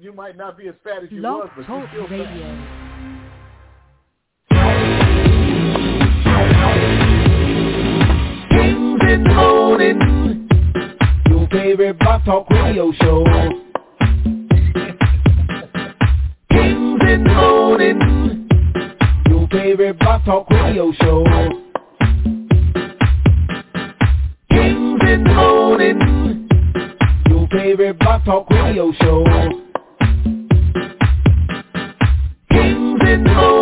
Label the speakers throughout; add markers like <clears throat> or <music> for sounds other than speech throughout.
Speaker 1: you might not be as fat as you
Speaker 2: Love
Speaker 1: was, but
Speaker 2: Talk
Speaker 1: you still
Speaker 2: Radio.
Speaker 3: Kings in the morning. Your favorite Blog Talk Radio show. Kings in the morning. Your favorite Blog Talk Radio show. Kings in the morning. Your favorite Blog Talk Radio show.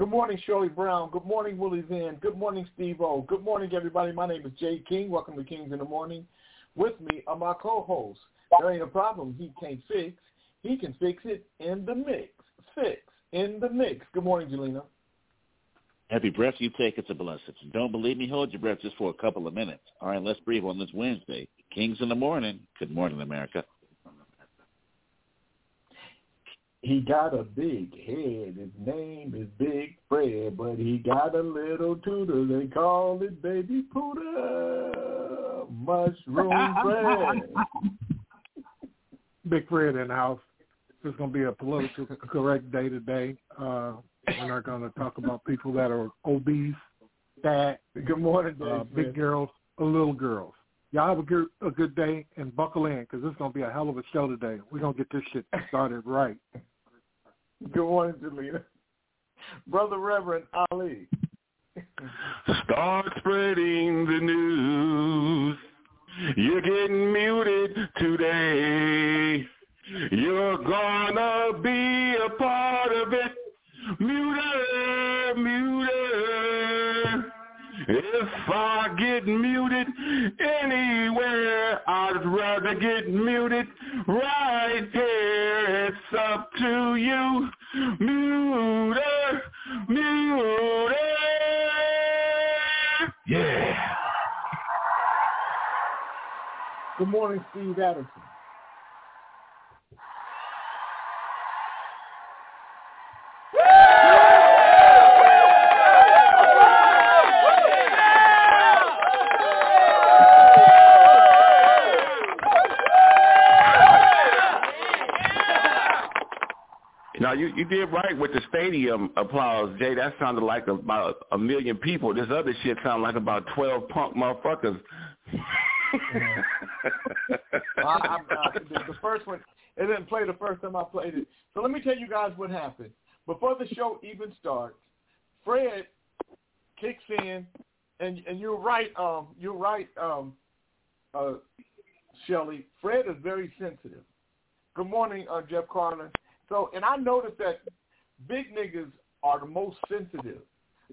Speaker 1: Good morning, Shirley Brown. Good morning, Willie Van. Good morning, Steve O. Good morning, everybody. My name is Jay King. Welcome to Kings in the Morning. With me are my co-hosts. There ain't a problem he can't fix. He can fix it in the mix. Fix in the mix. Good morning, Jelena.
Speaker 4: Every breath you take, it's a blessing. Don't believe me? Hold your breath just for a couple of minutes. All right, let's breathe on this Wednesday. Kings in the morning. Good morning, America.
Speaker 1: He got a big head. His name is Big Fred, but he got a little tutor. They call it Baby Pooter. Mushroom <laughs> Fred.
Speaker 5: Big Fred in the house. It's going to be a political correct day today. Uh, we're not going to talk about people that are obese, fat,
Speaker 1: Good morning,
Speaker 5: uh, big
Speaker 1: Fred.
Speaker 5: girls, or little girls. Y'all have a good, a good day and buckle in because it's going to be a hell of a show today. We're going to get this shit started right.
Speaker 1: Good morning, Jelena. Brother Reverend Ali.
Speaker 6: Start spreading the news. You're getting muted today. You're gonna be a part of it. Muted, muted. If I get muted anywhere, I'd rather get muted right here. It's up to you. Muted, muted. Yeah.
Speaker 1: Good morning, Steve Addison.
Speaker 6: Now you you did right with the stadium applause, Jay. That sounded like about a million people. This other shit sounded like about twelve punk motherfuckers.
Speaker 1: I, I, I, the, first one, it didn't play the first time I played it. So let me tell you guys what happened. Before the show even starts, Fred kicks in, and and you're right. Um, you're right. Um, uh, Shelly, Fred is very sensitive. Good morning, uh, Jeff Carlin. So, and I noticed that big niggas are the most sensitive.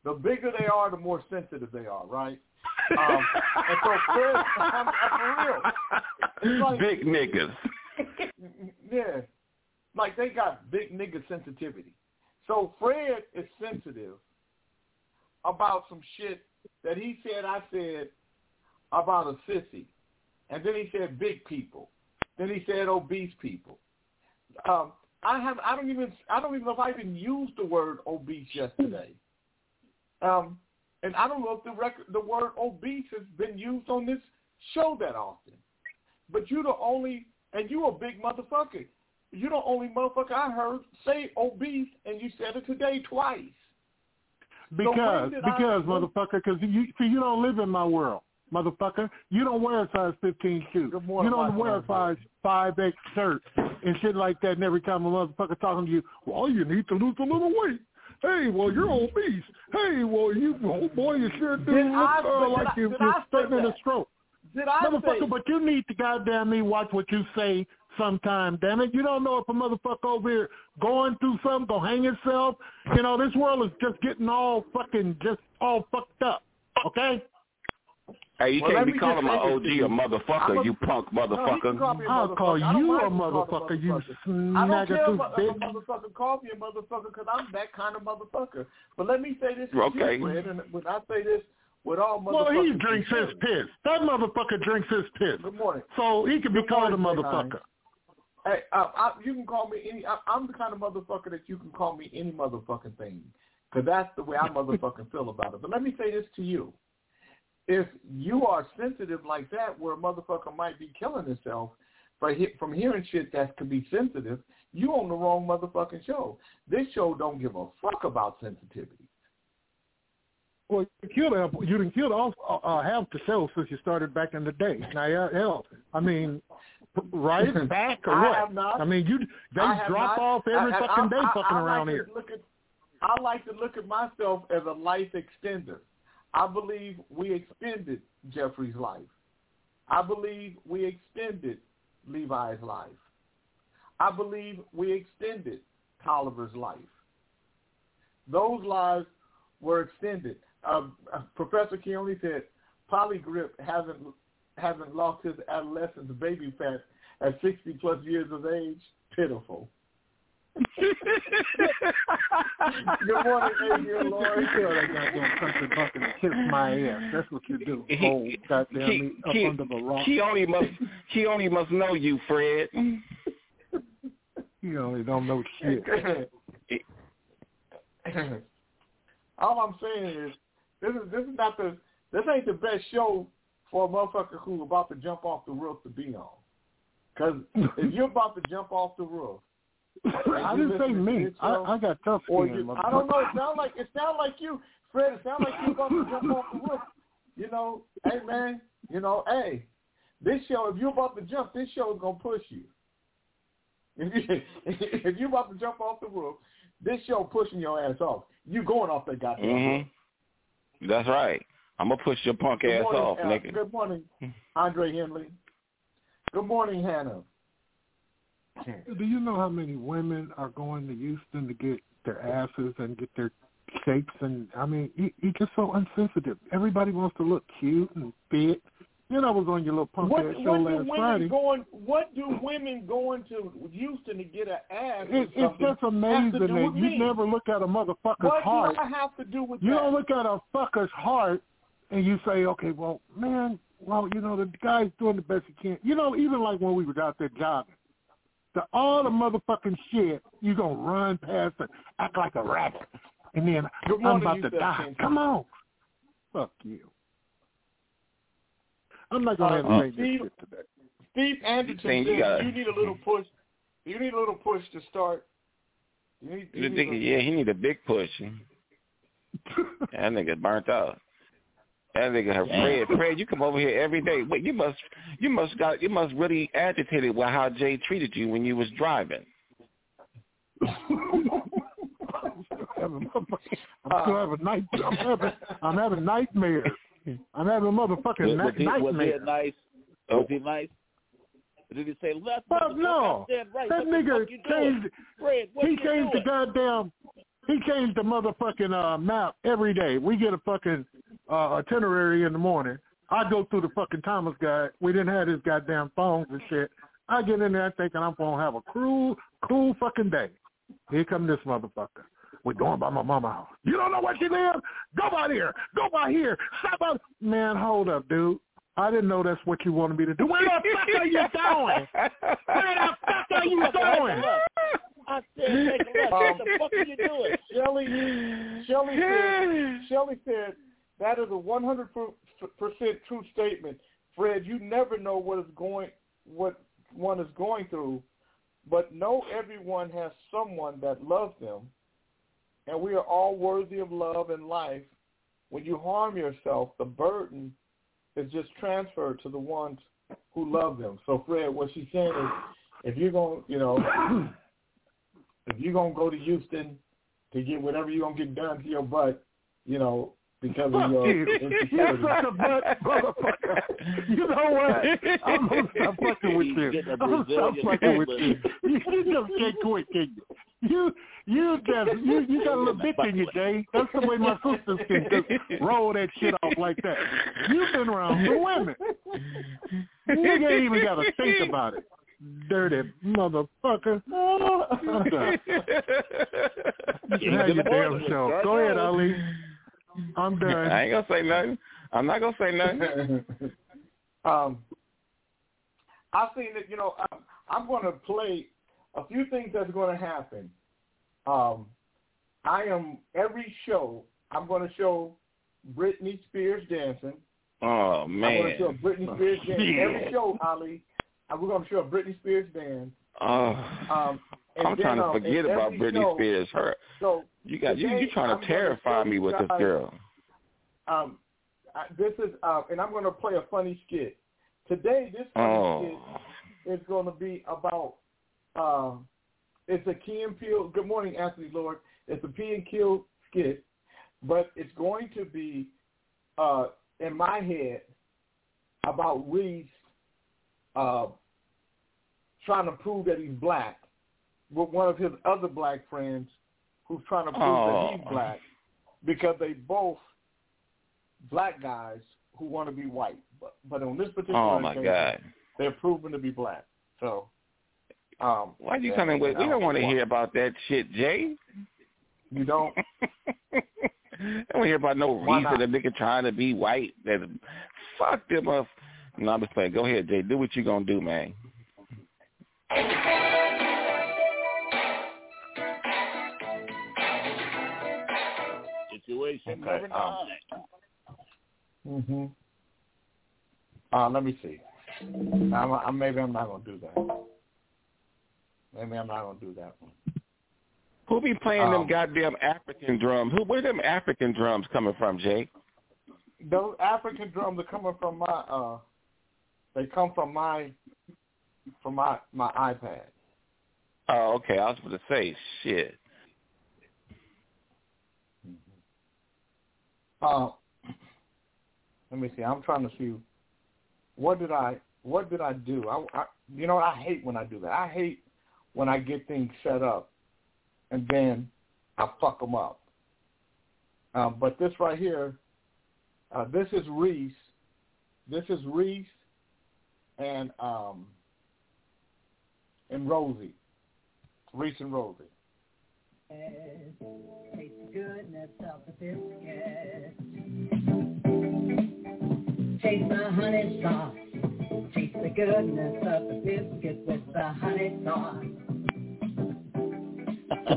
Speaker 1: The bigger they are, the more sensitive they are, right? Um, and so Fred, <laughs> I'm, I'm for real. Like-
Speaker 6: Big niggas. <laughs>
Speaker 1: yeah, like they got big nigga sensitivity. So Fred is sensitive about some shit that he said I said about a sissy, and then he said big people, then he said obese people. Um, I have I don't even I don't even know if I even used the word obese yesterday. Um, and I don't know if the record the word obese has been used on this show that often. But you the only and you a big motherfucker. You the only motherfucker I heard say obese, and you said it today twice. So
Speaker 5: Because,
Speaker 1: I-
Speaker 5: because, motherfucker, because you see, you don't live in my world, motherfucker. You don't wear a size 15 shoe. You don't wear a size 5X shirt and shit like that. And every time a motherfucker talking to you, well, you need to lose a little weight. Hey, well, you're obese. Hey, well, you, oh boy, you sure do
Speaker 1: Did
Speaker 5: look
Speaker 1: I-
Speaker 5: uh, like
Speaker 1: I-
Speaker 5: you, you're
Speaker 1: I
Speaker 5: threatening a stroke.
Speaker 1: Did I
Speaker 5: Motherfucker,
Speaker 1: say?
Speaker 5: but you need to goddamn me watch what you say sometime, damn it. You don't know if a motherfucker over here going through something, gonna hang himself. You know, this world is just getting all fucking, just all fucked up, okay?
Speaker 6: Hey, you
Speaker 1: Well,
Speaker 6: can't be calling my OG a motherfucker,
Speaker 1: a-
Speaker 6: you punk
Speaker 1: No, he
Speaker 6: motherfucker.
Speaker 1: call me a
Speaker 5: I'll
Speaker 1: motherfucker.
Speaker 5: call you a
Speaker 1: if he calls me
Speaker 5: motherfucker, you
Speaker 1: I don't care if a,
Speaker 5: bitch.
Speaker 1: motherfucker call me a motherfucker because I'm that kind of motherfucker. But let me say this to
Speaker 6: Okay.
Speaker 1: you, Fred, and when I say this with all
Speaker 5: Well, he drinks his piss. That motherfucker drinks his piss.
Speaker 1: Good morning.
Speaker 5: So he can be
Speaker 1: Good
Speaker 5: called a
Speaker 1: morning, Jay
Speaker 5: motherfucker.
Speaker 1: Hey, uh, I, you can call me any. I, I'm the kind of motherfucker that you can call me any motherfucking thing, because that's the way I <laughs> motherfucking feel about it. But let me say this to you: if you are sensitive like that, where a motherfucker might be killing himself for from hearing shit that could be sensitive, you on the wrong motherfucking show. This show don't give a fuck about sensitivity.
Speaker 5: Well, you killed you didn't kill off uh, uh, half the show since you started back in the day. Now, hell, I mean, right <laughs> back or
Speaker 1: I
Speaker 5: what?
Speaker 1: have not.
Speaker 5: I mean, you they drop
Speaker 1: not-
Speaker 5: off every
Speaker 1: I- I-
Speaker 5: fucking day
Speaker 1: I-
Speaker 5: fucking
Speaker 1: I
Speaker 5: around
Speaker 1: like
Speaker 5: here.
Speaker 1: At, I like to look at myself as a life extender. I believe we extended Jeffrey's life. I believe we extended Levi's life. I believe we extended Tolliver's life. Those lives were extended. Uh, uh, Professor Keone said Polygrip hasn't hasn't lost his adolescence baby fat at 60 plus years of age. Pitiful. Good morning, Adrian.
Speaker 5: You kill that goddamn country and kiss my ass. That's what you do.
Speaker 6: He-
Speaker 5: Hold goddamn
Speaker 6: he-
Speaker 5: me up
Speaker 6: he-
Speaker 5: under the rock.
Speaker 6: He only must he only must know you, Fred. <laughs>
Speaker 5: You only don't know shit. <laughs>
Speaker 1: All I'm saying is this is this is not the this ain't the best show for a motherfucker who's about to jump off the roof to be on. Because if you're about to jump off the roof,
Speaker 5: I didn't say me. I, I got tough skin.
Speaker 1: you, I don't know. It sound like it sound like you, Fred. It sound like you about to jump off the roof. You know, hey man, you know, hey, this show. If you're about to jump, this show is gonna push you. <laughs> If you if you're about to jump off the roof, this show pushing your ass off. You going off that goddamn roof.
Speaker 6: Mhm. That's right. I'm gonna push your punk
Speaker 1: Good
Speaker 6: ass
Speaker 1: morning,
Speaker 6: off,
Speaker 1: uh,
Speaker 6: nigga.
Speaker 1: Good morning, Andre Henley. Good morning, Hannah.
Speaker 5: Do you know how many women are going to Houston to get their asses and get their shapes? And I mean, he, he just so insensitive. Everybody wants to look cute and fit. You know, I was on your little punk
Speaker 1: What,
Speaker 5: ass show
Speaker 1: what do
Speaker 5: last
Speaker 1: women
Speaker 5: Friday.
Speaker 1: going? What do women going to Houston to get an ass?
Speaker 5: It, it's just amazing that you
Speaker 1: me?
Speaker 5: never look at a motherfucker's
Speaker 1: What
Speaker 5: heart.
Speaker 1: do I have to do with
Speaker 5: You
Speaker 1: that?
Speaker 5: don't look at a fucker's heart and you say, okay, well, man, well, you know, the guy's doing the best he can. You know, even like when we was out there jogging, the all the motherfucking shit, you're gonna run past and act like a rabbit, and then
Speaker 1: Good
Speaker 5: I'm about to die. Come on, fuck you. I'm not gonna
Speaker 1: Uh,
Speaker 5: entertain
Speaker 1: Steve-
Speaker 5: this shit today.
Speaker 1: Steve Anderson
Speaker 6: Saying you got-
Speaker 1: you need a little push. You need a little push to start. You need, you
Speaker 6: The
Speaker 1: need
Speaker 6: nigga,
Speaker 1: a-
Speaker 6: yeah, he need a big push. That nigga burnt out. That nigga, Fred, Fred, you come over here every day. Wait, you must, you must got, you must really agitated with how Jay treated you when you was driving.
Speaker 5: I'm still having night. I'm having, I'm having nightmares. I'm having motherfucking
Speaker 4: Was, was,
Speaker 5: ni-
Speaker 4: he, was he
Speaker 5: nightmares.
Speaker 4: a nice? Was he nice? Did he say left?
Speaker 5: Fuck no.
Speaker 4: Right.
Speaker 5: That
Speaker 4: what
Speaker 5: nigga
Speaker 4: fuck you doing?
Speaker 5: changed.
Speaker 4: Fred,
Speaker 5: he
Speaker 4: you
Speaker 5: changed the goddamn. He changed the motherfucking uh, map every day. We get a fucking uh, itinerary in the morning. I go through the fucking Thomas guide. We didn't have his goddamn phones and shit. I get in there thinking I'm gonna have a cool, cool fucking day. Here come this motherfucker. We're going by my mama house. You don't know where she lives? Go by here. Go by here. Stop by. Man, hold up, dude. I didn't know that's what you wanted me to do. Where the fuck are you going? Where the fuck are you going?
Speaker 4: I said, take a left. What the um, fuck are you doing?
Speaker 1: Shelly, Shelly said, <sighs> Shelly said that is a 100 percent true statement. Fred, you never know what is going, what one is going through, but know everyone has someone that loves them, and we are all worthy of love and life. When you harm yourself, the burden is just transferred to the ones who love them. So, Fred, what she's saying is, if you're going, you know, if you're gonna go to Houston to get whatever you're gonna get done to your butt, you know, because
Speaker 5: Fuck
Speaker 1: of your
Speaker 5: you. You're <laughs>
Speaker 1: insecurity.
Speaker 5: such a butt motherfucker. You know what? I'm gonna stop fucking with you. I'm stop fucking with you. You just can't quit, can you? You you got you, you got a little bitch in you, Jay. That's the way my sisters can just roll that shit off like that. You've been around some women. You ain't even got to think about it. Dirty motherfucker. I'm. <laughs> You have your damn show. Go ahead, Ali. I'm done.
Speaker 6: I ain't gonna say nothing. I'm not gonna say nothing. <laughs>
Speaker 1: um, I've seen that. You know, I'm, I'm going to play a few things that's going to happen. Um, I am every show. I'm going to show Britney Spears dancing.
Speaker 6: Oh man!
Speaker 1: I'm going to show Britney Spears dancing
Speaker 6: Yeah. <laughs>
Speaker 1: every show, Ali. We're going to show a Britney Spears band.
Speaker 6: Oh,
Speaker 1: Um, and
Speaker 6: I'm
Speaker 1: then,
Speaker 6: trying to
Speaker 1: um,
Speaker 6: forget about Britney
Speaker 1: show-
Speaker 6: Spears. Her,
Speaker 1: So
Speaker 6: you got you. You trying
Speaker 1: I'm
Speaker 6: to terrify me with this girl.
Speaker 1: um, I, this is, uh, and I'm going to play a funny skit. Today, this funny
Speaker 6: Oh,
Speaker 1: skit is going to be about. Uh, it's a Key and Peele. Good morning, Anthony Lord. It's a P and Kill skit, but it's going to be uh, in my head about Reese uh, trying to prove that he's black with one of his other black friends who's trying to prove that he's
Speaker 6: Oh.
Speaker 1: black because they both black guys who want to be white. But but on this particular
Speaker 6: oh my
Speaker 1: occasion,
Speaker 6: God.
Speaker 1: they're proven to be black. So um
Speaker 6: Why are you
Speaker 1: yeah,
Speaker 6: coming with? We don't want to hear about that shit, Jay.
Speaker 1: You don't <laughs>
Speaker 6: I don't hear about no
Speaker 1: Why
Speaker 6: reason
Speaker 1: not?
Speaker 6: a nigga trying to be white. That fuck them up. No, I'm just playing. Go ahead, Jay. Do what you're gonna do, man.
Speaker 4: Situation
Speaker 1: Okay,
Speaker 4: number
Speaker 1: um,
Speaker 4: nine.
Speaker 1: Mhm. Uh, let me see. I'm, I, maybe I'm not gonna do that. Maybe I'm not gonna do that one.
Speaker 6: Who be playing
Speaker 1: Um,
Speaker 6: them goddamn African drums? Who? Where them African drums coming from, Jay?
Speaker 1: Those African drums are coming from my. uh They come from my, from my my iPad.
Speaker 6: Oh, okay. I was going to say shit.
Speaker 1: Uh, let me see. I'm trying to see. What did I? What did I do? I, I, you know, I hate when I do that. I hate when I get things set up, and then I fuck them up. Um, but this right here, uh, this is Reese. This is Reese and um and Rosie. Reese and Rosie.
Speaker 2: Taste the goodness of the biscuit. Taste the honey sauce. Taste the goodness of the biscuit with the honey sauce.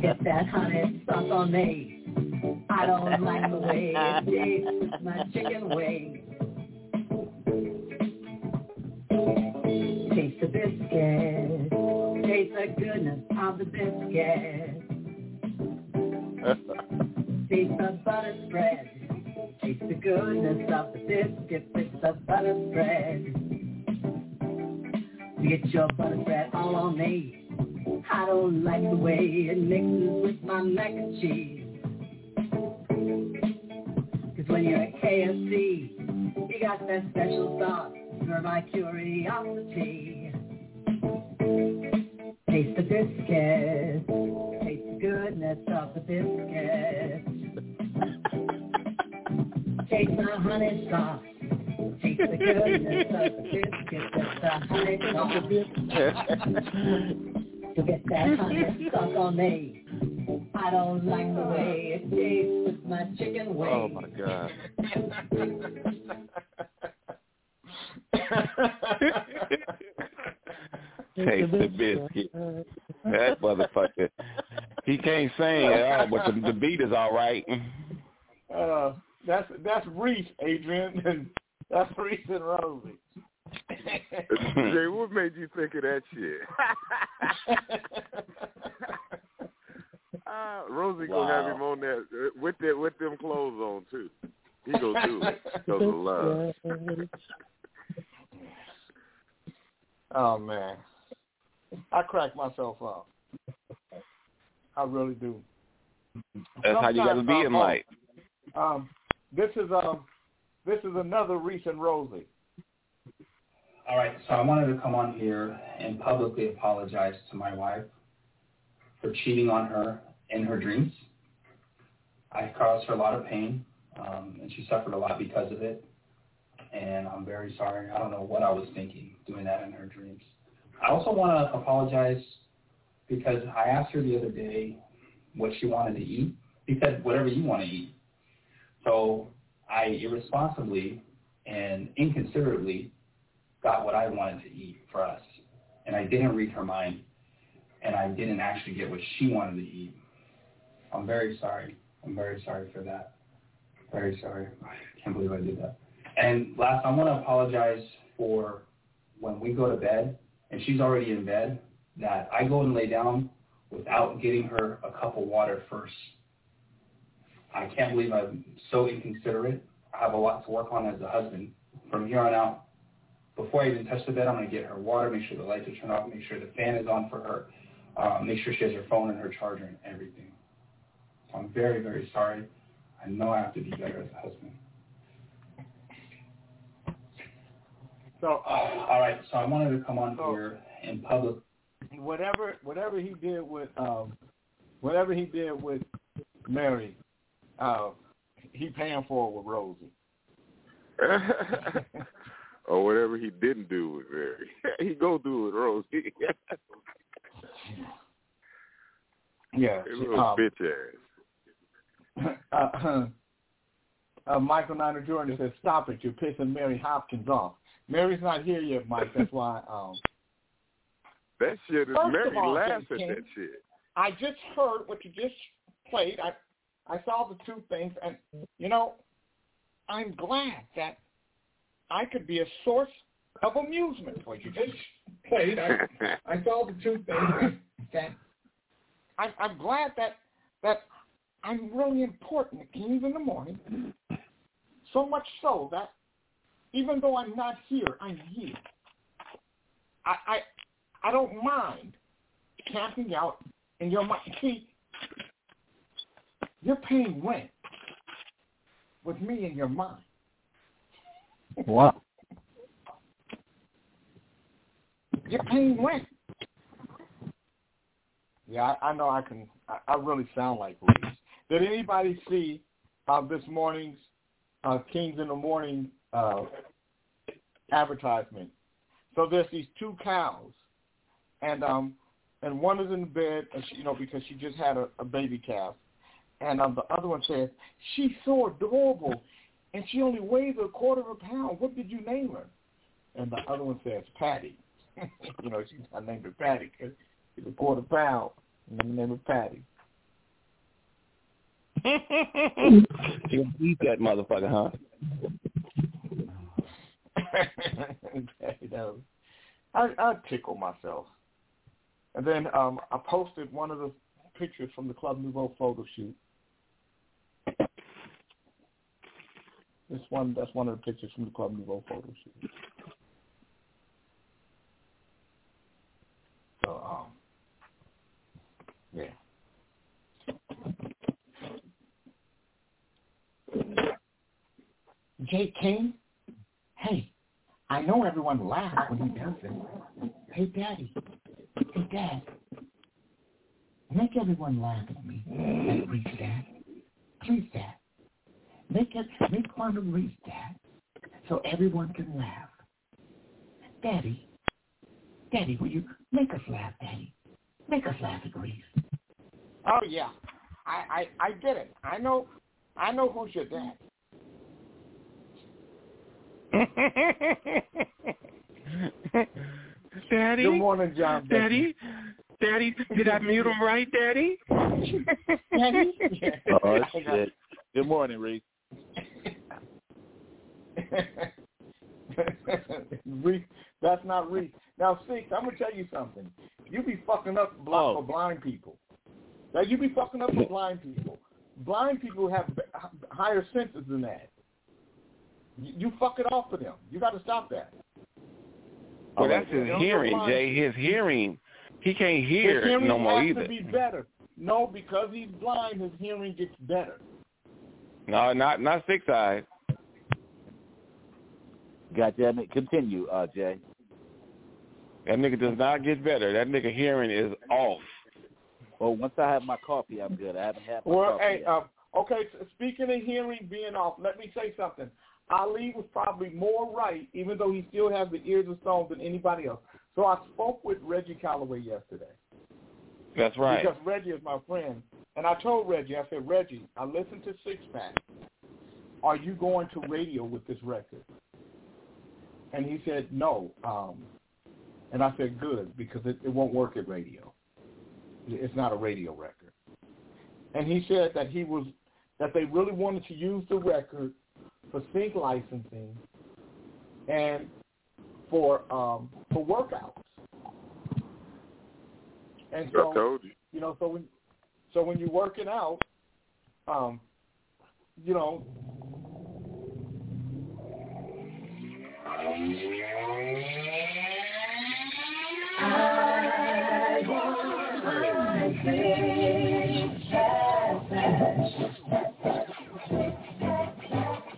Speaker 2: Get that honey sauce on me. I don't like the way it tastes with my chicken wings. The biscuit. Taste the goodness of the biscuit. Taste the butter spread. Taste the goodness of the biscuit with the butter spread. Get your butter spread all on me. I don't like the way it mixes with my mac and cheese. Cause when you're at KFC, you got that special sauce for my curiosity. Taste the biscuit. Taste the goodness of the biscuit. Taste the honey sauce. Taste the goodness of the biscuit with the honey sauce. To get that honey sauce on me. I don't like the way it tastes with my chicken oh, wings.
Speaker 6: Oh my god. <laughs> <laughs> Taste the biscuit. That motherfucker. He can't sing at all, but the, the beat is all right.
Speaker 1: Uh, that's that's Reese, Adrian, and <laughs> that's Reese and Rosie. <laughs>
Speaker 7: Jay, what made you think of that shit? Ah, <laughs> Rosie gonna have him on that uh, with that with them clothes on too. He gonna do it because of love.
Speaker 1: oh man, I crack myself up. I really do.
Speaker 6: That's how you got to be in life.
Speaker 1: Um, this is um, this is another Reese and Rosie.
Speaker 8: All right, so I wanted to come on here and publicly apologize to my wife for cheating on her in her dreams. I caused her a lot of pain, um, and she suffered a lot because of it. And I'm very sorry. I don't know what I was thinking doing that in her dreams. I also want to apologize because I asked her the other day what she wanted to eat. She said, whatever you want to eat. So I irresponsibly and inconsiderately got what I wanted to eat for us. And I didn't read her mind. And I didn't actually get what she wanted to eat. I'm very sorry. I'm very sorry for that. Very sorry. I can't believe I did that. And last, I want to apologize for when we go to bed and she's already in bed, that I go and lay down without getting her a cup of water first. I can't believe I'm so inconsiderate. I have a lot to work on as a husband. From here on out, before I even touch the bed, I'm going to get her water, make sure the lights are turned off, make sure the fan is on for her, uh, make sure she has her phone and her charger and everything. So I'm very, very sorry. I know I have to be better as a husband.
Speaker 1: So,
Speaker 8: uh, all right. So I wanted to come on
Speaker 1: so,
Speaker 8: here in public.
Speaker 1: Whatever, whatever he did with, um, whatever he did with Mary, uh, he paying for it with Rosie. <laughs>
Speaker 7: or whatever he didn't do with Mary, <laughs> he go do it with Rosie. <laughs>
Speaker 1: yeah,
Speaker 7: little
Speaker 1: um,
Speaker 7: bitch ass.
Speaker 1: Uh, <clears throat> uh, Michael Niner Jordan says, "Stop it! You're pissing Mary Hopkins off." Mary's not here yet, Mike. That's why. Um,
Speaker 7: that shit is Mary
Speaker 1: all,
Speaker 7: laughs at
Speaker 1: King,
Speaker 7: that shit.
Speaker 1: I just heard what you just played. I I saw the two things, and you know, I'm glad that I could be a source of amusement. What you just played, I, I saw the two things that I'm, I'm glad that that I'm really important at Kings in the morning. So much so that even though I'm not here, I'm here. I I, I don't mind camping out in your mind. See, you're paying rent with me in your mind.
Speaker 9: Wow.
Speaker 1: You're paying rent. Yeah, I, I know I can. I, I really sound like Reese. Did anybody see uh, this morning's uh, Kings in the Morning uh, advertisement? So there's these two cows, and um, and one is in bed, and she, you know, because she just had a, a baby calf, and um, the other one says she's so adorable, and she only weighs a quarter of a pound. What did you name her? And the other one says Patty. <laughs> you know, she I named her Patty because she's a quarter pound, and I named her Patty. <laughs>
Speaker 6: you gonna eat that motherfucker, huh? <laughs>
Speaker 1: that was, I, I tickle myself. And then um, I posted one of the pictures from the Club Nouveau photo shoot. This one, that's one of the pictures from the Club Nouveau photo shoot. So, um, yeah. Jake King, hey, I know everyone laughs when he does it. Hey, Daddy, hey, Dad, make everyone laugh at me. Reese, Dad. Please, Dad. Make it, make fun of Reese, Dad, so everyone can laugh. Daddy, Daddy, will you make us laugh, Daddy? Make us laugh at Reese. Oh yeah, I, I I get it. I know, I know who's your dad.
Speaker 10: Daddy?
Speaker 1: Good morning, John.
Speaker 10: Daddy? Daddy, did I mute him right, Daddy?
Speaker 1: Daddy? <laughs>
Speaker 4: Oh, shit. Good morning, Reese. <laughs>
Speaker 1: Reese, that's not Reese. Now, Six, I'm gonna tell you something. You be fucking up bl-
Speaker 4: Oh.
Speaker 1: for blind people. Now, you be fucking up for blind people. Blind people have b- h- higher senses than that. You, you fuck it off for them. You got to stop that.
Speaker 6: Well,
Speaker 4: All right.
Speaker 6: that's his
Speaker 1: Don't
Speaker 6: hearing,
Speaker 1: rely-
Speaker 6: Jay. His hearing, he can't
Speaker 1: His
Speaker 6: hear
Speaker 1: hearing
Speaker 6: no more
Speaker 1: has
Speaker 6: either.
Speaker 1: to be better. No, because he's blind, his hearing gets better.
Speaker 6: No, not not six eyes.
Speaker 4: God damn it. Continue, uh, Jay.
Speaker 6: That nigga does not get better. That nigga hearing is off.
Speaker 4: Well, once I have my coffee, I'm good. I haven't had my
Speaker 1: Well,
Speaker 4: coffee
Speaker 1: hey,
Speaker 4: yet.
Speaker 1: um, okay. So speaking of hearing being off, let me say something. Ali was probably more right, even though he still has the ears of stone than anybody else. So I spoke with Reggie Calloway yesterday.
Speaker 6: That's right.
Speaker 1: Because Reggie is my friend. And I told Reggie, I said, Reggie, I listened to Six Pack. Are you going to radio with this record? And he said, no. Um, and I said, good, because it, it won't work at radio. It's not a radio record. And he said that he was that they really wanted to use the record for sync licensing and for um, for workouts. And so
Speaker 7: I told you.
Speaker 1: you know, so when so when you're working out, um, you know,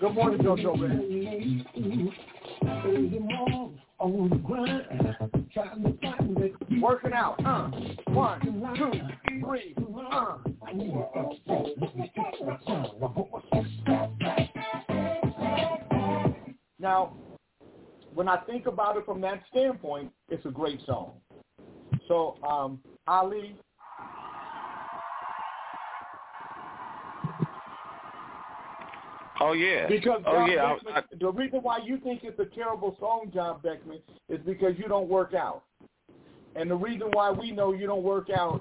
Speaker 1: Good morning, JoJo man. Working out. Uh, one, two, three. Uh. Now, when I think about it from that standpoint, it's a great song. So, um, Ali,
Speaker 6: Oh yeah.
Speaker 1: Because
Speaker 6: oh
Speaker 1: John
Speaker 6: yeah. I-
Speaker 1: Beckman, the reason why you think it's a terrible song, John Beckman, is because you don't work out. And the reason why we know you don't work out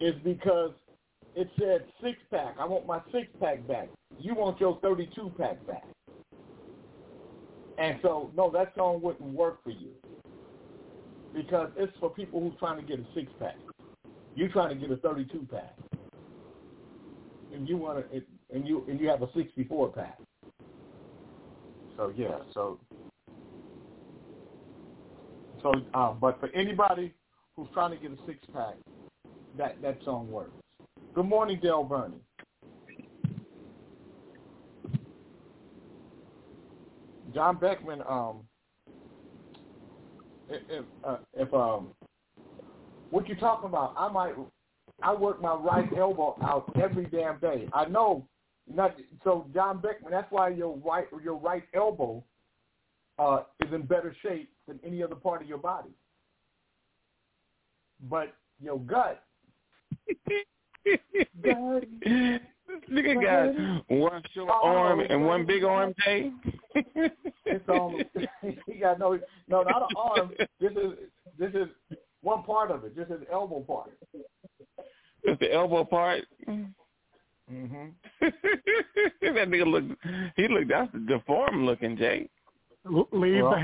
Speaker 1: is because it said six pack. I want my six pack back. You want your thirty two pack back. And so no, that song wouldn't work for you. Because it's for people who's trying to get a six pack. You trying to get a thirty two pack. And you want to and you and you have a sixty four pack. So yeah, so so um, but for anybody who's trying to get a six pack, that that song works. Good morning, Dale Burney. John Beckman, um, if, uh, if um, what you talking about? I might, I work my right elbow out every damn day. I know, not so. John Beckman, that's why your right your right elbow uh, is in better shape than any other part of your body. But your gut, <laughs> gut
Speaker 6: This nigga got one short
Speaker 1: Oh,
Speaker 6: arm and one big arm, Jay. <laughs>
Speaker 1: it's um, he got no, no, not an arm. This is this is one part of it. Just his elbow part.
Speaker 6: Just the elbow part.
Speaker 1: Mm-hmm. <laughs>
Speaker 6: that nigga look. He look. That's deformed looking, Jay.
Speaker 5: Leave
Speaker 1: Well-
Speaker 5: the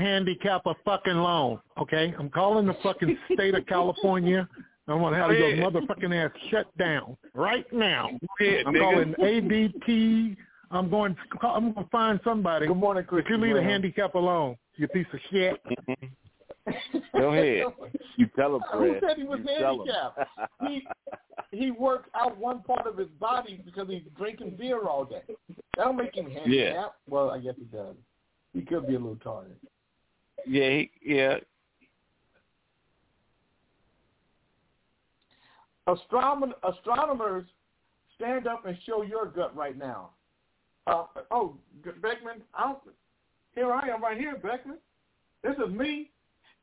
Speaker 5: a fucking alone, okay? I'm calling the fucking state of California. I want to have your motherfucking ass shut down right now.
Speaker 6: Yeah,
Speaker 5: I'm
Speaker 6: nigga.
Speaker 5: calling ADT. I'm going. I'm going to find somebody.
Speaker 1: Good morning, Chris.
Speaker 5: If you leave the handicap alone, you piece of shit.
Speaker 6: Go ahead. <laughs>
Speaker 4: You tell him,
Speaker 1: Who
Speaker 4: Fred.
Speaker 1: said he was
Speaker 4: You
Speaker 1: handicapped? He he works out one part of his body because he's drinking beer all day. That'll make him handicapped.
Speaker 6: Yeah.
Speaker 1: Well, I guess he does. He could be a little tired.
Speaker 6: Yeah, he, yeah.
Speaker 1: Astronom- astronomers, stand up and show your gut right now. Uh, oh, Beckman, I don't, here I am right here, Beckman. This is me.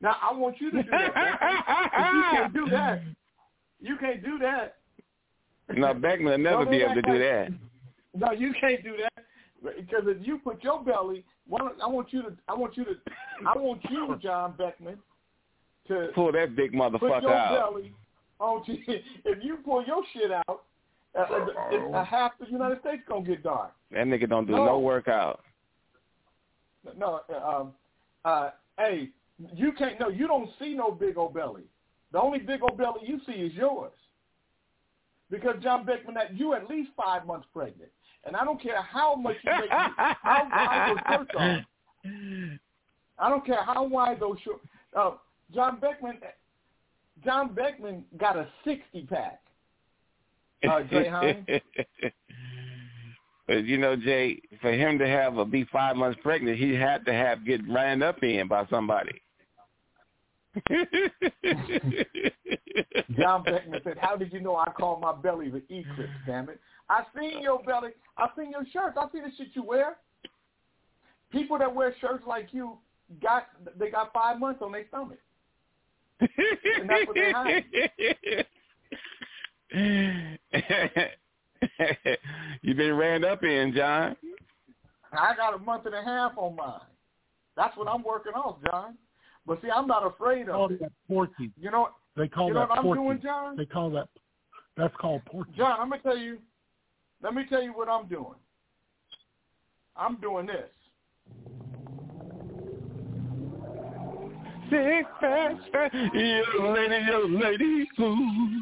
Speaker 1: Now I want you to do that. You can't do that. You can't do that.
Speaker 6: No, Beckman will never be able to do that.
Speaker 1: No, you can't do that because if you put your belly, I want you to, I want you to, I want you, John Beckman, to
Speaker 6: Pull that big motherfucker out.
Speaker 1: belly on. If you pull your shit out, uh, uh, a half the United States gonna get dark.
Speaker 6: That nigga don't do
Speaker 1: No.
Speaker 6: no workout.
Speaker 1: No, uh, um, uh, hey, you can't. No, you don't see no big old belly. The only big old belly you see is yours. Because John Beckman, that you at least five months pregnant, and I don't care how much you make, how wide those shirts are. I don't care how wide those shorts. Uh, John Beckman, John Beckman got a sixty pack. Uh, Jay? <laughs>
Speaker 6: But you know, Jay, for him to have a be five months pregnant, he had to have get ran up in by somebody. <laughs>
Speaker 1: John Beckman said, "How did you know I called my belly the eclipse? Damn it! I seen your belly. I seen your shirts. I see the shit you wear. People that wear shirts like you got they got five months on their stomach, and that's what they hide. <laughs>
Speaker 6: you been ran up in, John.
Speaker 1: I got a month and a half on mine. That's what I'm working off, John. But see, I'm not afraid of it.
Speaker 5: that porky.
Speaker 1: You know,
Speaker 5: They call
Speaker 1: you know
Speaker 5: that
Speaker 1: what I'm
Speaker 5: porky.
Speaker 1: doing, John?
Speaker 5: They call that. That's called porky.
Speaker 1: John, I'm gonna tell you. Let me tell you what I'm doing. I'm doing this.
Speaker 6: Six pack, yo lady, yo lady, ooh.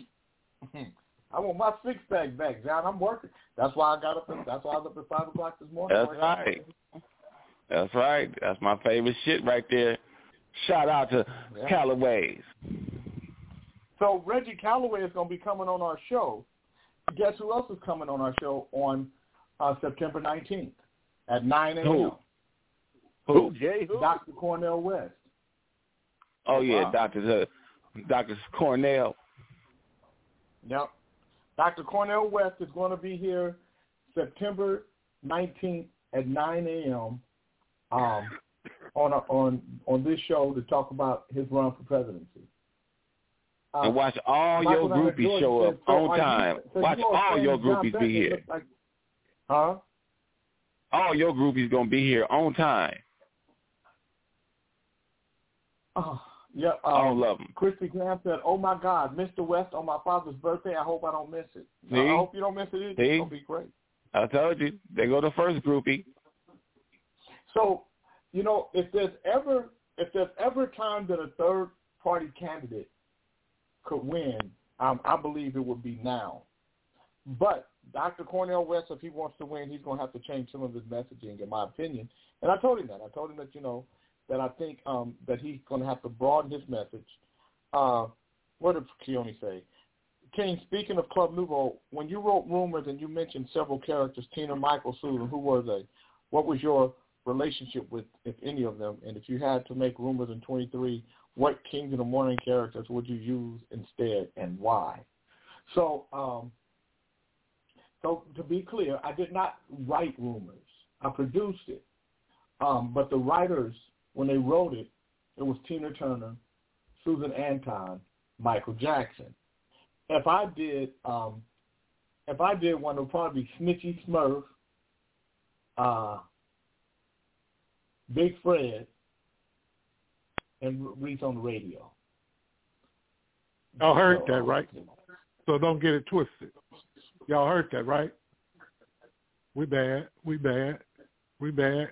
Speaker 1: want my six pack back, John. I'm working. That's why I got up. At, that's why I was up at five o'clock this morning.
Speaker 6: That's right. That's right. That's my favorite shit right there. Shout out to
Speaker 1: Yeah.
Speaker 6: Calloway's.
Speaker 1: So Reggie Calloway is going to be coming on our show. Guess who else is coming on our show on uh, September 19th at 9 a.m.
Speaker 6: Who? Who?
Speaker 4: Jay? Who?
Speaker 1: Dr. Cornel West.
Speaker 6: Oh yeah,
Speaker 1: Wow.
Speaker 6: Doctor Doctor Cornel.
Speaker 1: Yep. Dr. Cornel West is going to be here September 19th at 9 a.m. Um, on a, on on this show to talk about his run for presidency. Uh,
Speaker 6: and watch all
Speaker 1: Michael
Speaker 6: your groupies show up
Speaker 1: so
Speaker 6: on
Speaker 1: you-
Speaker 6: time.
Speaker 1: so
Speaker 6: Watch
Speaker 1: you
Speaker 6: all your groupies be here.
Speaker 1: Like, huh?
Speaker 6: All your groupies gonna be here on time.
Speaker 1: Oh, yeah. don't
Speaker 6: love them.
Speaker 1: Christy Graham said, "Oh my God, Mr. West on my father's birthday. I hope I don't miss it.
Speaker 6: See?
Speaker 1: I hope you don't miss it either. Gonna be great."
Speaker 6: I told you. They go the first groupie.
Speaker 1: So, you know, if there's ever if there's ever a time that a third party candidate could win, um, I believe it would be now. But Dr. Cornel West, if he wants to win, he's going to have to change some of his messaging, in my opinion. And I told him that. I told him that you know that I think um, that he's going to have to broaden his message. Uh, what did Keone say? King, speaking of Club Nouveau, when you wrote Rumors and you mentioned several characters, Tina, Michael, Susan, who were they? What was your relationship with, if any of them? And if you had to make Rumors in 23, what Kings in the Morning characters would you use instead and why? So, um, so to be clear, I did not write Rumors. I produced it. Um, but the writers, when they wrote it, it was Tina Turner, Susan Anton, Michael Jackson. If I did, um, if I did one, it would probably be Snitchy Smurf, uh, Big Fred, and Reese on the radio.
Speaker 5: Y'all heard that, right? So don't get it twisted. Y'all heard that, right? We bad. We bad. We bad.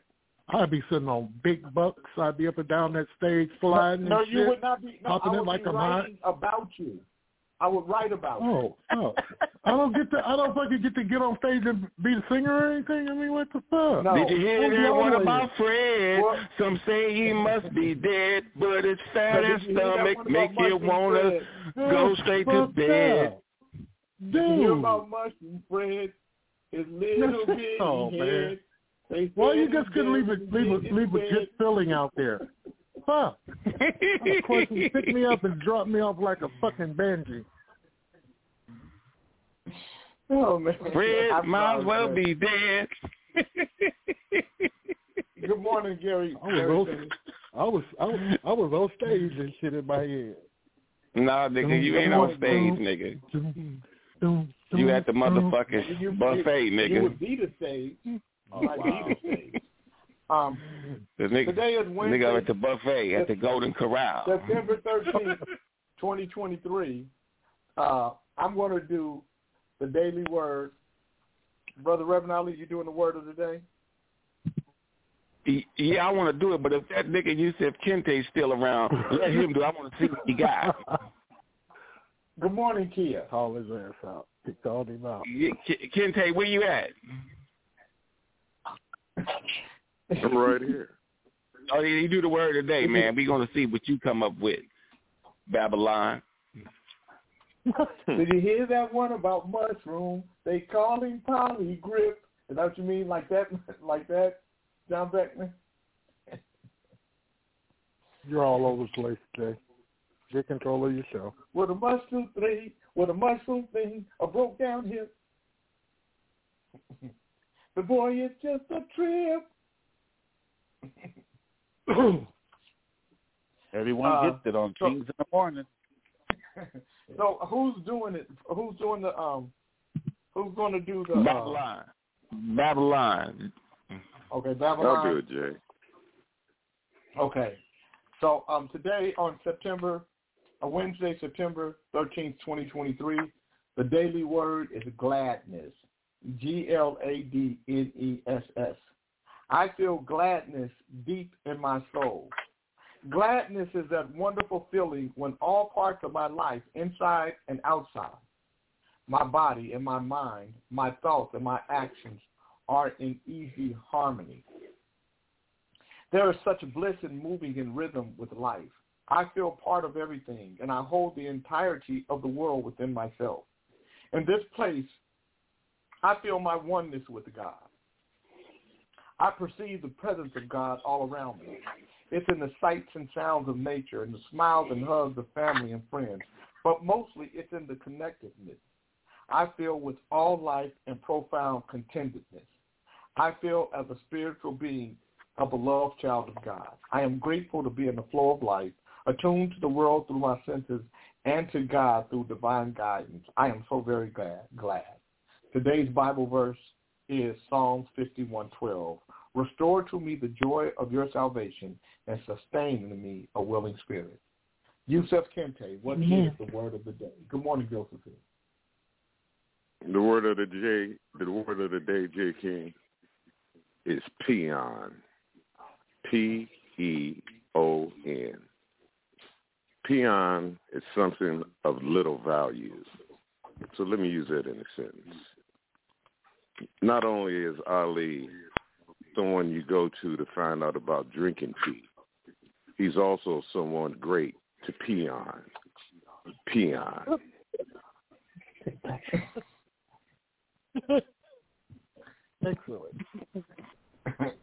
Speaker 5: I'd be sitting on big bucks. I'd be up and down that stage flying
Speaker 1: No,
Speaker 5: and
Speaker 1: you
Speaker 5: shit,
Speaker 1: would not be. No,
Speaker 5: popping
Speaker 1: I
Speaker 5: it
Speaker 1: would
Speaker 5: like
Speaker 1: be
Speaker 5: I'm hot.
Speaker 1: writing about you. I would write about you.
Speaker 5: Oh, oh. I don't get to. I don't fucking get to get on stage and be the singer or anything. I mean, what the fuck?
Speaker 1: No.
Speaker 6: Did you hear
Speaker 5: Who's
Speaker 6: that one
Speaker 5: other
Speaker 6: about Fred?
Speaker 1: What?
Speaker 6: Some say he must be dead, but his fat
Speaker 1: But
Speaker 6: and
Speaker 1: did you hear that
Speaker 6: stomach
Speaker 1: one
Speaker 6: make
Speaker 1: about
Speaker 6: you wanna
Speaker 1: Fred?
Speaker 6: go straight to bed.
Speaker 5: that.
Speaker 1: Did you hear
Speaker 5: Dude,
Speaker 1: about Mushroom Fred? His little bitty
Speaker 5: Oh, man.
Speaker 1: Head. They
Speaker 5: why you just couldn't leave
Speaker 1: dead
Speaker 5: it, leave a, leave a good feeling out there? Fuck. Of course, he picked me up and dropped me off like a fucking banshee. <laughs>
Speaker 1: Oh man.
Speaker 6: Fred
Speaker 1: I'm
Speaker 6: might as well be dead.
Speaker 1: Good morning, Gary.
Speaker 5: I was on, I was, I was, I was on stage and shit in my head.
Speaker 6: nah, nigga, you ain't on stage, nigga.
Speaker 5: Dum, dum,
Speaker 6: You at the motherfucking
Speaker 1: You-
Speaker 6: buffet,
Speaker 1: You
Speaker 6: nigga.
Speaker 1: would be the stage.
Speaker 5: Oh,
Speaker 1: You
Speaker 5: wow.
Speaker 1: be the stage. Um,
Speaker 6: The nigga,
Speaker 1: today is Wednesday.
Speaker 6: nigga
Speaker 1: Wednesday,
Speaker 6: at the buffet at the Golden Corral.
Speaker 1: September thirteenth, twenty twenty three. Uh, I'm going to do the daily word. Brother Reverend Ali, you doing the word of the day?
Speaker 6: Yeah, I want to do it, but if that nigga Yusuf Kente's still around, let him do it. I want to see what he got.
Speaker 1: Good morning, Kia.
Speaker 5: Call his ass out. He called him out.
Speaker 6: Yeah, K- Kente, where you at?
Speaker 7: I'm right here. <laughs>
Speaker 6: Oh, you do the word today, man. We're going to see what you come up with. Babylon.
Speaker 1: Did you hear that one about mushroom? They call him poly grip. Is that what you mean? Like that? <laughs> Like that? John Beckman?
Speaker 5: You're all over the place today. Get control of yourself.
Speaker 1: With a mushroom three, with a mushroom thing, a broke down hip. <laughs> the boy is just a trip. <clears throat>
Speaker 4: Everyone
Speaker 1: Uh,
Speaker 4: gets it on
Speaker 1: so-
Speaker 4: Kings in the morning. <laughs>
Speaker 1: so who's doing it? Who's doing the um? Who's going to do the uh,
Speaker 6: Babylon. Babylon.
Speaker 1: Okay, Babylon.
Speaker 7: I'll do it, Jay.
Speaker 1: Okay. So um, today on September, uh, Wednesday, September 13th, 2023, the daily word is gladness. G-L-A-D-N-E-S-S. I feel gladness deep in my soul. Gladness is that wonderful feeling when all parts of my life, inside and outside, my body and my mind, my thoughts and my actions are in easy harmony. There is such bliss in moving in rhythm with life. I feel part of everything, and I hold the entirety of the world within myself. In this place, I feel my oneness with God. I perceive the presence of God all around me. It's in the sights and sounds of nature, and the smiles and hugs of family and friends, but mostly it's in the connectedness. I feel with all life and profound contentedness. I feel as a spiritual being, a beloved child of God. I am grateful to be in the flow of life, attuned to the world through my senses, and to God through divine guidance. I am so very glad. glad. Today's Bible verse is Psalms 51:12. Restore to me the joy of your salvation and sustain in me a willing spirit. Yusef Kente, what
Speaker 9: Amen.
Speaker 1: is the word of the day? Good morning, Josephine.
Speaker 7: The word of the day, the word of the day, J King, is peon. P E O N. Peon is something of little value. So let me use that in a sentence. Not only is Ali someone you go to to find out about drinking tea, he's also someone great to pee on. peon. Peon.
Speaker 1: Excellent. <laughs>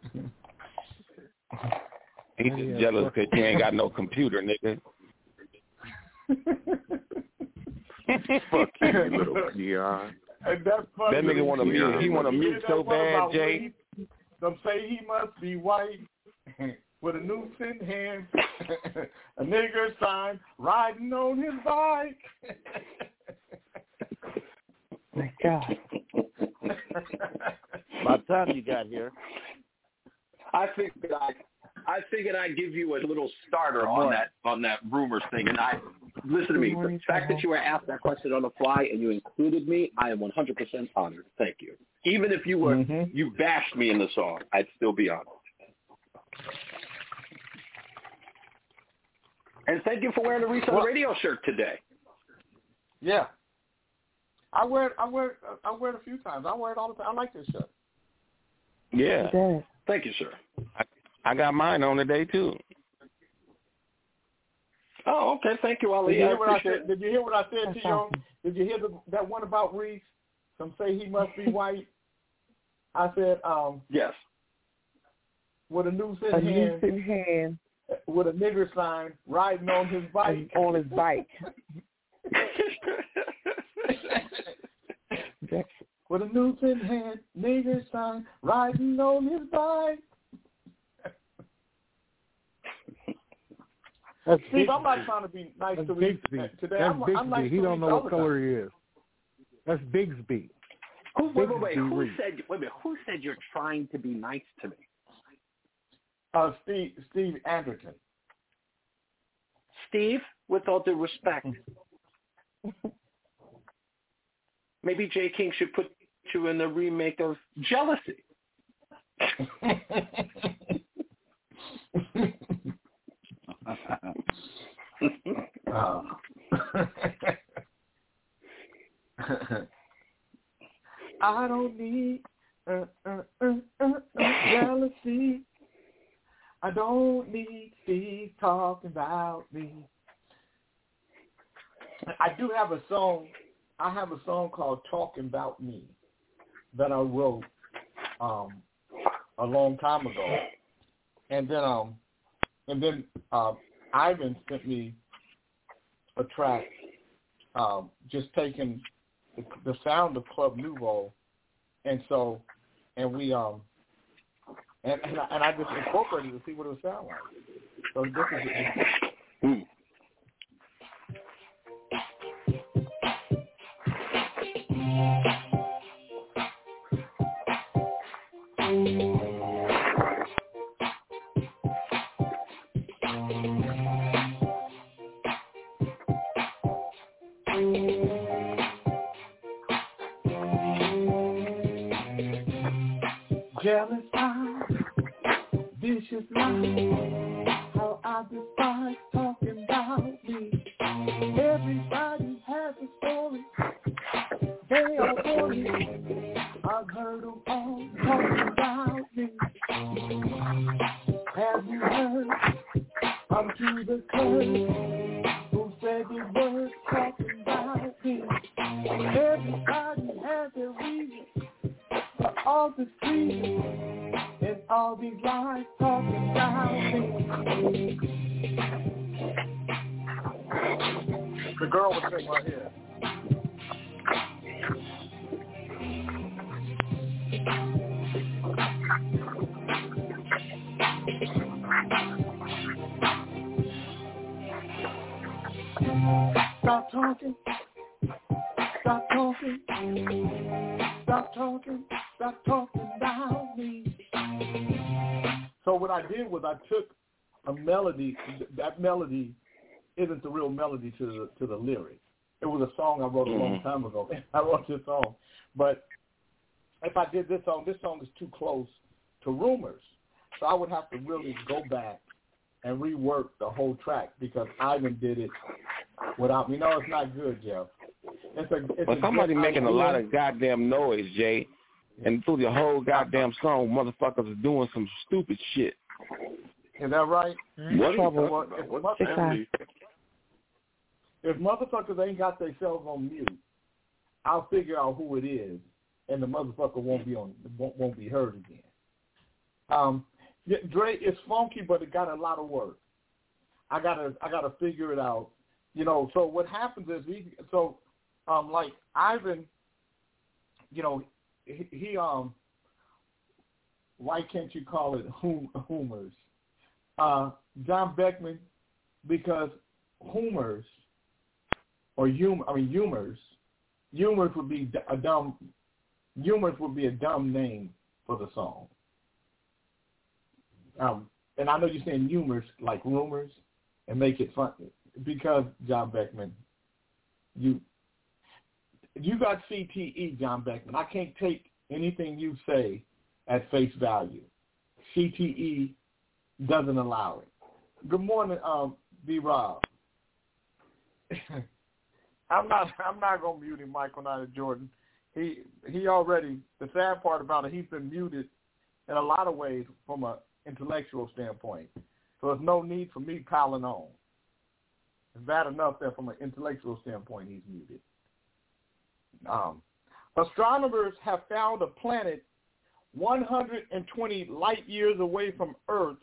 Speaker 6: He just uh, jealous because he ain't got no computer, nigga. <laughs>
Speaker 7: Fuck you, you little peon.
Speaker 1: And that's funny.
Speaker 6: That nigga want to mute. He want to
Speaker 1: You
Speaker 6: mute so bad, Jay.
Speaker 1: Reed? Some say he must be white <laughs> with a noose in hand, <laughs> a nigger sign, riding on his bike. <laughs>
Speaker 9: My God.
Speaker 4: By the time you got here,
Speaker 11: I figured I, I figured I'd give you a little starter on that on that rumors thing. And I listen to me. The fact that you were asked that question on the fly and you included me, I am 100% honored. Thank you. Even if you were mm-hmm. you bashed me in the song, I'd still be honored. And thank you for wearing the Reset
Speaker 1: Well-
Speaker 11: Radio shirt today.
Speaker 1: yeah. I wear it. I wear it. I wear it a few times. I wear it all the time. I like this shirt.
Speaker 6: Yeah.
Speaker 11: Thank you, sir.
Speaker 6: I, I got mine on today too.
Speaker 11: Oh, okay. Thank you,
Speaker 1: Did
Speaker 11: Ali.
Speaker 1: you
Speaker 11: I
Speaker 1: hear what I
Speaker 11: appreciate
Speaker 1: said? Did you hear what I said to you? Did you hear the, that one about Reese? Some say he must be <laughs> white. I said, um,
Speaker 11: Yes.
Speaker 1: with a noose in
Speaker 9: A
Speaker 1: hand,
Speaker 9: noose in hand
Speaker 1: with a nigger sign, riding on his bike.
Speaker 9: on his bike. <laughs>
Speaker 1: with a noose in hand, nigger sign, riding on his bike.
Speaker 5: That's
Speaker 1: Steve,
Speaker 5: Big-
Speaker 1: I'm not trying to be nice
Speaker 5: That's
Speaker 1: to Reese
Speaker 5: Bigsby.
Speaker 1: today.
Speaker 5: That's
Speaker 1: I'm, I'm nice
Speaker 5: Bigsby. He don't know what
Speaker 1: the
Speaker 5: color
Speaker 1: time.
Speaker 5: he is. That's Bigsby.
Speaker 11: Who, wait, wait, wait.
Speaker 5: Bigsby
Speaker 11: Who said? Wait a minute. Who said you're trying to be nice to me?
Speaker 1: Uh, Steve, Steve Anderton.
Speaker 11: Steve, with all due respect, maybe Jay King should put you in the remake of Jealousy. <laughs> <laughs>
Speaker 1: Uh, <laughs> I don't need uh, uh, uh, uh, uh, jealousy. I don't need Steve talking about me. I do have a song. I have a song called "Talking About Me" that I wrote um, a long time ago, and then um, and then uh, Ivan sent me a track, um, just taking the, the sound of Club Nouveau, and so, and we um, and and I, and I just incorporated to see what it would sound like. So this is. Jealous melody. That melody isn't the real melody to the to the lyrics. It was a song I wrote a long mm-hmm. time ago. <laughs> I wrote this song, but if I did this song, this song is too close to Rumors, so I would have to really go back and rework the whole track because Ivan did it without me. No, it's not good, Jeff. It's a, it's
Speaker 6: But somebody making a lot of goddamn noise, Jay. And through the whole goddamn song, motherfuckers are doing some stupid shit.
Speaker 1: Is that right?
Speaker 6: What
Speaker 1: Trouble.
Speaker 6: trouble?
Speaker 1: If,
Speaker 7: What's
Speaker 1: mother- if motherfuckers ain't got themselves on mute, I'll figure out who it is, and the motherfucker won't be on won't, won't be heard again. Um, yeah, Dre is funky, but it got a lot of work. I gotta I gotta figure it out. You know, so what happens is we so um like Ivan, you know, he, he um why can't you call it hum, humors? Uh, John Beckman, because humors or hum I mean humors, humors would be a dumb humors would be a dumb name for the song. Um, and I know you're saying humors like rumors and make it fun because John Beckman, you you got CTE, John Beckman. I can't take anything you say at face value. CTE doesn't allow it. Good morning, um, B. Rob. <laughs> I'm not. I'm not gonna mute him, Michael Knight Jordan. He he already. The sad part about it, he's been muted in a lot of ways from a intellectual standpoint. So there's no need for me piling on. It's bad enough that from an intellectual standpoint he's muted. Um, astronomers have found a planet 120 light years away from Earth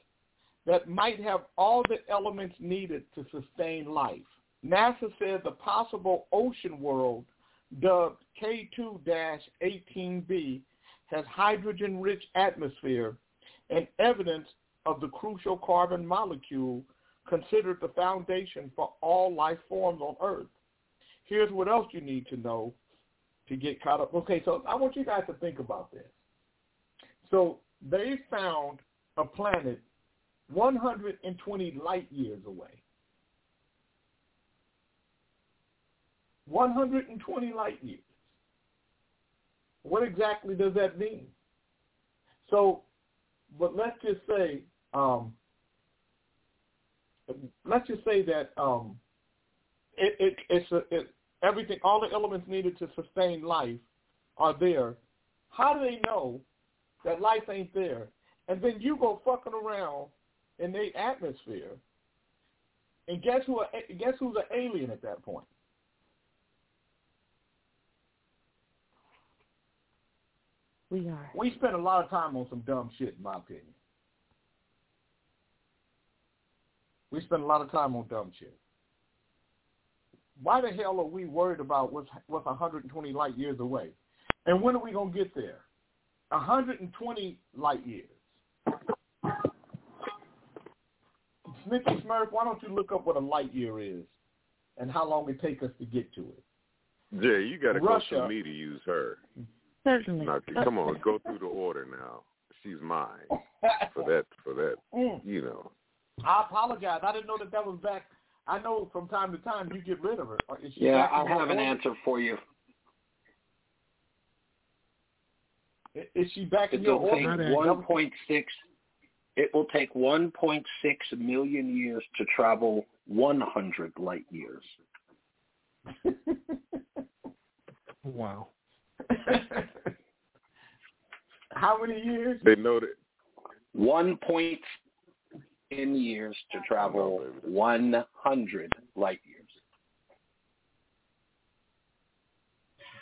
Speaker 1: that might have all the elements needed to sustain life. NASA said the possible ocean world, dubbed K2-18b, has hydrogen-rich atmosphere and evidence of the crucial carbon molecule considered the foundation for all life forms on Earth. Here's what else you need to know to get caught up. Okay, so I want you guys to think about this. So they found a planet 120 light years away. 120 light years. What exactly does that mean? So, but let's just say, um, let's just say that um, it, it, it's a, it, everything, all the elements needed to sustain life are there. How do they know that life ain't there? And then you go fucking around in the atmosphere, and guess who? Guess who's an alien at that point?
Speaker 9: We are.
Speaker 1: We spend a lot of time on some dumb shit, in my opinion. We spend a lot of time on dumb shit. Why the hell are we worried about what's what's 120 light years away? And when are we gonna get there? 120 light years. Smithy Smurf, why don't you look up what a light year is and how long it takes us to get to it?
Speaker 7: Jay, you got to go
Speaker 1: Russia.
Speaker 7: through me to use her.
Speaker 9: Certainly.
Speaker 7: Now, come on, go through the order now. She's mine for that. For that, <laughs>
Speaker 1: Mm.
Speaker 7: you know.
Speaker 1: I apologize. I didn't know that that was back. I know from time to time you get rid of her. Is she
Speaker 11: Yeah, I have an
Speaker 1: order?
Speaker 11: answer for you.
Speaker 1: I- Is she back in your order?
Speaker 11: one point six. It will take one point six million years to travel one hundred light years. <laughs>
Speaker 5: Wow. <laughs>
Speaker 1: How many years?
Speaker 7: They know that.
Speaker 11: One point in years to travel one hundred light years.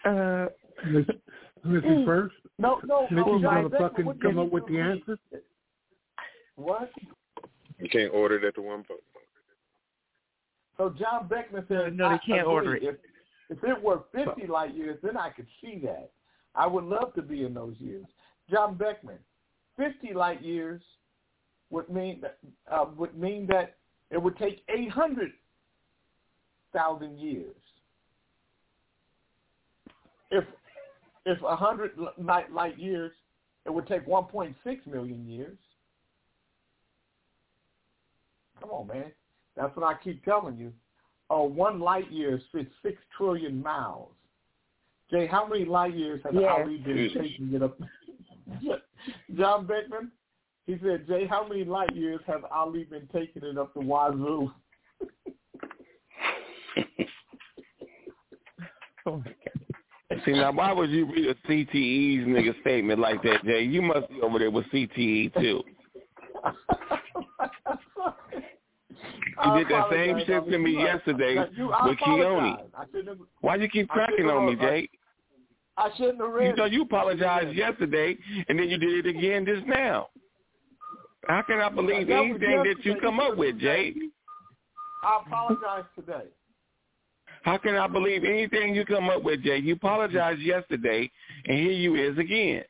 Speaker 9: Uh, <laughs>
Speaker 5: Missy first.
Speaker 1: No, no,
Speaker 5: Missy
Speaker 1: no.
Speaker 5: gonna fucking come up with the
Speaker 1: do?
Speaker 5: answer.
Speaker 1: What?
Speaker 7: You can't order it at the one point.
Speaker 1: So John Beckman said,
Speaker 9: No, they can't order it.
Speaker 1: If, if it were 50 light years, then I could see that. I would love to be in those years. John Beckman, 50 light years would mean that, uh, would mean that it would take 800,000 years. If if 100 light, light years, it would take 1.6 million years. Come on, man. That's what I keep telling you. Oh, one light year fits six trillion miles. Jay, how many light years has
Speaker 9: Yes.
Speaker 1: Ali been taking it up? <laughs> John Beckman, he said, Jay, how many light years has Ali been taking it up the wazoo? <laughs>
Speaker 9: oh my God.
Speaker 6: See now, why would you read a CTE's nigga statement like that, Jay? You must be over there with CTE too. <laughs> You did that same shit to me yesterday with Keone. Why you keep cracking on me, Jay?
Speaker 1: I shouldn't have read
Speaker 6: You know you apologized yesterday, and then you did it again just now. How can I believe
Speaker 1: That
Speaker 6: anything that you come up with, Jay?
Speaker 1: I apologize today.
Speaker 6: How can I believe anything you come up with, Jay? You apologized yesterday, and here you is again.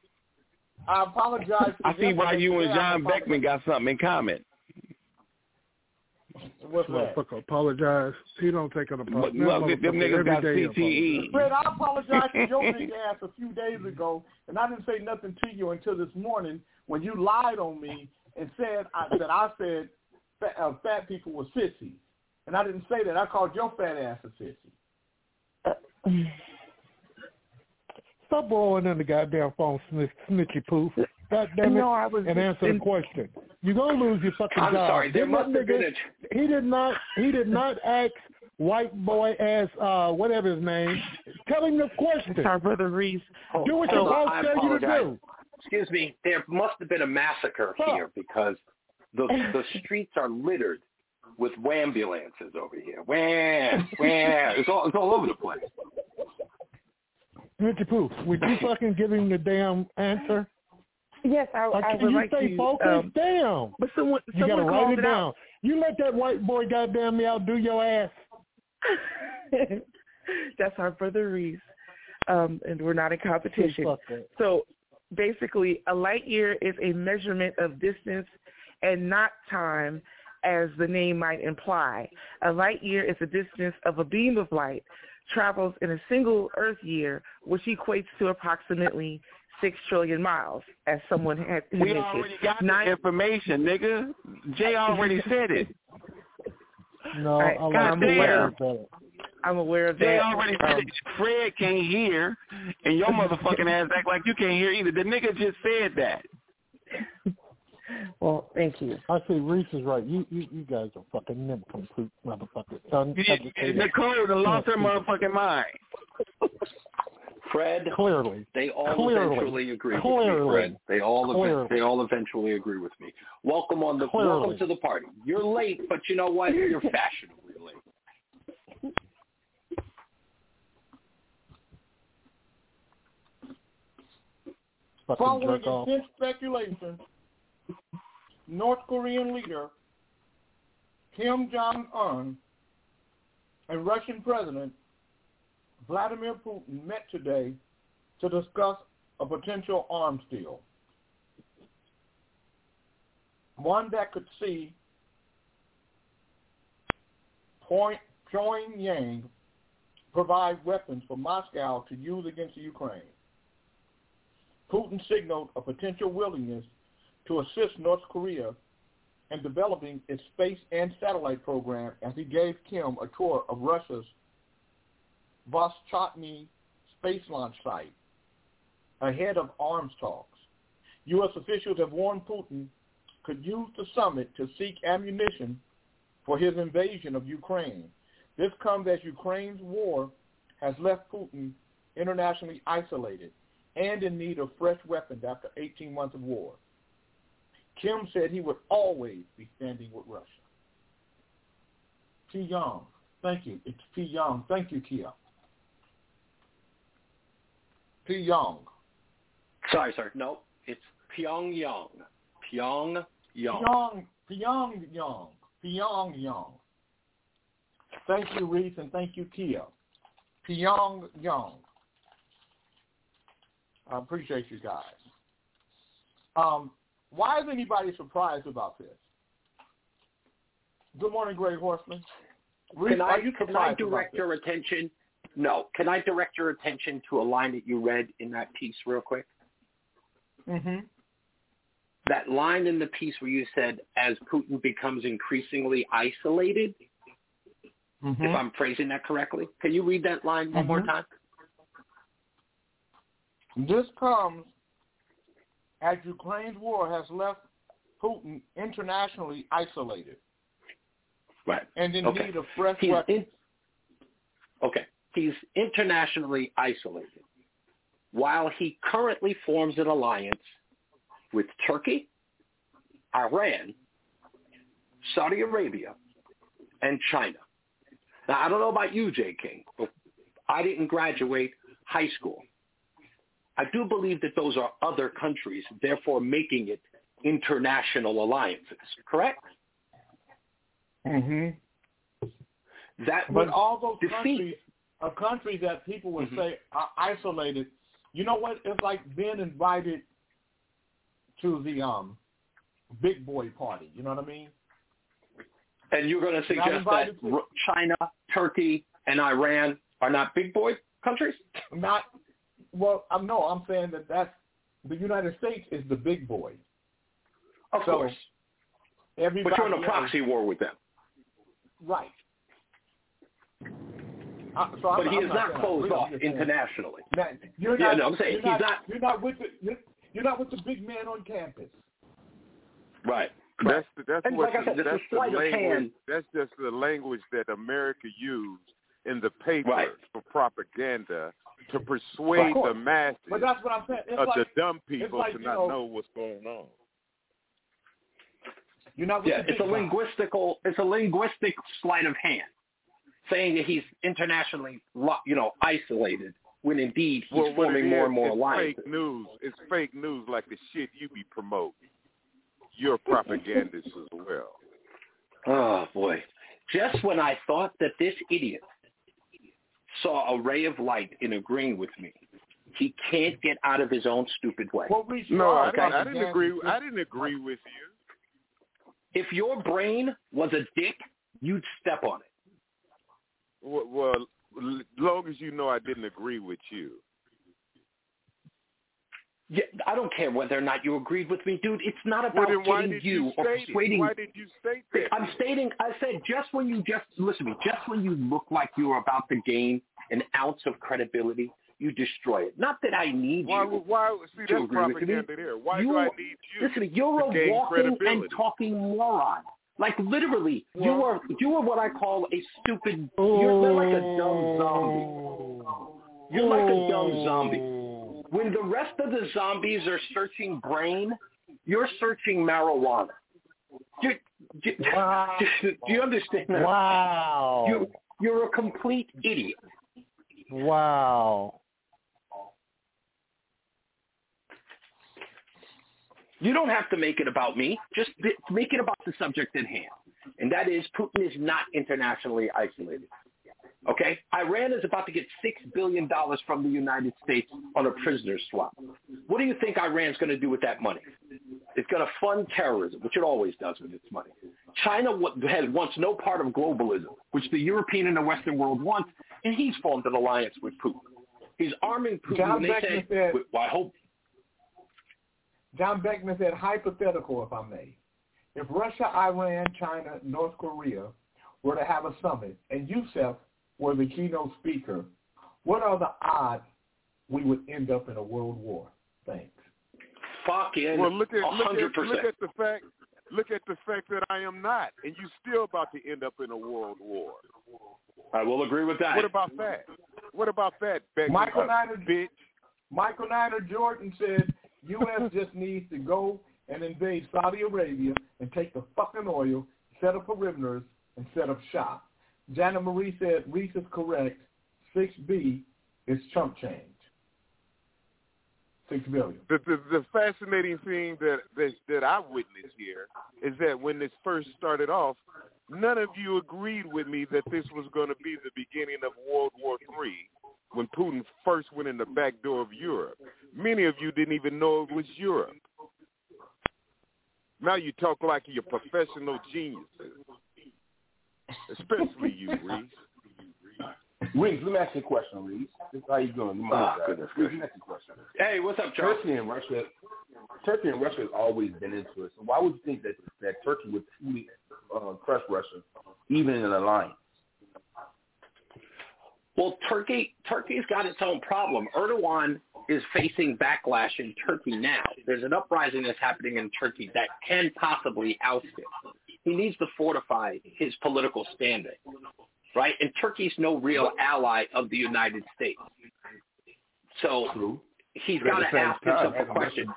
Speaker 1: I apologize.
Speaker 6: I see why you and John. Beckman got something in common.
Speaker 1: What's that?
Speaker 5: Motherfucker apologize. He don't take an apology.
Speaker 6: Well,
Speaker 5: That
Speaker 6: them
Speaker 5: motherfucker
Speaker 6: niggas got
Speaker 5: every day
Speaker 6: CTE.
Speaker 1: Fred, I apologized to your big <laughs> ass a few days ago, and I didn't say nothing to you until this morning when you lied on me and said I, that I said fat, uh, fat people were sissies. And I didn't say that. I called your fat ass a sissy. <sighs>
Speaker 5: Stop blowing in the goddamn phone, snitch, snitchy poof. God damn it.
Speaker 9: No, I was
Speaker 5: and answer
Speaker 9: in-
Speaker 5: the question. You're gonna lose your fucking
Speaker 11: I'm
Speaker 5: job.
Speaker 11: sorry, there
Speaker 5: Didn't
Speaker 11: must have been
Speaker 5: nigga-
Speaker 11: a
Speaker 5: He did not. He did not ask white boy ass uh whatever his name. Tell him the question.
Speaker 9: It's our brother Reese.
Speaker 5: Do what
Speaker 11: Hold
Speaker 5: your boss tell you to do.
Speaker 11: Excuse me. There must have been a massacre
Speaker 5: Stop.
Speaker 11: here because the <laughs> the streets are littered with wambulances over here. Wham, wham. It's all it's all over the place.
Speaker 5: Snitchy poof. Would you fucking give him the damn answer?
Speaker 9: Yes, I,
Speaker 5: Or
Speaker 9: I would
Speaker 5: you
Speaker 9: like
Speaker 5: stay
Speaker 9: to.
Speaker 5: focused?
Speaker 9: Um,
Speaker 5: damn.
Speaker 9: but someone,
Speaker 5: You
Speaker 9: someone
Speaker 5: gotta write it
Speaker 9: it
Speaker 5: down. You let that white boy goddamn me outdo your ass. <laughs>
Speaker 9: That's our brother Reese, um, and we're not in competition. So basically, a light year is a measurement of distance and not time, as the name might imply. A light year is the distance of a beam of light travels in a single Earth year, which equates to approximately six trillion miles, as someone had had
Speaker 6: We
Speaker 9: mentioned.
Speaker 6: already got
Speaker 9: Nine-
Speaker 6: the information, nigga. Jay already <laughs> said it.
Speaker 5: No,
Speaker 9: All right,
Speaker 5: I like
Speaker 9: God
Speaker 5: the
Speaker 6: damn.
Speaker 5: way better.
Speaker 9: I'm aware of that.
Speaker 6: They already said
Speaker 9: Um,
Speaker 6: Fred can't hear, and your motherfucking ass act like you can't hear either. The nigga just said that.
Speaker 9: well, thank you.
Speaker 5: I see Reese is right. You you, you guys are fucking nincompoop motherfuckers. Uneducated.
Speaker 6: Nicole done lost her motherfucking mind.
Speaker 11: Fred,
Speaker 5: Clearly.
Speaker 11: they all
Speaker 5: Clearly.
Speaker 11: eventually agree with me, Fred. They all
Speaker 5: Clearly.
Speaker 11: they all eventually agree with me. Welcome on the
Speaker 5: Clearly.
Speaker 11: welcome to the party. You're late, but you know what? You're <laughs> fashionably late.
Speaker 1: Following intense speculation, North Korean leader Kim Jong Un and Russian President Vladimir Putin met today to discuss a potential arms deal. One that could see Pyongyang provide weapons for Moscow to use against Ukraine. Putin signaled a potential willingness to assist North Korea in developing its space and satellite program as he gave Kim a tour of Russia's Vostochny space launch site ahead of arms talks. U.S. officials have warned Putin could use the summit to seek ammunition for his invasion of Ukraine. This comes as Ukraine's war has left Putin internationally isolated and in need of fresh weapons after 18 months of war. Kim said he would always be standing with Russia. P. Young, thank you. It's P. Young. Thank you, Kia. P. Young.
Speaker 11: Sorry, sir. No, it's Pyongyang. Pyongyang.
Speaker 1: Pyong, Pyongyang. Pyongyang. Thank you, Reese, and thank you, Kia. Pyongyang. I appreciate you guys. Um, why is anybody surprised about this? Good morning, Greg Horseman. Reese,
Speaker 11: Can I,
Speaker 1: are you
Speaker 11: can I direct your attention? No. Can I direct your attention to a line that you read in that piece real quick?
Speaker 1: Mm-hmm.
Speaker 11: That line in the piece where you said, as Putin becomes increasingly isolated,
Speaker 1: Mm-hmm.
Speaker 11: if I'm phrasing that correctly. Can you read that line one more
Speaker 1: Mhm.
Speaker 11: time?
Speaker 1: This comes as Ukraine's war has left Putin internationally isolated
Speaker 11: Right.
Speaker 1: and in
Speaker 11: Okay.
Speaker 1: need of fresh
Speaker 11: He's
Speaker 1: weapons.
Speaker 11: in- okay. He's internationally isolated while he currently forms an alliance with Turkey, Iran, Saudi Arabia, and China. Now, I don't know about you, Jay King, but I didn't graduate high school. I do believe that those are other countries, therefore making it international alliances, correct?
Speaker 1: Mm-hmm.
Speaker 11: That
Speaker 1: But
Speaker 11: would
Speaker 1: all those
Speaker 11: defeat
Speaker 1: are countries that people would
Speaker 11: Mhm.
Speaker 1: say are isolated. You know what? It's like being invited to the um big boy party. You know what I mean?
Speaker 11: And you're going to suggest that
Speaker 1: to-
Speaker 11: China, Turkey, and Iran are not big boy countries?
Speaker 1: Not well. I'm no. I'm saying that that's the United States is the big boy.
Speaker 11: Of
Speaker 1: So,
Speaker 11: course.
Speaker 1: Everybody
Speaker 11: But you're in a
Speaker 1: else-
Speaker 11: proxy war with them.
Speaker 1: right? Uh, so I'm,
Speaker 11: But he
Speaker 1: I'm
Speaker 11: is
Speaker 1: not
Speaker 11: not closed off
Speaker 1: just saying-
Speaker 11: internationally.
Speaker 1: Now, you're
Speaker 11: Yeah,
Speaker 1: not,
Speaker 11: no, I'm saying
Speaker 1: you're
Speaker 11: he's
Speaker 1: not,
Speaker 11: not-
Speaker 1: You're not with the. You're, you're not with the big man on campus.
Speaker 11: Right.
Speaker 7: That's the, that's
Speaker 11: And
Speaker 7: what
Speaker 11: like I said,
Speaker 7: that's the language.
Speaker 11: hand.
Speaker 7: That's just the language that America used in the paper
Speaker 11: Right.
Speaker 7: for propaganda to persuade the masses
Speaker 1: But that's what I'm saying. It's
Speaker 7: of
Speaker 1: like
Speaker 7: the dumb people
Speaker 1: like,
Speaker 7: to not
Speaker 1: know-
Speaker 7: know what's going on.
Speaker 1: you're not
Speaker 11: Yeah, it's a
Speaker 1: big
Speaker 11: linguistical, it's a linguistic sleight of hand, saying that he's internationally, you know, isolated when indeed he's
Speaker 7: well, what
Speaker 11: forming more
Speaker 7: is,
Speaker 11: and more
Speaker 7: it's
Speaker 11: alliances.
Speaker 7: fake news. It's fake news like the shit you be promoting. You're propagandists as well.
Speaker 11: Oh boy! Just when I thought that this idiot saw a ray of light in agreeing with me, he can't get out of his own stupid way.
Speaker 1: Well, we
Speaker 7: No, I
Speaker 11: okay.
Speaker 7: I didn't agree. I didn't agree with you.
Speaker 11: If your brain was a dick, you'd step on it.
Speaker 7: Well, well, long as you know I didn't agree with you.
Speaker 11: Yeah, I don't care whether or not you agreed with me, dude. It's not about
Speaker 7: why
Speaker 11: getting you,
Speaker 7: you
Speaker 11: or persuading.
Speaker 7: Why did you state that?
Speaker 11: I'm stating. I said just when you just listen to me. Just when you look like you are about to gain an ounce of credibility, you destroy it. Not that I need
Speaker 7: Why?
Speaker 11: you.
Speaker 7: Why? See,
Speaker 11: to
Speaker 7: that's
Speaker 11: agree with me.
Speaker 7: there. Why
Speaker 11: You-
Speaker 7: do I need you
Speaker 11: Listen, you're a walking and talking moron. Like literally, you are you are what I call a stupid. You're, you're like a dumb zombie. Oh. You're like a dumb zombie. Oh. When the rest of the zombies are searching brain, you're searching marijuana. You, <laughs> you, do you understand that?
Speaker 5: Wow.
Speaker 11: You, you're a complete idiot.
Speaker 5: Wow.
Speaker 11: You don't have to make it about me. Just make it about the subject at hand. And that is Putin is not internationally isolated. Okay? Iran is about to get $6 billion from the United States on a prisoner swap. What do you think Iran's going to do with that money? It's going to fund terrorism, which it always does with its money. China has, wants no part of globalism, which the European and the Western world wants, and he's formed an alliance with Putin. He's arming Putin,
Speaker 1: John
Speaker 11: and they
Speaker 1: Beckman
Speaker 11: say,
Speaker 1: said-
Speaker 11: well, I hope
Speaker 1: John Beckman said, hypothetical, if I may. If Russia, Iran, China, North Korea were to have a summit and Youssef were the keynote speaker, what are the odds we would end up in a world war? Thanks.
Speaker 11: fucking
Speaker 7: Well, look at look at look at the fact look at the fact that I am not, and you still about to end up in a world war.
Speaker 11: I will agree with that.
Speaker 7: What about that? What about that, Beckman?
Speaker 1: Michael Niner,
Speaker 7: bitch.
Speaker 1: Michael Niner Jordan said U.S. just needs to go and invade Saudi Arabia and take the fucking oil, set up perimeters, and set up shop. Janet Marie said Reese is correct. 6B is chump change. Six billion.
Speaker 7: The, the the fascinating thing that, that that I witnessed here is that when this first started off, none of you agreed with me that this was going to be the beginning of World War Three when Putin first went in the back door of Europe. Many of you didn't even know it was Europe. Now you talk like you're professional geniuses, especially you, <laughs> Reese.
Speaker 12: Reese, let me ask you a question, Reese. How you doing? Good morning,
Speaker 11: Ah, goodness
Speaker 12: Reese, let me ask you a question.
Speaker 11: Hey, what's up, Charles?
Speaker 12: Turkey and Russia, Turkey and Russia has always been into it. So why would you think that that Turkey would truly uh, crush Russia, even in an alliance?
Speaker 11: Well, Turkey Turkey's got its own problem. Erdogan is facing backlash in Turkey now. There's an uprising that's happening in Turkey that can possibly oust him. He needs to fortify his political standing, right? And Turkey's no real ally of the United States. So he's
Speaker 12: But at
Speaker 11: got to
Speaker 12: same
Speaker 11: ask himself
Speaker 12: as
Speaker 11: a
Speaker 12: a
Speaker 11: question.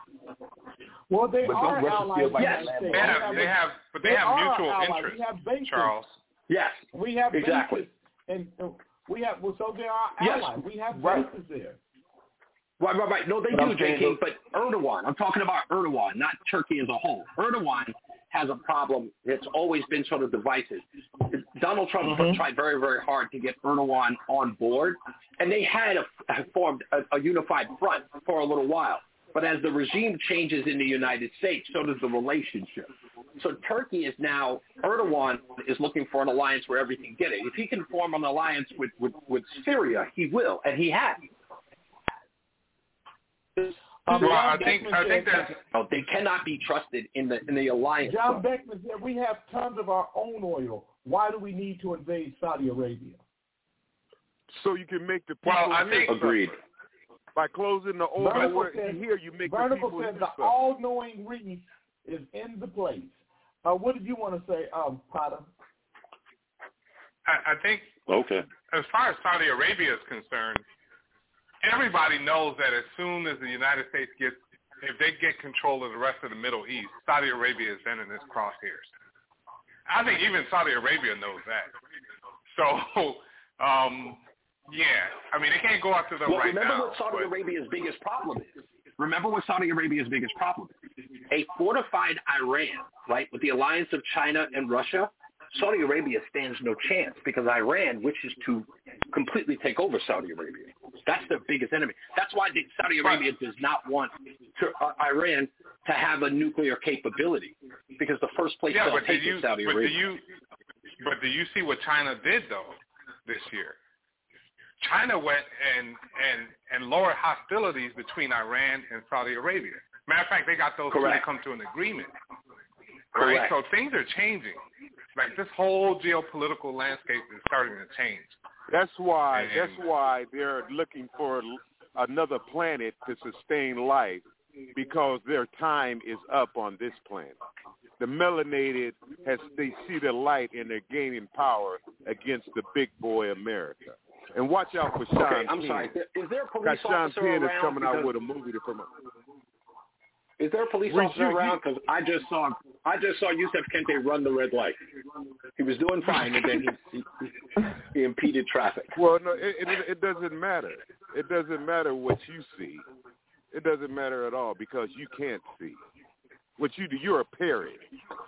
Speaker 1: Well, they
Speaker 12: But
Speaker 1: are allies.
Speaker 12: like
Speaker 11: Yes.
Speaker 13: They have, they have, but they, have mutual
Speaker 1: allies.
Speaker 13: interests,
Speaker 1: We have bases.
Speaker 13: Charles.
Speaker 11: Yes,
Speaker 1: We have
Speaker 11: Exactly.
Speaker 1: bases, and uh, we have. Well, so they are
Speaker 11: Yes.
Speaker 1: allies. We have
Speaker 11: Right.
Speaker 1: bases there.
Speaker 11: Right, right, right. No, they
Speaker 12: But
Speaker 11: do,
Speaker 12: I'm
Speaker 11: JK, but Erdogan, I'm talking about Erdogan, not Turkey as a whole. Erdogan has a problem It's always been sort of divisive. Donald Trump
Speaker 1: Mm-hmm.
Speaker 11: tried very, very hard to get Erdogan on board, and they had a, formed a, a unified front for a little while. But as the regime changes in the United States, so does the relationship. So Turkey is now, Erdogan is looking for an alliance where everything get it. If he can form an alliance with, with, with Syria, he will, and he has.
Speaker 1: Um,
Speaker 13: Well, I think I think
Speaker 1: said-
Speaker 13: that's
Speaker 11: Oh, they cannot be trusted in the in the alliance.
Speaker 1: John Beckman said we have tons of our own oil. Why do we need to invade Saudi Arabia?
Speaker 7: So you can make the people
Speaker 13: Well, I think-
Speaker 7: something.
Speaker 11: Agreed.
Speaker 7: By closing the oil
Speaker 1: Vertical says-
Speaker 7: here, you make the
Speaker 1: Vertical
Speaker 7: people hear
Speaker 1: says the all-knowing Reese is in the place. Uh, what did you want to say, um, Potter?
Speaker 13: I, I think
Speaker 11: Okay.
Speaker 13: as far as Saudi Arabia is concerned, everybody knows that as soon as the United States gets, if they get control of the rest of the Middle East, Saudi Arabia is then in its crosshairs. I think even Saudi Arabia knows that. So, <laughs> um, yeah, I mean, they can't go after them
Speaker 11: Well,
Speaker 13: right
Speaker 11: remember
Speaker 13: now.
Speaker 11: what Saudi
Speaker 13: but-
Speaker 11: Arabia's biggest problem is. Remember what Saudi Arabia's biggest problem is. A fortified Iran, right, with the alliance of China and Russia, Saudi Arabia stands no chance because Iran wishes to completely take over Saudi Arabia. That's their biggest enemy. That's why Saudi Arabia does not want to, uh, Iran to have a nuclear capability because the first place
Speaker 13: yeah,
Speaker 11: they'll
Speaker 13: do
Speaker 11: take
Speaker 13: you,
Speaker 11: is Saudi
Speaker 13: but do
Speaker 11: Arabia.
Speaker 13: you, but do you see what China did though this year? China went and and and lowered hostilities between Iran and Saudi Arabia. Matter of fact, they got those two to come to an agreement. Right,
Speaker 11: Correct.
Speaker 13: so things are changing. Like this whole geopolitical landscape is starting to change.
Speaker 14: That's why.
Speaker 13: And-
Speaker 14: That's why they're looking for another planet to sustain life because their time is up on this planet. The melanated has they see the light and they're gaining power against the big boy America. And watch out for Sean
Speaker 11: Okay, I'm
Speaker 14: Penn.
Speaker 11: sorry. Is there a police
Speaker 14: Sean
Speaker 11: officer
Speaker 14: Penn is
Speaker 11: around?
Speaker 14: coming out
Speaker 11: Because-
Speaker 14: with a movie to promote.
Speaker 11: Is there a police officer
Speaker 14: you-
Speaker 11: around? Because I just saw I just saw Yusef Kente run the red light. He was doing fine, and then he, he, he impeded traffic.
Speaker 14: Well, no, it, it it doesn't matter. It doesn't matter what you see. It doesn't matter at all because you can't see. What you do, you're a parrot.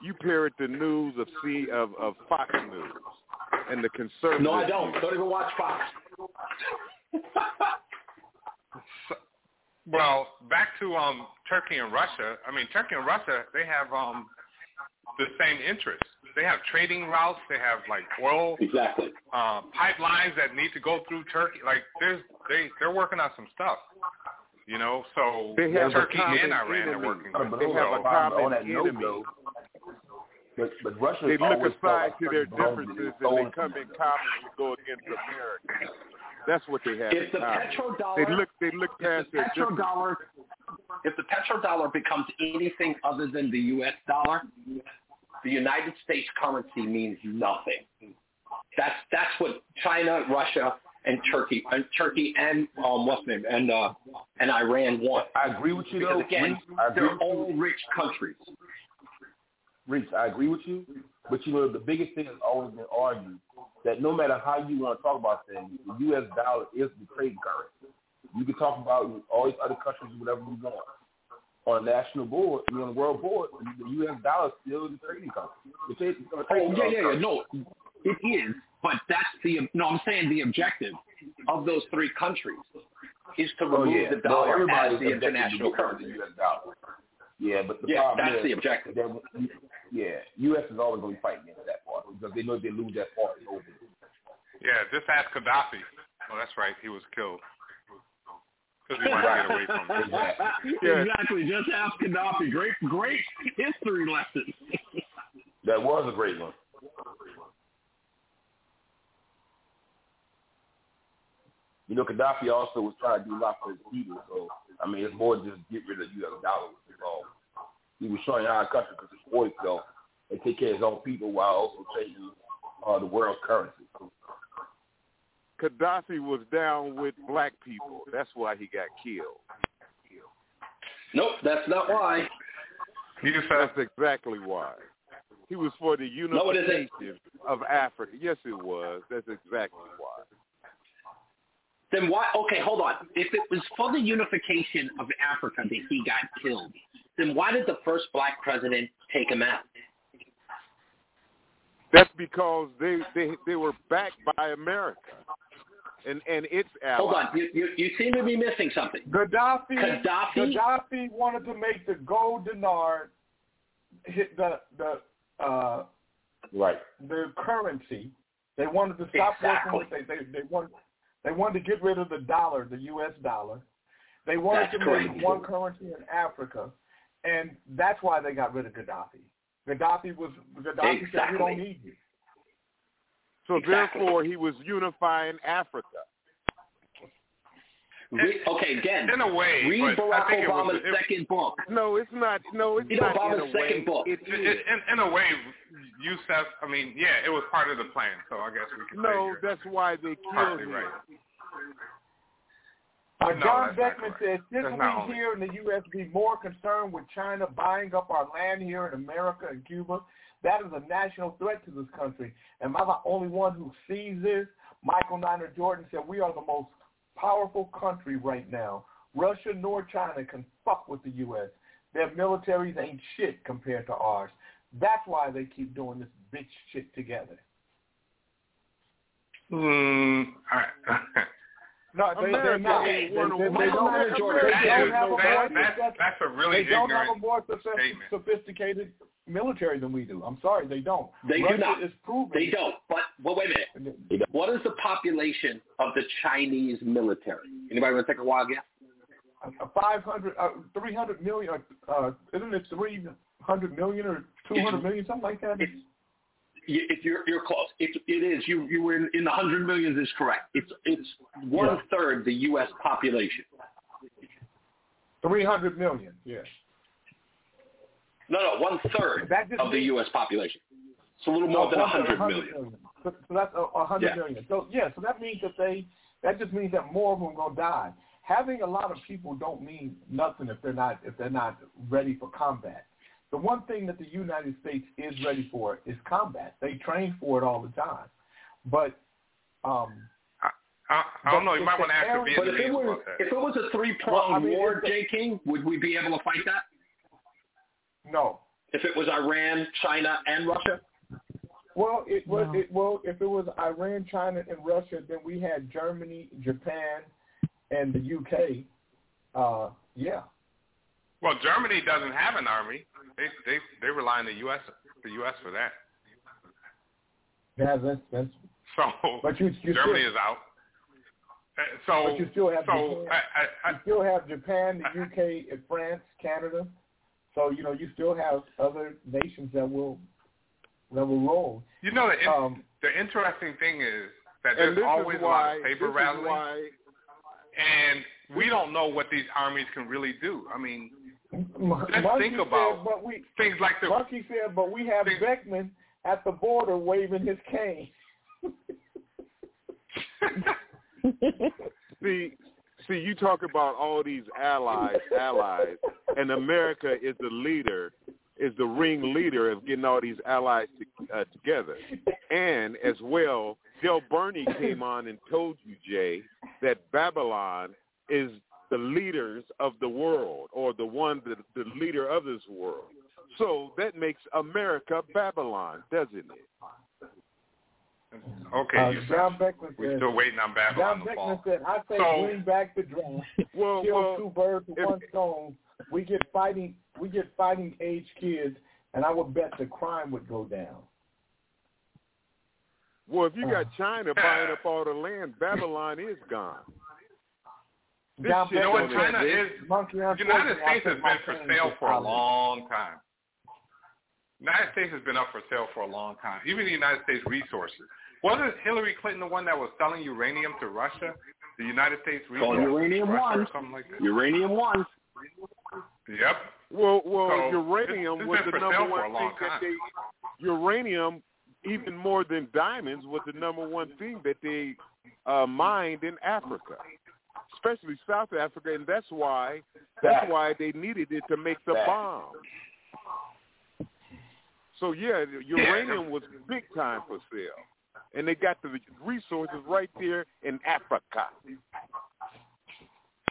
Speaker 14: You parrot the news of C of of Fox News and the conservative.
Speaker 11: No, I don't.
Speaker 14: news.
Speaker 11: Don't even watch Fox. <laughs>
Speaker 13: Well, back to um Turkey and Russia. I mean, Turkey and Russia, they have um the same interests. They have trading routes. They have like oil
Speaker 11: Exactly.
Speaker 13: uh, pipelines that need to go through Turkey. Like there's they they're working on some stuff. You know, so
Speaker 14: They have
Speaker 13: Turkey and Iran are
Speaker 14: enemy.
Speaker 13: working.
Speaker 12: But
Speaker 14: They have a common
Speaker 12: on that note,
Speaker 14: enemy.
Speaker 12: Though. But but Russia
Speaker 14: They look aside to their
Speaker 12: Turkey belonged to
Speaker 14: differences and they come in common to go against America. That's what they have
Speaker 11: If
Speaker 14: in
Speaker 11: the
Speaker 14: common.
Speaker 11: petrodollar,
Speaker 14: They look they look past
Speaker 11: the
Speaker 14: their differences.
Speaker 11: petrodollar, if the petrodollar becomes anything other than the U.S. dollar, the United States currency means nothing. That's that's what China, Russia, and Turkey, and Turkey and um, what's name, and uh, and Iran want.
Speaker 12: I agree with you
Speaker 11: Because
Speaker 12: though.
Speaker 11: again,
Speaker 12: Reese, I agree
Speaker 11: they're all rich countries.
Speaker 12: Reese, I agree with you. But you know, the biggest thing has always been argued that no matter how you want to talk about things, the U.S. dollar is the trading currency. You can talk about all these other countries, whatever you want. On a national board, I mean, on the world board, the U.S. dollar is still the trading currency. The trade, the
Speaker 11: Oh yeah, yeah, yeah. No, it is, but that's the no. I'm saying the objective of those three countries is to
Speaker 12: Oh,
Speaker 11: remove
Speaker 12: yeah.
Speaker 11: the
Speaker 12: No,
Speaker 11: dollar
Speaker 12: everybody's
Speaker 11: as the international currency.
Speaker 12: the U.S. dollar. Yeah, but the
Speaker 11: Yeah,
Speaker 12: problem
Speaker 11: that's
Speaker 12: is
Speaker 11: the objective.
Speaker 12: that yeah, U.S. is always going to be fighting against that part because they know if they lose that part, it's over.
Speaker 13: Yeah, just ask Gaddafi. Oh, that's right. He was killed because he wanted to get away from it. <laughs>
Speaker 11: exactly. Just ask Gaddafi. Great, great history lesson.
Speaker 12: That was a great one. You know, Gaddafi also was trying to do a lot for his people. So, I mean, it's more just get rid of the U.S. dollar. So, he was showing our country to support itself and take care of his own people while also trading uh, the world's currency.
Speaker 14: Gaddafi was down with black people. That's why he got killed.
Speaker 11: Nope, that's not why.
Speaker 14: That's exactly why. He was for the
Speaker 11: No,
Speaker 14: unification of Africa. Yes, it was. That's exactly why.
Speaker 11: Then why? Okay, hold on. If it was for the unification of Africa that he got killed, then why did the first black president take him out?
Speaker 14: That's because they they they were backed by America and and its allies.
Speaker 11: Hold on, you, you you seem to be missing something.
Speaker 1: Gaddafi,
Speaker 11: Gaddafi?
Speaker 1: Gaddafi wanted to make the gold dinar hit the the uh,
Speaker 12: Right.
Speaker 1: the currency. They wanted to stop
Speaker 11: Exactly.
Speaker 1: working with they, they they want they wanted to get rid of the dollar, the U.S. dollar. They wanted
Speaker 11: That's
Speaker 1: to make
Speaker 11: crazy.
Speaker 1: one currency in Africa, and that's why they got rid of Gaddafi. Gaddafi was Gaddafi said we don't need you.
Speaker 14: So
Speaker 11: Exactly.
Speaker 14: therefore, he was unifying Africa.
Speaker 11: Re- okay, again,
Speaker 13: In a way,
Speaker 11: read Barack
Speaker 13: think it was-
Speaker 11: Obama's
Speaker 13: it-
Speaker 11: second book.
Speaker 14: No, it's not. No, it's
Speaker 11: You know,
Speaker 14: not in
Speaker 11: Obama's
Speaker 14: a way.
Speaker 11: second book.
Speaker 14: It
Speaker 13: In, in, in a way, Yusef, I mean, yeah, it was part of the plan, so I guess we can say
Speaker 14: No,
Speaker 13: you're
Speaker 14: that's why they killed him.
Speaker 13: right.
Speaker 1: Uh, John
Speaker 13: not
Speaker 1: Beckman says, shouldn't we here in the U.S. be more concerned with China buying up our land here in America and Cuba? That is a national threat to this country. Am I the only one who sees this? Michael Niner Jordan said, we are the most powerful country right now. Russia nor China can fuck with the U.S. Their militaries ain't shit compared to ours. That's why they keep doing this bitch shit together.
Speaker 13: Mm, all right. <laughs>
Speaker 1: No, they, they're not.
Speaker 14: ain't
Speaker 1: They,
Speaker 14: one
Speaker 1: they,
Speaker 14: of
Speaker 1: they
Speaker 14: one.
Speaker 1: don't,
Speaker 13: That
Speaker 1: they don't have a
Speaker 13: that-
Speaker 1: more
Speaker 13: that-
Speaker 1: that's-
Speaker 13: that's a really
Speaker 1: They don't have a more
Speaker 13: statement.
Speaker 1: sophisticated military than we do. I'm sorry, they don't.
Speaker 11: They
Speaker 1: Russia
Speaker 11: do not.
Speaker 1: is proven.
Speaker 11: They don't. But well, wait a minute. What is the population of the Chinese military? Anybody want to take a wild guess?
Speaker 1: Uh, 500, uh, 300 million, uh, uh, isn't it 300 million or 200 million, something like that?
Speaker 11: You- If you're you're close, it, it is. You you were in, in the hundred millions is correct. It's it's one third the U.S. population.
Speaker 1: 300 million, yes.
Speaker 11: No, no, one third of the U.S. population. It's a little more
Speaker 1: No,
Speaker 11: than a hundred
Speaker 1: hundred
Speaker 11: million.
Speaker 1: So, so that's a, a hundred
Speaker 11: Yeah.
Speaker 1: million. So yeah, so that means that they that just means that more of them are gonna die. Having a lot of people don't mean nothing if they're not if they're not ready for combat. The one thing that the United States is ready for is combat. They train for it all the time. But um
Speaker 13: I, I don't know. You
Speaker 1: But
Speaker 13: might want to ask the
Speaker 1: area-
Speaker 11: But if it
Speaker 13: Vietnamese
Speaker 11: was if it was a three
Speaker 1: Well, I
Speaker 11: pronged
Speaker 1: mean,
Speaker 11: war,
Speaker 1: if the-
Speaker 11: Jay King, would we be able to fight that?
Speaker 1: no.
Speaker 11: If it was Iran, China, and Russia?
Speaker 1: Well, it was
Speaker 11: No.
Speaker 1: it well if it was Iran, China, and Russia, then we had Germany, Japan, and the UK. Uh, yeah.
Speaker 13: Well, Germany doesn't have an army. They they they rely on the U.S. the U.S. for that.
Speaker 1: Yeah, that's that's.
Speaker 13: So
Speaker 1: But you, you
Speaker 13: Germany
Speaker 1: still,
Speaker 13: is out. Uh, So
Speaker 1: But you still have
Speaker 13: so
Speaker 1: Japan.
Speaker 13: I, I,
Speaker 1: you still have Japan, the UK, and France, Canada. So you know you still have other nations that will that will roll.
Speaker 13: you know the
Speaker 1: Um,
Speaker 13: the interesting thing is that there's always
Speaker 14: is
Speaker 13: a lot of paper rattling,
Speaker 14: why
Speaker 13: and we don't know what these armies can really do. I mean, Just think
Speaker 1: said,
Speaker 13: about
Speaker 1: but we,
Speaker 13: things like the
Speaker 1: Monkey said, but we have Beckman at the border waving his cane. <laughs> <laughs>
Speaker 14: see, see, you talk about all these allies, allies, and America is the leader, is the ring leader of getting all these allies to, uh, together. And as well, Joe Burney came on and told you, Jay, that Babylon is the leaders of the world, or the one, the, the leader of this world. So that makes America Babylon, doesn't it?
Speaker 13: okay,
Speaker 1: Uh,
Speaker 13: you
Speaker 1: John Beckman
Speaker 13: we're
Speaker 1: said,
Speaker 13: still waiting on Babylon
Speaker 1: John
Speaker 13: to
Speaker 1: Beckman
Speaker 13: fall.
Speaker 1: said, I say
Speaker 13: So-
Speaker 1: bring back the draft. <laughs>
Speaker 14: Well,
Speaker 1: Kill
Speaker 14: well,
Speaker 1: two birds with one stone. We get fighting we get fighting age kids and I would bet the crime would go down.
Speaker 14: Well, if you got
Speaker 1: Uh.
Speaker 14: China buying up all the land, Babylon is gone. This
Speaker 1: John
Speaker 14: shit
Speaker 13: You know what China
Speaker 14: exist.
Speaker 13: is?
Speaker 1: Monkey,
Speaker 13: The United
Speaker 1: unfortunately, I
Speaker 13: States has
Speaker 1: think my
Speaker 13: been for sale for a long time. United States has been up for sale for a long time. Even the United States resources. Wasn't Hillary Clinton the one that was selling uranium to Russia? The United States
Speaker 11: Called
Speaker 13: resources
Speaker 11: Uranium
Speaker 13: to Russia
Speaker 11: One.
Speaker 13: something like that.
Speaker 11: Uranium one.
Speaker 13: Yep.
Speaker 14: Well, well,
Speaker 13: So,
Speaker 14: uranium
Speaker 13: it's- it's
Speaker 14: was the number
Speaker 13: sale for
Speaker 14: one
Speaker 13: a long
Speaker 14: thing that they. Uranium, even more than diamonds, was the number one thing that they uh, mined in Africa, especially South Africa, and that's why that's why they needed it to make the bomb. So yeah, uranium was big time for sale, and they got the resources right there in Africa.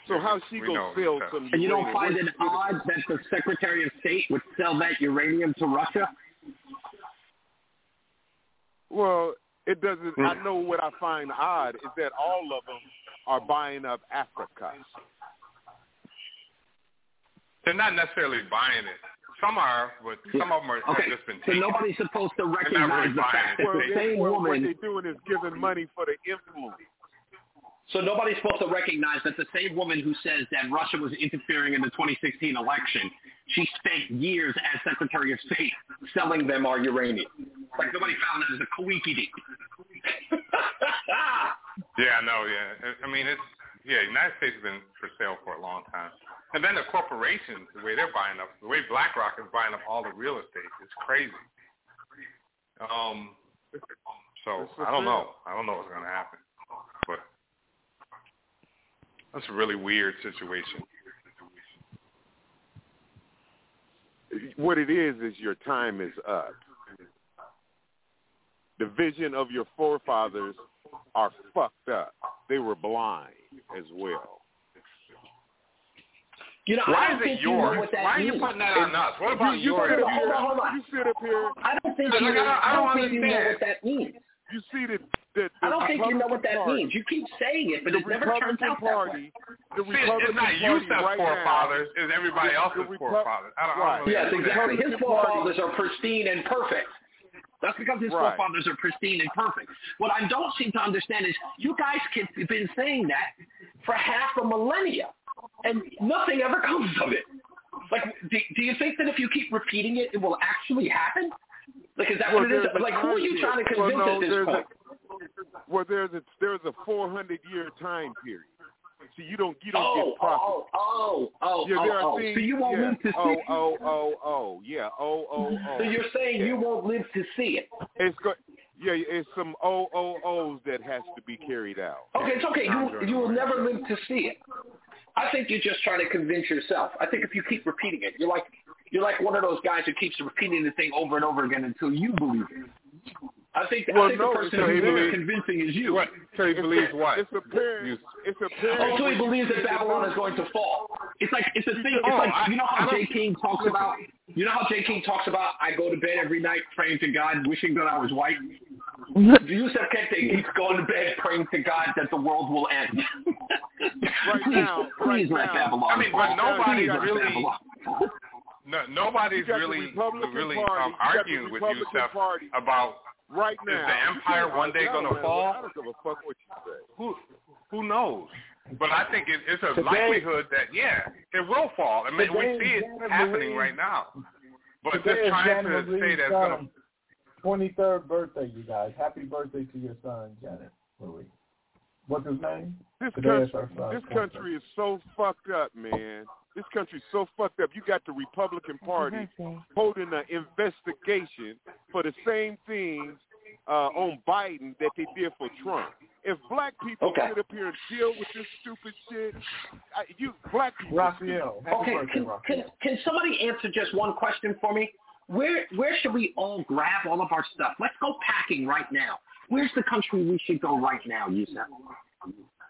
Speaker 14: So how she
Speaker 13: We
Speaker 14: gonna
Speaker 13: know
Speaker 14: sell some?
Speaker 11: And you don't find it odd that the Secretary of State would sell that uranium to Russia?
Speaker 14: Well, it doesn't. I mm. know what I find odd is that all of them are buying up Africa.
Speaker 13: They're not necessarily buying it. Some are, but some of them are,
Speaker 11: Okay,
Speaker 13: have just been
Speaker 11: so
Speaker 13: taken.
Speaker 11: nobody's supposed to recognize
Speaker 13: really
Speaker 11: the fact that the same
Speaker 14: well, what
Speaker 11: woman.
Speaker 14: they're doing is giving money for the influence.
Speaker 11: So nobody's supposed to recognize that the same woman who says that Russia was interfering in the 2016 election, she spent years as Secretary of State selling them our uranium. Like nobody found that as a coinky <laughs>
Speaker 13: Yeah, no, yeah. I- I mean, it's yeah. United States has been for sale for a long time, and then the corporations, the way they're buying up, the way BlackRock is buying up all the real estate, it's crazy. Um, so I don't know. I don't know what's gonna happen, but that's a really weird situation.
Speaker 14: What it is is your time is up. The vision of your forefathers are fucked up. They were blind as well.
Speaker 11: You know, I
Speaker 13: Why
Speaker 11: don't
Speaker 13: is it
Speaker 11: think you know
Speaker 13: yours?
Speaker 11: what
Speaker 13: Why are you
Speaker 11: means.
Speaker 13: putting that on us? What about
Speaker 14: you, you
Speaker 13: yours?
Speaker 14: sit up
Speaker 11: Hold
Speaker 14: here.
Speaker 11: on, hold on.
Speaker 14: You sit up here.
Speaker 11: I don't think you
Speaker 13: I
Speaker 11: know,
Speaker 13: don't- I
Speaker 11: I
Speaker 13: don't
Speaker 11: don't think you know
Speaker 13: understand.
Speaker 11: what that means.
Speaker 14: you see the the, the
Speaker 11: I don't think you know what that
Speaker 14: Republican
Speaker 11: means. You keep saying it, but
Speaker 14: the
Speaker 11: it never turns
Speaker 14: Republican
Speaker 11: out that way.
Speaker 14: the
Speaker 13: See,
Speaker 14: Republican
Speaker 13: it's not
Speaker 14: Party
Speaker 13: you as
Speaker 14: right
Speaker 13: forefathers,
Speaker 14: now,
Speaker 13: it's everybody
Speaker 14: the-
Speaker 13: else's
Speaker 14: the Repu-
Speaker 13: forefathers. I don't, I don't really
Speaker 11: Yes,
Speaker 13: understand.
Speaker 11: exactly. His forefathers are pristine and perfect. That's because his
Speaker 14: Right.
Speaker 11: forefathers are pristine and perfect. What I don't seem to understand is you guys have been saying that for half a millennia, and nothing ever <laughs> comes of it. Like, do, do you think that if you keep repeating it, it will actually happen? Like, is that
Speaker 14: Well,
Speaker 11: what it is? Like, who are you trying to convince
Speaker 14: Well, no,
Speaker 11: at this point?
Speaker 14: A, well, there's a there's a 400 year time period. See, you don't you don't
Speaker 11: Oh,
Speaker 14: get profit.
Speaker 11: oh, oh, oh,
Speaker 14: yeah,
Speaker 11: oh,
Speaker 14: there are
Speaker 11: oh, oh.
Speaker 14: things.
Speaker 11: So you won't
Speaker 14: yeah.
Speaker 11: live to see
Speaker 14: oh,
Speaker 11: it.
Speaker 14: oh, oh, oh, oh yeah, oh, oh, oh.
Speaker 11: So you're saying you won't live to see it?
Speaker 14: It's go- yeah, it's some oh, oh, O O O's that has to be carried out.
Speaker 11: Okay, it's okay. You you will never live to see it. I think you're just trying to convince yourself. I think if you keep repeating it, you're like you're like one of those guys who keeps repeating the thing over and over again until you believe it. I think I think
Speaker 14: no,
Speaker 11: the person
Speaker 14: so he
Speaker 11: who's
Speaker 14: believes-
Speaker 11: convincing is you.
Speaker 13: What? So he believes what?
Speaker 14: It's apparent. It's apparent.
Speaker 11: Oh, so he believes that Babylon is going to fall. It's like it's a thing. It's
Speaker 13: Oh,
Speaker 11: like
Speaker 13: I-
Speaker 11: you know how
Speaker 13: don't-
Speaker 11: King talks about. You know how Jay King talks about. I go to bed every night praying to God, wishing that I was white. Yusef Kente keeps going to bed praying to God that the world will end. <laughs>
Speaker 14: Right
Speaker 11: please,
Speaker 14: now-
Speaker 11: please
Speaker 14: right
Speaker 11: let
Speaker 14: now-
Speaker 11: Babylon
Speaker 13: I mean, but
Speaker 11: fall.
Speaker 13: nobody's
Speaker 11: Please
Speaker 13: really-
Speaker 11: Babylon.
Speaker 13: No, nobody's
Speaker 14: You got the
Speaker 13: really really um,
Speaker 14: you got the
Speaker 13: arguing with you,
Speaker 14: Republican Party.
Speaker 13: about
Speaker 14: right
Speaker 13: is
Speaker 14: now.
Speaker 13: the empire one day
Speaker 14: I
Speaker 13: going to fall?
Speaker 14: I don't give a fuck what you say.
Speaker 13: Who who knows? But I think it, it's a
Speaker 1: Today-
Speaker 13: likelihood that yeah, it will fall. I mean, we see it
Speaker 1: is January-
Speaker 13: happening right now. But
Speaker 1: Today
Speaker 13: just
Speaker 1: is
Speaker 13: trying
Speaker 1: Janet
Speaker 13: to say
Speaker 1: Marie's
Speaker 13: that's going to
Speaker 1: 23rd birthday, you guys. Happy birthday to your son, Janet Marie. What's his name?
Speaker 14: This
Speaker 1: Today
Speaker 14: country, this country is so fucked up, man. This country's so fucked up. You got the Republican Party holding an investigation for the same things uh, on Biden that they did for Trump. If black people
Speaker 11: Okay.
Speaker 14: sit up here and deal with this stupid shit, I, you black people.
Speaker 1: Raphael.
Speaker 11: Okay,
Speaker 1: birthday,
Speaker 11: can,
Speaker 1: Raphael.
Speaker 11: can can somebody answer just one question for me? Where where should we all grab all of our stuff? Let's go packing right now. Where's the country we should go right now, Yusef?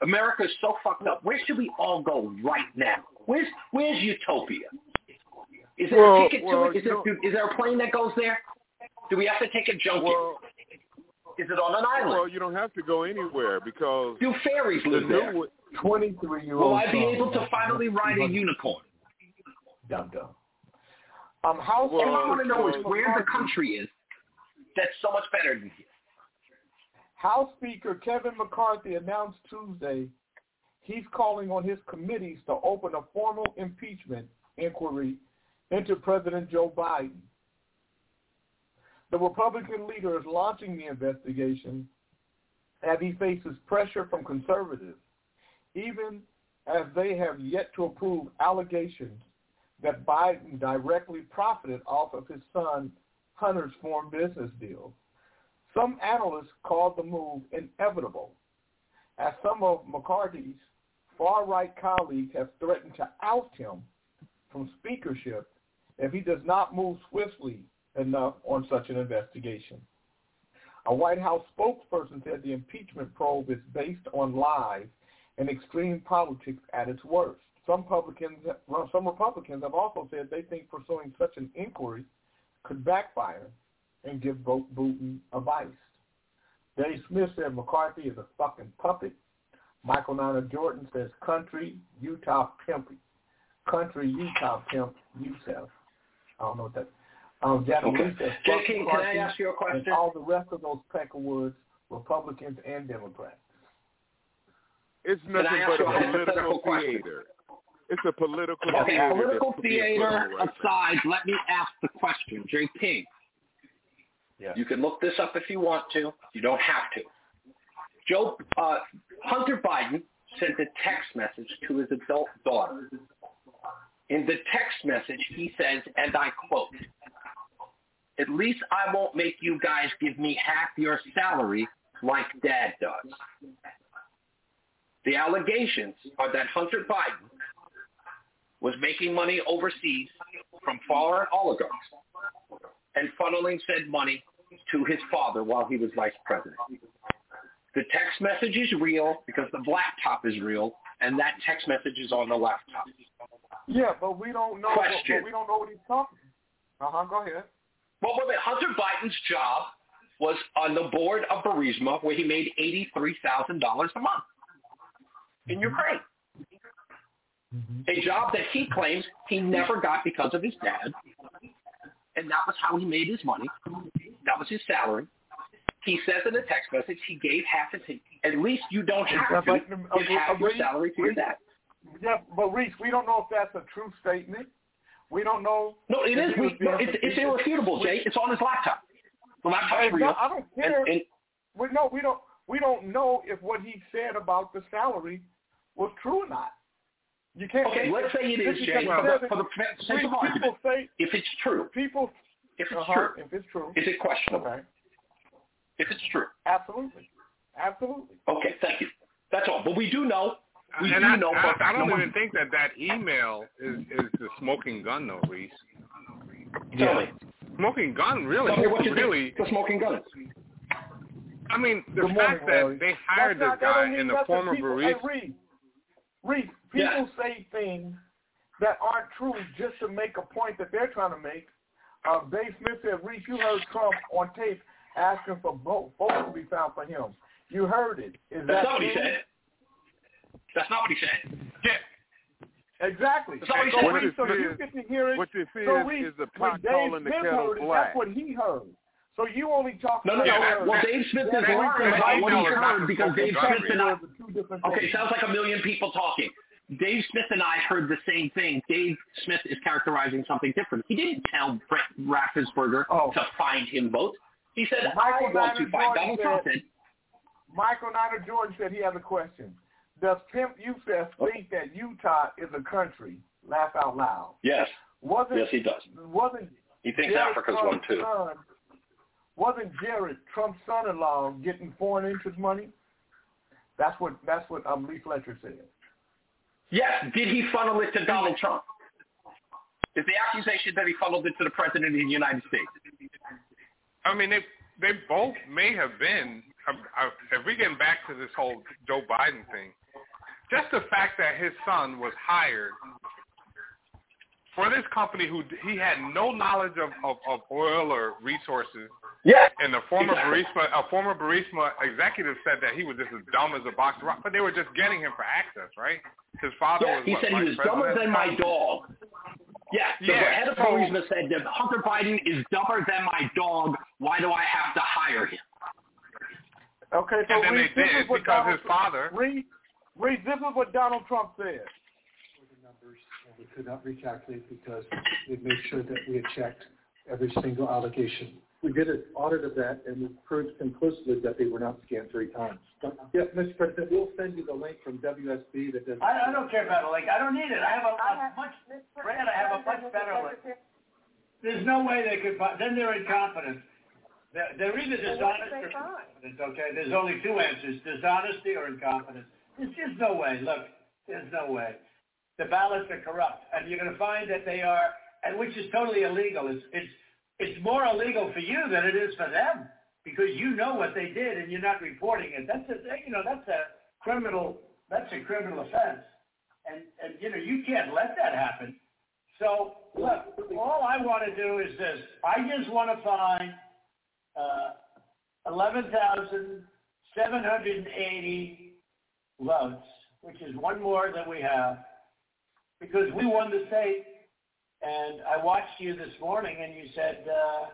Speaker 11: America's so fucked up. Where should we all go right now? Where's where's Utopia? Is there
Speaker 14: Well,
Speaker 11: a ticket
Speaker 14: well,
Speaker 11: to it? Is
Speaker 14: you
Speaker 11: there,
Speaker 14: know-
Speaker 11: is there a plane that goes there? Do we have to take a junket?
Speaker 14: Well,
Speaker 11: is it on an island?
Speaker 14: well, you don't have to go anywhere because
Speaker 11: Do fairies
Speaker 14: the
Speaker 11: live there?
Speaker 1: 23 year
Speaker 11: Will
Speaker 1: old
Speaker 11: I be able to finally ride a unicorn?
Speaker 1: Dum dum. Um, House
Speaker 11: All I want to know is where the country is that's so much better than here.
Speaker 1: House Speaker Kevin McCarthy announced Tuesday he's calling on his committees to open a formal impeachment inquiry into President Joe Biden. The Republican leader is launching the investigation as he faces pressure from conservatives, even as they have yet to approve allegations that Biden directly profited off of his son Hunter's foreign business deal. Some analysts called the move inevitable, as some of McCarthy's far-right colleagues have threatened to oust him from speakership if he does not move swiftly enough on such an investigation. A White House spokesperson said the impeachment probe is based on lies and extreme politics at its worst. Some Republicans, some Republicans have also said they think pursuing such an inquiry could backfire and give vote Putin a vice. Dave Smith said McCarthy is a fucking puppet. Michael Nana Jordan says country, Utah pimpy. Country, Utah pimp, Youssef. I don't know what that um, Janet
Speaker 11: Okay.
Speaker 1: Lee says,
Speaker 11: Jay
Speaker 1: fuck
Speaker 11: King, can I ask you a question?
Speaker 1: And all the rest of those pecker words, Republicans and Democrats.
Speaker 14: It's nothing but a
Speaker 11: a
Speaker 14: political theater. It's a political
Speaker 11: Okay,
Speaker 14: theater.
Speaker 11: political
Speaker 14: that's being put
Speaker 11: theater
Speaker 14: on right now.
Speaker 11: aside, let me ask the question. Jay King,
Speaker 1: Yeah.
Speaker 11: you can look this up if you want to. You don't have to. Joe uh, Hunter Biden sent a text message to his adult daughter. In the text message, he says, and I quote, at least I won't make you guys give me half your salary like dad does. The allegations are that Hunter Biden was making money overseas from foreign oligarchs and funneling said money to his father while he was vice president. The text message is real because the laptop is real, and that text message is on the laptop.
Speaker 1: Yeah, but we don't know.
Speaker 11: Question.
Speaker 1: But we don't know what he's talking. Uh huh. Go ahead.
Speaker 11: Well, wait a minute. Hunter Biden's job was on the board of Burisma where he made $83,000 a month in Ukraine. A job that he claims he never got because of his dad. And that was how he made his money. That was his salary. He says in a text message he gave half his at least you don't have to give
Speaker 1: uh,
Speaker 11: half
Speaker 1: uh,
Speaker 11: your salary to your
Speaker 1: Reese,
Speaker 11: dad.
Speaker 1: Yeah, but Reese, we don't know if that's a true statement. We don't know.
Speaker 11: No, it is. We, no, it's, it's irrefutable, Jay. It's on his laptop. The laptop's real.
Speaker 1: no, I don't care.
Speaker 11: And, and
Speaker 1: we no, we don't. We don't know if what he said about the salary was true or not. You can't.
Speaker 11: Okay, let's say it is, Jay, for the- for the sake of
Speaker 1: people
Speaker 11: argument.
Speaker 1: say
Speaker 11: if it's true,
Speaker 1: people.
Speaker 11: if it's
Speaker 1: uh-huh,
Speaker 11: true,
Speaker 1: if it's true,
Speaker 11: is it questionable?
Speaker 1: Okay.
Speaker 11: If it's true.
Speaker 1: Absolutely. Absolutely.
Speaker 11: Okay, thank you. That's all. But we do know. We
Speaker 13: and
Speaker 11: do
Speaker 13: I,
Speaker 11: know. for
Speaker 13: I,
Speaker 11: a
Speaker 13: I don't
Speaker 11: number-
Speaker 13: even think that that email is is the smoking gun, though, Reese.
Speaker 11: Tell me.
Speaker 13: Smoking gun, really,
Speaker 11: Tell me what you
Speaker 13: really.
Speaker 11: think the smoking gun.
Speaker 13: I mean, the
Speaker 1: Good
Speaker 13: fact
Speaker 1: morning,
Speaker 13: that
Speaker 1: Larry.
Speaker 13: they hired
Speaker 1: That's
Speaker 13: this
Speaker 1: that
Speaker 13: guy
Speaker 1: don't
Speaker 13: in the
Speaker 1: nothing.
Speaker 13: former
Speaker 1: people,
Speaker 13: Burisma.
Speaker 1: Hey, Reed, Reed, people
Speaker 11: Yeah.
Speaker 1: say things that aren't true just to make a point that they're trying to make. Uh, Dave Smith said, Reese, you heard Trump on tape asking for vote, votes to be found for him. You heard it. Is
Speaker 11: That's
Speaker 1: that
Speaker 11: not what he
Speaker 1: true?
Speaker 11: said. That's not what he said.
Speaker 13: Yeah.
Speaker 1: Exactly.
Speaker 11: That's not what he
Speaker 1: so,
Speaker 11: said.
Speaker 14: What it
Speaker 1: so
Speaker 14: says-
Speaker 1: you get to hear it.
Speaker 14: what it says
Speaker 1: so Reed,
Speaker 14: is the
Speaker 1: when
Speaker 14: pot
Speaker 1: Dave
Speaker 14: calling the
Speaker 1: Smith
Speaker 14: kettle
Speaker 1: heard it,
Speaker 14: black.
Speaker 1: that's what he heard. So you only talk
Speaker 11: No, no,
Speaker 1: about
Speaker 11: no.
Speaker 13: Yeah,
Speaker 1: what
Speaker 11: well. Dave Smith is
Speaker 1: Yeah,
Speaker 11: lying
Speaker 1: that's
Speaker 11: about what he heard because Dave
Speaker 13: Smoking
Speaker 11: Smith and I.
Speaker 1: Those are two different
Speaker 11: Okay, sounds like a million people talking. Dave Smith and I heard the same thing. Dave Smith is characterizing something different. He didn't tell Brett Raffensperger
Speaker 1: Oh.
Speaker 11: to find him votes. He said,
Speaker 1: Michael
Speaker 11: I want to find
Speaker 1: Jordan
Speaker 11: Donald Trump.
Speaker 1: said-
Speaker 11: Said,
Speaker 1: Michael Niner Jordan said he has a question. Does Pimp Youssef think that Utah is a country? Laugh out loud.
Speaker 11: yes,
Speaker 1: Wasn't
Speaker 11: yes, he does.
Speaker 1: wasn't
Speaker 11: He thinks
Speaker 1: Jared
Speaker 11: Africa's
Speaker 1: Trump's
Speaker 11: one too.
Speaker 1: Son, wasn't Jared Trump's son-in-law getting foreign interest money? That's what that's what um, Lee Fletcher said.
Speaker 11: Yes, did he funnel it to Donald Trump? Is the accusation that he funneled it to the president of the United States?
Speaker 13: I mean, they they both may have been. uh, If we get back to this whole Joe Biden thing, just the fact that his son was hired for this company who he had no knowledge of, of, of oil or resources.
Speaker 11: Yeah.
Speaker 13: And the former
Speaker 11: Exactly.
Speaker 13: Burisma, a former Burisma executive said that he was just as dumb as a box of rock, but they were just getting him for access, right? His father
Speaker 11: Yeah,
Speaker 13: was
Speaker 11: he
Speaker 13: what,
Speaker 11: said he was dumber than my dog. Yeah, the
Speaker 13: Yeah,
Speaker 11: head of
Speaker 13: so-
Speaker 11: Burisma said that Hunter Biden is dumber than my dog. Why do I have to hire him?
Speaker 1: Okay, so
Speaker 13: And then
Speaker 1: Reed,
Speaker 13: they did
Speaker 1: is
Speaker 13: because
Speaker 1: Donald
Speaker 13: his father-
Speaker 1: Reed, Reed, this is what Donald Trump said.
Speaker 15: numbers, and we could not recalculate because we made sure that we had checked every single allocation. We did an audit of that, and we proved conclusively that they were not scanned three times. Yes, Mr. President, we'll send you the link from WSB that does.
Speaker 16: I, I don't care about a link. I don't need it. I have a, a much, Brad, I have a much better link. There's no way they could, then they're incompetent. They're, they're either dishonest or incompetent, okay? There's only two answers, dishonesty or incompetence. There's just no way. Look, there's no way. The ballots are corrupt, and you're going to find that they are, and which is totally illegal. It's, it's, it's more illegal for you than it is for them because you know what they did and you're not reporting it. That's a, you know, that's a criminal, that's a criminal offense. And, and, you know, you can't let that happen. So, look, all I want to do is this. I just want to find uh, 11,780 votes, which is one more than we have, because we won the state. And I watched you this morning, and you said, uh,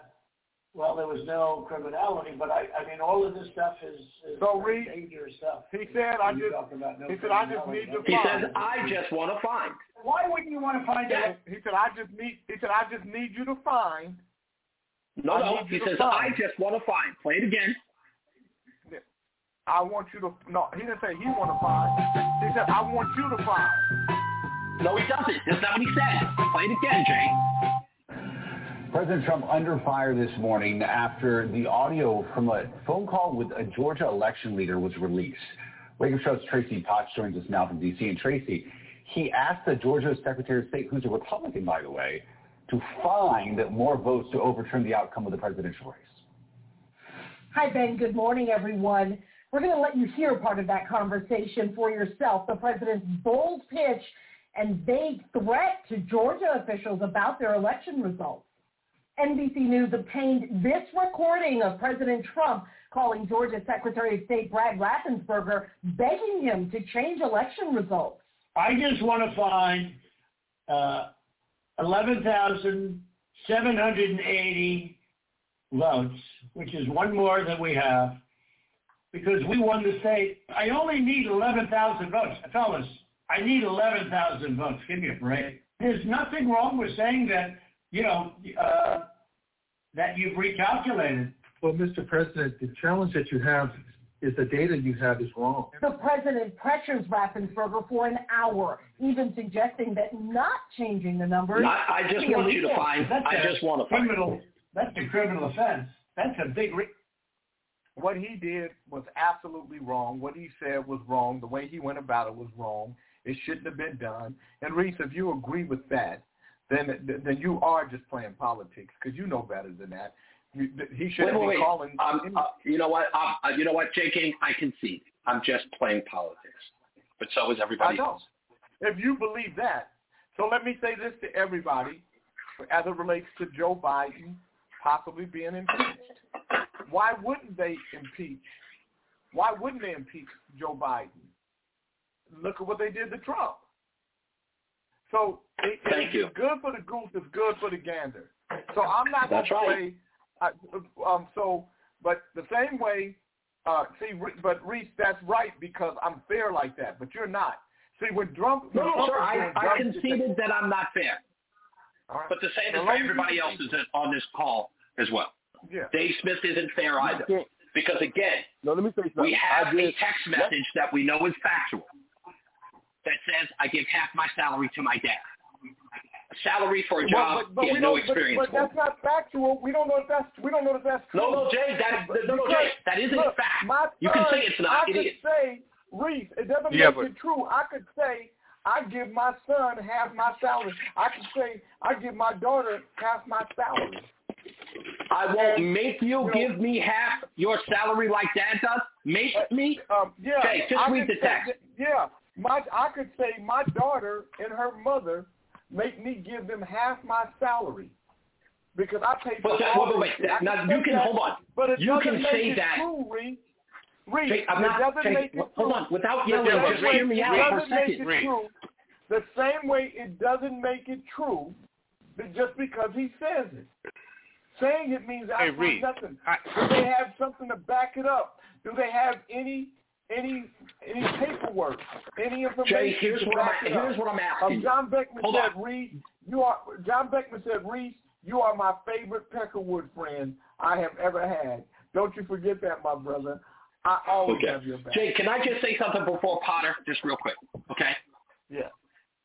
Speaker 16: well, there was no criminality, but I, I mean, all of this stuff is, is
Speaker 1: So, Reed,
Speaker 16: dangerous stuff.
Speaker 1: He said, I just,
Speaker 16: talk about no
Speaker 1: he said, I just need to
Speaker 11: He
Speaker 1: find.
Speaker 11: says, I just want to find.
Speaker 16: Why wouldn't you want to find out?
Speaker 1: He said, I just need. He said, I just need you to find.
Speaker 11: No,
Speaker 1: I
Speaker 11: no. He says,
Speaker 1: find.
Speaker 11: I just want to find. Play it again.
Speaker 1: I want you to. No, he didn't say he want to find. He said, I want you to find.
Speaker 11: No, he doesn't. That's not what he said. Play it again, Jay.
Speaker 17: President Trump under fire this morning after the audio from a phone call with a Georgia election leader was released. Wake Up Show's Tracy Potts joins us now from D.C. And Tracy, he asked the Georgia Secretary of State, who's a Republican, by the way, to find more votes to overturn the outcome of the presidential race.
Speaker 18: Hi, Ben. Good morning, everyone. We're going to let you hear part of that conversation for yourself. The president's bold pitch and vague threat to Georgia officials about their election results. NBC News obtained this recording of President Trump calling Georgia Secretary of State Brad Raffensperger, begging him to change election results.
Speaker 16: I just want to find uh, 11,780 votes, which is one more than we have, because we won the state. I only need 11,000 votes. Fellas, I need 11,000 votes. Give me a break. There's nothing wrong with saying that, you know, uh, that you've recalculated.
Speaker 15: Well, Mr. President, the challenge that you have is the data you have is wrong.
Speaker 18: The president pressures Raffensperger for an hour, even suggesting that not changing the numbers.
Speaker 11: I, I just
Speaker 18: is
Speaker 11: want you to find.
Speaker 16: That's
Speaker 11: I
Speaker 16: a
Speaker 11: just want to find.
Speaker 16: criminal. That's a criminal offense. That's a big. Re-
Speaker 1: What he did was absolutely wrong. What he said was wrong. The way he went about it was wrong. It shouldn't have been done. And Reese, if you agree with that, then then you are just playing politics because you know better than that. You, he shouldn't
Speaker 11: wait,
Speaker 1: be calling.
Speaker 11: Um, uh, you know what? Uh, you know what, J. King? I concede. I'm just playing politics. But so is everybody else.
Speaker 1: If you believe that, so let me say this to everybody, as it relates to Joe Biden possibly being impeached. Why wouldn't they impeach? Why wouldn't they impeach Joe Biden? Look at what they did to Trump. So it,
Speaker 11: Thank
Speaker 1: it's
Speaker 11: you.
Speaker 1: good for the goose. It's good for the gander. So I'm not going
Speaker 11: That's
Speaker 1: to
Speaker 11: right.
Speaker 1: say. I, um. So, but the same way. Uh. See, but Reese, that's right because I'm fair like that. But you're not. See, when Trump.
Speaker 11: No, no,
Speaker 1: Trump
Speaker 11: sir. I, I conceded that I'm not fair.
Speaker 1: All right.
Speaker 11: But the same is
Speaker 1: As
Speaker 11: for everybody else is on this call as well.
Speaker 1: Yeah.
Speaker 11: Dave Smith isn't fair either. Because again,
Speaker 12: No, let me say something.
Speaker 11: we have
Speaker 12: I
Speaker 11: a
Speaker 12: just-
Speaker 11: text message that we know is factual that says I give half my salary to my dad. A salary for a job
Speaker 1: but, but
Speaker 11: he
Speaker 1: we
Speaker 11: had no
Speaker 1: don't- but-
Speaker 11: experience
Speaker 1: but, that's not factual. We don't know if that's we don't know if that's true.
Speaker 11: No, no, Jay, that- no, no, Jay, that isn't
Speaker 1: Look,
Speaker 11: fact.
Speaker 1: My
Speaker 11: You can say it's not,
Speaker 1: I
Speaker 11: it
Speaker 1: could
Speaker 11: is.
Speaker 1: say, Reese, it doesn't
Speaker 11: Yeah,
Speaker 1: make
Speaker 11: but-
Speaker 1: it true. I could say I give my son half my salary. I could say I give my daughter half my salary.
Speaker 11: I won't make you give me half your salary like dad does. Make me.
Speaker 1: Um, yeah,
Speaker 11: Jay, just
Speaker 1: I
Speaker 11: read the text.
Speaker 1: yeah, my I could say my daughter and her mother make me give them half my salary because I pay for
Speaker 11: But that- wait, wait, wait. Now, you can-
Speaker 1: that,
Speaker 11: hold on.
Speaker 1: But it
Speaker 11: You
Speaker 1: doesn't
Speaker 11: can
Speaker 1: make
Speaker 11: say
Speaker 1: it
Speaker 11: that.
Speaker 1: true. Reese,
Speaker 11: Jay, I'm not- Jay,
Speaker 1: make it
Speaker 11: hold on. Without yelling, just hear me out for a second.
Speaker 1: true. The same way it doesn't make it true that just because he says it. Saying it means
Speaker 13: Hey,
Speaker 1: absolutely
Speaker 13: Reese,
Speaker 1: nothing. Do they have something to back it up? Do they have any any any paperwork, any information?
Speaker 11: Jay, here's
Speaker 1: to
Speaker 11: what I'm
Speaker 1: back it
Speaker 11: here's
Speaker 1: up?
Speaker 11: what I'm asking
Speaker 1: Um. John Beckman
Speaker 11: Hold
Speaker 1: said,
Speaker 11: on.
Speaker 1: "Reese, you are." John Beckman said, "Reese, you are my favorite Peckerwood friend I have ever had. Don't you forget that, my brother. I always
Speaker 11: Okay.
Speaker 1: have your back."
Speaker 11: Jay, can I just say something before Potter, just real quick? Okay.
Speaker 1: Yeah.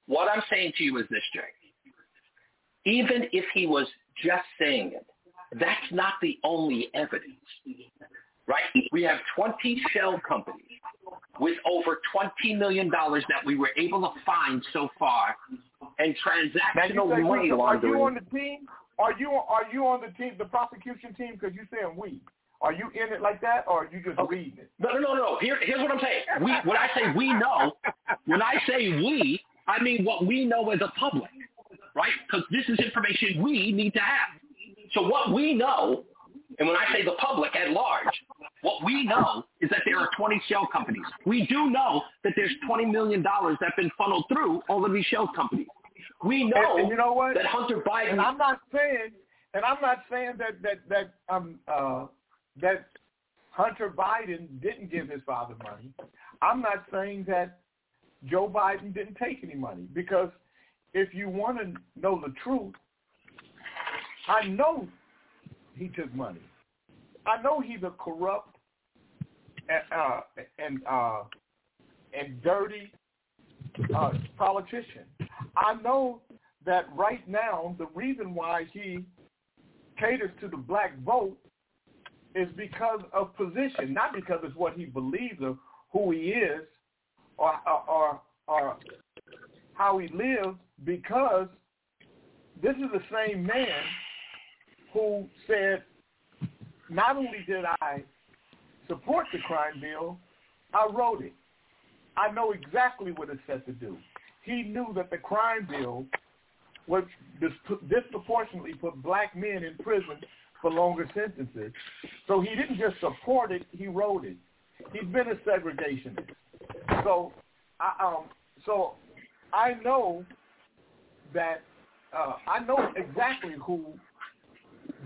Speaker 11: What I'm saying to you is this, Jay. Even if he was just saying it, that's not the only evidence, right? We have 20 shell companies with over $20 million that we were able to find so far and transactional money
Speaker 1: Reese, are you on the team? Are you are you on the team, the prosecution team? Because you're saying we. Are you in it like that, or are you just reading it?
Speaker 11: No, no, no, no. Here, here's what I'm saying. We, when I say we know, when I say we, I mean what we know as a public, right? Because this is information we need to have. So what we know, and when I say the public at large, what we know is that there are 20 shell companies. We do know that there's 20 million dollars that's been funneled through all of these shell companies. We know,
Speaker 1: And- and you know what?
Speaker 11: that Hunter Biden.
Speaker 1: And I'm not saying, and I'm not saying that that that um uh that Hunter Biden didn't give his father money. I'm not saying that Joe Biden didn't take any money because if you want to know the truth, I know he took money. I know he's a corrupt and uh, and uh, and dirty uh, politician. I know that right now the reason why he caters to the black vote is because of position, not because it's what he believes or who he is or or or how he lives. Because this is the same man who said, not only did I support the crime bill, I wrote it. I know exactly what it said to do. He knew that the crime bill dis- disproportionately put black men in prison for longer sentences. So he didn't just support it; he wrote it. He's been a segregationist. So, I, um, so I know that uh, I know exactly who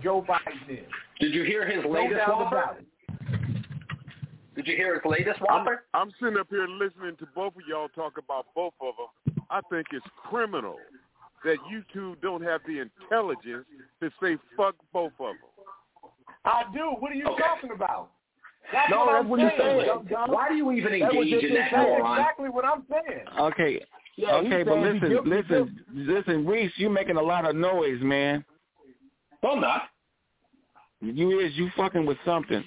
Speaker 1: Joe Biden is.
Speaker 11: Did you hear his latest
Speaker 1: doubt
Speaker 11: Whopper? Did you hear his latest
Speaker 14: I'm, I'm sitting up here listening to both of y'all talk about both of them. I think it's criminal that you two don't have the intelligence to say fuck both of them.
Speaker 1: I do. What are you
Speaker 11: Okay.
Speaker 1: talking about? That's
Speaker 12: No,
Speaker 1: what
Speaker 12: that's
Speaker 1: I'm
Speaker 12: what
Speaker 1: saying.
Speaker 12: saying.
Speaker 1: young John.
Speaker 11: Why do you even
Speaker 12: That
Speaker 11: engage
Speaker 12: just
Speaker 11: in that,
Speaker 1: That's
Speaker 11: moron?
Speaker 1: exactly what I'm saying.
Speaker 6: Okay.
Speaker 12: Yeah,
Speaker 6: okay, but
Speaker 12: saying
Speaker 6: listen, listen, listen, Reese, you're making a lot of noise, man.
Speaker 11: I'm not.
Speaker 6: You is you fucking with something.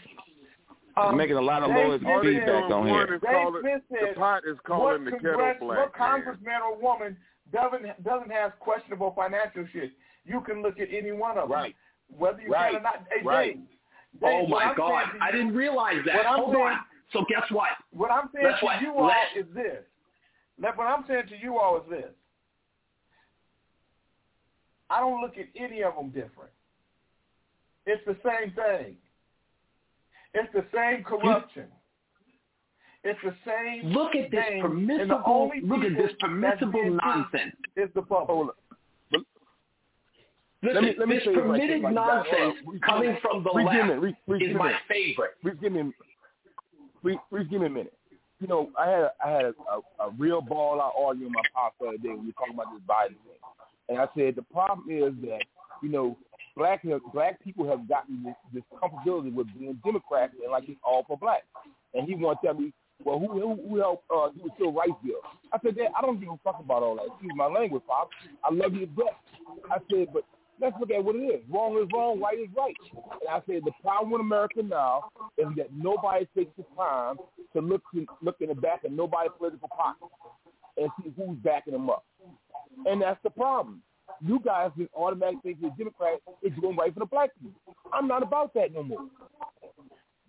Speaker 1: Um,
Speaker 6: You're making a lot of
Speaker 1: Dave
Speaker 6: noise
Speaker 1: Smith
Speaker 6: and feedback on
Speaker 14: One
Speaker 6: here.
Speaker 14: is
Speaker 1: Dave
Speaker 14: calling, the pot is calling the kettle black. man.
Speaker 1: congressman or woman doesn't doesn't have questionable financial shit? You can look at any one of them,
Speaker 12: Right.
Speaker 1: whether you
Speaker 12: Right.
Speaker 1: can or not. Hey,
Speaker 12: Right.
Speaker 1: Dave,
Speaker 11: Oh
Speaker 1: Dave, what
Speaker 11: my
Speaker 1: I'm
Speaker 11: God!
Speaker 1: saying to
Speaker 11: I didn't realize that.
Speaker 1: What I'm
Speaker 11: Hold
Speaker 1: saying-
Speaker 11: on. So guess what?
Speaker 1: What I'm saying
Speaker 11: That's
Speaker 1: to
Speaker 11: what-
Speaker 1: you all
Speaker 11: let's-
Speaker 1: is this. Like, what I'm saying to you all is this. I don't look at any of them different. It's the same thing. It's the same corruption. It's the same.
Speaker 11: Look at this
Speaker 1: thing, and the
Speaker 11: permissible.
Speaker 1: only
Speaker 11: Look at this permissible nonsense.
Speaker 1: Is the public.
Speaker 12: Hold on.
Speaker 11: Listen,
Speaker 12: let me let me
Speaker 11: this
Speaker 12: say this right
Speaker 11: permitted
Speaker 12: like,
Speaker 11: nonsense
Speaker 12: hold
Speaker 11: coming
Speaker 12: Reese,
Speaker 11: from the
Speaker 12: Reese, give
Speaker 11: left
Speaker 12: minute. Reese, Reese,
Speaker 11: is
Speaker 12: give me a
Speaker 11: my
Speaker 12: minute.
Speaker 11: favorite.
Speaker 12: Reese, give me a Reese, Reese, give me a minute. You know, I had a, I had a, a, a real ball out arguing with my pops the other day when we were talking about this Biden thing, and I said the problem is that you know black black people have gotten this, this comfortability with being Democrats and like it's all for black, and he want to tell me. Well, who who, who helped uh, do the civil rights bill? I said, Dad, I don't give a fuck about all that. Excuse my language, Pop. I love you to. I said, but let's look at what it is. Wrong is wrong, right is right. And I said the problem in America now is that nobody takes the time to look look in the back of nobody's political pocket and see who's backing them up. And that's the problem. You guys just automatically think the Democrat is going right for the black people. I'm not about that no more.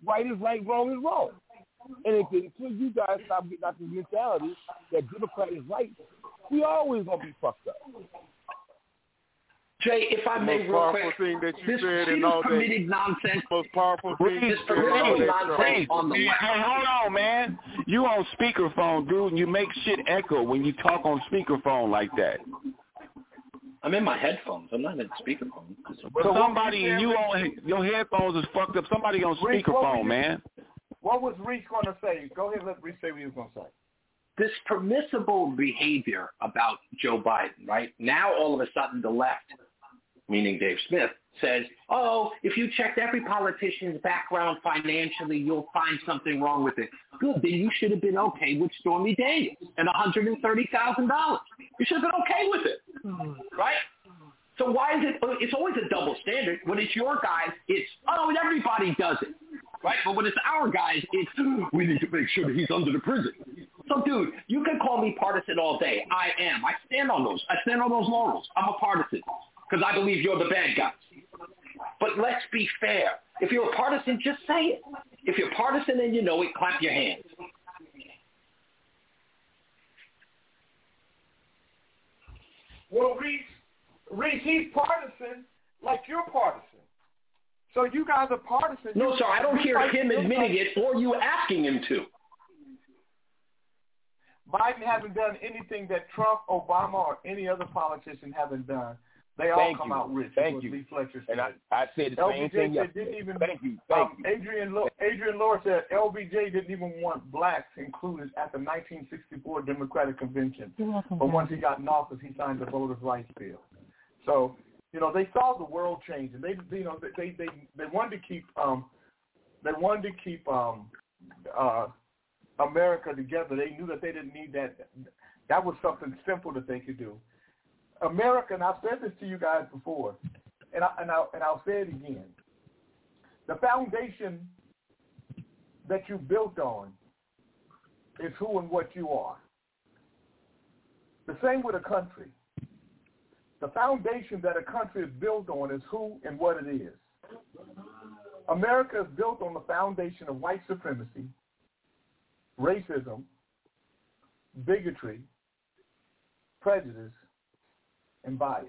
Speaker 12: Right is right, wrong is wrong. And if, until you guys stop getting out this mentality that Democrat is right, we always gonna be fucked up.
Speaker 11: Jay, if I
Speaker 14: The
Speaker 11: may,
Speaker 14: most
Speaker 11: real
Speaker 14: powerful
Speaker 11: quick,
Speaker 14: thing that you
Speaker 11: this,
Speaker 14: said
Speaker 11: see
Speaker 14: all day.
Speaker 11: permitted nonsense.
Speaker 14: Most powerful thing
Speaker 11: This
Speaker 14: you said in all
Speaker 11: permitted
Speaker 14: day.
Speaker 11: nonsense on the
Speaker 6: Hey,
Speaker 11: left.
Speaker 6: hey, hold on, man. You on speakerphone, dude, and you make shit echo when you talk on speakerphone like that.
Speaker 11: I'm in my headphones. I'm not in speakerphone.
Speaker 6: But somebody
Speaker 1: were you
Speaker 6: and you on your headphones is fucked up. Somebody on
Speaker 1: Reese,
Speaker 6: speakerphone, man.
Speaker 1: What was Reese going to say? Go ahead, and let Reese say what he was going to say.
Speaker 11: This permissible behavior about Joe Biden, right? Now all of a sudden the left, meaning Dave Smith, says, oh, if you checked every politician's background financially, you'll find something wrong with it. Good, then you should have been okay with Stormy Daniels and $130,000. You should have been okay with it, right? So why is it, oh, it's always a double standard. When it's your guys, it's, oh, everybody does it, right? But when it's our guys, it's, we need to make sure that he's under the prison. So, dude, you can call me partisan all day. I am. I stand on those. I stand on those laurels. I'm a partisan because I believe you're the bad guys. But let's be fair. If you're a partisan, just say it. If you're partisan and you know it, clap your hands.
Speaker 1: Well, Reese, Reese, he's partisan like you're partisan. So you guys are partisan.
Speaker 11: No,
Speaker 1: You-
Speaker 11: sir, I don't hear
Speaker 1: fight
Speaker 11: him admitting
Speaker 1: fight.
Speaker 11: it or you asking him to.
Speaker 1: Biden hasn't done anything that Trump, Obama, or any other politician haven't done. They all
Speaker 12: Thank
Speaker 1: come
Speaker 12: you.
Speaker 1: out rich. is
Speaker 12: Thank you.
Speaker 1: Lee Fletcher said.
Speaker 12: And I, I said the same thing
Speaker 1: said
Speaker 12: yesterday.
Speaker 1: didn't even.
Speaker 12: Thank you. Thank
Speaker 1: um,
Speaker 12: you.
Speaker 1: Adrian Lo- Adrian Lohr said LBJ didn't even want blacks included at the 1964 Democratic Convention. But once he got in office, he signed the Voters' Rights Bill. So you know they saw the world changing. They you know they they they wanted to keep um they wanted to keep um uh America together. They knew that they didn't need that. That was something simple that they could do. America, and I've said this to you guys before, and I, and I and I'll say it again. The foundation that you built on is who and what you are. The same with a country. The foundation that a country is built on is who and what it is. America is built on the foundation of white supremacy, racism, bigotry, prejudice, and bias.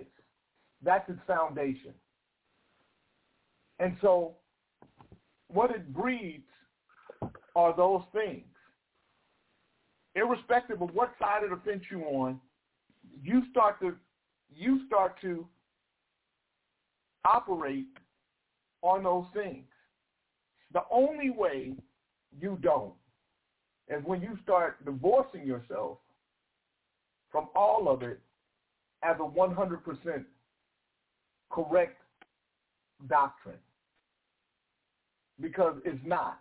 Speaker 1: That's its foundation. And so what it breeds are those things. Irrespective of what side of the fence you're on, you start to you start to operate on those things. The only way you don't is when you start divorcing yourself from all of it as a 100% correct doctrine because it's not.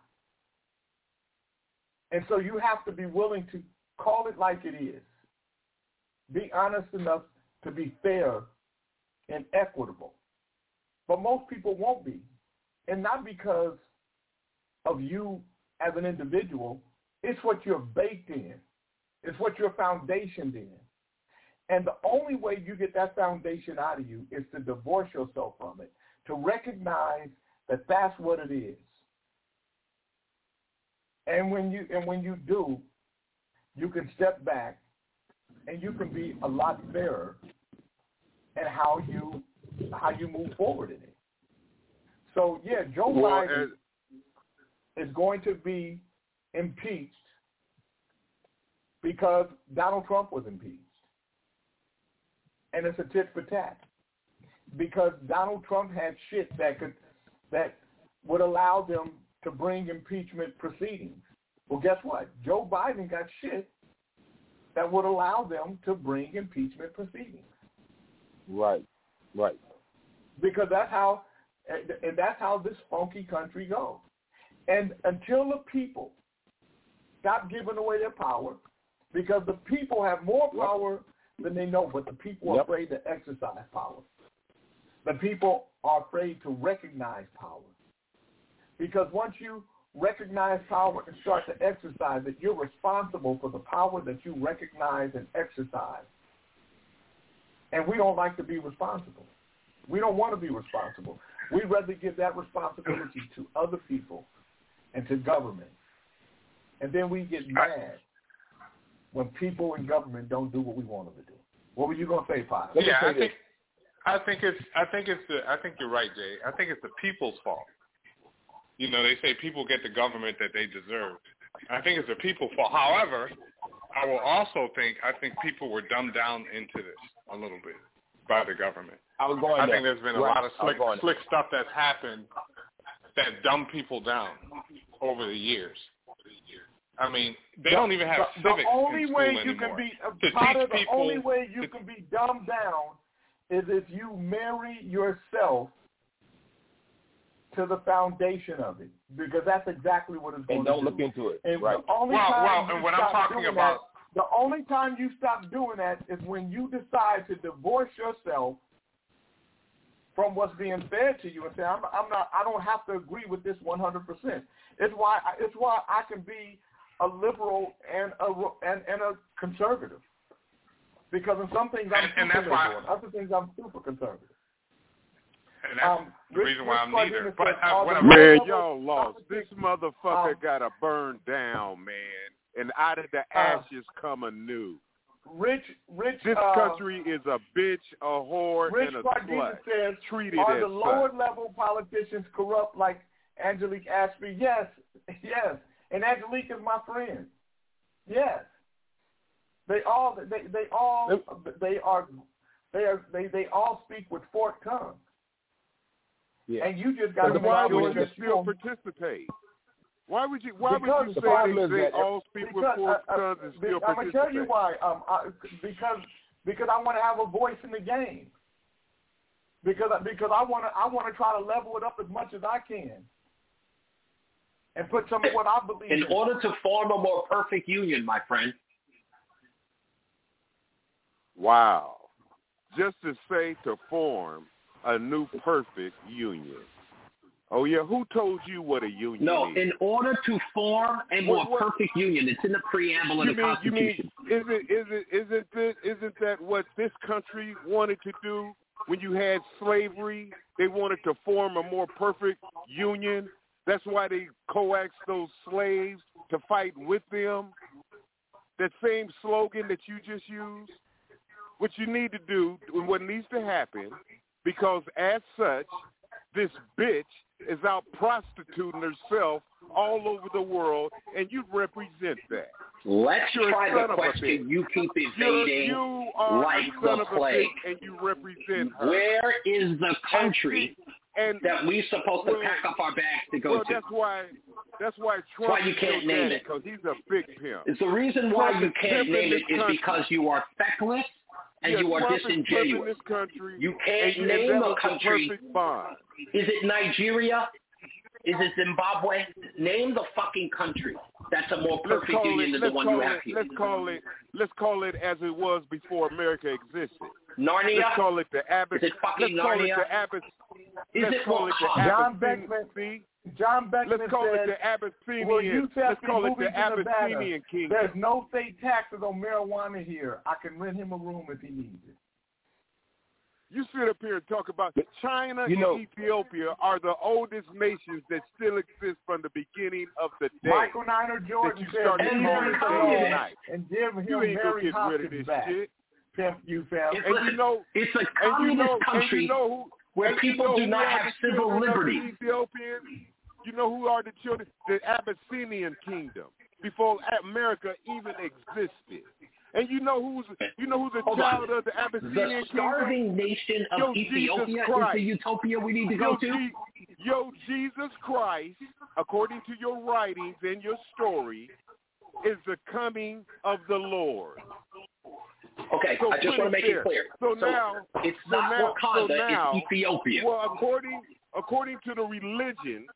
Speaker 1: And so you have to be willing to call it like it is. Be honest enough to be fair and equitable. But most people won't be. And not because of you as an individual. It's what you're baked in. It's what you're foundationed in. And the only way you get that foundation out of you is to divorce yourself from it, to recognize that that's what it is. And when you and when you do, you can step back and you can be a lot fairer in how you how you move forward in it. So yeah, Joe
Speaker 14: Well,
Speaker 1: Biden is going to be impeached because Donald Trump was impeached. And it's a tit for tat. Because Donald Trump had shit that could that would allow them to bring impeachment proceedings. Well, guess what? Joe Biden got shit that would allow them to bring impeachment proceedings.
Speaker 12: Right, right.
Speaker 1: Because that's how, and that's how this funky country goes. And until the people stop giving away their power, because the people have more power than they know, but the people are afraid to exercise power. The people are afraid to recognize power. Because once you recognize power and start to exercise it, you're responsible for the power that you recognize and exercise. And we don't like to be responsible. We don't want to be responsible. We'd rather give that responsibility to other people and to government. And then we get mad when people in government don't do what we want them to do. What were you going to say, Pop?
Speaker 13: yeah, I think I think it's I think it's the I think you're right, Jay. I think it's the people's fault. You know, they say people get the government that they deserve. I think it's the people's fault. However, I will also think I think people were dumbed down into this a little bit by the government.
Speaker 12: I was going
Speaker 13: I
Speaker 12: there.
Speaker 13: think there's been a
Speaker 12: Right.
Speaker 13: lot of slick slick stuff that's happened that dumb people down over the years. I mean, they don't even have
Speaker 1: the,
Speaker 13: civics
Speaker 1: the only
Speaker 13: in school
Speaker 1: way you
Speaker 13: anymore.
Speaker 1: can be <laughs>
Speaker 13: to teach
Speaker 1: the
Speaker 13: people
Speaker 1: only way you can be dumbed down is if you marry yourself to the foundation of it, because that's exactly what it's going
Speaker 12: And don't
Speaker 1: to
Speaker 12: look
Speaker 1: do.
Speaker 12: into it.
Speaker 1: And
Speaker 12: right.
Speaker 1: the only
Speaker 13: Well,
Speaker 1: time
Speaker 13: well,
Speaker 1: you
Speaker 13: and what I'm
Speaker 1: stop
Speaker 13: talking
Speaker 1: doing
Speaker 13: about-
Speaker 1: that, the only time you stop doing that is when you decide to divorce yourself from what's being fed to you and say, I'm, I'm not, I don't have to agree with this 100%. It's why, it's why I can be a liberal and a and, and a conservative, because in some things I'm
Speaker 13: And- and
Speaker 1: super
Speaker 13: that's why-
Speaker 1: liberal, other things I'm super conservative.
Speaker 13: and that's
Speaker 1: Um,
Speaker 13: the
Speaker 1: Rich-
Speaker 13: reason why I'm neither. But
Speaker 1: said,
Speaker 13: uh, what I'm-
Speaker 14: Man, y'all lost. This motherfucker
Speaker 1: Um,
Speaker 14: got to burn down, man. And out of the ashes come anew.
Speaker 1: Rich, Rich,
Speaker 14: This
Speaker 1: uh,
Speaker 14: country is a bitch, a whore,
Speaker 1: Rich
Speaker 14: and a
Speaker 1: Cardenas
Speaker 14: slut.
Speaker 1: says,
Speaker 14: Treat it
Speaker 1: are
Speaker 14: as
Speaker 1: the lower
Speaker 14: such.
Speaker 1: level politicians corrupt like Angelique Ashby? Yes, <laughs> yes. And Angelique is my friend. Yes. They all they they all they are they are they they all speak with forked tongues.
Speaker 12: Yeah.
Speaker 1: And you just got to
Speaker 14: why would you still participate? Why would you? Why
Speaker 1: Because
Speaker 14: would
Speaker 1: the
Speaker 14: you say
Speaker 1: problem
Speaker 14: they, they
Speaker 1: that-
Speaker 14: all speak with
Speaker 1: because,
Speaker 14: forked
Speaker 1: uh, uh,
Speaker 14: tongues and still
Speaker 1: I'm gonna tell you why. Um, I, because because I want to have a voice in the game. Because because I want to I want to try to level it up as much as I can, and put some of what I believe
Speaker 11: In
Speaker 1: in.
Speaker 11: order to form a more perfect union, my friend,
Speaker 14: Wow. Just to say to form a new perfect union. Oh yeah, who told you what a union
Speaker 11: no.
Speaker 14: is?
Speaker 11: In order to form a more
Speaker 14: What- what-
Speaker 11: perfect union, it's in the preamble of the
Speaker 14: mean you mean
Speaker 11: Constitution.
Speaker 14: isn't isn't isn't this, isn't that what this country wanted to do when you had slavery? They wanted to form a more perfect union. That's why they coaxed those slaves to fight with them. That same slogan that you just used. what you need to do and what needs to happen, because as such, this bitch is out prostituting herself all over the world, and you represent that.
Speaker 11: Let's
Speaker 14: You're
Speaker 11: try the question you keep evading
Speaker 14: you are
Speaker 11: like the plague.
Speaker 14: and you represent her.
Speaker 11: Where is the country
Speaker 14: and
Speaker 11: that we're supposed to
Speaker 14: well,
Speaker 11: pack up our bags to go
Speaker 14: well,
Speaker 11: to?
Speaker 14: that's why. That's why Trump
Speaker 11: why you can't name it.
Speaker 14: because he's a big pimp.
Speaker 11: It's the reason why
Speaker 14: Trump
Speaker 11: you can't name it is
Speaker 14: country.
Speaker 11: because you are feckless and
Speaker 14: Yeah,
Speaker 11: you are
Speaker 14: Trump
Speaker 11: disingenuous.
Speaker 14: This country,
Speaker 11: You can't name a country. Is it Nigeria? Is it Zimbabwe? Name the fucking country. That's a more perfect union
Speaker 14: it.
Speaker 11: than the one you
Speaker 14: it.
Speaker 11: have here.
Speaker 14: Let's call it. Let's call it as it was before America existed.
Speaker 11: Narnia?
Speaker 14: Let's call it the Abbas.
Speaker 11: Is it fucking
Speaker 14: let's call it the Abbas.
Speaker 11: Is
Speaker 14: let's
Speaker 11: it
Speaker 14: call it the
Speaker 11: Wakanda?
Speaker 1: John
Speaker 14: Abyssinian-
Speaker 1: Beckman.
Speaker 14: see?
Speaker 1: John Beckman
Speaker 14: Let's call
Speaker 1: said,
Speaker 14: it the Abyssinian.
Speaker 1: Well, you
Speaker 14: let's call it the
Speaker 1: moving to Nevada.
Speaker 14: Abyssinian kingdom.
Speaker 1: There's no state taxes on marijuana here. I can rent him a room if he needs it.
Speaker 14: You sit up here and talk about China
Speaker 12: You know-
Speaker 14: and Ethiopia are the oldest nations that still exist from the beginning of the day.
Speaker 1: Michael Niner Jordan
Speaker 14: you
Speaker 1: said,
Speaker 14: started
Speaker 1: "Leave
Speaker 14: calling
Speaker 1: him
Speaker 14: it
Speaker 1: alone
Speaker 14: Canaanite.
Speaker 1: and give him
Speaker 14: You ain't gonna
Speaker 1: Mary
Speaker 14: get rid of
Speaker 1: Hopkins
Speaker 14: this
Speaker 1: back."
Speaker 14: shit.
Speaker 1: Pimp you.
Speaker 11: It's,
Speaker 14: And
Speaker 11: listen,
Speaker 14: you know-
Speaker 11: it's a
Speaker 14: And you
Speaker 11: communist
Speaker 14: know,
Speaker 11: country
Speaker 14: you know who,
Speaker 11: where people do not have
Speaker 14: the
Speaker 11: civil
Speaker 14: the. Ethiopians? You know who are the children? The Abyssinian kingdom before America even existed. And you know who's you know who's a
Speaker 11: Hold
Speaker 14: child
Speaker 11: on.
Speaker 14: of the Abyssinian The
Speaker 11: starving
Speaker 14: kingdom?
Speaker 11: nation of
Speaker 14: Yo,
Speaker 11: Ethiopia is the utopia we need to
Speaker 14: Yo,
Speaker 11: go to?
Speaker 14: Yo, Jesus Christ, according to your writings and your story, is the coming of the Lord.
Speaker 11: Okay,
Speaker 14: So
Speaker 11: I just want to make it clear.
Speaker 14: So, now,
Speaker 11: it's
Speaker 14: so
Speaker 11: not
Speaker 14: now,
Speaker 11: Wakanda,
Speaker 14: so now,
Speaker 11: it's Ethiopia.
Speaker 14: Well, according according to the religion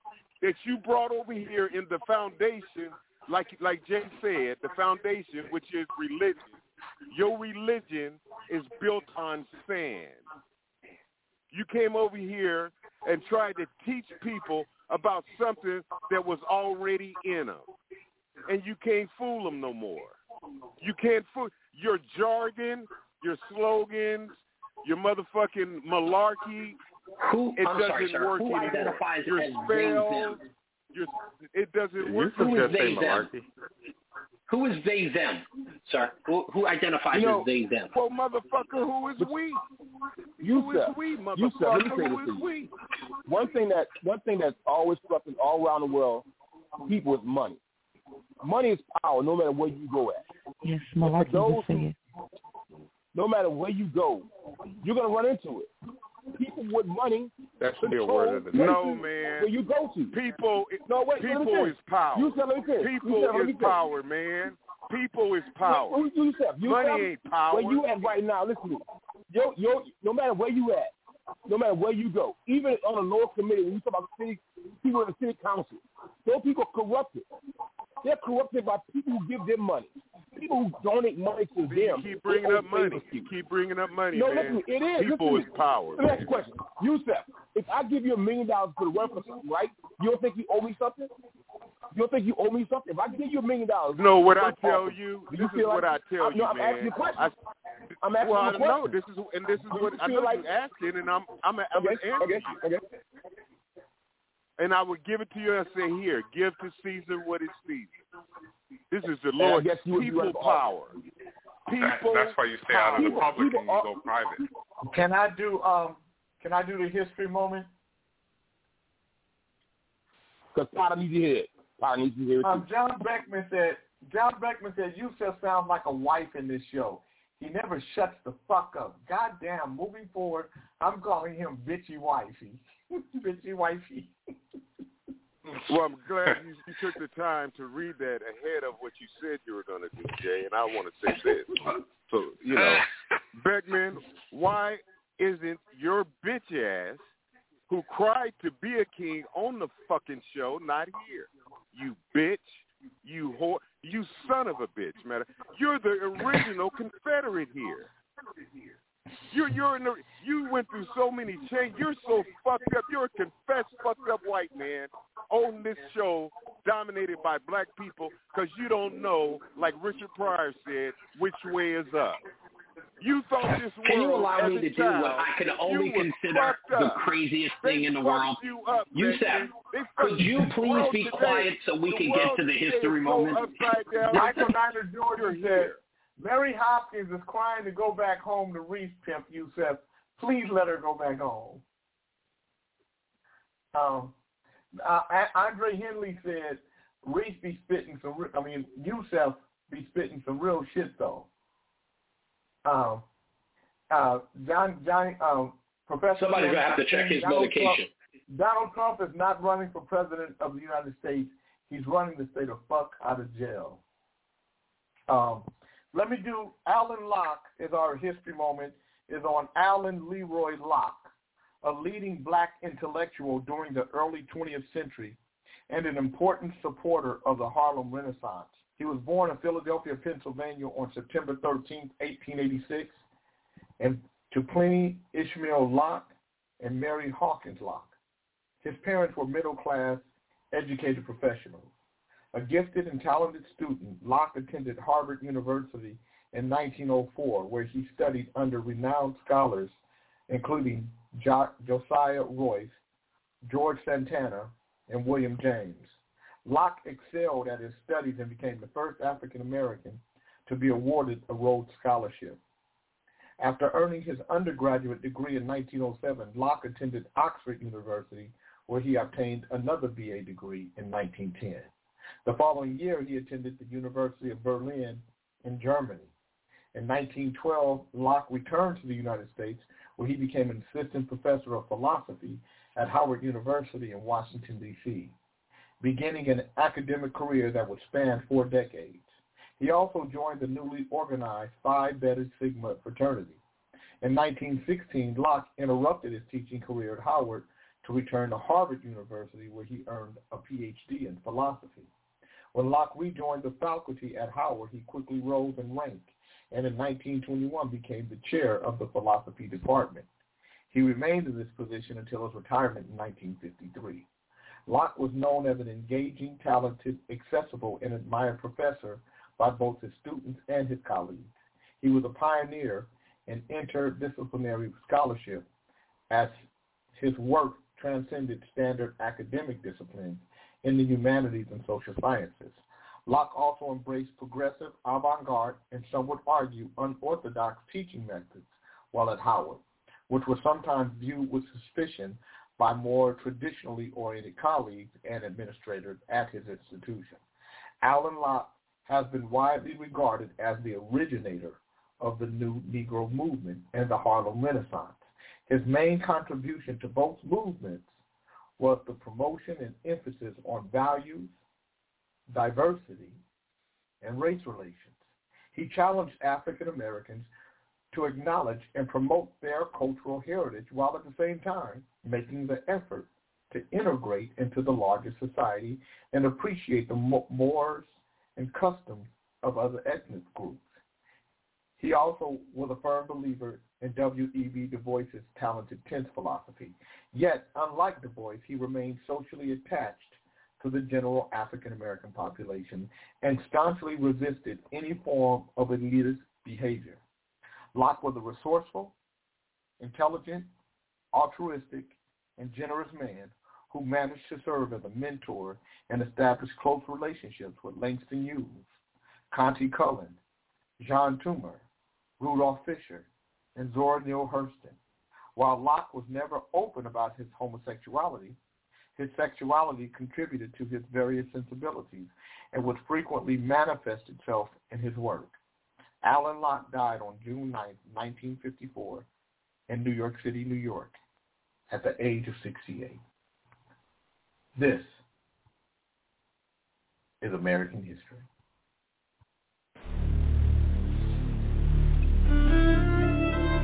Speaker 14: that you brought over here in the foundation, like like Jay said, the foundation, which is religion. Your religion is built on sand. You came over here and tried to teach people about something that was already in them, and you can't fool them no more. You can't fool your jargon, your slogans, your motherfucking malarkey.
Speaker 11: Who?
Speaker 14: It
Speaker 11: I'm
Speaker 14: doesn't
Speaker 11: sorry, sir.
Speaker 14: work
Speaker 11: Who
Speaker 14: anymore.
Speaker 11: identifies
Speaker 14: your
Speaker 11: as they, them?
Speaker 14: your it doesn't
Speaker 11: You
Speaker 14: work.
Speaker 11: Who is they, them? Who is they, them, sir? Who, who identifies
Speaker 12: You know,
Speaker 11: as they, them?
Speaker 14: Well, motherfucker, who is we?
Speaker 12: You
Speaker 14: Who is
Speaker 12: said,
Speaker 14: we, motherfucker?
Speaker 12: said, let me say
Speaker 14: Who
Speaker 12: this
Speaker 14: is
Speaker 12: to you.
Speaker 14: we?
Speaker 12: One thing that one thing that's always corrupting all around the world, people is money. Money is power, no matter where you go at.
Speaker 9: Yes,
Speaker 12: For
Speaker 9: Malarkey
Speaker 12: those
Speaker 9: just said.
Speaker 12: No matter where you go, you're gonna run into it. People with money
Speaker 13: That should be a word of the day.
Speaker 14: No, man.
Speaker 12: Where you go to.
Speaker 14: People,
Speaker 12: No, wait,
Speaker 14: people is power.
Speaker 12: You said, let me finish.
Speaker 14: People
Speaker 12: you said, let
Speaker 14: is
Speaker 12: finish.
Speaker 14: power, man. People is power.
Speaker 12: Who you said? You
Speaker 14: Money
Speaker 12: said,
Speaker 14: ain't power.
Speaker 12: Where you at right now? Listen to me. Yo, yo, no matter where you at, no matter where you go, even on a local committee, when you talk about city, people in the city council, those people are corrupted. They're corrupted by people who give them money. People who donate money to them.
Speaker 14: Keep bringing up money.
Speaker 12: you.
Speaker 14: Keep bringing up money,
Speaker 12: No,
Speaker 14: man.
Speaker 12: listen, it is.
Speaker 14: People
Speaker 12: listen
Speaker 14: is power.
Speaker 12: Next
Speaker 14: man.
Speaker 12: question. Yusef, if I give you a million dollars for the run for something, right? You don't think you owe me something? You don't think you owe me something? If I give you a million dollars,
Speaker 14: No, what I tell you, this is
Speaker 12: feel
Speaker 14: what I
Speaker 12: like-
Speaker 14: tell you,
Speaker 12: no, I'm
Speaker 14: man.
Speaker 12: asking you a question.
Speaker 14: I,
Speaker 12: I'm asking
Speaker 14: well,
Speaker 12: you a
Speaker 14: I know
Speaker 12: question.
Speaker 14: this is, and this is
Speaker 12: Do
Speaker 14: what I
Speaker 12: feel
Speaker 14: know
Speaker 12: like-
Speaker 14: you asking, and I'm, I'm, I'm
Speaker 12: Okay,
Speaker 14: answer
Speaker 12: okay,
Speaker 14: you.
Speaker 12: okay.
Speaker 14: And I would give it to you and say, here, give to Caesar what is Caesar. This is the
Speaker 12: And I
Speaker 14: Lord's
Speaker 12: guess you
Speaker 14: people
Speaker 12: right
Speaker 14: power. People
Speaker 13: that's why you stay out of the
Speaker 12: People-
Speaker 13: public
Speaker 12: people
Speaker 13: and you go private.
Speaker 1: Can I do um? Can I do the history moment?
Speaker 12: Because Potter needs to hear it. Potter needs to hear it.
Speaker 1: Um. John Beckman said. John Beckman said Yusef sound like a wife in this show. He never shuts the fuck up. Goddamn. Moving forward, I'm calling him bitchy wifey. <laughs> bitchy wifey.
Speaker 14: Well, I'm glad you, you took the time to read that ahead of what you said you were going to do, Jay. And I want to say this. So, you know, <laughs> Beckman, why isn't your bitch ass who cried to be a king on the fucking show not here? You bitch. You whore. You son of a bitch, man. You're the original Confederate here. You're you're in the, you went through so many changes. You're so fucked up. You're a confessed fucked up white man on this show dominated by black people because you don't know, like Richard Pryor said, which way is up. You thought this world
Speaker 11: Can you allow me
Speaker 14: a
Speaker 11: to do what I can only consider the
Speaker 14: up.
Speaker 11: craziest
Speaker 14: They
Speaker 11: thing in the world?
Speaker 14: You up,
Speaker 11: Yusef,
Speaker 14: Beckman. They
Speaker 11: could you please be
Speaker 14: today-
Speaker 11: quiet so we
Speaker 14: the
Speaker 11: can get to the history moment?
Speaker 1: Michael Niner Jordan said. Mary Hopkins is crying to go back home to Reese Pimp Yusef. Please let her go back home. Um, uh, Andre Henley said Reese be spitting some. I mean, Yusef be spitting some real shit though. Um, uh, John, John, um, Professor.
Speaker 11: Somebody's gonna have to check his
Speaker 1: Donald
Speaker 11: medication.
Speaker 1: Trump, Donald Trump is not running for president of the United States. He's running to stay the fuck out of jail. Um, let me do Alan Locke is our history moment is on Alan Leroy Locke, a leading black intellectual during the early 20th century and an important supporter of the Harlem Renaissance. He was born in Philadelphia, Pennsylvania on September 13, 1886, and to Pliny Ishmael Locke and Mary Hawkins Locke. His parents were middle-class, educated professionals. A gifted and talented student, Locke attended Harvard University in 1904, where he studied under renowned scholars, including jo- Josiah Royce, George Santayana, and William James. Locke excelled at his studies and became the first African American to be awarded a Rhodes Scholarship. After earning his undergraduate degree in 1907, Locke attended Oxford University, where he obtained another BA degree in 1910. The following year, he attended the University of Berlin in Germany. In 1912, Locke returned to the United States, where he became an assistant professor of philosophy at Howard University in Washington, D.C., beginning an academic career that would span four decades. He also joined the newly organized Phi Beta Sigma fraternity. In 1916, Locke interrupted his teaching career at Howard to return to Harvard University, where he earned a PhD in philosophy. When Locke rejoined the faculty at Howard, he quickly rose in rank and in 1921 became the chair of the philosophy department. He remained in this position until his retirement in 1953. Locke was known as an engaging, talented, accessible, and admired professor by both his students and his colleagues. He was a pioneer in interdisciplinary scholarship as his work transcended standard academic disciplines in the humanities and social sciences. Locke also embraced progressive, avant-garde, and some would argue unorthodox teaching methods while at Howard, which were sometimes viewed with suspicion by more traditionally oriented colleagues and administrators at his institution. Alan Locke has been widely regarded as the originator of the new Negro movement and the Harlem Renaissance. His main contribution to both movements was the promotion and emphasis on values, diversity, and race relations. He challenged African Americans to acknowledge and promote their cultural heritage while at the same time making the effort to integrate into the larger society and appreciate the mores and customs of other ethnic groups. He also was a firm believer in W.E.B. Du Bois's talented tenth philosophy. Yet, unlike Du Bois, he remained socially attached to the general African American population and staunchly resisted any form of elitist behavior. Locke was a resourceful, intelligent, altruistic, and generous man who managed to serve as a mentor and establish close relationships with Langston Hughes, Countee Cullen, John Toomer, Rudolph Fisher, and Zora Neale Hurston. While Locke was never open about his homosexuality, his sexuality contributed to his various sensibilities and would frequently manifest itself in his work. Alan Locke died on June 9, 1954, in New York City, New York, at the age of 68. This is American history.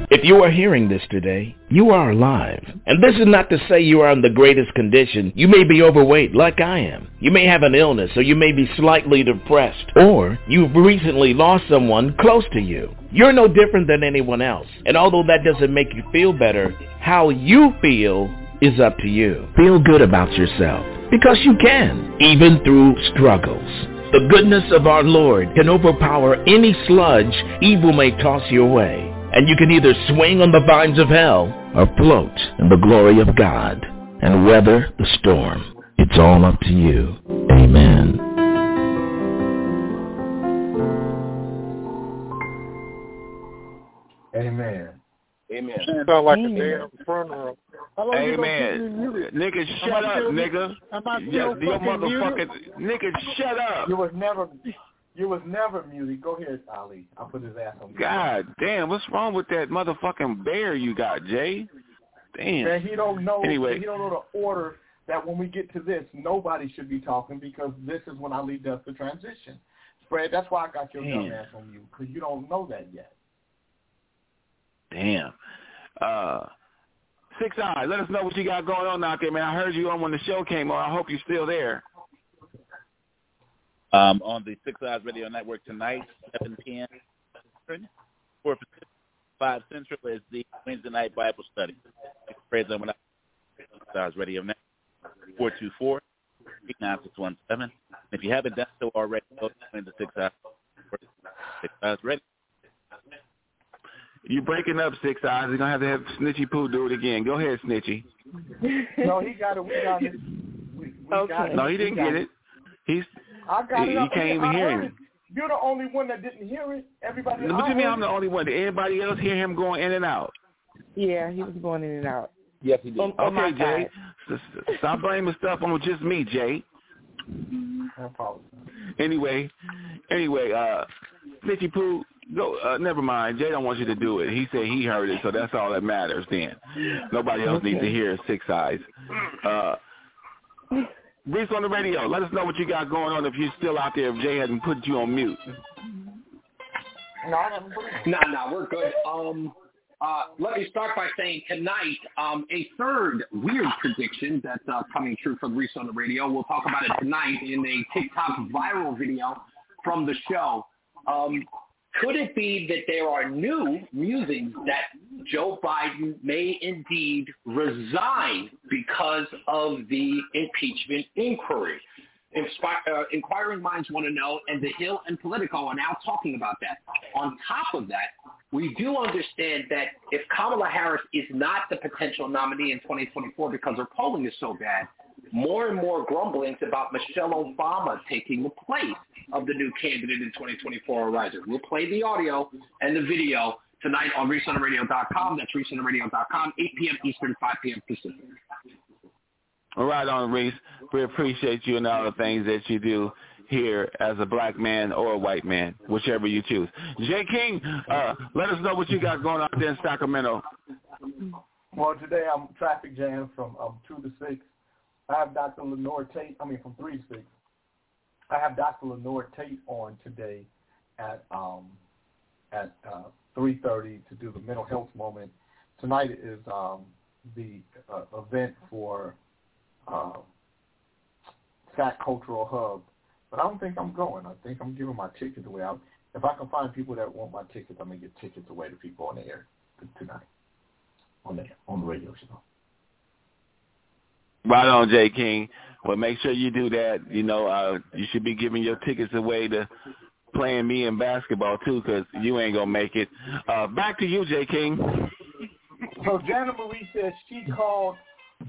Speaker 3: If you are hearing this today, you are alive. And this is not to say you are in the greatest condition. You may be overweight like I am. You may have an illness or you may be slightly depressed. Or you've recently lost someone close to you. You're no different than anyone else. And although that doesn't make you feel better, how you feel is up to you. Feel good about yourself. Because you can, even through struggles. The goodness of our Lord can overpower any sludge evil may toss your way and you can either swing on the vines of hell or float in the glory of God and weather the storm. It's all up to you. Amen. Amen. Amen.
Speaker 5: Sound like Amen. a day funeral. Amen.
Speaker 6: Nigga, shut up, nigga. Your motherfucking nigga, shut up.
Speaker 1: You was never you was never muted. Go ahead, Ali. I'll put his ass on. mute.
Speaker 6: God damn, what's wrong with that motherfucking bear you got, Jay? Damn.
Speaker 1: Man, he don't know.
Speaker 6: Anyway.
Speaker 1: he don't know the order that when we get to this, nobody should be talking because this is when Ali does the transition. Fred, that's why I got your dumb
Speaker 6: Damn.
Speaker 1: ass on you because you don't know that yet.
Speaker 6: Damn. Uh, Six Eyes, let us know what you got going on out there, man. I heard you on when the show came on. I hope you're still there.
Speaker 4: Um, on the Six Eyes Radio Network tonight, 7 p.m. Eastern, 4 Pacific, 5 Central is the Wednesday night Bible study. Praise on Six Eyes Radio Network, 424 9617. If you haven't done so already, go to the Six Eyes, Six Eyes Radio.
Speaker 6: You breaking up, Six Eyes. You're going to have to have Snitchy Poo do it again. Go ahead, Snitchy.
Speaker 1: no, he got it. We got it. We, we got it.
Speaker 6: No, he didn't
Speaker 1: got
Speaker 6: get it. He's
Speaker 1: I got
Speaker 6: he,
Speaker 1: it.
Speaker 6: he
Speaker 1: up.
Speaker 6: can't even
Speaker 1: I
Speaker 6: hear
Speaker 1: heard
Speaker 6: him.
Speaker 1: it. You're the only one that didn't hear it. Everybody.
Speaker 6: What do
Speaker 1: I
Speaker 6: you mean
Speaker 1: heard
Speaker 6: I'm the only one? Did anybody else hear him going in and out?
Speaker 9: Yeah, he was going in and out.
Speaker 12: Yes, he did.
Speaker 9: On, on my
Speaker 6: Okay, Jay.
Speaker 9: side.
Speaker 6: S- s- Stop blaming stuff on just me, Jay.
Speaker 1: No problem.
Speaker 6: Anyway, anyway, uh, Snitchy Poo, go. Uh, never mind. Jay don't want you to do it. He said he heard it, so that's all that matters. Then nobody else needs to hear Six Eyes. Uh, Reese on the radio. Let us know what you got going on if you're still out there. If Jay hasn't put you on mute.
Speaker 1: No, I haven't put it.
Speaker 11: No, no, we're good. Um, uh, let me start by saying tonight, um, a third weird prediction that's uh, coming true from Reese on the radio. We'll talk about it tonight in a TikTok viral video from the show. Um, could it be that there are new musings that Joe Biden may indeed resign because of the impeachment inquiry? Inspi- uh, inquiring minds want to know, and The Hill and Politico are now talking about that. On top of that, we do understand that if Kamala Harris is not the potential nominee in 2024 because her polling is so bad, more and more grumblings about Michelle Obama taking the place of the new candidate in 2024 are rising. We'll play the audio and the video tonight on ReasonRadio.com. That's ReasonRadio.com, 8 p.m. Eastern, 5 p.m. Pacific.
Speaker 6: All right, on Reese. We appreciate you and all the things that you do here as a black man or a white man, whichever you choose. Jay King, uh, let us know what you got going out there in Sacramento.
Speaker 1: Well, today I'm traffic jam from um, two to six. I have Dr. Lenore Tate. I mean, from three to six. I have Dr. Lenore Tate on today at um, at uh, three thirty to do the mental health moment. Tonight is um, the uh, event for uh, SAC Cultural Hub, but I don't think I'm going. I think I'm giving my tickets away. i if I can find people that want my tickets, I'm gonna give tickets away to people on the air tonight on the on the radio show.
Speaker 6: Right on, Jay King. Well, make sure you do that. You know, uh, you should be giving your tickets away to playing me in basketball too, because you ain't gonna make it. Uh, back to you, Jay King.
Speaker 1: So Jana Marie says she called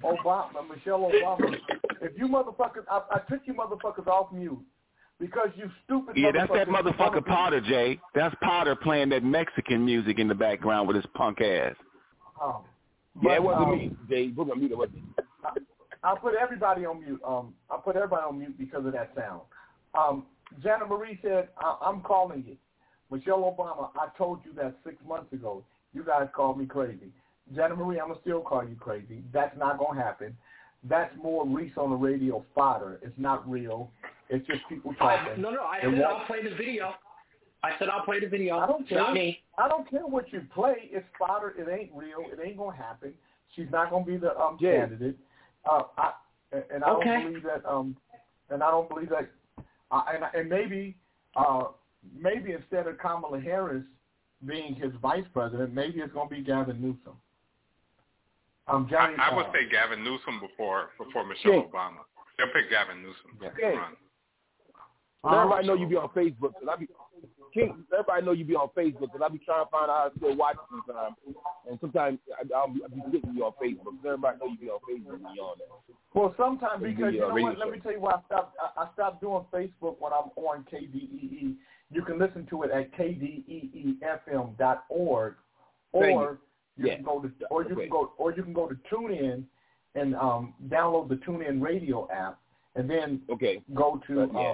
Speaker 1: Obama, Michelle Obama. If you motherfuckers, I, I took you motherfuckers off mute because you stupid.
Speaker 6: Yeah, that's that motherfucker Potter, Jay. That's Potter playing that Mexican music in the background with his punk ass.
Speaker 1: Um,
Speaker 12: Yeah, it wasn't
Speaker 1: um,
Speaker 12: me, Jay. Me on mute. It wasn't me.
Speaker 1: I put everybody on mute. Um, I put everybody on mute because of that sound. Um, Jana Marie said, I- I'm calling you. Michelle Obama, I told you that six months ago. You guys called me crazy. Jana Marie, I'm going to still call you crazy. That's not going to happen. That's more Reese on the radio fodder. It's not real. It's just people
Speaker 11: I,
Speaker 1: talking.
Speaker 11: no, no, I
Speaker 1: It
Speaker 11: said
Speaker 1: won't-
Speaker 11: I'll play the video. I said I'll play the video.
Speaker 1: I don't care.
Speaker 11: Not me.
Speaker 1: I don't care what you play. It's fodder. It ain't real. It ain't gonna happen. She's not gonna be the um,
Speaker 12: Yeah.
Speaker 1: candidate. Uh, I, and I
Speaker 11: Okay.
Speaker 1: don't believe that. Um, and I don't believe that. Uh, and and maybe uh, maybe instead of Kamala Harris being his vice president, maybe it's gonna be Gavin Newsom. Um, Johnny,
Speaker 13: I, I would
Speaker 1: uh,
Speaker 13: say Gavin Newsom before before Michelle
Speaker 12: Yeah.
Speaker 13: Obama. They'll pick Gavin Newsom to
Speaker 12: Yeah.
Speaker 13: Run.
Speaker 12: Everybody know you be on Facebook. Cause I be King. Everybody know you be on Facebook, and I be trying to find out how to still watch sometimes. And sometimes I, I'll be, I'll be getting you on Facebook. Everybody know you be on Facebook when you on there.
Speaker 1: Well, sometimes because you know what? Let me tell you why I stopped. I, I stopped doing Facebook when I'm on KDEE. You can listen to it at kdeefm.org, or You
Speaker 12: Yeah.
Speaker 1: can go to, or you can go, or you can go to TuneIn and um, download the TuneIn Radio app, and then
Speaker 12: okay.
Speaker 1: go to
Speaker 12: Uh, yeah.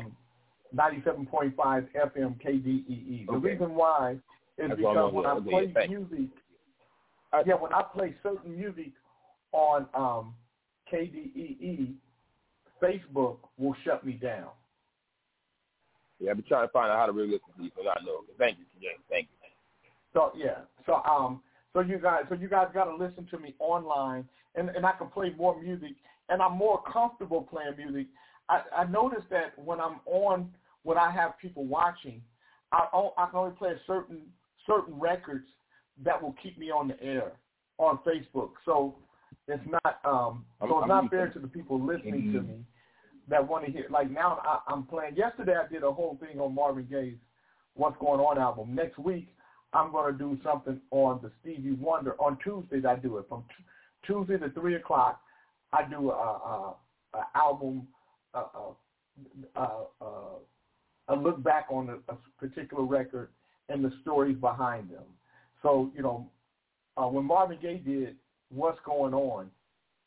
Speaker 1: Um, 97.5 FM KDEE. The
Speaker 12: Okay.
Speaker 1: reason why is
Speaker 12: That's
Speaker 1: because when I play
Speaker 12: Yeah, thank you.
Speaker 1: music, yeah, when I play certain music on um, KDEE, Facebook will shut me down.
Speaker 12: Yeah, I've been trying to find out how to really listen to you, so I know. Thank you, James. Thank you.
Speaker 1: So yeah, so um, so you guys, so you guys got to listen to me online, and and I can play more music, and I'm more comfortable playing music. I, I noticed that when I'm on, when I have people watching, I can only play certain certain records that will keep me on the air on Facebook. So it's not um, so it's not fair to the people listening to me that want to hear. Like now, I, I'm playing. Yesterday, I did a whole thing on Marvin Gaye's "What's Going On" album. Next week, I'm going to do something on the Stevie Wonder. On Tuesdays, I do it from t- Tuesday to three o'clock. I do a, a, a album, a, a, a, a, a look back on a, a particular record and the stories behind them. So you know, uh, when Marvin Gaye did "What's Going On,"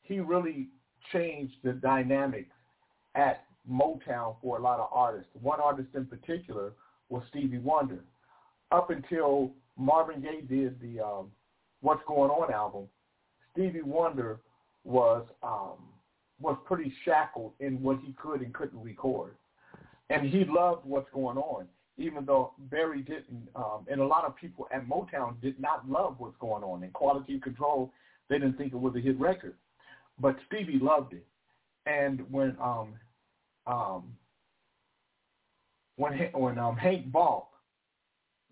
Speaker 1: he really changed the dynamics at Motown for a lot of artists. One artist in particular was Stevie Wonder. Up until Marvin Gaye did the um, "What's Going On" album, Stevie Wonder was um, was pretty shackled in what he could and couldn't record, and he loved "What's Going On," even though Barry didn't, um, and a lot of people at Motown did not love "What's Going On." And Quality Control, they didn't think it was a hit record, but Stevie loved it. And when um, um, when when um, Hank Balk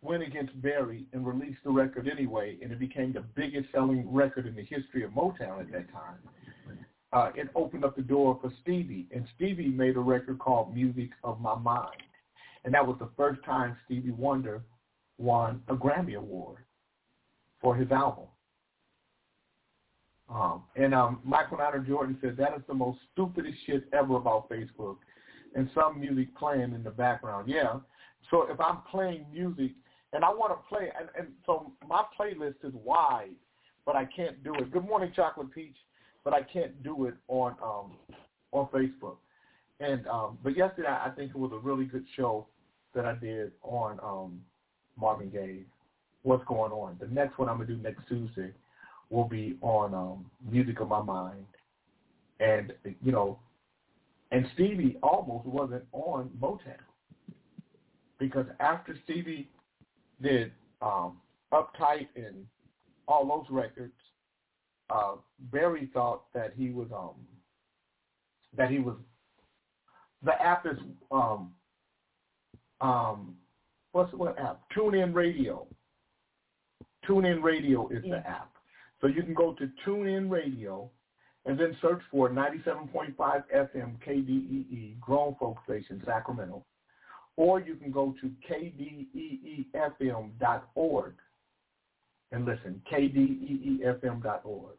Speaker 1: went against Barry and released the record anyway, and it became the biggest selling record in the history of Motown at that time. Uh, it opened up the door for Stevie, and Stevie made a record called Music of My Mind, and that was the first time Stevie Wonder won a Grammy Award for his album. Um, and um, Michael Niner Jordan said that is the most stupidest shit ever about Facebook, and some music playing in the background. Yeah. So if I'm playing music and I want to play, and, and so my playlist is wide, but I can't do it. Good morning, Chocolate Peach, but I can't do it on um, on Facebook. And um, but yesterday I think it was a really good show that I did on um, Marvin Gaye. What's going on? The next one I'm gonna do next Tuesday will be on um, Music of My Mind, and you know, and Stevie almost wasn't on Motown because after Stevie did um, Uptight and all those records, uh, Barry thought that he was um, that he was the app is um, um, what's what app? TuneIn Radio. TuneIn Radio is the app. So you can go to TuneIn Radio and then search for 97.5 FM KDEE, Grown Folk Station, Sacramento. Or you can go to kdeefm.org and listen, kdeefm.org.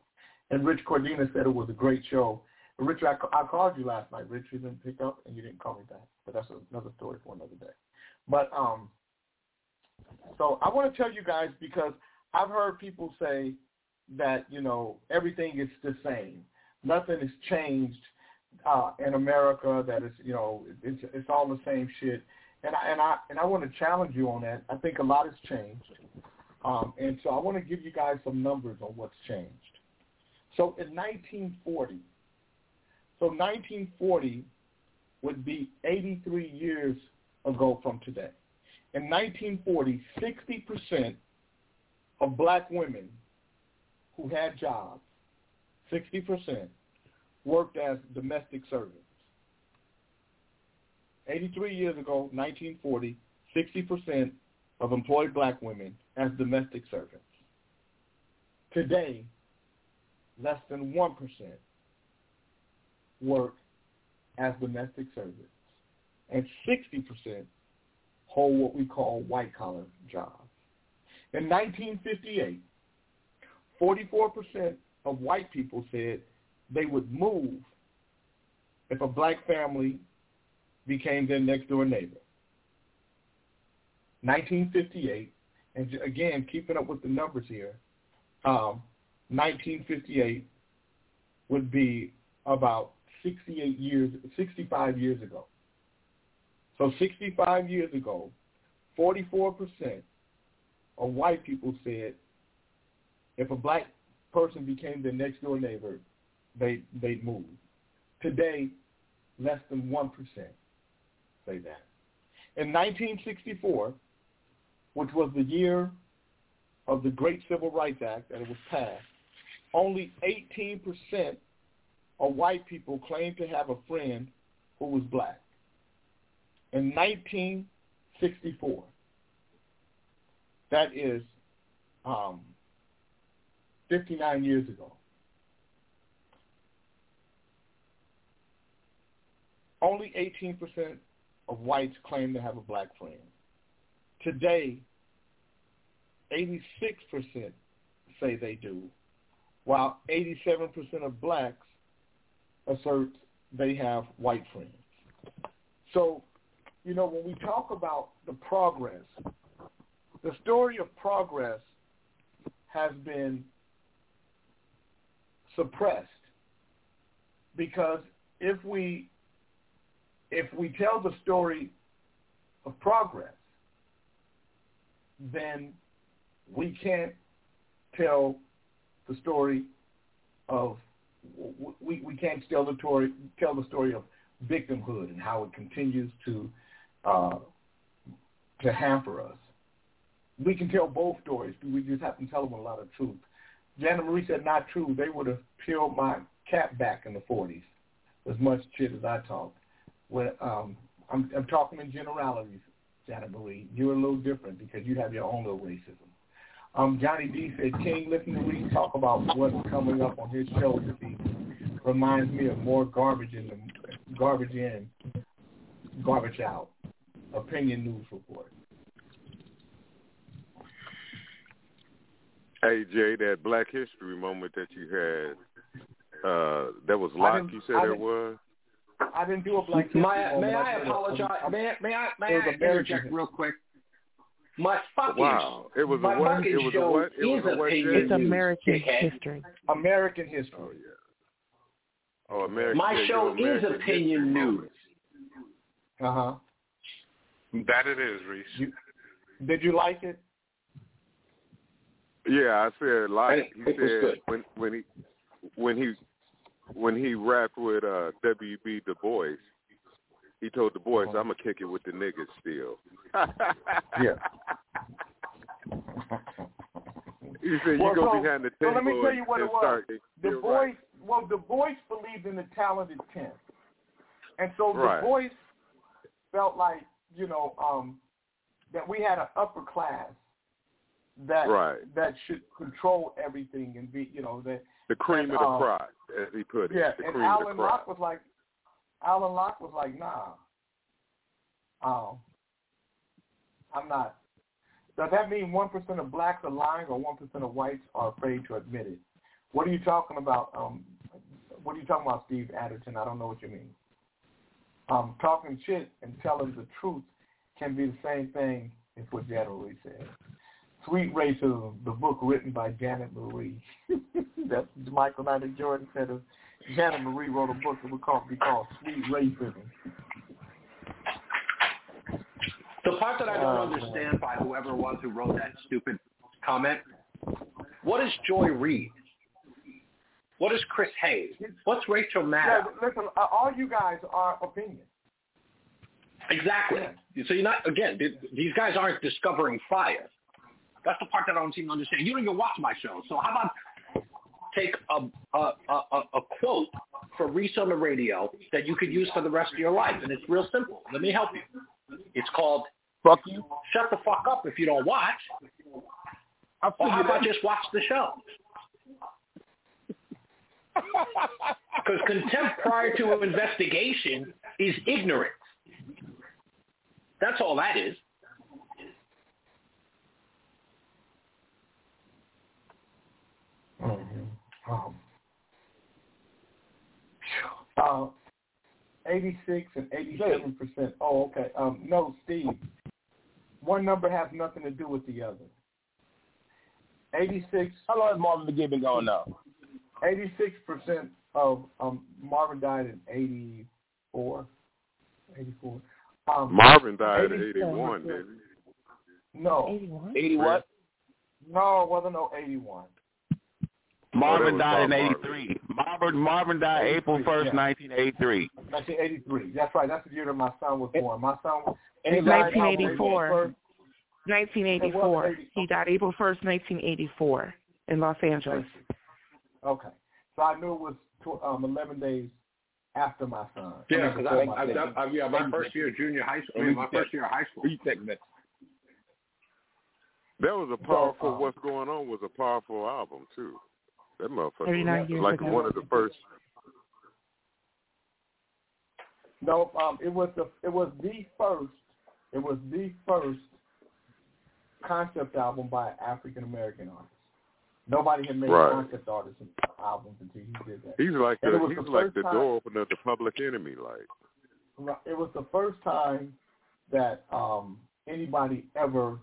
Speaker 1: And Rich Cordina said it was a great show. Rich, I, I called you last night. Rich, you didn't pick up and you didn't call me back. But that's another story for another day. But um, so I want to tell you guys because I've heard people say that you know everything is the same. Nothing has changed uh, in America. That is you know it's it's all the same shit. And I and I and I want to challenge you on that. I think a lot has changed. Um, and so I want to give you guys some numbers on what's changed. So in 1940, so 1940 would be 83 years ago from today. In 1940, 60% of black women who had jobs, 60%, worked as domestic servants. 83 years ago, 1940, 60% of employed black women as domestic servants. Today, less than 1% work as domestic servants, and 60% hold what we call white-collar jobs. In 1958, 44% of white people said they would move if a black family became their next-door neighbor. 1958, and again, keeping up with the numbers here, um, 1958 would be about 68 years, 65 years ago. So 65 years ago, 44% of white people said if a black person became their next door neighbor, they they'd move. Today, less than 1% say that. In 1964, which was the year of the Great Civil Rights Act that it was passed, only 18% of white people claim to have a friend who was black. In 1964, that is um, 59 years ago, only 18% of whites claim to have a black friend. Today, 86% say they do, while 87% of blacks assert they have white friends. So, you know, when we talk about the progress, the story of progress has been suppressed because if we if we tell the story of progress, then we can't tell the story of we, we can't tell the story tell the story of victimhood and how it continues to uh, to hamper us. We can tell both stories, but we just have to tell them a lot of truth. Janet Marie said, not true. They would have peeled my cap back in the 40s, as much shit as I talk, When, um, I'm, I'm talking in generalities, Janet Marie. You're a little different because you have your own little racism. Um, Johnny D said, King, listen to Reese talk about what's coming up on his show this evening. Reminds me of more garbage in the garbage in, garbage out. Opinion news report.
Speaker 7: Hey Jay, that Black History moment that you had, uh, that was Locke. You said it was.
Speaker 1: I didn't do a Black History
Speaker 11: May,
Speaker 1: moment.
Speaker 11: may
Speaker 1: I
Speaker 11: I
Speaker 1: did a-
Speaker 11: apologize? May, may I may
Speaker 1: It was
Speaker 11: I
Speaker 1: American
Speaker 11: interject real quick? My fucking
Speaker 7: Wow, it was a what? It was a
Speaker 11: show
Speaker 7: what? It was a what, It's
Speaker 9: American history.
Speaker 1: American history.
Speaker 7: Oh, yeah. Oh, American.
Speaker 11: My
Speaker 7: yeah,
Speaker 11: show
Speaker 7: your
Speaker 11: is opinion
Speaker 7: history
Speaker 11: news.
Speaker 1: Uh huh.
Speaker 13: That it is, Reese.
Speaker 1: Did you like it?
Speaker 7: Yeah, I said like he
Speaker 11: it
Speaker 7: said when when he when he when he rapped with uh W. B. Du Bois, he told Du Bois,
Speaker 1: Uh-huh.
Speaker 7: "I'm gonna kick it with the niggas still." <laughs>
Speaker 1: Yeah.
Speaker 7: He said,
Speaker 1: Well,
Speaker 7: "You go
Speaker 1: so-
Speaker 7: behind the table."
Speaker 1: so
Speaker 7: table
Speaker 1: let me tell you what it was.
Speaker 7: start."
Speaker 1: The
Speaker 7: You're
Speaker 1: voice,
Speaker 7: right.
Speaker 1: well, Du Bois believed in the talented ten, and so
Speaker 7: Right.
Speaker 1: Du Bois felt like you know um, that we had an upper class that
Speaker 7: Right.
Speaker 1: that should control everything and be you know that
Speaker 7: The cream
Speaker 1: and,
Speaker 7: of the
Speaker 1: um,
Speaker 7: crop, as he put it.
Speaker 1: yeah.
Speaker 7: the
Speaker 1: And
Speaker 7: cream of
Speaker 1: Alan
Speaker 7: the
Speaker 1: Locke was like, Alan Locke was like, nah, um, I'm not. Does that mean one percent of blacks are lying, or one percent of whites are afraid to admit it? What are you talking about? Um, what are you talking about, Steve Adderton? I don't know what you mean. Um, talking shit and telling the truth can be the same thing as what Janet said. Sweet Racism, the book written by Janet Marie. <laughs> That's Michael Knight Jordan said. Janet Marie wrote a book that would call, be called Sweet Racism.
Speaker 11: The part that I don't
Speaker 1: Oh,
Speaker 11: understand by whoever it was who wrote that stupid comment, what is Joy Reid? What is Chris Hayes? What's Rachel
Speaker 1: Yeah,
Speaker 11: Maddow?
Speaker 1: listen, uh, all you guys are opinion.
Speaker 11: Exactly. So you're not again. These guys aren't discovering fire. That's the part that I don't seem to understand. You don't even watch my show. So how about take a a, a, a quote for Reese on the radio that you could use for the rest of your life, and it's real simple. Let me help you. It's called
Speaker 1: "Fuck you."
Speaker 11: Shut the fuck up if you don't watch. Or how about just watch the show? <laughs> Because contempt prior to investigation is ignorance. That's all that is.
Speaker 1: Mm-hmm. Um, uh, 86 and 87 percent. Oh, okay. Um, no, Steve. One number has nothing to do with the other. 86.
Speaker 12: How long has Marvin Gaye been going now?
Speaker 1: 86 percent of um, Marvin died in 84. 84. Um,
Speaker 14: Marvin died in 81, didn't
Speaker 1: No.
Speaker 19: 81?
Speaker 12: 80 what?
Speaker 1: No, it wasn't no 81.
Speaker 6: Marvin died in '83. Marvin Marvin died April 1st, 1983.
Speaker 1: 1983. That's right. That's the year that my son was born. My son was
Speaker 9: It's
Speaker 1: he died on
Speaker 9: 1984.
Speaker 1: April 1st.
Speaker 9: 1984. He died April 1st, 1984 in Los Angeles.
Speaker 1: Okay. So I knew it was tw- um, 11 days after my son.
Speaker 11: Yeah, because I,
Speaker 1: my
Speaker 11: I,
Speaker 1: son.
Speaker 11: I, I, yeah, my first year of junior high school. I mean, my first year of high school.
Speaker 14: That was a powerful.
Speaker 1: um,
Speaker 14: What's going on was a powerful album too. That motherfucker
Speaker 9: 39
Speaker 14: was
Speaker 9: years
Speaker 14: like
Speaker 9: ago.
Speaker 14: one of the first.
Speaker 1: No, um, it was the it was the first it was the first concept album by an African American artist. Nobody had made
Speaker 14: Right.
Speaker 1: concept artists albums until he did that.
Speaker 14: He's like the
Speaker 1: was
Speaker 14: he's
Speaker 1: the
Speaker 14: like the
Speaker 1: time-
Speaker 14: door opener to Public Enemy. Like
Speaker 1: It was the first time that um, anybody ever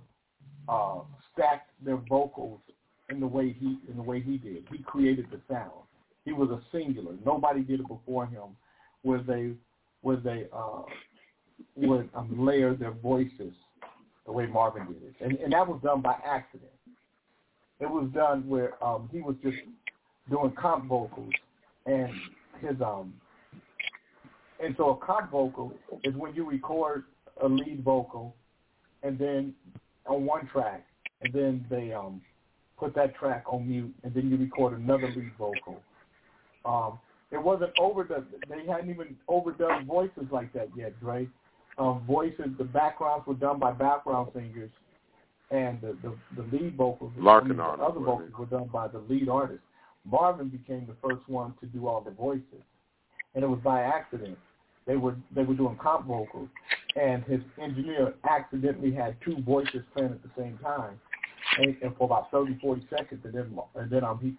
Speaker 1: uh, stacked their vocals in the way he in the way he did. He created the sound. He was a singular. Nobody did it before him, where they where they uh, would um, layer their voices the way Marvin did it, and, and that was done by accident. It was done where um, he was just doing comp vocals, and his um and so a comp vocal is when you record a lead vocal and then on one track and then they um put that track on mute and then you record another lead vocal. Um it wasn't overdone they hadn't even overdone voices like that yet, Dre. Um voices the backgrounds were done by background singers and the the, the lead vocals
Speaker 14: Larkin
Speaker 1: I mean, the
Speaker 14: artists,
Speaker 1: other vocals were done by the lead artist. Marvin became the first one to do all the voices. And it was by accident they were they were doing comp vocals, and his engineer accidentally had two voices playing at the same time, and, and for about 30, 40 seconds, and then and then um he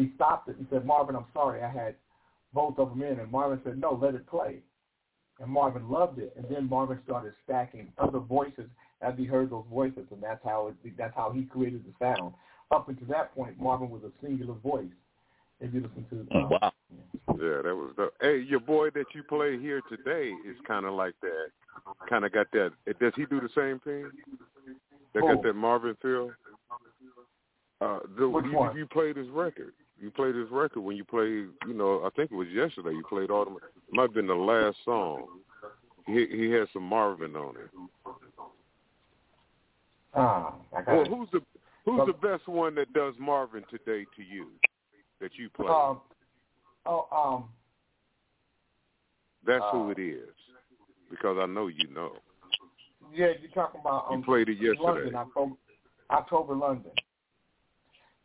Speaker 1: he stopped it and said, Marvin, I'm sorry, I had both of them in, and Marvin said, No, let it play, and Marvin loved it, and then Marvin started stacking other voices as he heard those voices, and that's how it, that's how he created the sound. Up until that point, Marvin was a singular voice. If you listen to um,
Speaker 6: wow.
Speaker 14: yeah, that was the. Hey, your boy that you play here today is kind of like that. Kind of got that. Does he do the same thing? That
Speaker 1: Who?
Speaker 14: got that Marvin feel. Uh, the,
Speaker 1: Which
Speaker 14: you,
Speaker 1: one?
Speaker 14: you played his record. You played his record when you played. You know, I think it was yesterday. You played all the. It might have been the last song. He he had some Marvin on it.
Speaker 1: Ah, I got
Speaker 14: Well,
Speaker 1: it.
Speaker 14: who's the who's the best one that does Marvin today to you that you play?
Speaker 1: Um, oh, um,
Speaker 14: That's
Speaker 1: uh,
Speaker 14: who it is, because I know you know.
Speaker 1: yeah, you're talking about um,
Speaker 14: You played it yesterday.
Speaker 1: London, October, October, London.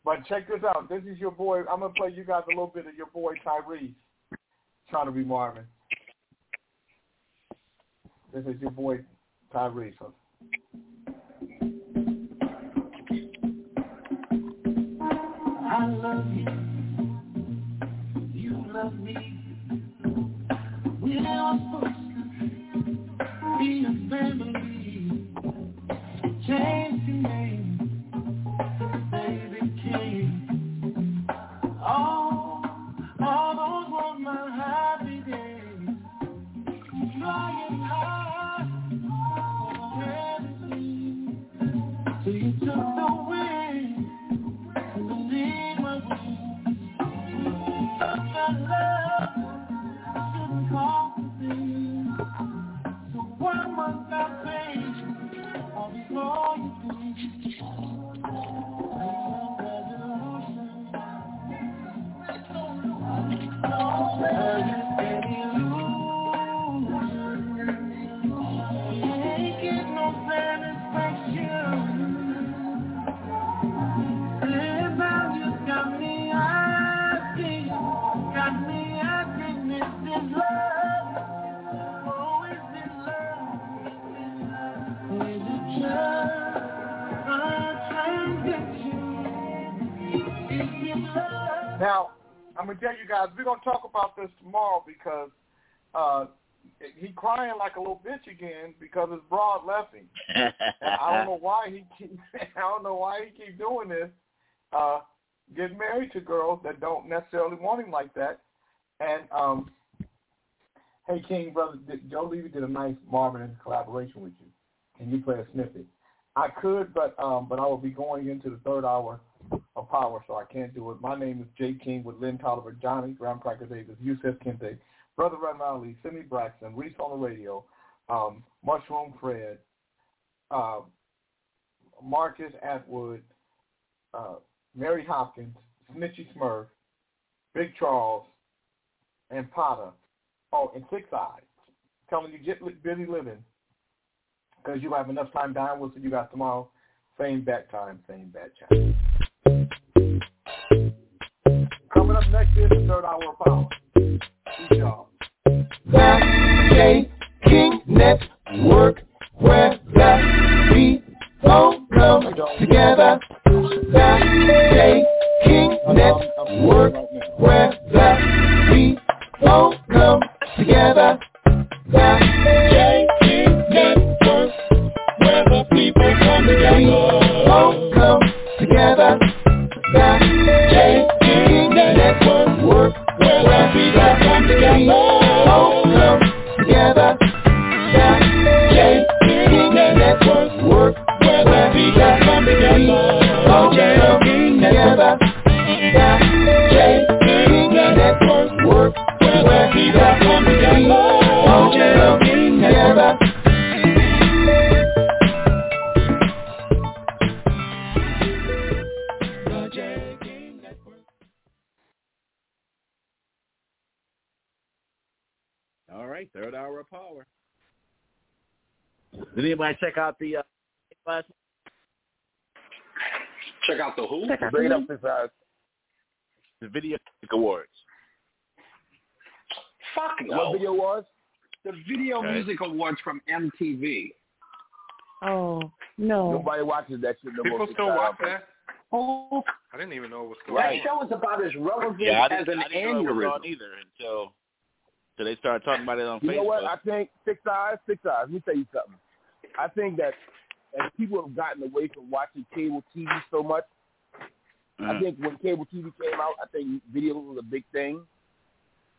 Speaker 1: But check this out. This is your boy. I'm gonna play you guys a little bit of your boy Tyrese trying to be Marvin. This is your boy Tyrese.
Speaker 20: I love you. We're
Speaker 1: gonna talk about this tomorrow because uh he crying like a little bitch again because his broad left him. And I don't know <laughs> why he keep <laughs> I don't know why he keep doing this. uh, get married to girls that don't necessarily want him like that. And um, hey, King brother, Joe Levy did a nice Marvin collaboration with you. Can you play a snippet? I could, but um, but I will be going into the third hour of power, so I can't do it. My name is Jay King with Lynn Tolliver, Johnny, Graham Cracker Davis, Yusef Kente, Brother Red Ali, Sidney Braxton, Reese on the radio, um, Mushroom Fred, uh, Marcus Atwood, uh, Mary Hopkins, Snitchy Smurf, Big Charles, and Potter. Oh, and Six Eyes. Telling you, get busy living because you have enough time dying. We'll see you guys tomorrow. Same bat time, same bat channel. Coming up next is the third hour of power. Peace, y'all.
Speaker 20: The Jay King Network, where the people come together. The Jay King Network, where the people come together. The Jay King Network, where the people come together. People come together. The where the
Speaker 4: right, third hour of power. Did anybody check out the uh, last?
Speaker 11: Check out the who?
Speaker 12: Bring it up, Six Eyes.
Speaker 4: The Video Music Awards.
Speaker 11: Fuck no.
Speaker 12: What video was?
Speaker 11: The Video
Speaker 4: Okay.
Speaker 11: Music Awards from MTV.
Speaker 9: Oh no.
Speaker 12: Nobody watches that shit no more.
Speaker 13: People
Speaker 12: Six
Speaker 13: still watch that?
Speaker 11: Oh,
Speaker 13: I didn't even know it was going
Speaker 11: that
Speaker 13: on.
Speaker 11: show is about as relevant
Speaker 4: Yeah,
Speaker 11: as
Speaker 4: didn't,
Speaker 11: an
Speaker 4: I didn't know it was
Speaker 11: aneurysm.
Speaker 4: either until until they started talking about it on
Speaker 12: You
Speaker 4: Facebook.
Speaker 12: You know what? I think Six Eyes, Six Eyes. Let me tell you something. I think that as people have gotten away from watching cable TV so much, I
Speaker 4: Mhm.
Speaker 12: think when cable TV came out, I think video was a big thing.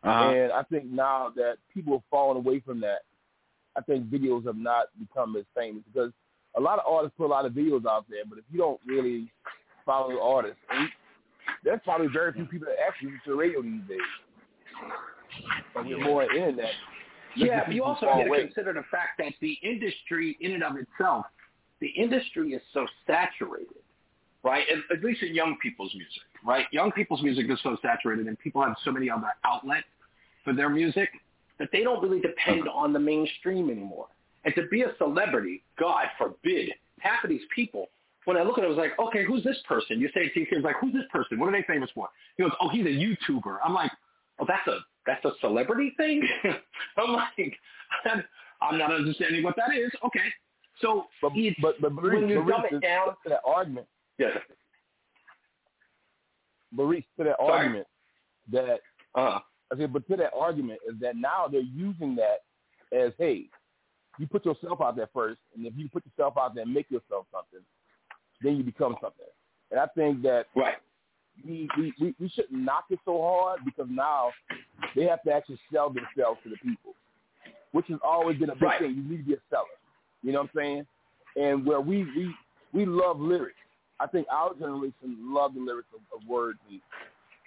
Speaker 4: Uh-huh.
Speaker 12: And I think now that people have fallen away from that, I think videos have not become as famous because a lot of artists put a lot of videos out there, but if you don't really follow the artists, there's probably very few people that actually listen to radio these days. And we're more internet.
Speaker 11: Yeah, but you also got to consider the fact that the industry, in and of itself, the industry is so saturated, right? At, at least in young people's music, right? Young people's music is so saturated, and people have so many other outlets for their music that they don't really depend on the mainstream anymore. And to be a celebrity, God forbid, half of these people, when I look at it, I was like, okay, who's this person? You say it to your kids, like, who's this person? What are they famous for? He goes, oh, he's a YouTuber. I'm like, oh, that's a that's a celebrity thing. <laughs> <laughs> I'm like, <laughs> I'm not understanding what that is. Okay, so
Speaker 12: but but but Maurice,
Speaker 11: when you
Speaker 12: Maurice,
Speaker 11: dumb it down,
Speaker 12: to that argument,
Speaker 11: yes,
Speaker 12: Maurice, to that
Speaker 11: Sorry.
Speaker 12: argument that
Speaker 11: uh,
Speaker 12: I said, but to that argument is that now they're using that as, hey, you put yourself out there first, and if you put yourself out there and make yourself something, then you become something. And I think that
Speaker 11: right.
Speaker 12: We, we, we, we shouldn't knock it so hard because now they have to actually sell themselves to the people, which has always been a big
Speaker 11: Right.
Speaker 12: thing. You need to be a seller. You know what I'm saying? And where we we we love lyrics. I think our generation love the lyrics of, of words and,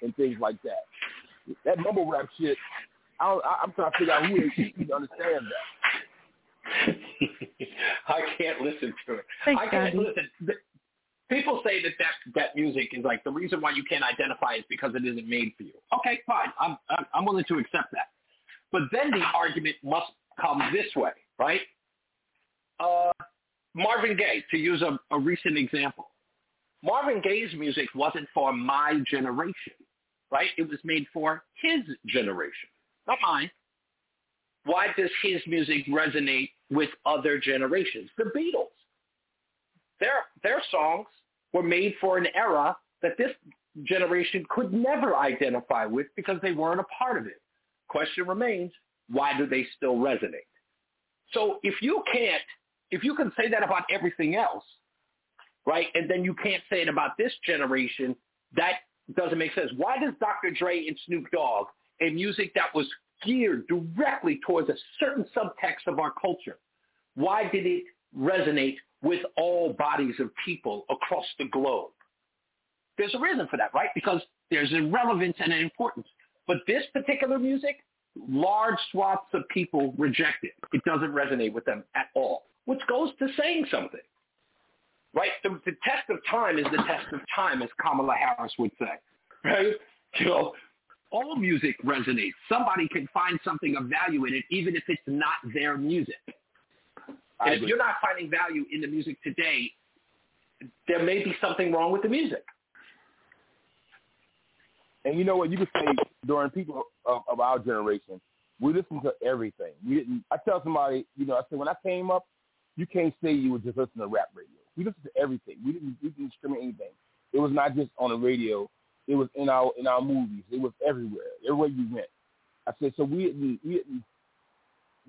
Speaker 12: and things like that. That mumble rap shit, I don't, I, I'm trying to figure out who is even understand that. <laughs>
Speaker 11: I can't listen to it.
Speaker 9: Thanks,
Speaker 11: I can't
Speaker 9: Gandhi.
Speaker 11: listen. People say that, that that music is like the reason why you can't identify is because it isn't made for you. Okay, fine. I'm I'm, I'm willing to accept that. But then the argument must come this way, right? Uh, Marvin Gaye, to use a, a recent example. Marvin Gaye's music wasn't for my generation, right? It was made for his generation, not mine. Why does his music resonate with other generations? The Beatles. Their their songs were made for an era that this generation could never identify with because they weren't a part of it. Question remains, why do they still resonate? So if you can't, if you can say that about everything else, right? And then you can't say it about this generation. That doesn't make sense. Why does Dr. Dre and Snoop Dogg and music that was geared directly towards a certain subtext of our culture, why did it resonate with all bodies of people across the globe? There's a reason for that, right? Because there's a relevance and an importance. But this particular music, large swaths of people reject it. It doesn't resonate with them at all, which goes to saying something. Right? The, the test of time is the test of time, as Kamala Harris would say. Right? You know, all music resonates. Somebody can find something of value in it, even if it's not their music. And if you're not finding value in the music today, there may be something wrong with the music.
Speaker 12: And you know what? You could say during people of, of our generation, we listened to everything. We didn't. I tell somebody, you know, I said when I came up, you can't say you were just listening to rap radio. We listened to everything. We didn't. We didn't discriminate anything. It was not just on the radio. It was in our in our movies. It was everywhere. Everywhere you went. I said so. We didn't. We didn't.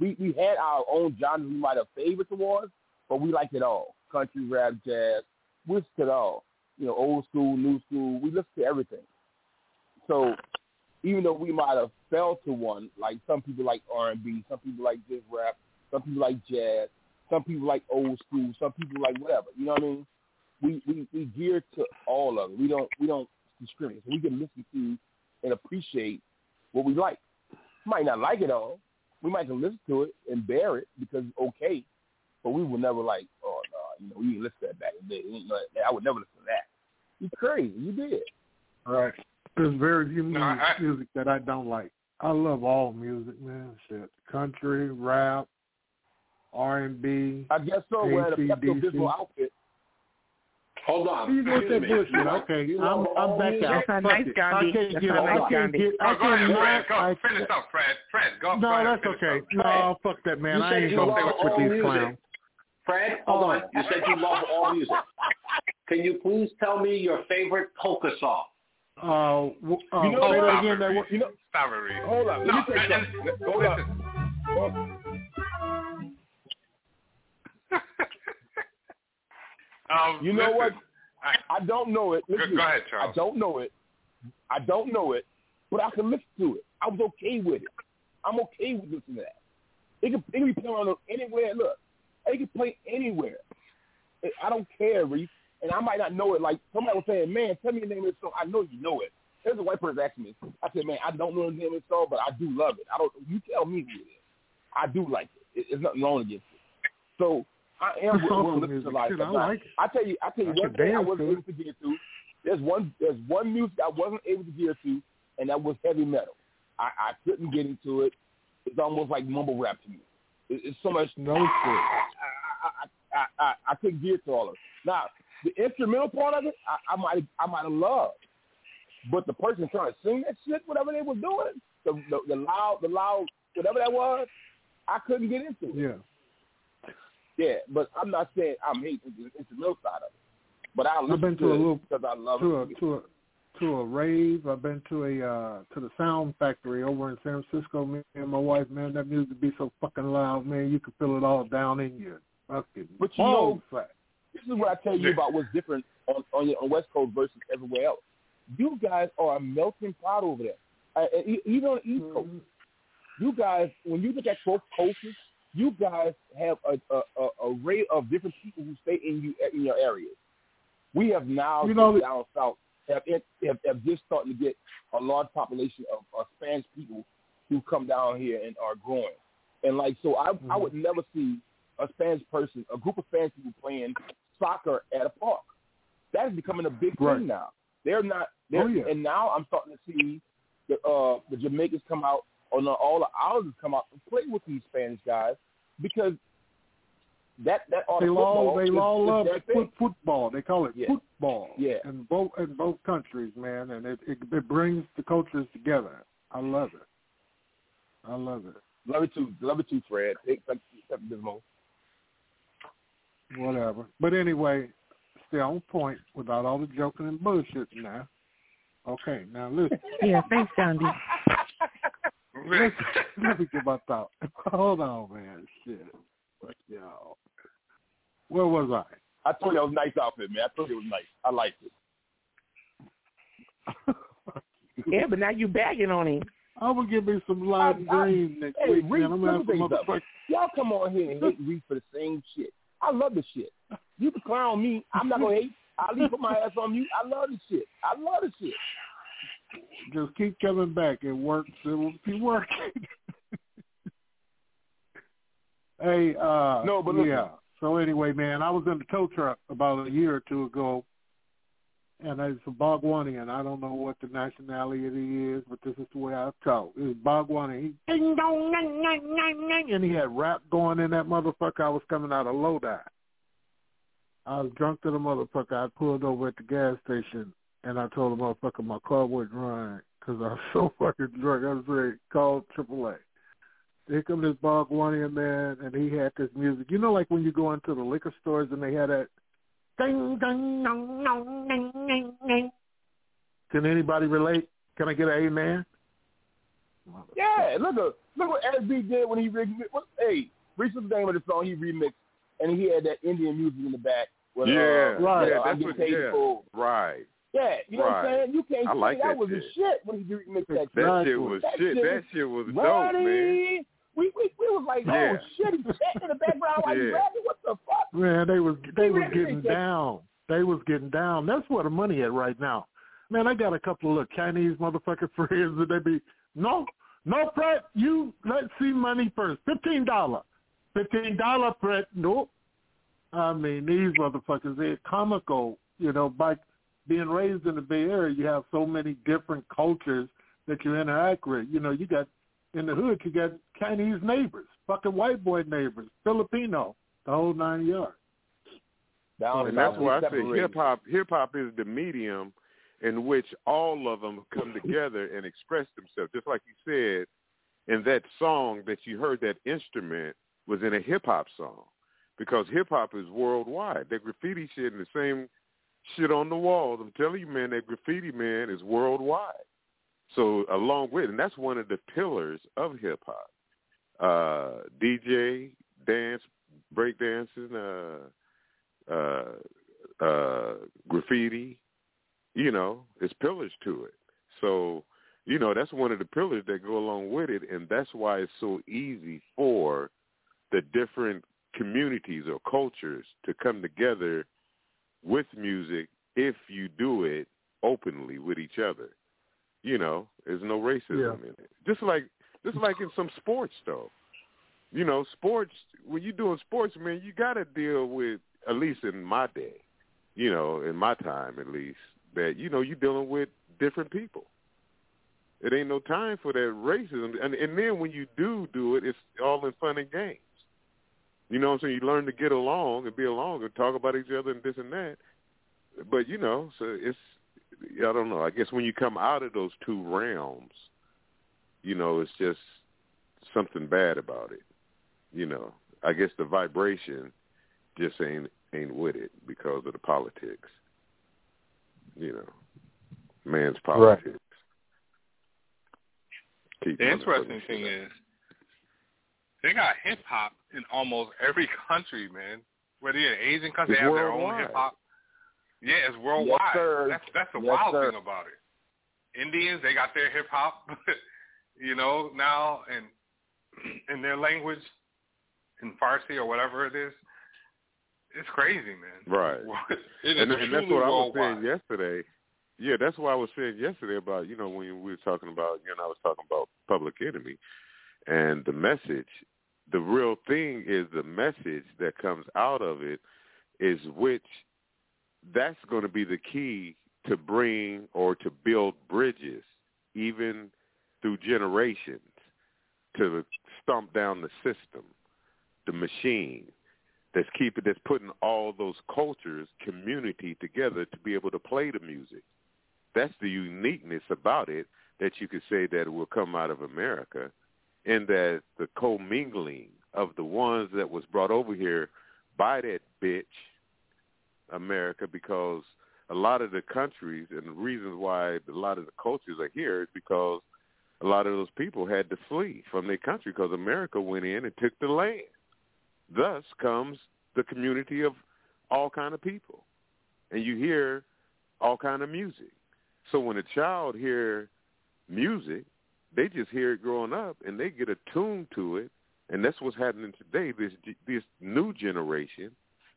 Speaker 12: We we had our own genres we might have favorites towards, but we liked it all. Country, rap, jazz. We listened to it all. You know, old school, new school. We listened to everything. So even though we might have fell to one, like some people like R and B, some people like this rap, some people like jazz, some people like old school, some people like whatever. You know what I mean? We we we gear to all of it. We don't we don't discriminate. So we can listen to and appreciate what we like. Might not like it all. We might can listen to it and bear it because it's okay, but we would never like, oh no, you know, we didn't listen to that back in the day. You know, I would never listen to that. You crazy? You did.
Speaker 5: Right. There's very few music,
Speaker 13: No, I-
Speaker 5: music that I don't like. I love all music, man. Shit, country, rap, R and B.
Speaker 12: I guess so. Wearing a Pepto Bismol outfit.
Speaker 11: Hold on.
Speaker 5: You want that
Speaker 11: me.
Speaker 5: bullshit? Okay,
Speaker 11: You
Speaker 5: I'm I'm back
Speaker 11: music-
Speaker 5: out.
Speaker 9: That's a
Speaker 5: Fuck
Speaker 9: nice
Speaker 5: it.
Speaker 9: Gandhi.
Speaker 5: I can't
Speaker 9: That's
Speaker 5: get.
Speaker 9: a
Speaker 5: I
Speaker 9: nice
Speaker 5: can't
Speaker 9: Gandhi.
Speaker 5: get. I
Speaker 13: Oh, go ahead,
Speaker 5: cannot.
Speaker 13: Fred. Go.
Speaker 5: I,
Speaker 13: Finish up, Fred. Fred, go.
Speaker 5: no,
Speaker 13: go ahead,
Speaker 5: that's okay.
Speaker 13: up.
Speaker 5: No, fuck that, man.
Speaker 11: You
Speaker 5: I ain't gonna
Speaker 11: love
Speaker 5: fuck with these
Speaker 11: music.
Speaker 5: clowns.
Speaker 11: Fred, hold
Speaker 5: Oh.
Speaker 11: on. You said you love all music. Can you please tell me your favorite polka song?
Speaker 5: Uh, w- uh,
Speaker 12: You know
Speaker 5: say
Speaker 12: what?
Speaker 5: that again. That
Speaker 12: You know,
Speaker 13: Stop it, Reed.
Speaker 12: hold up. Let
Speaker 13: No,
Speaker 12: me tell you
Speaker 13: and- and-
Speaker 12: Hold up.
Speaker 13: listen.
Speaker 12: Hold- <laughs>
Speaker 13: Um,
Speaker 12: You know what?
Speaker 13: I-
Speaker 12: I don't know it. Listen,
Speaker 13: go ahead, Charles.
Speaker 12: I don't know it. I don't know it, but I can listen to it. I was okay with it. I'm okay with listening to that. It can, it can be playing on anywhere. Look, it can play anywhere. I don't care, Reese. And I might not know it. Like somebody was saying, man, tell me the name of this song. I know you know it. There's a white person asking me. I said, man, I don't know the name of the song, but I do love it. I don't. You tell me who it is. I do like it. it there's nothing wrong against it. So I am <laughs> willing to listen
Speaker 5: music.
Speaker 12: to of
Speaker 5: Shit. I like.
Speaker 12: I tell you, I tell you
Speaker 5: I
Speaker 12: one thing I wasn't able to gear to. There's one there's one music I wasn't able to gear to, and that was heavy metal. I, I couldn't get into it. It's almost like mumble rap to me. It, it's so much
Speaker 5: no shit.
Speaker 12: I, I, I, I, I couldn't gear to all of it. Now the instrumental part of it, I, I might I might have loved, but the person trying to sing that shit, whatever they were doing, the the, the loud the loud whatever that was, I couldn't get into it.
Speaker 5: Yeah.
Speaker 12: Yeah, but I'm not saying I'm hating the instrumental side of it. But I
Speaker 5: I've been to
Speaker 12: to
Speaker 5: a little
Speaker 12: because I love
Speaker 5: to a
Speaker 12: it.
Speaker 5: to a to a rave. I've been to a uh to the Sound Factory over in San Francisco. Me and my wife, man, that music be so fucking loud, man. You can feel it all down in your fucking
Speaker 12: But you know,
Speaker 5: fat.
Speaker 12: this is what I tell you about what's different on on, your, on West Coast versus everywhere else. You guys are a melting pot over there. Uh, e- even on the East Coast, you guys, when you look at both coasts, you guys have a, a, a array of different people who stay in you in your areas. We have now
Speaker 5: You know-
Speaker 12: down south have, have have just starting to get a large population of, of Spanish people who come down here and are growing. And like so, I I would never see a Spanish person, a group of Spanish people playing soccer at a park. That is becoming a big
Speaker 5: Right.
Speaker 12: thing now. They're not. They're,
Speaker 5: Oh, yeah.
Speaker 12: And now I'm starting to see the uh, the Jamaicans come out, or no, all the Islanders come out and play with these Spanish guys because that that art
Speaker 5: They all
Speaker 12: football
Speaker 5: they
Speaker 12: is,
Speaker 5: all love foot, football. They call it
Speaker 12: Yeah.
Speaker 5: football.
Speaker 12: Yeah.
Speaker 5: In both in both countries, man, and it, it it brings the cultures together. I love it. I love it.
Speaker 12: Love it too. Love it too, Fred. Take take take this moment.
Speaker 5: Whatever. But anyway, stay on point without all the joking and bullshit now. Okay, now listen.
Speaker 9: Yeah, thanks, Gandhi.
Speaker 5: Listen, <laughs> let me get my thought. <laughs> Hold on, man. Shit. But, yo. Where was I?
Speaker 12: I told you it was a nice outfit, man. I told you it was nice. I liked it. <laughs>
Speaker 9: Yeah, but now you bagging on him.
Speaker 5: I'm gonna give me some lime
Speaker 12: I- I-
Speaker 5: green next
Speaker 12: hey,
Speaker 5: week,
Speaker 12: Reese,
Speaker 5: man. I'm
Speaker 12: let
Speaker 5: gonna
Speaker 12: me
Speaker 5: have some
Speaker 12: tell you something.
Speaker 5: motherfuckers.
Speaker 12: Y'all come on here and hate Reese for the same shit. I love the shit. You can clown me. I'm not gonna hate. I'll leave put my ass on you. I love the shit. I love the shit.
Speaker 5: Just keep coming back. It works. It will be working. <laughs> hey, uh,
Speaker 12: No, but listen.
Speaker 5: yeah. So anyway, man, I was in the tow truck about a year or two ago, and it's a Bogwanian. I don't know what the nationality is, but this is the way I talk. It's Bogwanian. He ding dong, nang, nang, nang, nang, and he had rap going in that motherfucker. I was coming out of Lodi. I was drunk to the motherfucker. I pulled over at the gas station, and I told the motherfucker my car wouldn't run because I was <laughs> so fucking drunk. I was ready to call AAA. Here come this Bogwanian man, and he had this music. You know, like when you go into the liquor stores and they had that ding ding dong dong ding ding ding. Can anybody relate? Can I get an amen?
Speaker 12: Yeah, look at look what SB did when he remixed. What, hey, Reese was the name of the song he remixed, and he had that Indian music in the back. With,
Speaker 14: yeah,
Speaker 12: uh,
Speaker 5: right.
Speaker 14: yeah,
Speaker 12: uh, I
Speaker 14: that's what. Yeah, right.
Speaker 12: Yeah, you know what I'm saying? You can't
Speaker 14: I like
Speaker 12: that
Speaker 14: that
Speaker 12: was the
Speaker 14: shit.
Speaker 12: shit when he remixed that shit. <laughs>
Speaker 14: That shit was
Speaker 12: That
Speaker 14: shit.
Speaker 12: shit
Speaker 14: That shit was dope,
Speaker 12: Money.
Speaker 14: man.
Speaker 12: We, we we was like, oh,
Speaker 14: Yeah.
Speaker 12: oh shit, he's sitting in the background while he's
Speaker 14: Yeah.
Speaker 12: rapping. What the fuck?
Speaker 5: Man, they was they
Speaker 12: He
Speaker 5: was getting
Speaker 12: think that-
Speaker 5: down. They was getting down. That's where the money at right now. Man, I got a couple of little Chinese motherfucking <laughs> friends that they be no no Fred, you let's see money first. Fifteen dollar. Fifteen dollar Fred. Nope. I mean these motherfuckers they're comical, you know, by being raised in the Bay Area you have so many different cultures that you interact with. You know, you got in the hood you got Chinese neighbors, fucking white boy neighbors, Filipino, the whole nine yards.
Speaker 12: Down
Speaker 14: and that's why I say hip hop. Hip hop is the medium in which all of them come together and express themselves. Just like you said in that song that you heard, that instrument was in a hip hop song because hip hop is worldwide. That graffiti shit and the same shit on the walls. I'm telling you, man, that graffiti man is worldwide. So along with, and that's one of the pillars of hip hop. Uh, DJ, dance, break dancing, uh, uh, uh, graffiti, you know, it's pillars to it. So, you know, that's one of the pillars that go along with it, and that's why it's so easy for the different communities or cultures to come together with music if you do it openly with each other. You know, there's no racism in it. Just like just like in some sports though. You know, sports when you're doing sports, man, you gotta deal with at least in my day, you know, in my time at least, that, you know, you're dealing with different people. It ain't no time for that racism. And and then when you do do it, it's all in fun and games. You know what I'm saying? You learn to get along and be along and talk about each other and this and that. But you know, so it's I don't know. I guess when you come out of those two realms, you know, it's just something bad about it. You know, I guess the vibration just ain't ain't with it because of the politics. You know, man's politics. Keep
Speaker 13: The interesting thing is they got hip hop in almost every <laughs> country, man. Whether you're an Asian country,
Speaker 14: It's
Speaker 13: they have their own hip hop. Yeah, it's worldwide.
Speaker 12: sir.
Speaker 13: that's that's the
Speaker 12: Yes,
Speaker 13: wild
Speaker 12: sir.
Speaker 13: thing about it. Indians, they got their hip hop, <laughs> you know, now and <clears throat> in their language, in Farsi or whatever it is. It's crazy, man.
Speaker 14: Right. <laughs>
Speaker 13: It is
Speaker 14: and, and that's what I was saying yesterday. Yeah, that's what I was saying yesterday about you know when we were talking about you and I was talking about Public Enemy, and the message. The real thing is the message that comes out of it is which that's going to be the key to bring or to build bridges, even through generations, to stomp down the system, the machine that's keeping that's putting all those cultures, community together to be able to play the music. That's the uniqueness about it that you could say that it will come out of America, in that the commingling of the ones that was brought over here by that bitch, America, because a lot of the countries and the reasons why a lot of the cultures are here is because a lot of those people had to flee from their country because America went in and took the land. Thus comes the community of all kind of people, and you hear all kind of music. So when a child hear music, they just hear it growing up, and they get attuned to it, and that's what's happening today. This this new generation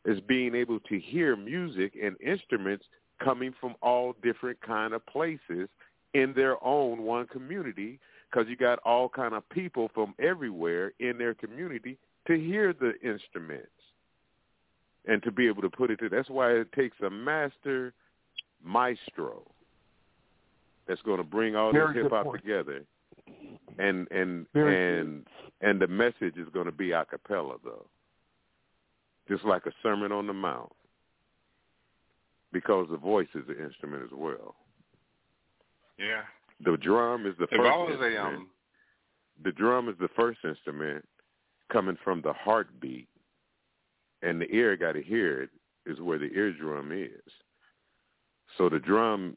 Speaker 14: is being able to hear music and instruments coming from all different kind of places in their own one community because you got all kind of people from everywhere in their community to hear the instruments and to be able to put it to that's why it takes a master maestro that's going to bring all
Speaker 5: Very
Speaker 14: this hip hop together and and
Speaker 5: Very
Speaker 14: and and the message is going to be a cappella though. Just like a sermon on the mount. Because the voice is an instrument as well.
Speaker 13: Yeah.
Speaker 14: the drum is the
Speaker 13: If
Speaker 14: first
Speaker 13: I was a
Speaker 14: instrument.
Speaker 13: um,
Speaker 14: the drum is the first instrument coming from the heartbeat. And the ear got to hear it is where the eardrum is. So the drum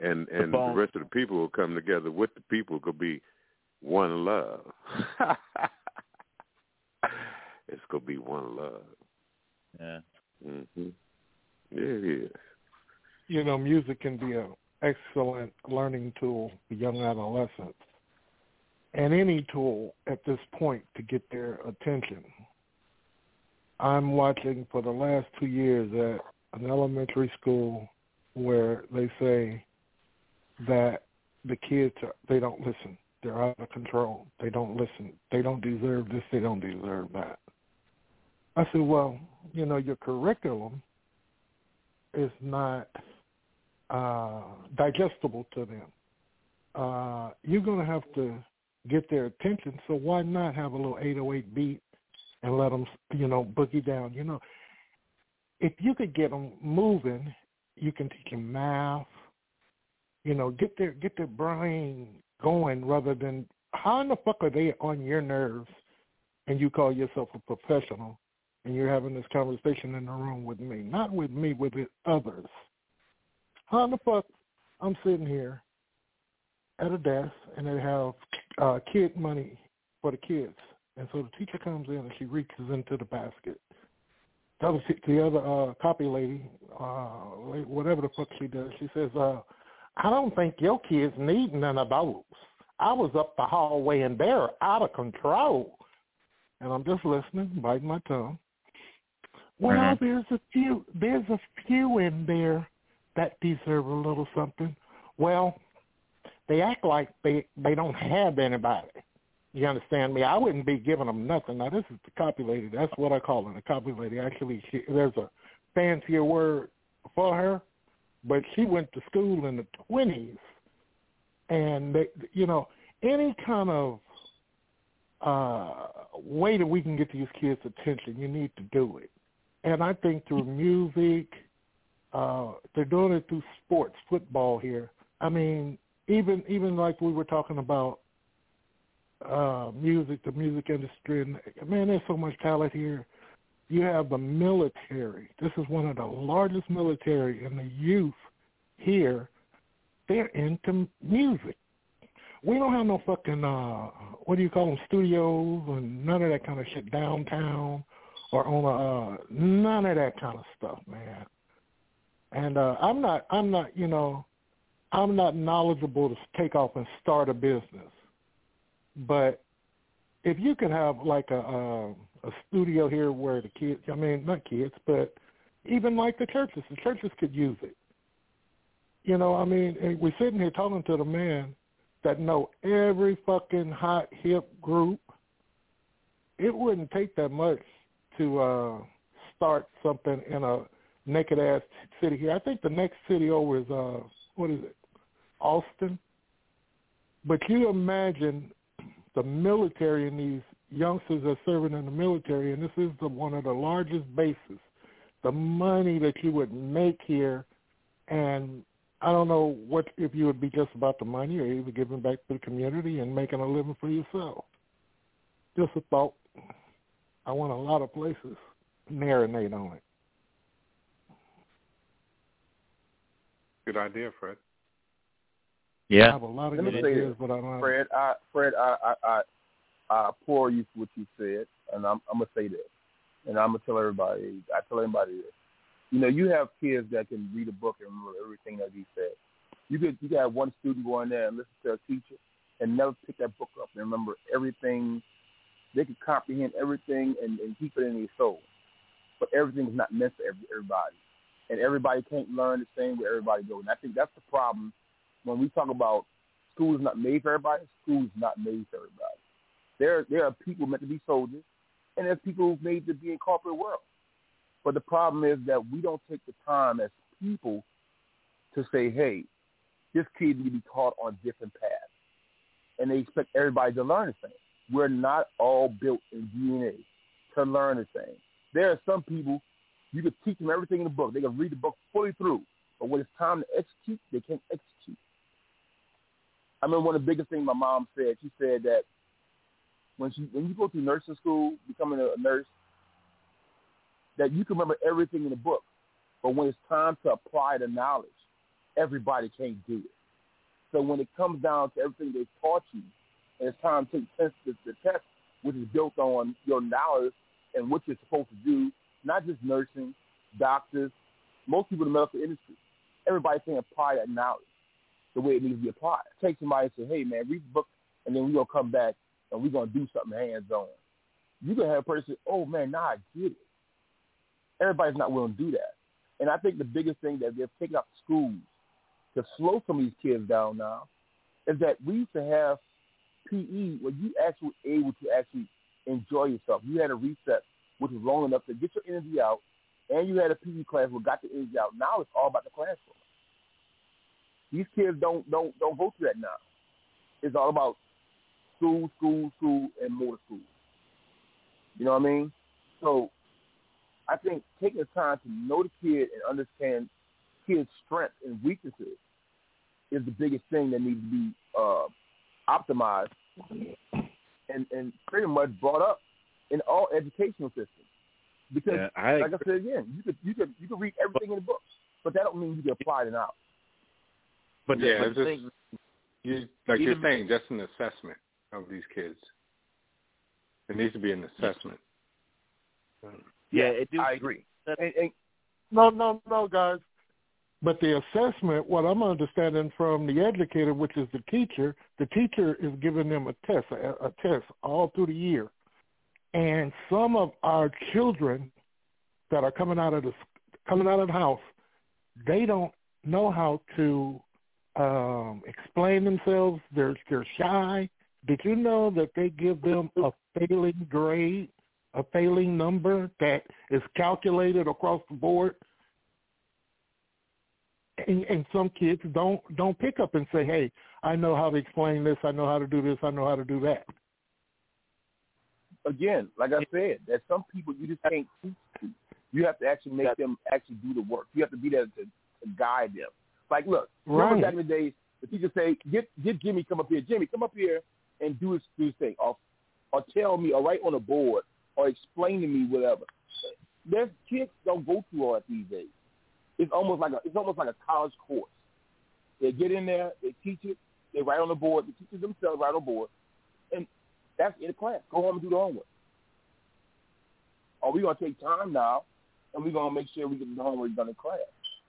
Speaker 14: and and the
Speaker 4: bone.
Speaker 14: rest of the people will come together with the people could be one love <laughs> it's gonna be one love
Speaker 4: Yeah.
Speaker 14: mhm yeah it is
Speaker 5: You know, music can be an excellent learning tool for young adolescents, and any tool at this point to get their attention. I'm watching for the last two years at an elementary school where they say that the kids are, they don't listen. They're out of control. They don't listen. They don't deserve this. They don't deserve that. I said, well, you know, your curriculum is not uh, digestible to them. Uh, you're going to have to get their attention. So why not have a little 808 beat and let them, you know, boogie down? You know, if you could get them moving, you can teach them math. You know, get their get their brain going rather than how in the fuck are they on your nerves? And you call yourself a professional, and you're having this conversation in the room with me, not with me, with the others. How in the fuck I'm sitting here at a desk and they have uh, kid money for the kids, and so the teacher comes in and she reaches into the basket. The other, the other uh, copy lady, uh, whatever the fuck she does, she says, uh, "I don't think your kids need none of those. I was up the hallway and they're out of control." And I'm just listening, biting my tongue. Well, mm-hmm. there's a few. There's a few in there that deserve a little something. Well, they act like they they don't have anybody. You understand me? I wouldn't be giving them nothing. Now this is the copy lady. That's what I call her, the copy lady. Actually, she, there's a fancier word for her, but she went to school in the twenties, and they, you know, any kind of uh way that we can get these kids' attention, you need to do it. And I think through music, uh, they're doing it through sports, football here. I mean, even even like we were talking about uh music, the music industry, and man, there's so much talent here. You have the military. This is one of the largest military, and the youth here, they're into music. We don't have no fucking uh what do you call them studios and none of that kind of shit downtown or on a uh none of that kind of stuff, man. And uh I'm not I'm not, you know, I'm not knowledgeable to take off and start a business. But if you could have like a a, a studio here where the kids I mean not kids, but even like the churches, the churches could use it. You know, I mean, we're sitting here talking to the man that know every fucking hot hip group. It wouldn't take that much to uh start something in a naked ass city here. I think the next city over is uh what is it? Austin. But you imagine the military in these youngsters are serving in the military and this is the one of the largest bases. The money that you would make here and I don't know what if you would be just about the money or even giving back to the community and making a living for yourself. Just a thought. I want a lot of places to marinate on it.
Speaker 13: Good idea, Fred. Yeah.
Speaker 5: I have a lot of
Speaker 12: Let me
Speaker 5: good
Speaker 12: say
Speaker 5: ideas,
Speaker 12: this,
Speaker 5: but I don't have
Speaker 12: Fred. I, Fred, I, I, I, I applaud you for what you said, and I'm, I'm gonna say this, and I'm gonna tell everybody. I tell everybody this. You know, you have kids that can read a book and remember everything that he said. You could you have one student go in there and listen to a teacher and never pick that book up and remember everything. They could comprehend everything and, and keep it in their soul. But everything is not meant for every, everybody, and everybody can't learn the same way everybody goes. And I think that's the problem when we talk about school is not made for everybody. School is not made for everybody. There there are people meant to be soldiers, and there's people made to be in corporate world. But the problem is that we don't take the time as people to say, hey, this kid needs to be taught on different paths. And they expect everybody to learn the same. We're not all built in DNA to learn the same. There are some people, you could teach them everything in the book. They can read the book fully through. But when it's time to execute, they can't execute. I remember one of the biggest things my mom said. She said that when she when you go through nursing school, becoming a nurse, that you can remember everything in the book, but when it's time to apply the knowledge, everybody can't do it. So when it comes down to everything they taught you, and it's time to take test, the, the test, which is built on your knowledge and what you're supposed to do, not just nursing, doctors, most people in the medical industry, everybody can apply that knowledge the way it needs to be applied. Take somebody and say, hey, man, read the book, and then we're going to come back and we're to do something hands-on. You can have a person oh, man, now I get it. Everybody's not willing to do that. And I think the biggest thing that they've taken out schools to slow some of these kids down now is that we used to have PE where you actually able to actually enjoy yourself. You had a recess which was long enough to get your energy out, and you had a PE class where got the energy out. Now it's all about the classroom. These kids don't don't don't go through that now. It's all about school, school, school, and more school. You know what I mean? So I think taking the time to know the kid and understand kid's strengths and weaknesses is the biggest thing that needs to be uh, optimized and, and pretty much brought up in all educational systems. Because,
Speaker 21: Yeah, I
Speaker 12: like I said again, you could you could you could read everything in the books, but that don't mean you can apply it out.
Speaker 21: But
Speaker 13: yeah,
Speaker 21: but
Speaker 13: it's just,
Speaker 21: thing-
Speaker 13: you, like you're saying, just an assessment of these kids. It needs to be an assessment.
Speaker 21: yeah, it do
Speaker 12: I agree. And, and
Speaker 5: No, no, no, guys. But the assessment, what I'm understanding from the educator, which is the teacher, the teacher is giving them a test, a, a test all through the year. And some of our children that are coming out of the coming out of the house, they don't know how to um, explain themselves. They're they're shy. Did you know that they give them a failing grade, a failing number that is calculated across the board? And, and some kids don't don't pick up and say, "Hey, I know how to explain this. I know how to do this. I know how to do that."
Speaker 12: again, like I said, there's some people you just can't teach to. You have to actually make them actually do the work. You have to be there to, to guide them. Like, look, remember
Speaker 5: Right.
Speaker 12: back in the days, the teacher say, "Get get Jimmy come up here. Jimmy, come up here and do his, do his thing, or or tell me, or write on a board, or explain to me whatever." There's kids don't go through all that these days. It's almost like a it's almost like a college course. They get in there, they teach it, they write on the board, the teachers themselves write on the board, and that's in the class. Go home and do the homework. Or we're gonna take time now, and we're gonna make sure we get the homework done in class.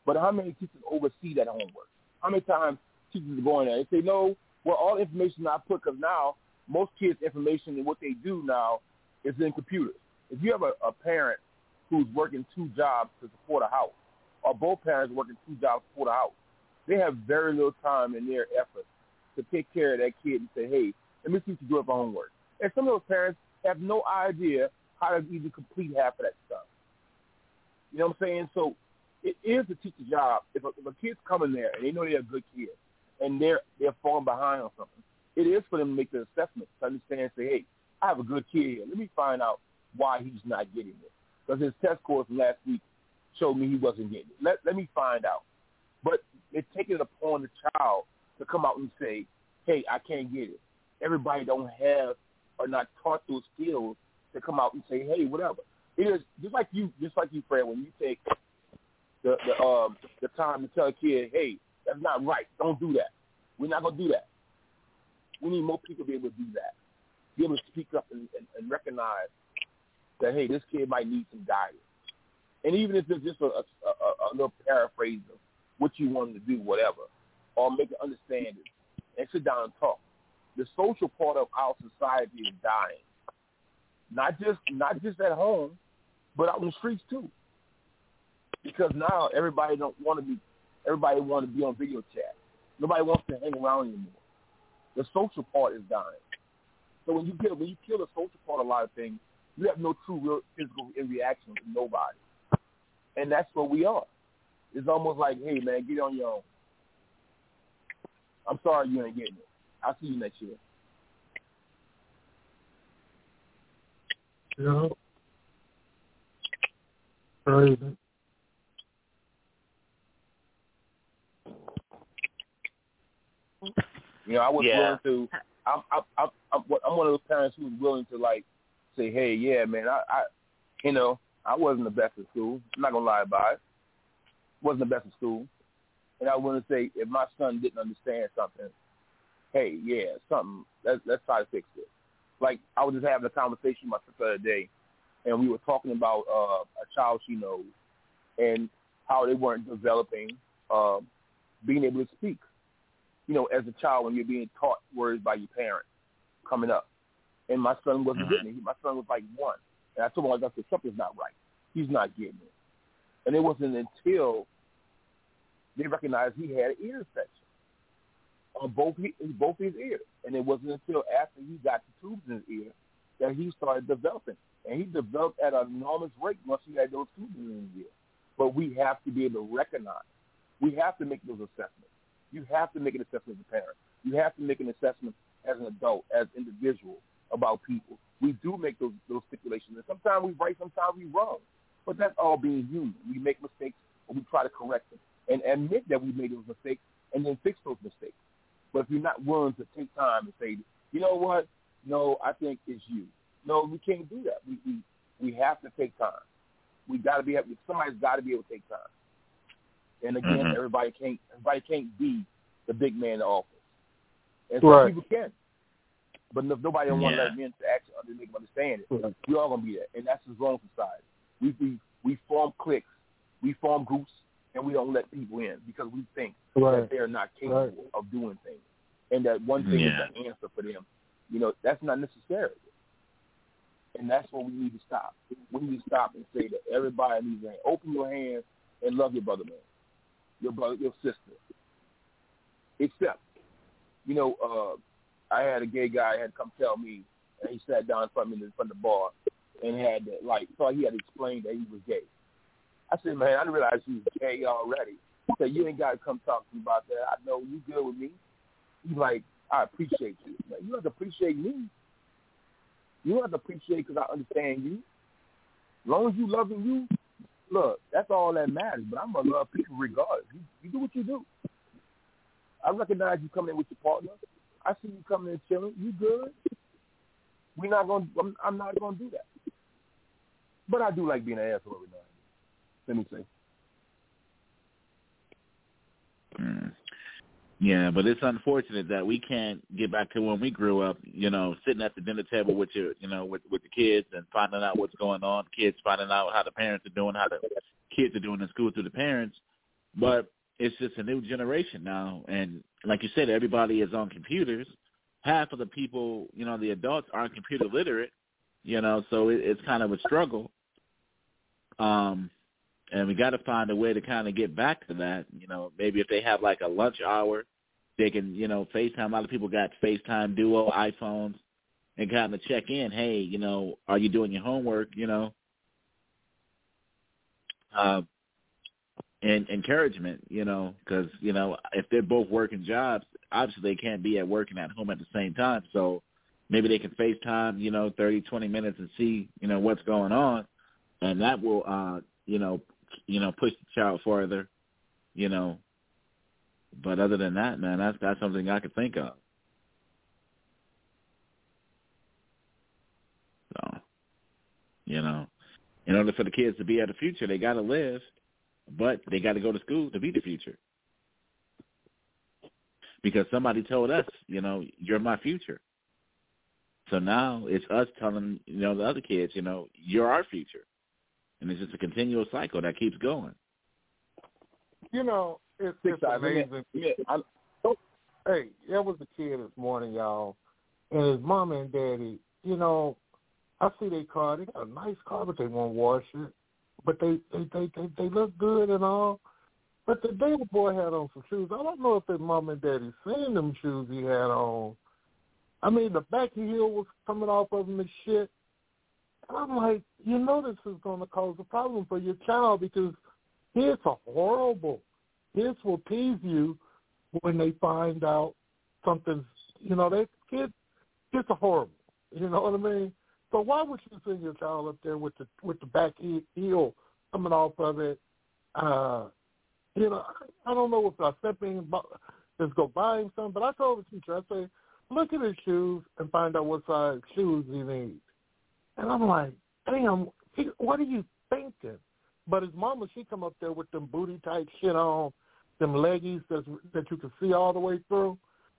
Speaker 12: But how many teachers oversee that homework? How many times teachers go in there and say, no, well, all the information I put, because now most kids' information and what they do now is in computers. If you have a, a parent who's working two jobs to support a house, or both parents working two jobs to support a house, they have very little time in their effort to take care of that kid and say, hey, let me see what you do for homework. And some of those parents have no idea how to even complete half of that stuff. You know what I'm saying? So it is the teacher's job. If a, if a kid's coming there and they know they're a good kid and they're they're falling behind on something, it is for them to make the assessment to understand and say, hey, I have a good kid here. Let me find out why he's not getting it. Because his test scores last week showed me he wasn't getting it. Let, let me find out. But it's taking it upon the child to come out and say, hey, I can't get it. Everybody don't have or not taught those skills to come out and say, hey, whatever. It is just like you, just like you, Fred. When you take the the um the time to tell a kid, hey, that's not right. Don't do that. We're not gonna do that. We need more people to be able to do that. Be able to speak up and, and, and recognize that hey, this kid might need some guidance. And even if it's just a, a, a, a little paraphrase of what you wanted to do, whatever, or make it understand it, and sit down and talk. The social part of our society is dying. Not just not just at home, but out in the streets too. Because now everybody don't want to be everybody want to be on video chat. Nobody wants to hang around anymore. The social part is dying. So when you kill when you kill the social part of a lot of things, you have no true real physical reaction to nobody. And that's what we are. It's almost like, hey man, get on your own. I'm sorry you ain't getting it. I'll see you next year.
Speaker 5: Yeah. Crazy.
Speaker 12: You know, I was
Speaker 4: Yeah.
Speaker 12: willing to. I'm, I'm, I'm, I'm one of those parents who's willing to like say, hey, yeah, man, I, I, you know, I wasn't the best at school. I'm not gonna lie about it. Wasn't the best at school, and I want to say, if my son didn't understand something, hey, yeah, something. Let's let's try to fix it. Like I was just having a conversation with my sister the other day, and we were talking about uh, a child she knows and how they weren't developing um, being able to speak. You know, as a child when you're being taught words by your parents coming up. And my son wasn't
Speaker 4: Mhm.
Speaker 12: getting it. My son was like one. And I told him, like, I said, something's not right. He's not getting it. And it wasn't until they recognized he had an ear infection on both he, both his ears. And it wasn't until after he got the tubes in his ear that he started developing. And he developed at an enormous rate once he had those tubes in his ear. But we have to be able to recognize. We have to make those assessments. You have to make an assessment as a parent. You have to make an assessment as an adult, as individual about people. We do make those those stipulations, and sometimes we right, sometimes we wrong. But that's all being human. We make mistakes, and we try to correct them, and admit that we made those mistakes, and then fix those mistakes. But if you're not willing to take time and say, you know what, no, I think it's you. No, we can't do that. We we we have to take time. We got to be able. Somebody's got to be able to take time. And again,
Speaker 5: Mhm.
Speaker 12: everybody can't everybody can't be the big man in the office. And some
Speaker 5: Right.
Speaker 12: people can. But if nobody don't want to let them in to actually make them understand it, we all gonna be that. And that's the wrong society. We we we form cliques, we form groups, and we don't let people in because we think
Speaker 5: Right.
Speaker 12: that they're not capable of doing things, and that one thing
Speaker 4: Yeah.
Speaker 12: is the answer for them. You know, that's not necessary. And that's what we need to stop. We need to stop and say that everybody needs to open your hands and love your brother, man, your brother, your sister. Except, you know, uh, I had a gay guy had come tell me, and he sat down in front of me in front of the bar, and had to, like, so he had to explain that he was gay. I said, man, I didn't realize you was gay already. He said, you ain't got to come talk to me about that. I know you good with me. He's like, I appreciate you. Man, you have to appreciate me. You have to appreciate because I understand you. As long as you loving you, look, that's all that matters. But I'm gonna love people regardless. You, you do what you do. I recognize you coming in with your partner. I see you coming in chilling. You good? We're not gonna. I'm, I'm not gonna do that. But I do like being an asshole every now and then. Let me say.
Speaker 4: Mm. Yeah, but it's unfortunate that we can't get back to when we grew up. You know, sitting at the dinner table with your, you know, with with the kids and finding out what's going on. Kids finding out how the parents are doing, how the kids are doing in school through the parents. But it's just a new generation now, and like you said, everybody is on computers. Half of the people, you know, the adults aren't computer literate. You know, so it, it's kind of a struggle. Um, and we got to find a way to kind of get back to that. You know, maybe if they have like a lunch hour, they can, you know, FaceTime. A lot of people got FaceTime Duo iPhones and kind of check in. Hey, you know, are you doing your homework? You know, uh, and encouragement. You know, because you know if they're both working jobs, obviously they can't be at work and at home at the same time. So maybe they can FaceTime, you know, thirty, twenty minutes and see, you know, what's going on, and that will, uh, you know, you know, push the child further, you know. But other than that, man, that's that's something I could think of. So, you know, in order for the kids to be at the future, they got to live, but they got to go to school to be the future. Because somebody told us, you know, you're my future. So now it's us telling, you know, the other kids, you know, you're our future. And it's just a continual cycle that keeps going.
Speaker 5: You know, it's,
Speaker 12: Six
Speaker 5: it's
Speaker 12: eyes. Let me-
Speaker 5: amazing.
Speaker 12: let me- I'm-
Speaker 5: Hey, there was a kid this morning, y'all, and his mom and daddy. You know, I see their car. They got a nice car, but they won't wash it. But they they they they, they look good and all. But the day the boy had on some shoes, I don't know if his mom and daddy seen them shoes he had on. I mean, the back heel was coming off of him and shit. I'm like, you know, this is going to cause a problem for your child because are horrible. Kids will tease you when they find out something's, you know, they kids, kids are horrible. You know what I mean? So why would you send your child up there with the with the back heel coming off of it? Uh, you know, I, don't know if I step in just go buy him something, but I told the teacher, I say, look at his shoes and find out what size shoes he needs. And I'm like, damn, he, what are you thinking? But his mama, she come up there with them booty tight shit on, them leggies that that you can see all the way through.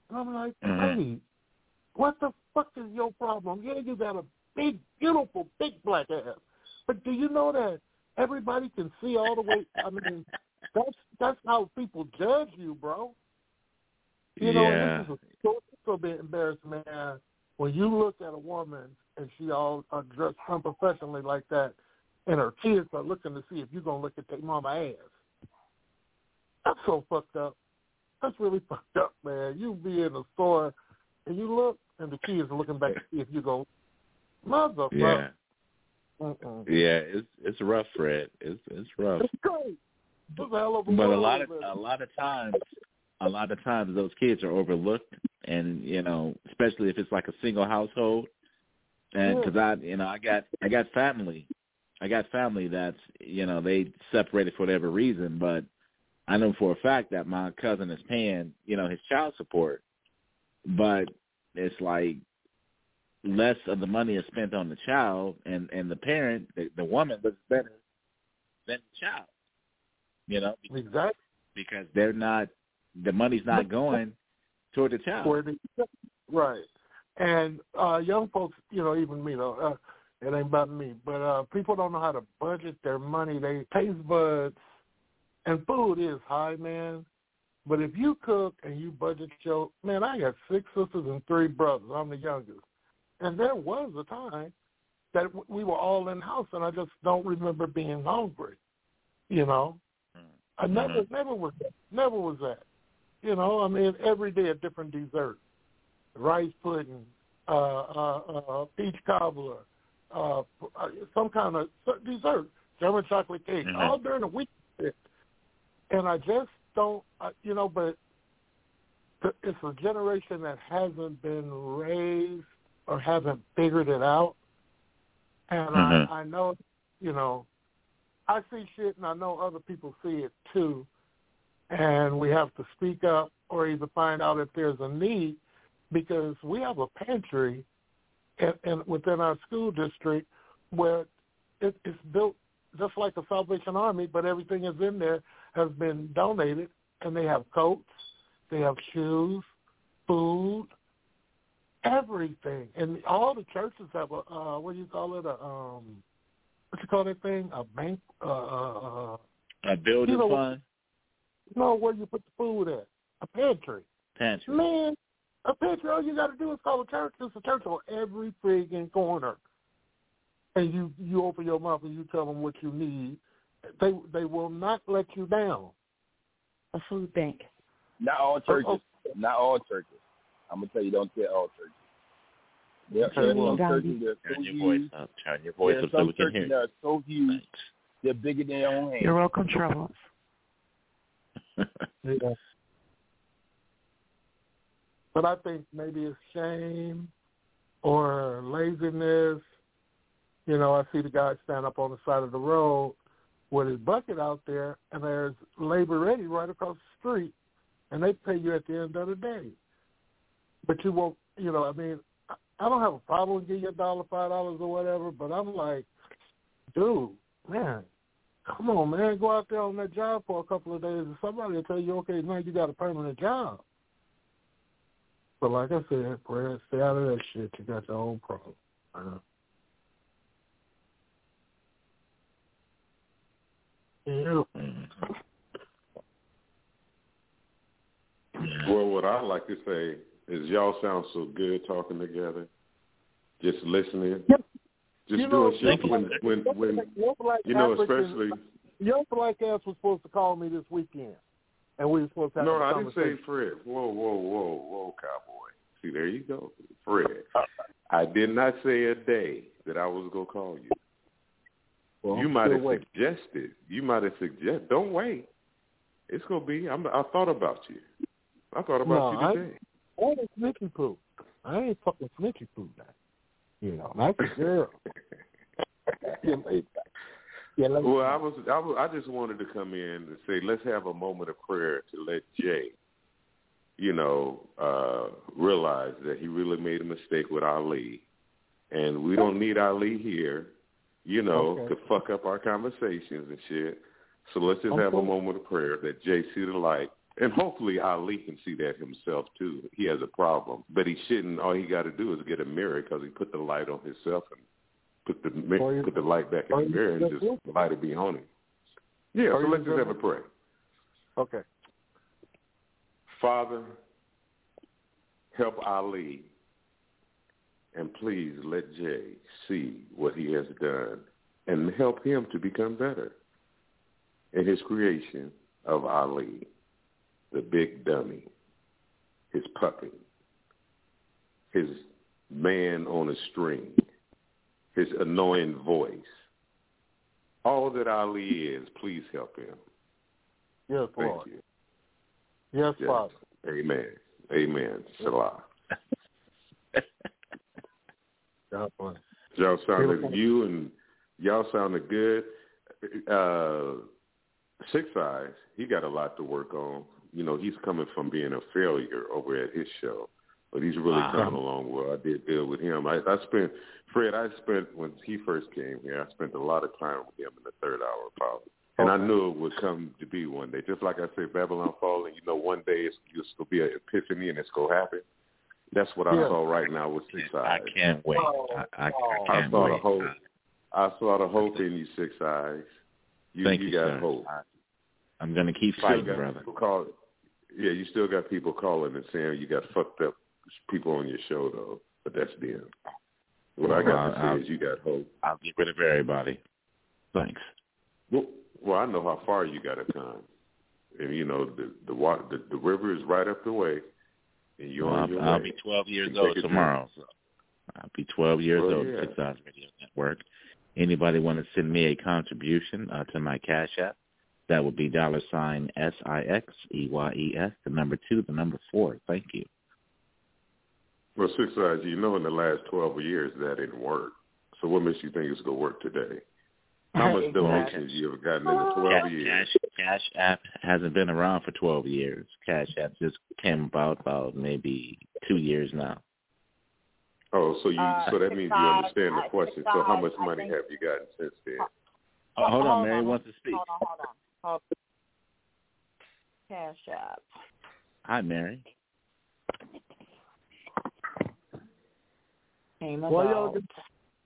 Speaker 5: And I'm like, mm-hmm. hey, what the fuck is your problem? Yeah, you got a big, beautiful, big black ass. But do you know that everybody can see all the way? I mean, <laughs> that's that's how people judge you, bro. You know,
Speaker 4: Yeah.
Speaker 5: this is a so, so bit embarrassing, man. When you look at a woman and she all uh, dressed unprofessionally like that, and her kids are looking to see if you're gonna look at their mama ass. That's so fucked up. That's really <laughs> fucked up, man. You be in the store and you look, and the kids are looking back to see if you go, motherfucker.
Speaker 4: Yeah,
Speaker 5: Mm-mm.
Speaker 4: yeah, it's it's rough, Fred. It's it's rough.
Speaker 5: It's great. It's a hell of a
Speaker 4: But a lot of a lot of times, a lot of times those kids are overlooked, and you know, especially if it's like a single household. And because I, you know, I got I got family, I got family that's you know they separated for whatever reason, but I know for a fact that my cousin is paying you know his child support, but it's like less of the money is spent on the child, and and the parent, the, the woman, looks better than the child. You know,
Speaker 5: exactly
Speaker 4: because they're not the money's not going toward the child.
Speaker 5: Right. And uh young folks, you know, even me though, uh, it ain't about me, but uh people don't know how to budget their money. They taste buds and food is high, man. But if you cook and you budget your man, I got six sisters and three brothers. I'm the youngest. And there was a time that we were all in house and I just don't remember being hungry. You know? I never never was that. Never was that. You know, I mean every day a different dessert. Rice pudding, uh uh uh peach cobbler, uh some kind of dessert, German chocolate cake,
Speaker 4: Mhm.
Speaker 5: all during the week. And I just don't, you know, but it's a generation that hasn't been raised or haven't figured it out. And
Speaker 4: Mhm.
Speaker 5: I, I know, you know, I see shit and I know other people see it too. And we have to speak up or either find out if there's a need because we have a pantry in, in, within our school district where it, it's built just like the Salvation Army, but everything is in there has been donated, and they have coats, they have shoes, food, everything, and all the churches have a uh, what do you call it? A um, what you call that thing? A bank? Uh, uh, uh,
Speaker 4: A building
Speaker 5: You know,
Speaker 4: fund,
Speaker 5: no, where you put the food at? A pantry.
Speaker 4: pantry.
Speaker 5: Man, a pantry. All you got to do is call a church. There's a church on every friggin' corner, and you you open your mouth and you tell them what you need. They they will not let you down.
Speaker 22: A food bank.
Speaker 12: Not all oh, churches. Oh. Not all churches. I'm gonna tell you, don't tell all churches. There
Speaker 4: Turn
Speaker 12: are
Speaker 4: your
Speaker 12: some
Speaker 4: volume.
Speaker 12: churches that are so
Speaker 4: Turn your
Speaker 12: huge.
Speaker 4: voice up. Turn your voice
Speaker 12: there are
Speaker 4: up so
Speaker 12: some
Speaker 4: we can
Speaker 12: churches
Speaker 4: hear
Speaker 12: that are so huge. They're bigger than their own hands.
Speaker 9: You're welcome, Troubles.
Speaker 5: Yeah. But I think maybe it's shame or laziness. You know, I see the guy stand up on the side of the road with his bucket out there, and there's labor ready right across the street, and they pay you at the end of the day. But you won't, you know, I mean, I- don't have a problem with you a dollar, five dollars or whatever, but I'm like, dude, man, come on, man, go out there on that job for a couple of days, and somebody will tell you, okay, now you got a permanent job. But like I said, Brad, stay out of that shit. You got your own problem. Uh, Yeah.
Speaker 14: Well, what I like to say is y'all sound so good talking together, just listening. Just
Speaker 5: You know,
Speaker 14: doing shit when when when
Speaker 5: Your black
Speaker 14: you know,
Speaker 5: African-
Speaker 14: especially
Speaker 5: Your black ass was supposed to call me this weekend, and we were supposed to have
Speaker 14: No,
Speaker 5: a
Speaker 14: I didn't say. Fred. Whoa, whoa, whoa, whoa, cowboy. See, there you go, Fred. I did not say a day that I was gonna call you.
Speaker 5: Well,
Speaker 14: you
Speaker 5: I'm
Speaker 14: might have
Speaker 5: waiting.
Speaker 14: suggested. You might have suggested. Don't wait. It's gonna be. I'm, I thought about you. I thought about
Speaker 5: No,
Speaker 14: you today.
Speaker 5: I ain't snitchy poo. I ain't fucking snitchy poo now. You know, that's a girl. <laughs> yeah,
Speaker 14: Well, I was, I was, I just wanted to come in and say, let's have a moment of prayer to let Jay, you know, uh, realize that he really made a mistake with Ali, and we don't need Ali here, you know,
Speaker 5: Okay.
Speaker 14: to fuck up our conversations and shit. So let's just
Speaker 5: Okay.
Speaker 14: have a moment of prayer that Jay see the light, and hopefully Ali can see that himself too. He has a problem, but he shouldn't. All he got to do is get a mirror because he put the light on himself and put the mi-
Speaker 5: Or you-
Speaker 14: put the light back in the mirror and
Speaker 5: just
Speaker 14: just light it be on him. Yeah, so let's just
Speaker 5: just-
Speaker 14: have a prayer.
Speaker 5: Okay.
Speaker 14: Father, help Ali, and please let Jay see what he has done, and help him to become better in his creation of Ali, the big dummy, his puppet, his man on a string, his annoying voice. All that Ali is, please help him.
Speaker 5: Yes,
Speaker 14: Thank
Speaker 5: Lord.
Speaker 14: you.
Speaker 5: Yes,
Speaker 14: Yes.
Speaker 5: Father.
Speaker 14: Amen. Amen. Salah. <laughs> Y'all sounded you and y'all sounded good. Uh Six Eyes, he got a lot to work on. You know, he's coming from being a failure over at his show. But he's really
Speaker 5: Wow.
Speaker 14: coming along well. I did deal with him. I, I spent Fred, I spent when he first came here, I spent a lot of time with him in the third hour probably. And I knew it would come to be one day. Just like I said, Babylon Falling, you know, one day it's just gonna be an epiphany and it's gonna happen. That's what I
Speaker 4: Yeah.
Speaker 14: saw right now with Six Eyes.
Speaker 4: I can't wait. I, I, I
Speaker 14: I
Speaker 4: can't
Speaker 14: saw
Speaker 4: wait.
Speaker 14: the hope. I saw the hope in you, Six Eyes. You,
Speaker 4: Thank
Speaker 14: you,
Speaker 4: you,
Speaker 14: got
Speaker 4: sir.
Speaker 14: hope.
Speaker 4: I, I'm going to keep fighting,
Speaker 14: got
Speaker 4: brother.
Speaker 14: people call, yeah, you still got people calling and saying you got fucked up people on your show though, but that's them. What I got
Speaker 4: Well,
Speaker 14: to say is you got hope.
Speaker 4: I'll get rid of everybody. Thanks.
Speaker 14: Well, well, I know how far you got to come, and you know the the water, the, the river is right up the way, and you're
Speaker 4: Well,
Speaker 14: on
Speaker 4: I'll,
Speaker 14: your
Speaker 4: I'll
Speaker 14: way.
Speaker 4: be 12 years old
Speaker 14: take a drink.
Speaker 4: tomorrow. So I'll be 12 years
Speaker 14: Well,
Speaker 4: old
Speaker 14: yeah.
Speaker 4: Six Eyes Radio Network. Anybody want to send me a contribution uh, to my Cash App? That would be dollar sign S I X E Y E S, the number two, the number four. Thank you.
Speaker 14: Well, Six Eyes, you know, in the last twelve years that didn't work. So what makes you think it's gonna work today? How much
Speaker 4: Exactly.
Speaker 14: donations you have gotten in the twelve
Speaker 4: Cash,
Speaker 14: years?
Speaker 4: Cash, Cash App hasn't been around for 12 years. Cash App just came about about maybe two years now.
Speaker 14: Oh, so you
Speaker 4: Uh,
Speaker 14: so that means you understand the question.
Speaker 4: Six
Speaker 14: So how much money have you gotten since then?
Speaker 4: Oh, hold on,
Speaker 22: Hold
Speaker 4: Mary wants to speak.
Speaker 22: Hold on, hold on. Hold Cash App.
Speaker 4: Hi, Mary.
Speaker 22: Came
Speaker 5: Why y'all
Speaker 22: about.
Speaker 5: get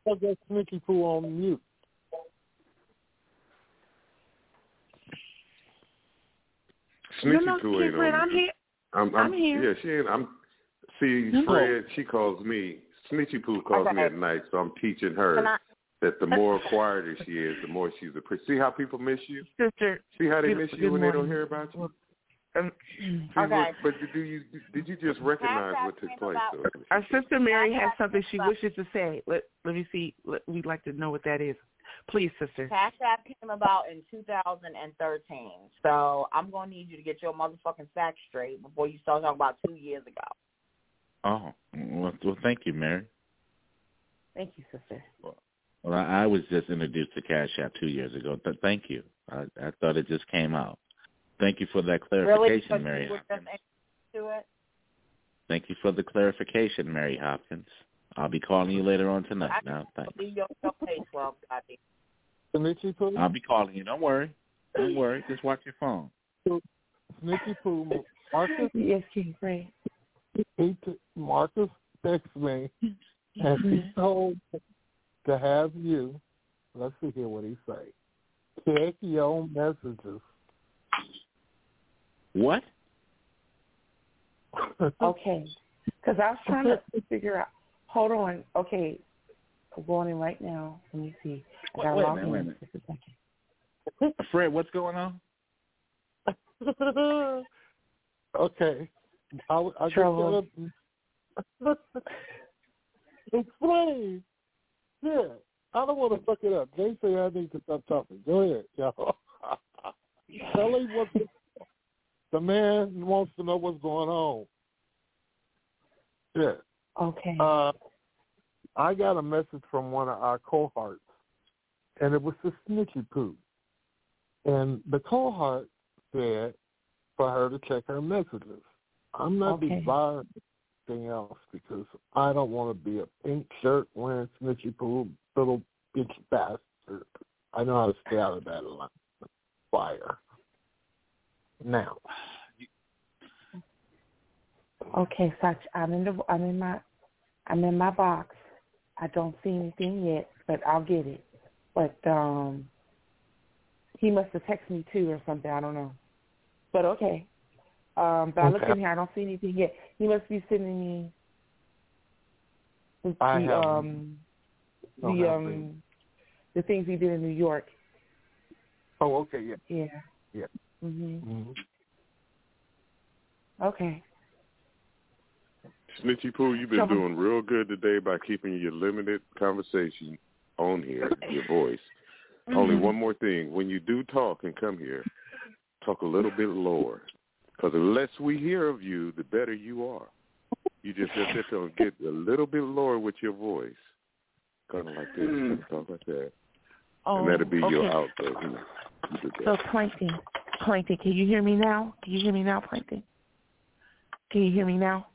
Speaker 5: y'all got Sneaky Poo on mute?
Speaker 14: Sneaky
Speaker 9: no,
Speaker 14: Poo ain't
Speaker 9: Fred,
Speaker 14: on
Speaker 9: I'm
Speaker 14: me.
Speaker 9: here.
Speaker 14: I'm,
Speaker 9: I'm here.
Speaker 14: Yeah, she ain't. I'm. See,
Speaker 9: No.
Speaker 14: Fred, she calls me. Snitchy Poo calls me at night, so I'm teaching her
Speaker 22: Can I-
Speaker 14: that the more quieter she is, the more she's a. pre- See how people miss you.
Speaker 9: Sister.
Speaker 14: See how they
Speaker 9: good-
Speaker 14: miss you
Speaker 9: good
Speaker 14: when they don't hear about you.
Speaker 9: Um,
Speaker 22: Okay.
Speaker 14: what- But do you did you just recognize what took place?
Speaker 22: about-
Speaker 14: though?
Speaker 9: Our sister Mary has something she wishes to say. Let let me see. Let, we'd like to know what that is. Please, sister.
Speaker 22: Cash App came about in 2013. So I'm going to need you to get your motherfucking facts straight before you start talking about two years ago.
Speaker 4: Oh, well, well thank you, Mary.
Speaker 22: Thank you, sister.
Speaker 4: Well, I, I was just introduced to Cash App two years ago. Th- thank you. I, I thought it just came out. Thank you for that clarification,
Speaker 22: Because
Speaker 4: Mary.
Speaker 22: you were just
Speaker 4: Hopkins.
Speaker 22: into it?
Speaker 4: Thank you for the clarification, Mary Hopkins. I'll be calling you later on tonight.
Speaker 22: I
Speaker 4: Now, thanks.
Speaker 22: Leave your show page 12, goddamn.
Speaker 5: Sneaky Poo?
Speaker 4: I'll be calling you. Don't worry. Don't worry. Just watch your phone.
Speaker 5: Sneaky Poo. Marcus,
Speaker 9: Yes, King Fred.
Speaker 5: he t- Marcus texted me <laughs> and he told to have you. Let's see here what he say. Check your messages.
Speaker 4: What? <laughs>
Speaker 9: Okay. Because I was trying to <laughs> figure out. Hold on. Okay. I'm going in right now. Let me see. I
Speaker 4: Wait,
Speaker 9: gotta
Speaker 4: wait a
Speaker 9: log
Speaker 4: minute, wait a minute.
Speaker 9: just a second. <laughs>
Speaker 4: Fred, what's going on?
Speaker 5: okay. I, I just
Speaker 9: Trouble.
Speaker 5: gotta explain. Yeah, I don't want to fuck it up. They say I need to stop talking. Go ahead, y'all. <laughs> Tell him what the, the man wants to know what's going on. Yeah.
Speaker 9: Okay.
Speaker 5: Uh, I got a message from one of our cohorts, and it was the snitchy poo. And the cohort said for her to check her messages. I'm not
Speaker 9: Okay.
Speaker 5: desiring anything else because I don't want to be a pink shirt wearing snitchy poo little bitch bastard. I know how to stay out of that line. Fire. Now,
Speaker 9: Okay, Sach, I'm in the I'm in my I'm in my box. I don't see anything yet, but I'll get it. But um he must have texted me too or something, I don't know. But okay. Um but I looked
Speaker 5: Okay.
Speaker 9: in here, I don't see anything yet. He must be sending me the
Speaker 5: I haven't-
Speaker 9: um
Speaker 5: don't
Speaker 9: the
Speaker 5: have
Speaker 9: um the things he did in New York.
Speaker 5: oh, okay, yeah,
Speaker 9: Yeah.
Speaker 5: yeah.
Speaker 9: Mhm.
Speaker 5: hmm
Speaker 9: Okay.
Speaker 7: Snitchy Poo, you've been
Speaker 9: Trouble.
Speaker 7: doing real good today by keeping your limited conversation on here, your voice. Only
Speaker 9: Mhm.
Speaker 7: one more thing. When you do talk and come here, talk a little bit lower. Because the less we hear of you, the better you are. You just have to get a little bit lower with your voice. Kind of like this.
Speaker 9: Mm.
Speaker 7: Talk like that.
Speaker 9: Oh,
Speaker 7: and that'll be your
Speaker 9: okay.
Speaker 7: outro. You know, you
Speaker 9: So. Plankton, Plankton, can you hear me now? Can you hear me now, Plankton? Can you hear me now?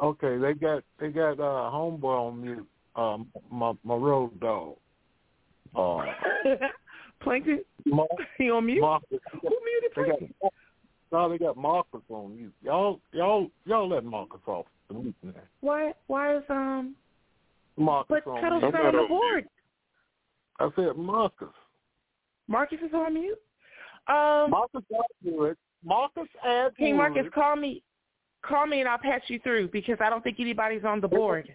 Speaker 5: Okay, they got they got uh homeboy on mute. Um, my my road dog. Uh, <laughs>
Speaker 9: Plankton,
Speaker 5: Mar-
Speaker 9: he on mute?
Speaker 5: Marcus.
Speaker 9: Who muted
Speaker 5: They got,
Speaker 9: Plankton?
Speaker 5: no, they got Marcus on mute. Y'all y'all y'all let Marcus off the mute now.
Speaker 9: Why? Why is um?
Speaker 5: Marcus
Speaker 9: But
Speaker 5: on
Speaker 9: Cuddle's
Speaker 5: mute.
Speaker 9: not on the board.
Speaker 5: I said Marcus.
Speaker 9: Marcus is on mute. Um,
Speaker 5: Marcus Atwood. Marcus Atwood.
Speaker 9: King Marcus, call me. Call me and I'll pass you through because I don't think anybody's on the board.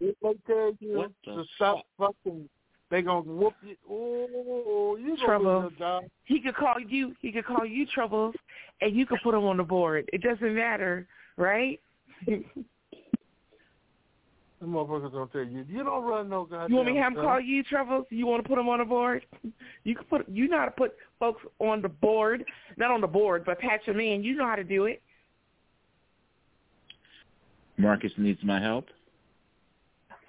Speaker 5: If they tell you
Speaker 4: What the
Speaker 5: to stop fucking, they gonna whoop you. Oh, you gonna
Speaker 9: Trouble.
Speaker 5: lose your job.
Speaker 9: He could call you. He could call you troubles, and you could put him on the board. It doesn't matter, right?
Speaker 5: The motherfuckers gonna tell you, you don't run no goddamn.
Speaker 9: You want me to have him call you, Troubles? You want to put him on the board? You can put. You know how to put folks on the board, not on the board, but patch them in. You know how to do it.
Speaker 4: Marcus needs my help.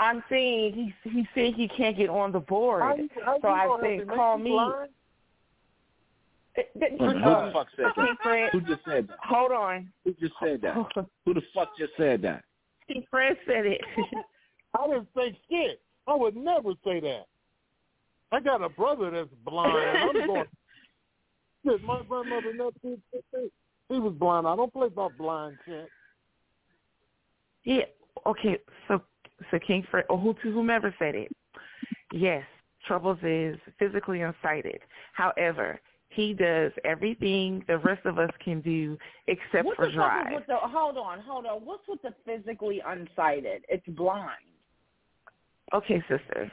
Speaker 9: I'm saying he he said he can't get on the board,
Speaker 5: How you- how
Speaker 9: so I
Speaker 5: gonna
Speaker 9: said call me.
Speaker 5: blind?
Speaker 4: Who the
Speaker 9: uh,
Speaker 4: fuck said
Speaker 9: King
Speaker 4: that?
Speaker 9: Fred,
Speaker 4: Who just said that?
Speaker 9: hold on.
Speaker 4: Who just said that? Who the fuck just said that? <laughs>
Speaker 9: King Fred said it.
Speaker 5: I didn't say shit. I would never say that. I got a brother that's blind. I'm <laughs> going. Shit, my grandmother never did shit. He was blind. I don't play about blind shit.
Speaker 9: Yeah. Okay. So, so King Fred, or who to whomever said it. Yes, Troubles is physically unsighted. However, he does everything the rest of us can do except
Speaker 22: What's
Speaker 9: for
Speaker 22: the
Speaker 9: drive.
Speaker 22: with the? Hold on, hold on. What's with the physically unsighted? It's blind.
Speaker 9: Okay, sister.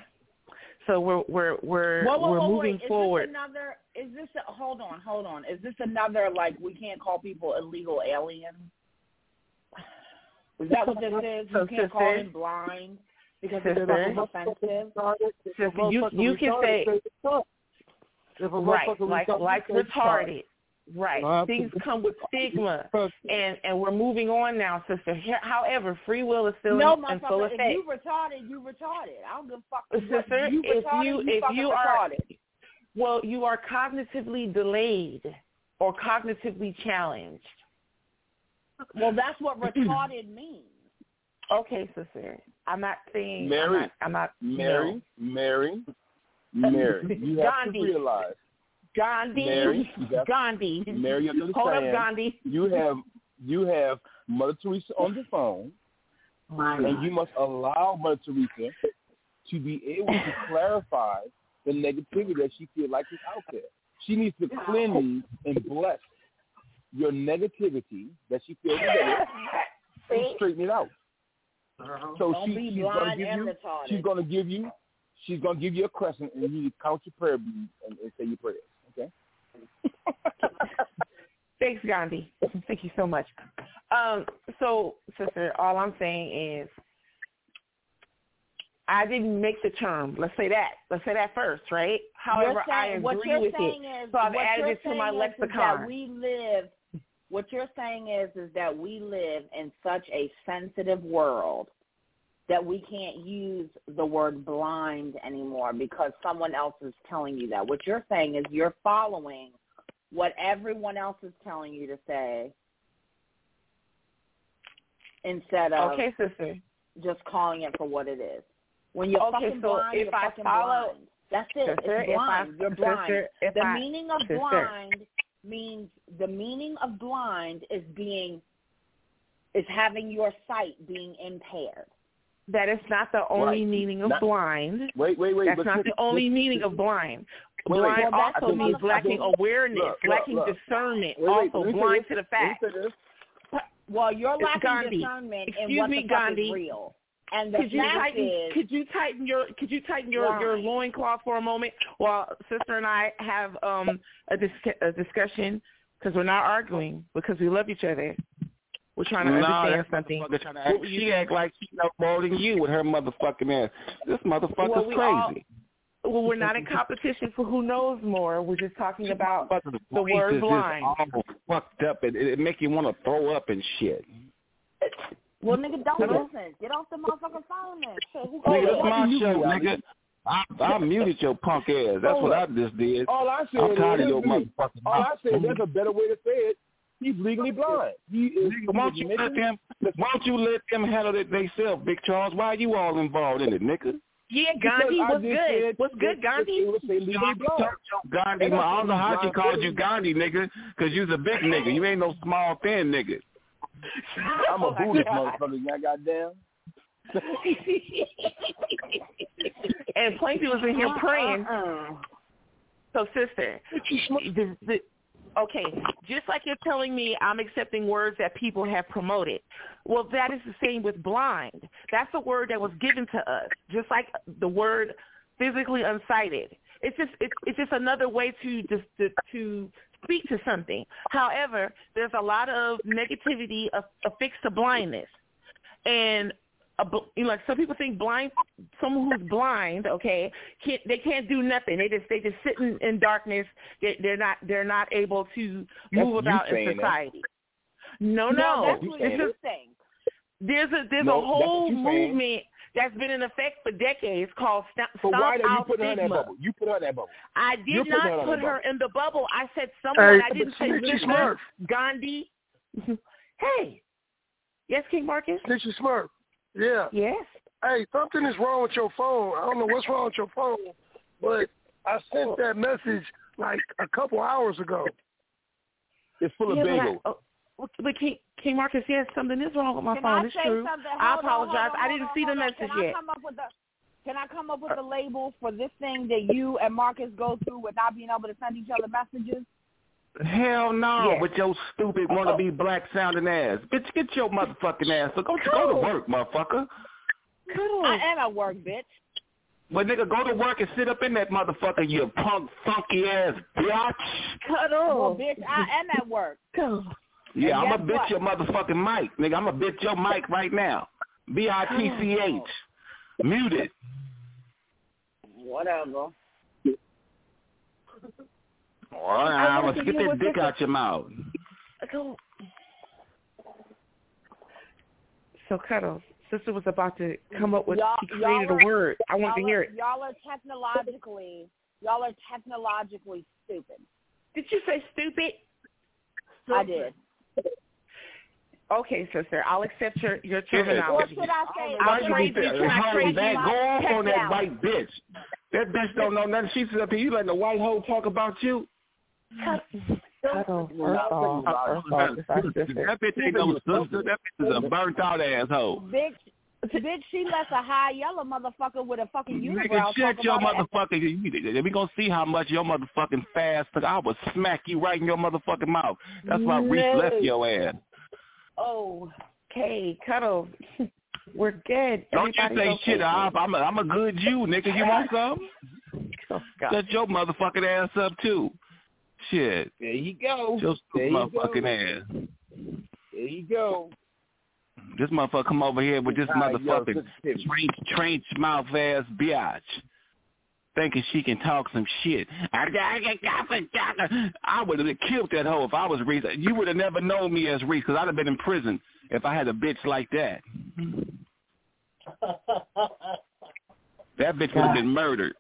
Speaker 9: So we're we're we're
Speaker 22: Whoa, whoa,
Speaker 9: we're
Speaker 22: whoa,
Speaker 9: moving
Speaker 22: wait. Is
Speaker 9: forward.
Speaker 22: This another? Is this? A, hold on, hold on. Is this another like we can't call people illegal aliens? Is that what this is?
Speaker 9: So,
Speaker 22: You can't call
Speaker 9: sister-
Speaker 22: them blind because
Speaker 9: Sister-
Speaker 22: it's offensive.
Speaker 9: Sister, you you can say
Speaker 5: If a
Speaker 9: right,
Speaker 5: motherfucker
Speaker 9: like
Speaker 5: retarded,
Speaker 9: like retarded. Right.
Speaker 5: Uh,
Speaker 9: Things come with stigma, and and we're moving on now, sister. Here- However, free will is still
Speaker 22: no,
Speaker 9: in, in full
Speaker 22: motherfucker.
Speaker 9: effect.
Speaker 22: If you retarded, you retarded. I don't give a fuck. what-
Speaker 9: Sister,
Speaker 22: you
Speaker 9: if
Speaker 22: retarded,
Speaker 9: you
Speaker 22: you
Speaker 9: if you are
Speaker 22: retarded.
Speaker 9: well, you are cognitively delayed or cognitively challenged.
Speaker 22: Well, that's what retarded <clears throat> means.
Speaker 9: Okay, sister. I'm not saying
Speaker 12: Mary,
Speaker 9: I'm not. I'm not
Speaker 12: Mary, Mary, Mary. <laughs> You have
Speaker 9: Gandhi.
Speaker 12: to realize.
Speaker 9: Gandhi.
Speaker 12: Mary, <laughs> you
Speaker 9: Gandhi.
Speaker 12: Mary, you have
Speaker 9: Hold up, Gandhi.
Speaker 12: You have you have Mother Teresa on the phone, and you must allow Mother Teresa to be able to <laughs> clarify the negativity that she feels like is out there. She needs to cleanse and bless your negativity that she feels negative <laughs> and straighten it out. So
Speaker 22: Don't
Speaker 12: she,
Speaker 22: be
Speaker 12: she's gonna give you
Speaker 22: retarded.
Speaker 12: she's gonna give you she's gonna give you a crescent and you count your prayer beads and, and say your prayers. Okay? <laughs>
Speaker 9: Thanks, Gandhi. Thank you so much. Um, so, sister, all I'm saying is I didn't make the term. Let's say that. Let's say that first, right? However,
Speaker 22: You're
Speaker 9: I agree
Speaker 22: what you're
Speaker 9: with
Speaker 22: saying
Speaker 9: it.
Speaker 22: Is,
Speaker 9: so I've
Speaker 22: what
Speaker 9: added
Speaker 22: you're
Speaker 9: it to my
Speaker 22: saying is, is
Speaker 9: lexicon.
Speaker 22: that we live. What you're saying is, is that we live in such a sensitive world that we can't use the word blind anymore because someone else is telling you that. What you're saying is you're following what everyone else is telling you to say instead of
Speaker 9: okay, sister.
Speaker 22: just calling it for what it is. When you're
Speaker 9: Okay,
Speaker 22: fucking
Speaker 9: so
Speaker 22: blind,
Speaker 9: if
Speaker 22: you're
Speaker 9: I
Speaker 22: fucking
Speaker 9: follow-
Speaker 22: blind. That's it.
Speaker 9: Sister,
Speaker 22: it's
Speaker 9: if I-
Speaker 22: blind. you're blind.
Speaker 9: sister,
Speaker 22: the
Speaker 9: I-
Speaker 22: meaning of
Speaker 9: sister.
Speaker 22: blind means the meaning of blind is being is having your sight being impaired.
Speaker 9: That is not the only
Speaker 12: Right.
Speaker 9: meaning of
Speaker 12: Not-
Speaker 9: blind.
Speaker 12: Wait, wait, wait.
Speaker 9: That's
Speaker 12: but
Speaker 9: not
Speaker 12: this-
Speaker 9: the only
Speaker 12: this-
Speaker 9: meaning
Speaker 12: this-
Speaker 9: of blind.
Speaker 12: Wait, wait,
Speaker 9: blind
Speaker 12: well,
Speaker 9: also
Speaker 12: I think
Speaker 9: means
Speaker 12: this- I
Speaker 9: lacking
Speaker 12: think-
Speaker 9: awareness,
Speaker 12: look, look,
Speaker 9: lacking
Speaker 12: look.
Speaker 9: discernment,
Speaker 12: Wait, wait,
Speaker 9: also
Speaker 12: let me say
Speaker 9: blind
Speaker 12: this.
Speaker 9: to the
Speaker 12: Let me
Speaker 9: fact.
Speaker 22: Well, you're lacking
Speaker 9: Gandhi.
Speaker 22: discernment in
Speaker 9: Excuse
Speaker 22: what
Speaker 9: me,
Speaker 22: the fuck
Speaker 9: Gandhi.
Speaker 22: is real. And the
Speaker 9: could you
Speaker 22: fact
Speaker 9: tighten
Speaker 22: is,
Speaker 9: could you tighten your could you tighten your
Speaker 22: Why?
Speaker 9: your loincloth for a moment while sister and I have um a, dis- a discussion because we're not arguing because we love each other. We're trying to
Speaker 6: Nah,
Speaker 9: understand something.
Speaker 6: trying to act- she act like she know more than you with her motherfucking ass. This motherfucker's
Speaker 9: Well, we
Speaker 6: crazy.
Speaker 9: all- well, we're not in competition for who knows more. We're just talking about
Speaker 6: Motherfucker's
Speaker 9: the
Speaker 6: voice
Speaker 9: word blind.
Speaker 6: all fucked up. It, it, it make you want to throw up and shit.
Speaker 22: Well, nigga, don't
Speaker 6: Hello?
Speaker 22: listen. Get off the motherfucking phone then. Shit, <laughs> who
Speaker 6: Nigga, that's my show, nigga. I, I muted your punk ass. That's what I just did.
Speaker 12: All I said
Speaker 6: I'm tired
Speaker 12: is,
Speaker 6: of your motherfucking
Speaker 12: all I said, there's a better way to say it. He's legally blind. He is.
Speaker 6: Nigga, why don't you let them? Why don't you let them handle it themselves, Big Charles? Why are you all involved in it, nigga?
Speaker 9: Yeah,
Speaker 12: Because
Speaker 9: Gandhi,
Speaker 12: I
Speaker 9: what's good?
Speaker 12: said
Speaker 9: What's good,
Speaker 12: that
Speaker 9: Gandhi?
Speaker 12: It would say legally.
Speaker 6: Gandhi,
Speaker 12: And that's
Speaker 6: I don't know how she called you Gandhi, nigga, because you's a big nigga. You ain't no small thin nigga.
Speaker 12: I'm oh a Buddhist motherfucker. y'all goddamn. <laughs>
Speaker 9: and Plainview was in here
Speaker 22: Uh-uh.
Speaker 9: praying. So, sister, the, the, okay, just like you're telling me I'm accepting words that people have promoted. Well, that is the same with blind. That's a word that was given to us, just like the word physically unsighted. It's just it's, it's just another way to just to, to speak to something. However, there's a lot of negativity aff- affixed to blindness, and a, you know, like some people think blind, someone who's blind, okay, can't they can't do nothing. They just they just sit in, in darkness. They, they're not they're not able to move
Speaker 12: you
Speaker 9: about in
Speaker 12: saying that.
Speaker 9: society. No,
Speaker 22: No,
Speaker 9: no,
Speaker 22: that's what
Speaker 9: you're
Speaker 22: saying.
Speaker 9: there's a there's
Speaker 12: No,
Speaker 9: a whole
Speaker 12: movement. saying.
Speaker 9: Movement that's been in effect for decades called Stop,
Speaker 12: So
Speaker 9: Stop
Speaker 12: why did you
Speaker 9: Out
Speaker 12: put her in that bubble? You put her in that bubble.
Speaker 9: I
Speaker 12: You're
Speaker 9: did
Speaker 12: her
Speaker 9: not put her
Speaker 12: bubble.
Speaker 9: in the bubble. I said someone.
Speaker 5: Hey,
Speaker 9: I didn't
Speaker 5: but
Speaker 9: say
Speaker 5: Snitchy
Speaker 9: sister
Speaker 5: Smurf.
Speaker 9: Gandhi. <laughs> hey, yes, King Marcus.
Speaker 5: Snitchy Smurf. Yeah.
Speaker 9: Yes.
Speaker 5: Hey, something is wrong with your phone. I don't know what's wrong with your phone, but I sent oh. that message like a couple hours ago.
Speaker 12: It's full of
Speaker 9: Yeah, I-
Speaker 12: bagels.
Speaker 9: oh, but King, King Marcus, yes, something is wrong with my
Speaker 22: Can
Speaker 9: phone.
Speaker 22: I
Speaker 9: it's
Speaker 22: say
Speaker 9: true.
Speaker 22: something?
Speaker 9: I
Speaker 22: Hold on,
Speaker 9: apologize.
Speaker 22: on,
Speaker 9: I didn't
Speaker 22: on,
Speaker 9: see the message
Speaker 22: Can I
Speaker 9: yet.
Speaker 22: come up with the Can I come up with uh, the label for this thing that you and Marcus go through without being able to send each other messages?
Speaker 6: Hell no,
Speaker 22: Yeah.
Speaker 6: with your stupid wanna be black sounding ass. Bitch, get your motherfucking ass. So go, go to work, motherfucker.
Speaker 22: I am at work, bitch.
Speaker 6: But nigga, go to work and sit up in that motherfucker, you punk funky ass bitch. Cut off.
Speaker 22: Well, bitch, I am at work.
Speaker 6: Yeah, I'm
Speaker 22: And
Speaker 6: a
Speaker 22: guess
Speaker 6: bitch
Speaker 22: what?
Speaker 6: your motherfucking mic, nigga. I'm a bitch your mic right now. B I T C H. Oh. Muted.
Speaker 22: Whatever.
Speaker 6: All right, I'm
Speaker 9: gonna
Speaker 6: get that dick
Speaker 9: this
Speaker 6: out your mouth.
Speaker 9: So, so Cuddles, sister was about to come up with.
Speaker 22: Y'all-
Speaker 9: she created
Speaker 22: y'all
Speaker 9: a word. I want to hear it.
Speaker 22: Y'all are technologically, y'all are technologically stupid.
Speaker 9: Did you say stupid?
Speaker 22: I did.
Speaker 9: Okay, sister, I'll accept your your
Speaker 22: Or
Speaker 9: terminology.
Speaker 22: should I say?
Speaker 9: I'll trade you. Can I
Speaker 6: Hold
Speaker 9: trade
Speaker 6: that. Go off on that
Speaker 9: technology?
Speaker 6: white bitch. That bitch don't know nothing. She sit up here. You letting the white hoe talk about you?
Speaker 9: Cuddle, first off, first off, it's our sister.
Speaker 6: That bitch ain't no sister. That bitch is a burnt out asshole.
Speaker 22: Bitch, Bitch, she left a high yellow motherfucker with a fucking
Speaker 6: Nigga,
Speaker 22: unibrow.
Speaker 6: shut your
Speaker 22: about
Speaker 6: motherfucking. We gonna see how much your motherfucking fast. I will smack you right in your motherfucking mouth. That's why Reese left your ass.
Speaker 9: Oh, okay, cuddle. <laughs> We're good.
Speaker 6: Don't you
Speaker 9: Everybody's
Speaker 6: say shit.
Speaker 9: okay.
Speaker 6: I'm, I'm, a, I'm a good Jew, nigga. You want some? <laughs>
Speaker 9: Oh, God.
Speaker 6: Shut your motherfucking ass up too. Shit.
Speaker 23: There you go.
Speaker 6: Your
Speaker 23: There you
Speaker 6: motherfucking
Speaker 23: go.
Speaker 6: ass.
Speaker 23: There you go.
Speaker 6: This motherfucker come over here with this motherfucking trench, trench mouth ass biatch. Thinking she can talk some shit. I would have killed that hoe if I was Reese. You would have never known me as Reese because I'd have been in prison if I had a bitch like that. <laughs> That bitch would have been murdered.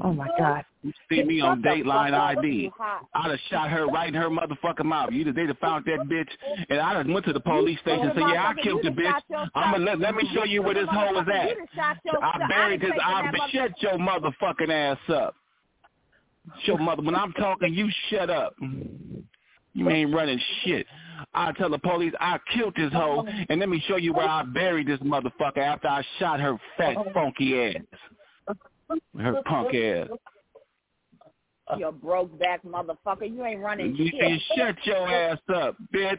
Speaker 9: Oh my God.
Speaker 6: You see me on Dateline ID. I'd have shot her right in her motherfucking mouth. You'd have, they'd have found that bitch, and I'd have went to the police station and said, "Yeah, I killed the bitch. I'm gonna let, let me show you where this hoe is at. I buried this. I shut your motherfucking ass up. Your mother. When I'm talking, you shut up. You ain't running shit. I tell the police I killed this hoe, and let me show you where I buried this motherfucker after I shot her fat, funky ass. Her punk ass.
Speaker 22: You broke back motherfucker. You ain't running
Speaker 6: You
Speaker 22: shit.
Speaker 6: say, shut your ass up, bitch.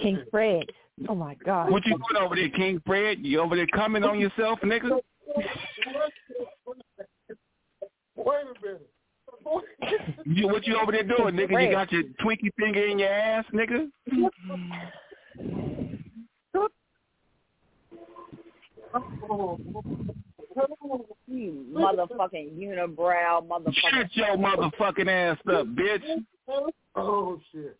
Speaker 9: King Fred. Oh my God.
Speaker 6: What you doing over there, King Fred? You over there coming on yourself, nigga?
Speaker 5: Wait a minute.
Speaker 6: You, what you over there doing, nigga? You got your Twinkie finger in your ass, nigga?
Speaker 22: You motherfucking unibrow motherfucker.
Speaker 6: Shut your motherfucking ass up, bitch.
Speaker 5: Oh shit.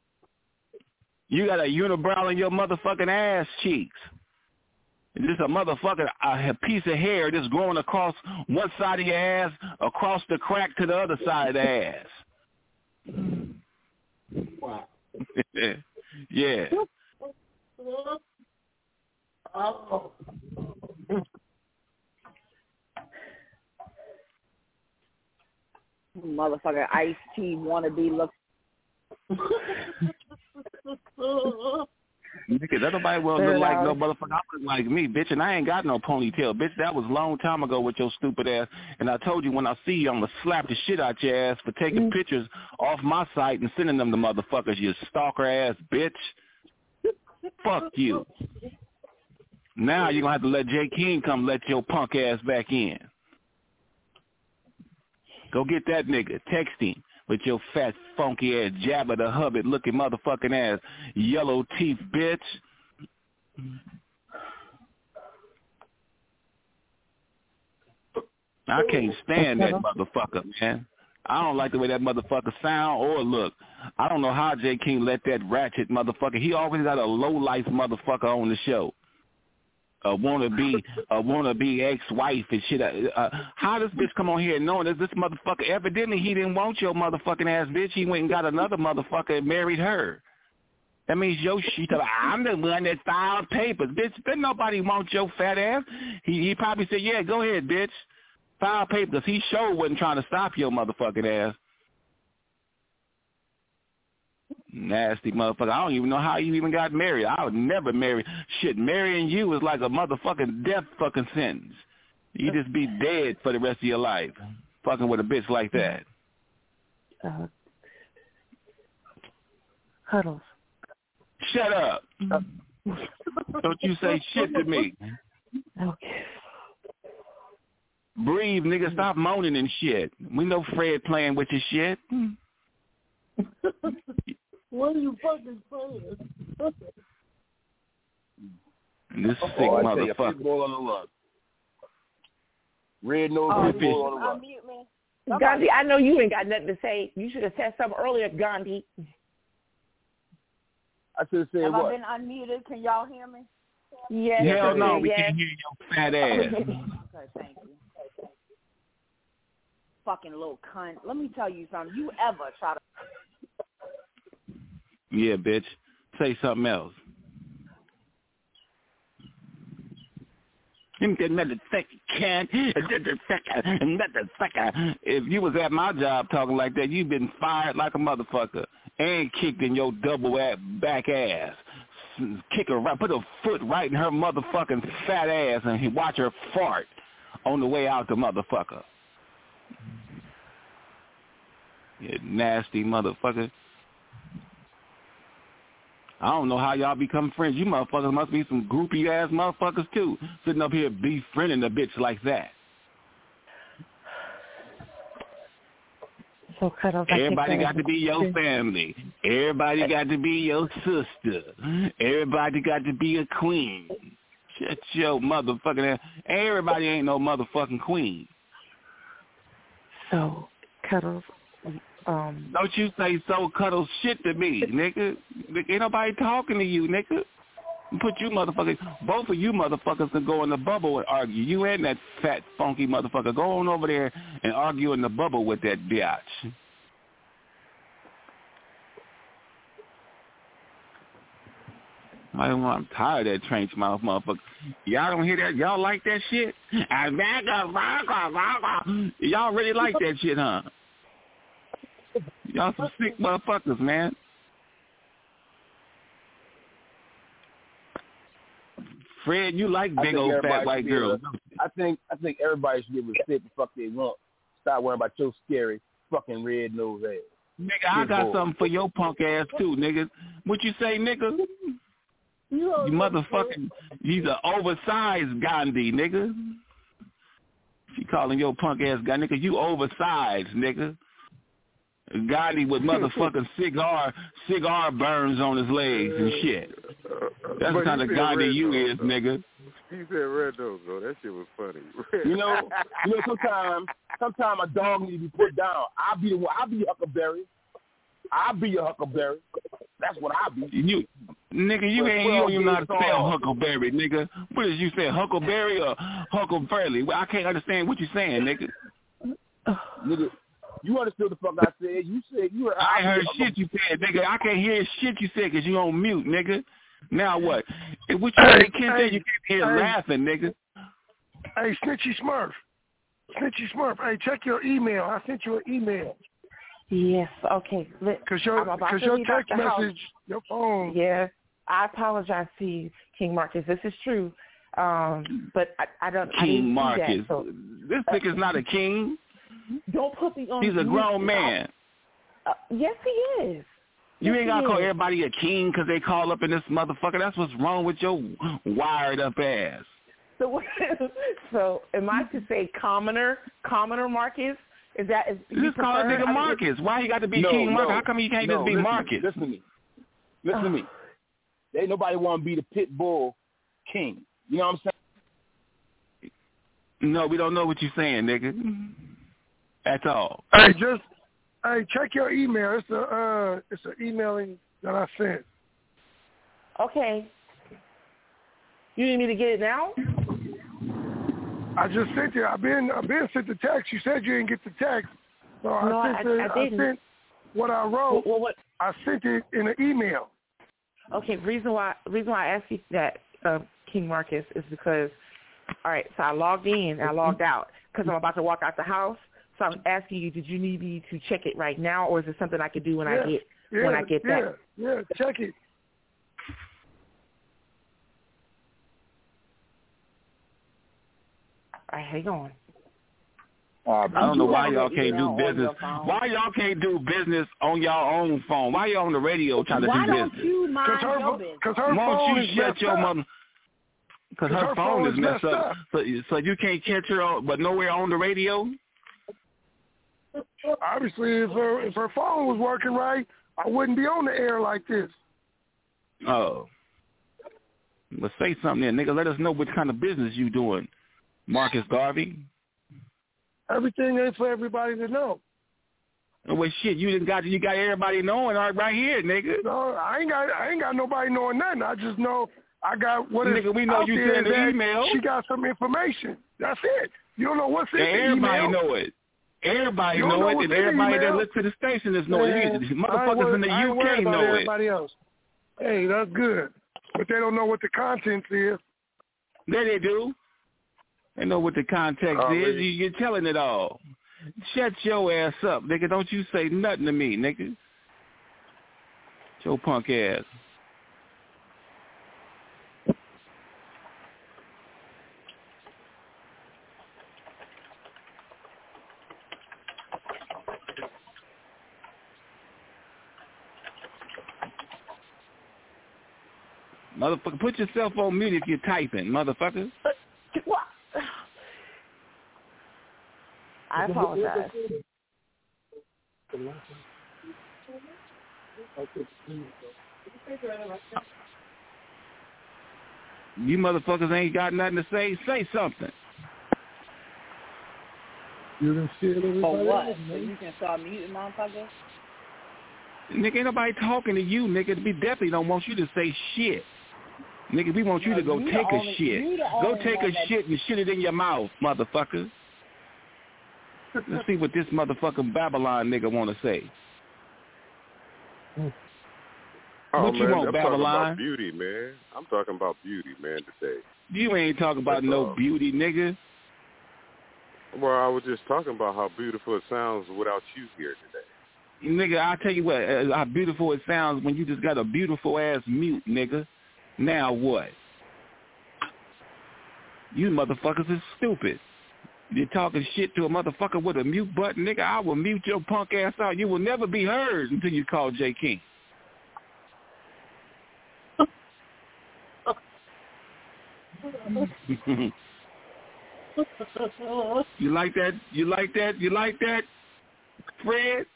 Speaker 6: You got a unibrow in your motherfucking ass cheeks. This a motherfucker, a piece of hair that's growing across one side of your ass, across the crack to the other side of the ass.
Speaker 5: Wow. <laughs>
Speaker 6: yeah.
Speaker 5: Oh.
Speaker 22: Motherfucker Ice T wannabe look. <laughs>
Speaker 6: Nigga, that nobody will look like no motherfucker. I look like me, bitch, and I ain't got no ponytail, bitch. That was a long time ago with your stupid ass. And I told you when I see you, I'm gonna slap the shit out your ass for taking mm. pictures off my site and sending them to motherfuckers. You stalker ass bitch. Fuck you. Now you're gonna have to let Jay King come let your punk ass back in. Go get that nigga. Text him with your fat, funky ass, Jabba the Hubbard looking motherfucking ass, yellow teeth, bitch. I can't stand that motherfucker, man. I don't like the way that motherfucker sound or look. I don't know how J. King let that ratchet motherfucker. He always got a low life motherfucker on the show. A wannabe, a wannabe ex-wife and shit. Uh, uh, how does this bitch come on here knowing that this motherfucker? Evidently, he didn't want your motherfucking ass bitch. He went and got another motherfucker and married her. That means yo, she I'm the one that filed papers, bitch. Didn't nobody want your fat ass? He he probably said, yeah, go ahead, bitch, file papers. He sure wasn't trying to stop your motherfucking ass. Nasty motherfucker. I don't even know how you even got married. I would never marry. Shit, marrying you is like a motherfucking death fucking sentence. You just be dead for the rest of your life. Fucking with a bitch like that.
Speaker 9: Uh, huddles.
Speaker 6: Shut up. Don't you say shit to me.
Speaker 9: Okay.
Speaker 6: Breathe, nigga. Stop moaning and shit. We know Fred playing with your shit. <laughs>
Speaker 5: What are you fucking saying?
Speaker 6: This sick
Speaker 12: Oh, I tell you,
Speaker 6: motherfucker.
Speaker 12: pitbull on the run. Red nose
Speaker 9: Oh,
Speaker 12: pitbull on the run.
Speaker 22: Unmute me.
Speaker 9: Gandhi, I know you ain't got nothing to say. You should have said something earlier, Gandhi.
Speaker 12: I should have said
Speaker 22: Have
Speaker 12: what?
Speaker 22: I been unmuted? Can y'all hear me?
Speaker 9: Yes.
Speaker 6: Hell no,
Speaker 9: yes.
Speaker 6: we can't hear your fat ass. <laughs>
Speaker 22: Okay, thank you. Fucking little cunt. Let me tell you something. You ever try to
Speaker 6: Yeah, bitch. Say something else. If you was at my job talking like that, you'd been fired like a motherfucker and kicked in your double ass back ass. Kick her right, put a foot right in her motherfucking fat ass and watch her fart on the way out the motherfucker. You nasty motherfucker. I don't know how y'all become friends. You motherfuckers must be some groupie ass motherfuckers too, sitting up here befriending a bitch like that.
Speaker 9: So Cuddles,
Speaker 6: Everybody got to be your family. Everybody got to be your sister. Everybody got to be a queen. Shut your motherfucking ass. Everybody ain't no motherfucking queen.
Speaker 9: So Cuddles, um,
Speaker 6: Don't you say so cuddle shit to me, <laughs> nigga. Ain't nobody talking to you, nigga. Put you motherfuckers, both of you motherfuckers can go in the bubble and argue. You and that fat, funky motherfucker. Go on over there and argue in the bubble with that bitch. I, I'm tired of that trench mouth motherfucker. Y'all don't hear that? Y'all like that shit? <laughs> Y'all really like that shit, huh? Y'all some sick motherfuckers, man. Fred, you like big old fat white
Speaker 12: should be able
Speaker 6: girls.
Speaker 12: to- I think I think everybody should be able to say the fuck they want. Stop worrying about your scary fucking red nose ass.
Speaker 6: Nigga, I got
Speaker 12: bored.
Speaker 6: something for your punk ass too, nigga. What you say, nigga? You motherfucking, he's an oversized Gandhi, nigga. She calling your punk ass guy, nigga. You oversized, nigga. Gandhi with motherfucking cigar cigar burns on his legs and shit. That's the kind of
Speaker 14: red
Speaker 6: you
Speaker 14: nose,
Speaker 6: is,
Speaker 14: though.
Speaker 6: nigga.
Speaker 14: He said red nose, though. That shit was funny. <laughs>
Speaker 12: You know, you know. Sometimes, sometimes a dog need to be put down. I'll be the one. I'll be Huckleberry. I'll be a Huckleberry. That's what I'll be.
Speaker 6: You, nigga, you
Speaker 12: But
Speaker 6: ain't you even know how to spell. Huckleberry, nigga. What did you say, Huckleberry or Huckleberry? Well, I can't understand what you're saying, nigga.
Speaker 12: Nigga, you understood the fuck I said. You said you heard.
Speaker 6: I ain't
Speaker 12: I'll
Speaker 6: heard
Speaker 12: be
Speaker 6: shit you said, nigga. I can't hear shit you said 'cause you on mute, nigga. Now what? If what you
Speaker 24: Hey,
Speaker 6: say can't say
Speaker 24: hey,
Speaker 6: you can't hear
Speaker 24: hey.
Speaker 6: laughing, nigga.
Speaker 24: Hey, Snitchy Smurf. Snitchy Smurf. Hey, check your email. I sent you an email.
Speaker 9: yes, okay.
Speaker 24: Cause your, cause
Speaker 9: to
Speaker 24: your
Speaker 9: leave out
Speaker 24: text
Speaker 9: the house.
Speaker 24: message, your phone.
Speaker 9: Yeah, I apologize to you, King Marcus. This is true, um, but I, I don't. I
Speaker 6: King
Speaker 9: didn't
Speaker 6: Marcus.
Speaker 9: That, so
Speaker 6: This nigga's not a king.
Speaker 9: Don't put me on.
Speaker 6: He's a
Speaker 9: mute.
Speaker 6: grown man.
Speaker 9: Uh, yes, he is.
Speaker 6: You
Speaker 9: Yes,
Speaker 6: ain't gotta call
Speaker 9: is.
Speaker 6: everybody a king because they call up in this motherfucker. That's what's wrong with your wired up ass.
Speaker 9: So, <laughs> so am I to say commoner, commoner Marcus? Is that is you
Speaker 6: Just call that
Speaker 9: prefer-
Speaker 6: nigga Marcus. Why he got to be
Speaker 12: no,
Speaker 6: King
Speaker 12: no,
Speaker 6: Marcus? How come he can't
Speaker 12: no,
Speaker 6: just be
Speaker 12: listen,
Speaker 6: Marcus?
Speaker 12: Listen to me. Listen to me. <sighs> Ain't nobody want to be the pit bull king. You know what I'm saying?
Speaker 6: No, we don't know what you're saying, nigga. At all.
Speaker 24: Hey, just hey, check your email. It's a uh, it's an emailing that I sent.
Speaker 9: Okay. You need me to get it now?
Speaker 24: I just sent it. I've been I've been sent the text. You said you didn't get the text, so
Speaker 9: No,
Speaker 24: I
Speaker 9: I-
Speaker 24: sent the,
Speaker 9: I didn't.
Speaker 24: sent what I wrote.
Speaker 9: Well, what?
Speaker 24: I sent it in an email.
Speaker 9: Okay. Reason why reason why I asked you that, uh, King Marcus, is because all right. So I logged in. and I logged out because I'm about to walk out the house. So I'm asking you, did you need me to check it right now, or is it something I could do when
Speaker 24: yeah,
Speaker 9: I get
Speaker 24: yeah,
Speaker 9: when I get
Speaker 24: yeah,
Speaker 9: back?
Speaker 24: Yeah, check it.
Speaker 9: All right, hang on.
Speaker 6: Uh, I don't know why y'all can't do business. Why y'all can't do business on your own phone? Why y'all on the radio trying to
Speaker 9: Why
Speaker 6: do
Speaker 9: don't
Speaker 6: business?
Speaker 9: you mind
Speaker 24: her,
Speaker 9: your business?
Speaker 24: Cause her
Speaker 6: Why
Speaker 24: phone
Speaker 6: don't
Speaker 24: is
Speaker 6: you shut
Speaker 24: messed
Speaker 6: your
Speaker 24: up.
Speaker 6: mother? Because
Speaker 24: 'Cause
Speaker 6: her,
Speaker 24: her
Speaker 6: phone,
Speaker 24: phone
Speaker 6: is
Speaker 24: is
Speaker 6: messed
Speaker 24: messed
Speaker 6: up.
Speaker 24: up.
Speaker 6: So, so you can't catch her, on, but nowhere on the radio.
Speaker 24: Obviously, if her if her phone was working right, I wouldn't be on the air like this.
Speaker 6: Oh, well, say something then, nigga. Let us know what kind of business you doing, Marcus Garvey.
Speaker 24: Everything ain't for everybody to know.
Speaker 6: Well, shit, you didn't got you got everybody knowing right, right here, nigga.
Speaker 24: No, I ain't got I ain't got nobody knowing nothing. I just know I got what is
Speaker 6: Nigga, we know you
Speaker 24: there
Speaker 6: sent
Speaker 24: that
Speaker 6: email.
Speaker 24: She got some information. That's it. You don't know what's in
Speaker 6: And
Speaker 24: the
Speaker 6: everybody
Speaker 24: email.
Speaker 6: know it. Everybody
Speaker 24: You
Speaker 6: know,
Speaker 24: know
Speaker 6: it, and everybody that listen to the station is know it. You-
Speaker 24: I ain't
Speaker 6: Motherfuckers in the
Speaker 24: I ain't worried
Speaker 6: UK know it.
Speaker 24: everybody else. Hey, that's good. But they don't know what the content is.
Speaker 6: There they do. They know what the context
Speaker 7: Oh,
Speaker 6: is. You, you're telling it all. Shut your ass up, nigga. Don't you say nothing to me, nigga. Your punk ass. Motherfucker, put yourself on mute if you're typing, motherfucker.
Speaker 22: What? I apologize.
Speaker 6: You motherfuckers ain't got nothing to say. Say something.
Speaker 5: You done scared everybody
Speaker 22: For what?
Speaker 5: else,
Speaker 22: So you can start muting motherfuckers?
Speaker 6: Nigga, ain't nobody talking to you, nigga. We definitely don't want you to say shit. Nigga, we want you to go
Speaker 22: You the
Speaker 6: take
Speaker 22: only-
Speaker 6: a shit. Go take a
Speaker 22: that-
Speaker 6: shit and shit it in your mouth, motherfucker. Let's see what this motherfucking Babylon nigga want to say.
Speaker 7: Oh
Speaker 6: What you
Speaker 7: man,
Speaker 6: want,
Speaker 7: I'm talking about beauty, man. I'm talking about beauty, man. Today.
Speaker 6: You ain't talking about
Speaker 7: That's
Speaker 6: no
Speaker 7: all.
Speaker 6: beauty, nigga.
Speaker 7: Well, I was just talking about how beautiful it sounds without you here today.
Speaker 6: Nigga, I tell you what, uh, how beautiful it sounds when you just got a beautiful ass mute, nigga. Now what? You motherfuckers is stupid. You're talking shit to a motherfucker with a mute button, nigga. I will mute your punk ass out. You will never be heard until you call J King. <laughs> you like that? You like that? You like that, Fred?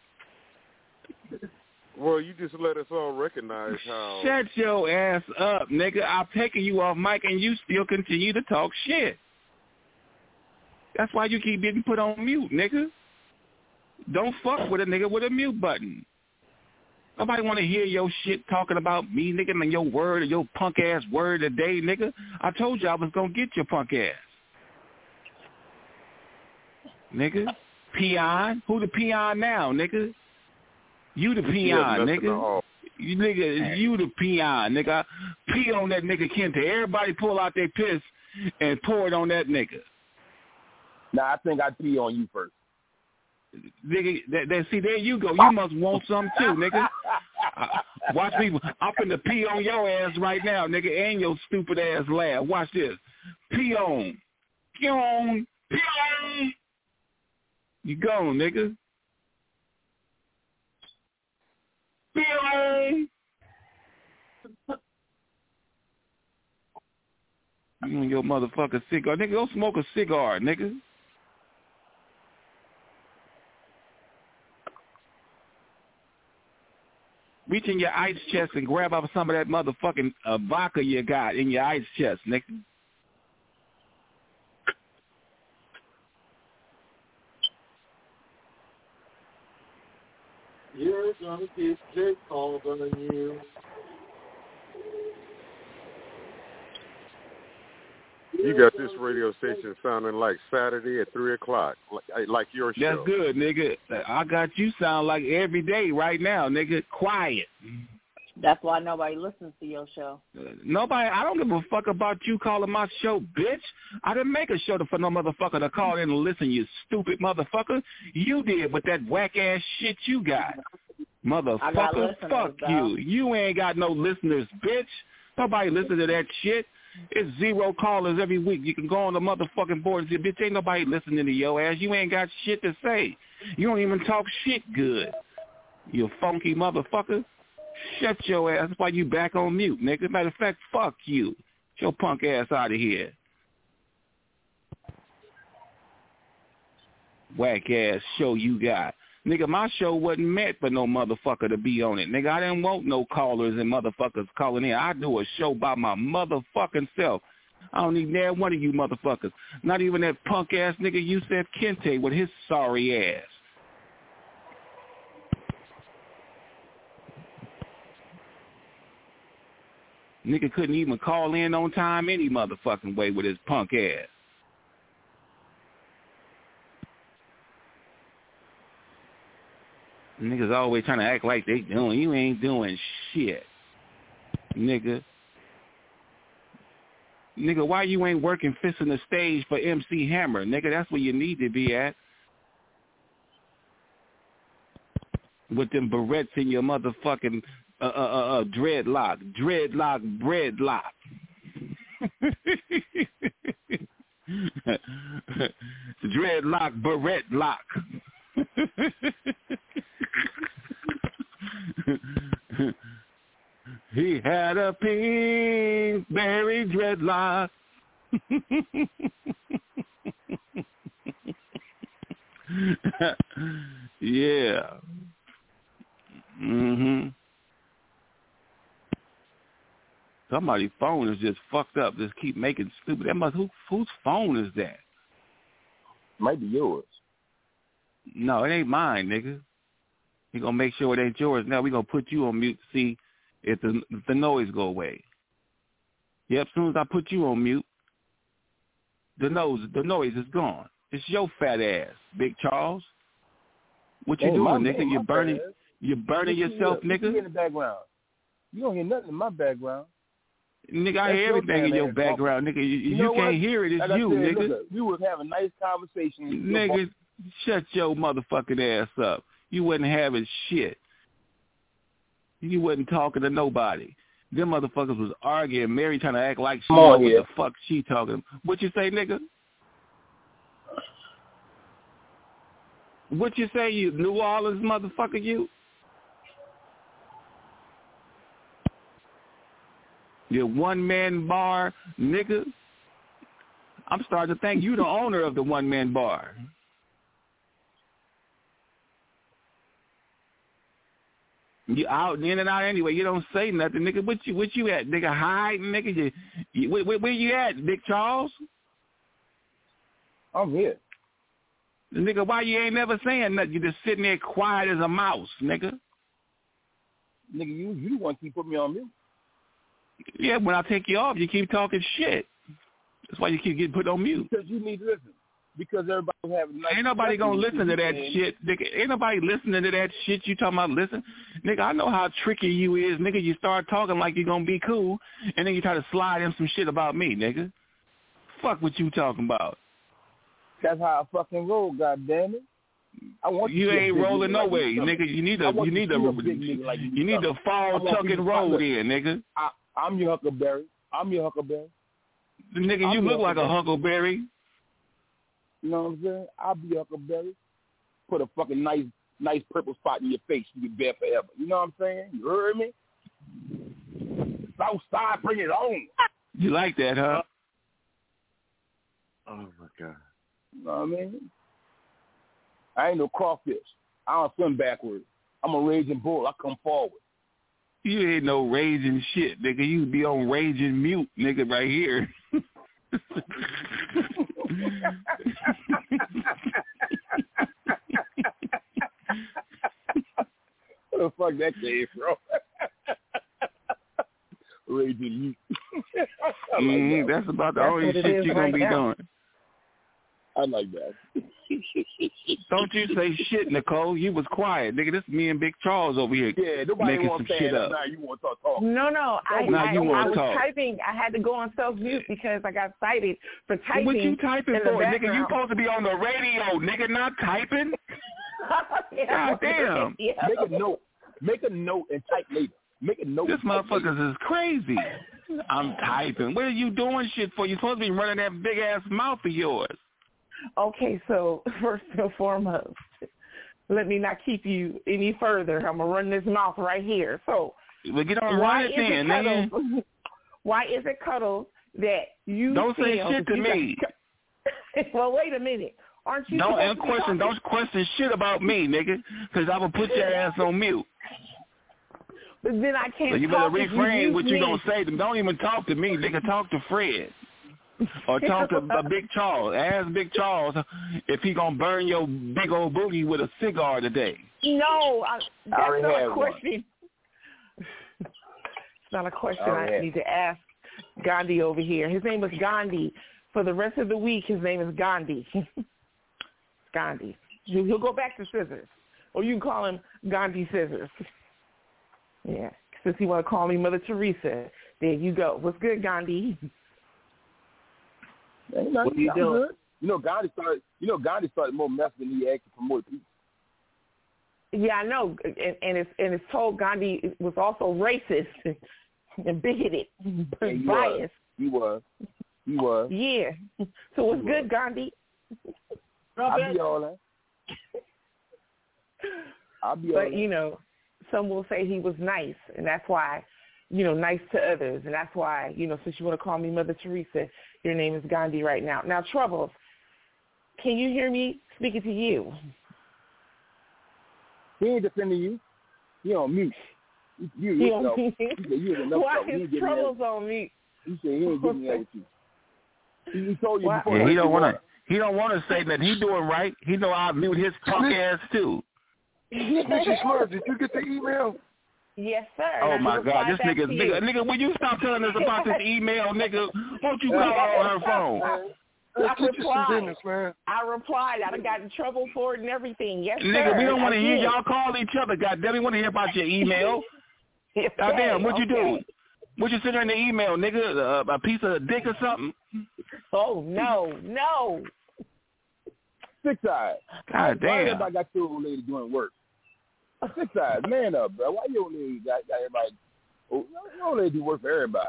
Speaker 7: Well, you just let us all recognize how. <laughs>
Speaker 6: Shut your ass up, nigga. I'm taking you off mic and you still continue to talk shit. That's why you keep getting put on mute, nigga. Don't fuck with a nigga with a mute button. Nobody want to hear your shit talking about me, nigga, and your word and your punk ass word today, nigga. I told you I was gonna get your punk ass. Nigga. Peon? Who the peon now, nigga? You the peon, nigga. You nigga, you the peon, nigga. Pee on that nigga Kente. Everybody pull out their piss and pour it on that nigga.
Speaker 12: Nah, I think I'd pee on you first.
Speaker 6: Nigga, that, that, see, there you go. You must want some too, nigga. <laughs> Watch me. I'm finna pee on your ass right now, nigga, and your stupid ass laugh. Watch this. Pee on. Pee on. Pee on. You gone, nigga. You and your motherfucking cigar. Nigga, go smoke a cigar, nigga. Reach in your ice chest and grab up some of that motherfucking uh, vodka you got in your ice chest, nigga.
Speaker 5: You're gonna get Jake called on you.
Speaker 7: You got this radio station sounding like Saturday at three o'clock, like, like your show.
Speaker 6: That's good, nigga. I got you sound like every day right now, nigga. Quiet.
Speaker 22: That's why nobody listens to your show.
Speaker 6: Nobody, I don't give a fuck about you calling my show, bitch. I didn't make a show for no motherfucker to call in and listen, you stupid motherfucker. You did with that whack ass shit you got. Motherfucker,
Speaker 22: listeners,
Speaker 6: fuck
Speaker 22: though.
Speaker 6: you. You ain't got no listeners, bitch. Nobody listen to that shit. It's zero callers every week. You can go on the motherfucking board and say, bitch, ain't nobody listening to your ass. You ain't got shit to say. You don't even talk shit good. You funky motherfucker. Shut your ass. That's why you back on mute, nigga. Matter of fact, fuck you. Get your punk ass out of here. Whack ass show you got. Nigga, my show wasn't meant for no motherfucker to be on it. Nigga, I didn't want no callers and motherfuckers calling in. I do a show by my motherfucking self. I don't need that one of you motherfuckers. Not even that punk ass nigga Yusef Kente with his sorry ass. Nigga couldn't even call in on time any motherfucking way with his punk ass. Niggas always trying to act like they doing. You ain't doing shit, nigga. Nigga, why you ain't working fixing the stage for MC Hammer? Nigga, that's where you need to be at. With them barrettes in your motherfucking uh, uh, uh, dreadlock, dreadlock, breadlock. <laughs> dreadlock, barrette lock. <laughs> he had a pink berry dreadlock. <laughs> yeah. Mhm. Somebody's phone is just fucked up. Just keep making stupid. That must who whose phone is that?
Speaker 12: Might be yours.
Speaker 6: No, it ain't mine, nigga. We gonna make sure it ain't yours. Now we gonna put you on mute to see if the if the noise go away. Yep, as soon as I put you on mute, the nose the noise is gone. It's your fat ass, Big Charles. What you
Speaker 12: Hey,
Speaker 6: doing, nigga? You
Speaker 12: my
Speaker 6: burning you burning yourself,
Speaker 12: listen
Speaker 6: nigga?
Speaker 12: here in the background. You don't hear nothing in my background.
Speaker 6: Nigga, I hear everything in your background, nigga. You, you,
Speaker 12: know
Speaker 6: can't hear it. It's
Speaker 12: Like
Speaker 6: you,
Speaker 12: said,
Speaker 6: nigga.
Speaker 12: Look, we was having nice conversation.
Speaker 6: Nigga, shut your motherfucking ass up. You wasn't having shit. You wasn't talking to nobody. Them motherfuckers was arguing. Mary trying to act like she
Speaker 12: Come
Speaker 6: know what the fuck she talking. What you say, nigga? What you say, you New Orleans motherfucker, you? You one man bar, nigga. I'm starting to think you the owner of the one man bar. You out in and out anyway. You don't say nothing, nigga. What you what you at, nigga? Hiding, nigga. You, you where, where, you at, Big Charles?
Speaker 12: I'm here.
Speaker 6: Nigga, why you ain't never saying nothing? You just sitting there quiet as a mouse, nigga.
Speaker 12: Nigga, you you the one keep putting me on mute.
Speaker 6: Yeah, when I take you off, you keep talking shit. That's why you keep getting put on mute.
Speaker 12: Because you need to listen. Because everybody having nice
Speaker 6: Ain't nobody gonna listen to that shit, nigga. Ain't nobody listening to that shit you talking about. Listen, nigga, I know how tricky you is, nigga. You start talking like you gonna be cool, and then you try to slide in some shit about me, nigga. Fuck what you talking about.
Speaker 12: That's how I fucking roll, goddamn it. I want
Speaker 6: You
Speaker 12: to
Speaker 6: ain't rolling no way, nigga. You need to, you need
Speaker 12: to
Speaker 6: to,
Speaker 12: be a big nigga like you,
Speaker 6: need to fall tuck and roll in, nigga.
Speaker 12: I, I'm your Huckleberry. I'm your Huckleberry.
Speaker 6: Nigga, you
Speaker 12: I'm
Speaker 6: look like a
Speaker 12: Huckleberry.
Speaker 6: huckleberry.
Speaker 12: You know what I'm saying? I'll be Huckleberry. Put a fucking nice, nice purple spot in your face. You be there forever. You know what I'm saying? You heard me? Southside, bring it on.
Speaker 6: You like that, huh?
Speaker 7: Oh my god.
Speaker 12: You know what I mean? I ain't no crawfish. I don't swim backwards. I'm a raging bull. I come forward.
Speaker 6: You ain't no raging shit, nigga. You be on raging mute, nigga, right here.
Speaker 12: Where the fuck that came from? <laughs> Raging you. <laughs> I like
Speaker 6: Mhm,
Speaker 12: that.
Speaker 6: That's about the
Speaker 12: That's
Speaker 6: only shit you're gonna
Speaker 12: right
Speaker 6: be
Speaker 12: now.
Speaker 6: doing.
Speaker 12: I like that. <laughs>
Speaker 6: Don't you say shit, Nicole. You was quiet, nigga. This is me and Big Charles over here
Speaker 12: Yeah, nobody
Speaker 6: making
Speaker 12: wants
Speaker 6: some
Speaker 12: to
Speaker 6: shit
Speaker 12: stand
Speaker 6: up.
Speaker 12: Now you want to talk talk.
Speaker 9: No, no. I,
Speaker 6: Now
Speaker 9: I,
Speaker 6: you wanna
Speaker 9: I was
Speaker 6: talk.
Speaker 9: typing. I had to go on self mute because I got cited for typing.
Speaker 6: What you typing
Speaker 9: in the
Speaker 6: for, nigga? You
Speaker 9: background.
Speaker 6: supposed to be on the radio, nigga, not typing. <laughs>
Speaker 9: Yeah.
Speaker 6: God damn.
Speaker 9: Yeah.
Speaker 12: Make a note. Make a note and type later. Make a note.
Speaker 6: This
Speaker 12: and type later.
Speaker 6: motherfuckers is crazy. I'm typing. What are you doing shit for? You supposed to be running that big ass mouth of yours.
Speaker 9: Okay, so <laughs> first and foremost, let me not keep you any further. I'm gonna run this mouth right here. So
Speaker 6: Well, get on <laughs>
Speaker 9: why is
Speaker 6: it then,
Speaker 9: it cuddles? Why is it cuddles that you
Speaker 6: Don't say shit to me.
Speaker 9: got- <laughs> well, wait a minute. Aren't you?
Speaker 6: Don't
Speaker 9: supposed
Speaker 6: and
Speaker 9: to be
Speaker 6: question. Don't question shit about me, nigga, because I will put your ass on mute.
Speaker 9: But then I can't.
Speaker 6: So you better refrain
Speaker 9: use
Speaker 6: what you
Speaker 9: me.
Speaker 6: gonna say. to me. Don't even talk to me, nigga. Talk to Fred. <laughs> Or talk to uh, Big <laughs> Charles. Ask Big Charles if he gonna burn your big old booty with a cigar today.
Speaker 9: No, I, that's
Speaker 12: already
Speaker 9: not a question. <laughs> it's not a question
Speaker 12: I
Speaker 9: I need to ask Gandhi over here. His name is Gandhi. For the rest of the week, his name is Gandhi. Gandhi. He'll go back to Scissors, or you can call him Gandhi Scissors. Yeah, since you want to call me Mother Teresa, there you go. What's good, Gandhi?
Speaker 12: Ain't nothing.
Speaker 21: What are you
Speaker 12: I'm
Speaker 21: doing?
Speaker 12: Good. You know, Gandhi started. You know, Gandhi started more mess than he actually promoted peace.
Speaker 9: Yeah, I know, and, and it's and it's told Gandhi was also racist and bigoted, <laughs>
Speaker 12: Yeah, he was. He was. He was.
Speaker 9: Yeah. So it's good, Gandhi.
Speaker 12: I'll be all that. <laughs> I'll be all
Speaker 9: But
Speaker 12: that.
Speaker 9: you know, some will say he was nice, and that's why, you know, nice to others, and that's why, you know, since you want to call me Mother Teresa, your name is Gandhi right now. Now, Troubles, can you hear me speaking to you?
Speaker 12: He ain't defending you. He on mute. You, you
Speaker 9: He
Speaker 12: yourself.
Speaker 9: on mute?
Speaker 12: He said you in enough
Speaker 9: Why
Speaker 12: trouble. He
Speaker 9: is
Speaker 12: ain't getting
Speaker 9: Troubles
Speaker 12: that.
Speaker 9: on mute?
Speaker 12: He said he ain't getting that with you. He, he told you
Speaker 9: Why-
Speaker 12: before.
Speaker 6: Yeah, he don't want to. <laughs> He don't want to say that he doing right. He know I mute his punk ass too. <laughs>
Speaker 5: Snitchy Smurf, did you get the email?
Speaker 9: Yes, sir.
Speaker 6: Oh my God, this nigga, nigga, nigga, will you stop telling us about this <laughs> email, nigga? Won't you call her on her phone?
Speaker 9: I
Speaker 5: Let's get you some
Speaker 9: replied.
Speaker 5: business.
Speaker 9: I replied. I done got in trouble for it and everything. Yes,
Speaker 6: Nigga,
Speaker 9: sir.
Speaker 6: we don't want to hear y'all call each other. Goddamn, we want to hear about your email. <laughs>
Speaker 9: Okay,
Speaker 6: Goddamn, what you do?
Speaker 9: okay.
Speaker 6: What you send her in the email, nigga? Uh, a piece of dick or something?
Speaker 9: Oh no, no.
Speaker 12: Six eyes.
Speaker 6: God
Speaker 12: Why
Speaker 6: damn.
Speaker 12: I got your old lady doing work? Six eyes, man up, bro. Why your old lady got, got everybody? Oh, your old lady do work for everybody.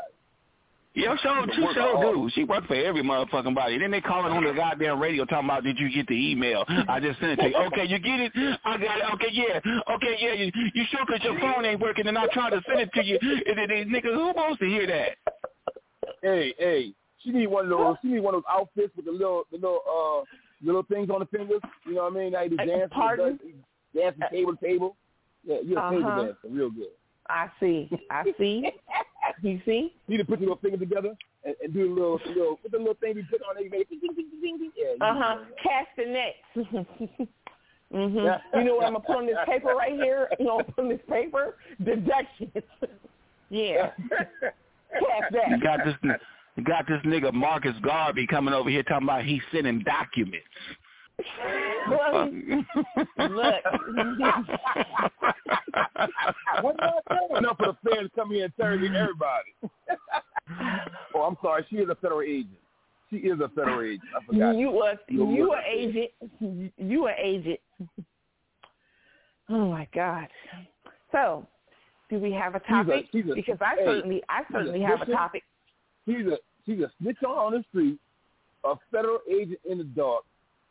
Speaker 6: Yo, show, she
Speaker 12: Work
Speaker 6: sure
Speaker 12: hard.
Speaker 6: do. She work for every motherfucking body. Then they calling on the goddamn radio talking about, did you get the email? I just sent it to you. <laughs> Okay, you get it? I got it. Okay, yeah. Okay, yeah. You, you sure because your phone ain't working and I tried to send it to you. And then, then, nigga, who wants to hear that?
Speaker 12: Hey, hey, she need one of those. She need one of those outfits with the little, the little, uh, little things on the fingers. You know what I mean? Like the dance,
Speaker 9: pardon?
Speaker 12: dance from table to table. Yeah, you're a
Speaker 9: Uh-huh.
Speaker 12: dancer, real good.
Speaker 9: I see. I see. <laughs> You see?
Speaker 12: You need to put your little fingers together and, and do a little, little, with the little thing you put on there. You make it ding, ding, ding, ding, ding. Yeah, you
Speaker 9: Uh
Speaker 12: do
Speaker 9: huh.
Speaker 12: that.
Speaker 9: Castanets. <laughs> mhm. You know what I'm gonna put on this <laughs> paper right here? You know, put on this paper deductions. yeah. Catch that.
Speaker 6: You got this, you got this nigga Marcus Garvey coming over here talking about he's sending documents.
Speaker 9: Well, Look. <laughs>
Speaker 12: Enough for the fans to come here and interrogate everybody. <laughs> oh, I'm sorry. She is a federal agent. She is a federal agent. I forgot.
Speaker 9: You was
Speaker 12: You're
Speaker 9: you
Speaker 12: right.
Speaker 9: a agent. You a agent. Oh my God. So, do we have a
Speaker 12: She's a-
Speaker 9: topic?
Speaker 12: she's a-
Speaker 9: because I
Speaker 12: hey,
Speaker 9: certainly I
Speaker 12: she's a
Speaker 9: certainly have a topic.
Speaker 12: She's a she's a snitch on the street, a federal agent in the dark,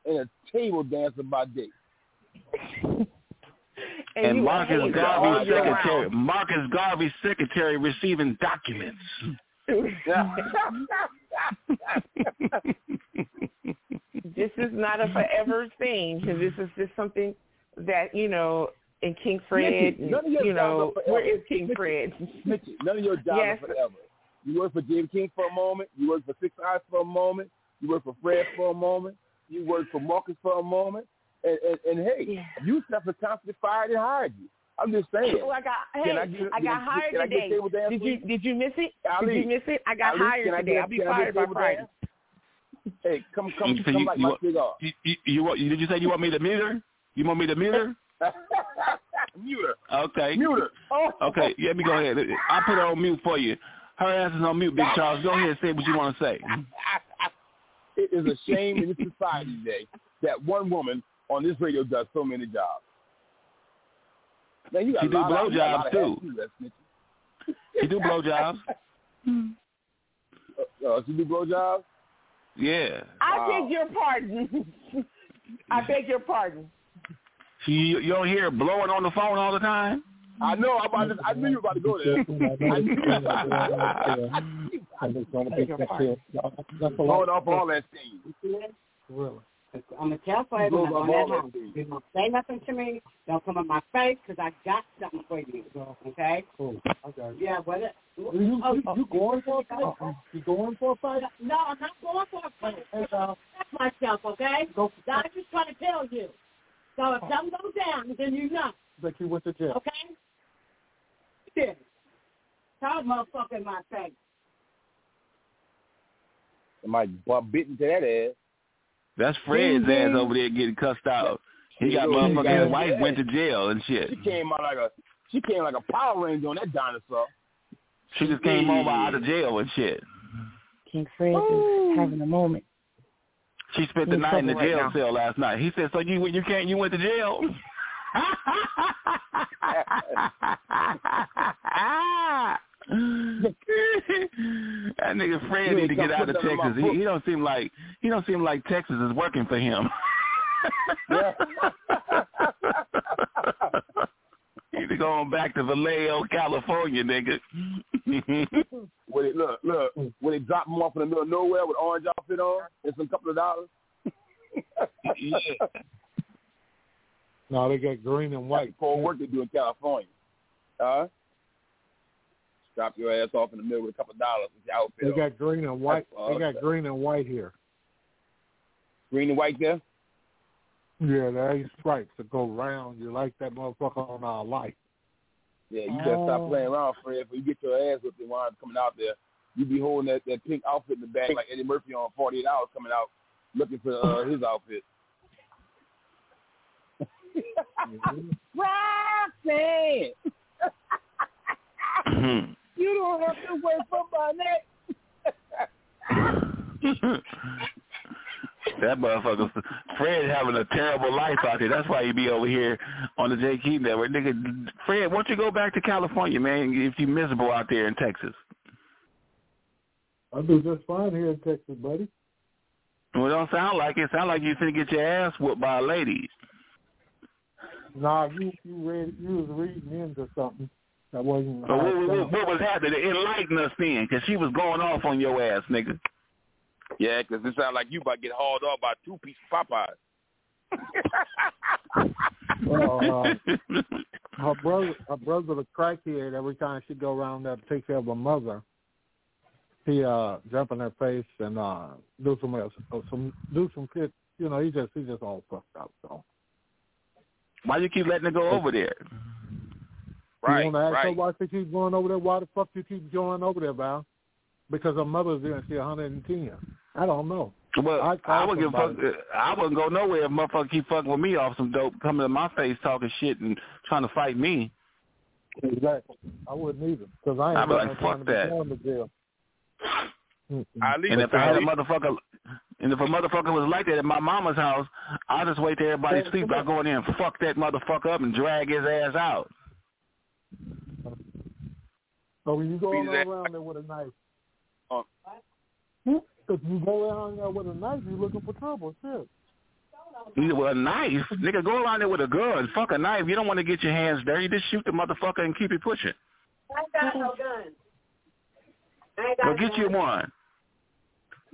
Speaker 12: and a table dancer by day. <laughs>
Speaker 6: And,
Speaker 9: you a
Speaker 6: Marcus Garvey's secretary. Marcus Garvey's secretary receiving documents. <laughs>
Speaker 9: this is not a forever thing. This is just something that you know. And King Fred,
Speaker 12: Snitches.
Speaker 9: and,
Speaker 12: None of your
Speaker 9: you
Speaker 12: jobs
Speaker 9: know,
Speaker 12: are
Speaker 9: where is King Fred?
Speaker 12: Snitches. None of your jobs
Speaker 9: Yes.
Speaker 12: are forever. You work for James King for a moment. You work for Six Eyes for a moment. You work for Fred for a moment. You work for Marcus for a moment. And and, and hey, you have constantly fired and hired you. I'm just saying.
Speaker 9: Well, I got hey,
Speaker 12: Can I
Speaker 9: I, got hired
Speaker 12: can I get
Speaker 9: today.
Speaker 12: table dance,
Speaker 9: Did you did you miss it?
Speaker 12: Ali,
Speaker 9: did you miss it? I got
Speaker 12: Ali,
Speaker 9: hired
Speaker 12: can I
Speaker 9: today.
Speaker 12: get-
Speaker 9: I'll be
Speaker 12: can
Speaker 9: fired by Friday.
Speaker 12: Hey, come come
Speaker 6: So
Speaker 12: come
Speaker 6: you-
Speaker 12: like
Speaker 6: you
Speaker 12: my
Speaker 6: want-
Speaker 12: cigar.
Speaker 6: You, you, you, want- did you say you want me to mute her? You want me to mute her? <laughs>
Speaker 12: Mute her.
Speaker 6: Okay.
Speaker 12: Mute her. Oh. <laughs>
Speaker 6: Okay, let me go ahead. I'll put her on mute for you. Her ass is on mute, Big <laughs> Charles. Go ahead and say what you want to say.
Speaker 12: It is a shame in this <laughs> society today that one woman on this radio does so many jobs. Man, you got
Speaker 6: She
Speaker 12: a
Speaker 6: do
Speaker 12: lot of- you got a lot
Speaker 6: blowjobs, too.
Speaker 12: hats, too.
Speaker 6: She do blowjobs.
Speaker 12: Uh, uh, she do blowjobs.
Speaker 6: Yeah.
Speaker 9: I
Speaker 12: Wow.
Speaker 9: beg your pardon. <laughs> I beg your pardon.
Speaker 6: She, you, you don't hear her blowing on the phone all the time?
Speaker 12: I know. I'm about to, I knew you were about to go there. <laughs> I knew you were about to Blowing off all that steam.
Speaker 2: Really? I'm gonna tell for everyone
Speaker 12: Blows
Speaker 2: on
Speaker 12: off
Speaker 2: that
Speaker 12: all
Speaker 2: house.
Speaker 12: that steam.
Speaker 2: You don't say nothing to me. Don't come in my face because I got something for you. Okay?
Speaker 15: Cool. I got it.
Speaker 2: Yeah, what it?
Speaker 15: You, you,
Speaker 2: oh,
Speaker 15: you going for a fight? You going for a fight?
Speaker 2: No, I'm not going for a fight. Protect myself, okay?
Speaker 15: Go.
Speaker 2: I'm just trying to tell you. So if oh. something goes down, then you know,
Speaker 15: Like you went to jail.
Speaker 2: okay? Yeah. Tell the motherfucker in my face.
Speaker 12: Somebody bump bit into that ass.
Speaker 6: That's Fred's
Speaker 12: Ding,
Speaker 6: ass
Speaker 12: mm-hmm.
Speaker 6: over there getting cussed out. He got
Speaker 12: Yeah,
Speaker 6: motherfucking his wife went to jail and shit.
Speaker 12: She came out like a she came like a Power Ranger on that dinosaur.
Speaker 6: She just came over out of jail and shit.
Speaker 9: King Fred is having a moment.
Speaker 6: She spent the
Speaker 9: In
Speaker 6: night in the
Speaker 9: trouble right
Speaker 6: jail cell last night. He said, "So you you can't you went to jail?" <laughs> <laughs> <laughs> <laughs> that nigga Fred
Speaker 12: Yeah,
Speaker 6: need to get out of
Speaker 12: put that in my
Speaker 6: Texas. He, he don't seem like he don't seem like Texas is working for him. <laughs> <laughs> he need to go on back to Vallejo, California, nigga.
Speaker 12: When it look, look, when they drop him off in the middle of nowhere with orange outfit on and some couple of dollars.
Speaker 5: No, they got green and white.
Speaker 12: For work they do in California. Huh? Drop your ass off in the middle with a couple of dollars with your outfit.
Speaker 5: They
Speaker 12: on.
Speaker 5: got green and white.
Speaker 12: That's
Speaker 5: They got
Speaker 12: awesome.
Speaker 5: green and white here.
Speaker 12: green and white there.
Speaker 5: Yeah, there ain't stripes that go round. You like that motherfucker on our light.
Speaker 12: Yeah, you better
Speaker 5: Oh.
Speaker 12: stop playing around, Fred. Before you get your ass whipped and wind up coming out there, you be holding that, that pink outfit in the back like Eddie Murphy on 48 Hours coming out looking for uh, his <laughs> outfit. <laughs> Roxanne! <laughs> you don't have to wait for my neck. <laughs>
Speaker 6: That motherfucker, Fred having a terrible life out there. That's why he be over here on the Jay King Network. Nigga, Fred, why don't you go back to California, man, if you miserable out there in Texas?
Speaker 5: I do just fine here in Texas, buddy.
Speaker 6: Well, it don't sound like it. Sound like you finna get your ass whooped by a lady.
Speaker 5: Nah, you you read you was reading into something that wasn't.
Speaker 6: So what, what, what was happening? Enlighten us then, because she was going off on your ass, nigga.
Speaker 12: Yeah, 'cause it sounds like you about to get hauled off by two pieces of Popeyes.
Speaker 5: Well, uh, her brother, her brother, the crackhead. Every time she go around there to take care of her mother, he uh jump in her face and uh do some else, uh, some do some shit. You know, he just he just all fucked up. So
Speaker 6: Why you keep letting her go over there?
Speaker 12: Right,
Speaker 5: you want to ask her why she keep going over there? Why the fuck you keep going over there, Val? Because her mother's there and she's 110. I don't know.
Speaker 6: Well,
Speaker 5: I
Speaker 6: I,
Speaker 5: called
Speaker 6: wouldn't give fuck.
Speaker 5: Uh,
Speaker 6: I wouldn't go nowhere if motherfucker keep fucking with me off some dope, coming to my face talking shit and trying to fight me.
Speaker 5: Exactly. I wouldn't either because I ain't
Speaker 6: I'd be like, fuck
Speaker 5: time to be
Speaker 6: that.
Speaker 5: going to jail. Mm-mm.
Speaker 6: And if I had a motherfucker, and if a motherfucker was like that at my mama's house, I just wait till everybody sleep. I go in there and fuck that motherfucker up and drag his ass out.
Speaker 5: So when you go
Speaker 6: Beat his ass.
Speaker 5: around there with a knife,
Speaker 12: Oh. Hmm?
Speaker 5: if you go around there with a knife, you're looking for trouble. Shit.
Speaker 6: You with a knife, nigga, go around there with a gun. Fuck a knife. You don't want to get your hands dirty. Just shoot the motherfucker and keep it pushing.
Speaker 25: I ain't got no gun. I ain't got
Speaker 6: Go get you one.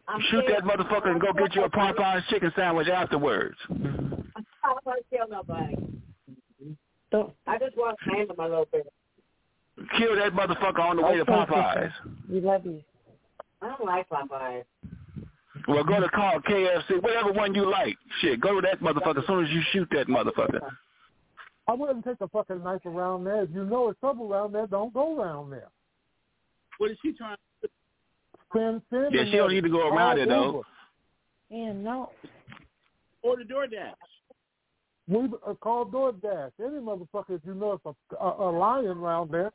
Speaker 25: I'm
Speaker 6: Shoot
Speaker 25: scared.
Speaker 6: that motherfucker and go get you a Popeye's chicken sandwich afterwards.
Speaker 25: I'm not going to kill nobody. I just want to handle my little bit.
Speaker 6: Kill that motherfucker on the way to Popeyes.
Speaker 25: We love you. I don't like Popeyes.
Speaker 6: Well, go to call KFC, whatever one you like. Shit, go to that motherfucker as soon as you shoot that motherfucker.
Speaker 5: I wouldn't take a fucking knife around there. If you know it's trouble around there, don't go around there.
Speaker 4: What is she trying to
Speaker 5: Send, send
Speaker 6: Yeah, she don't need to go around
Speaker 5: All
Speaker 6: it, though.
Speaker 5: over.
Speaker 9: Yeah, no.
Speaker 4: Order DoorDash.
Speaker 5: We uh, call DoorDash. Any motherfucker, if you know it's a, a, a lion around there.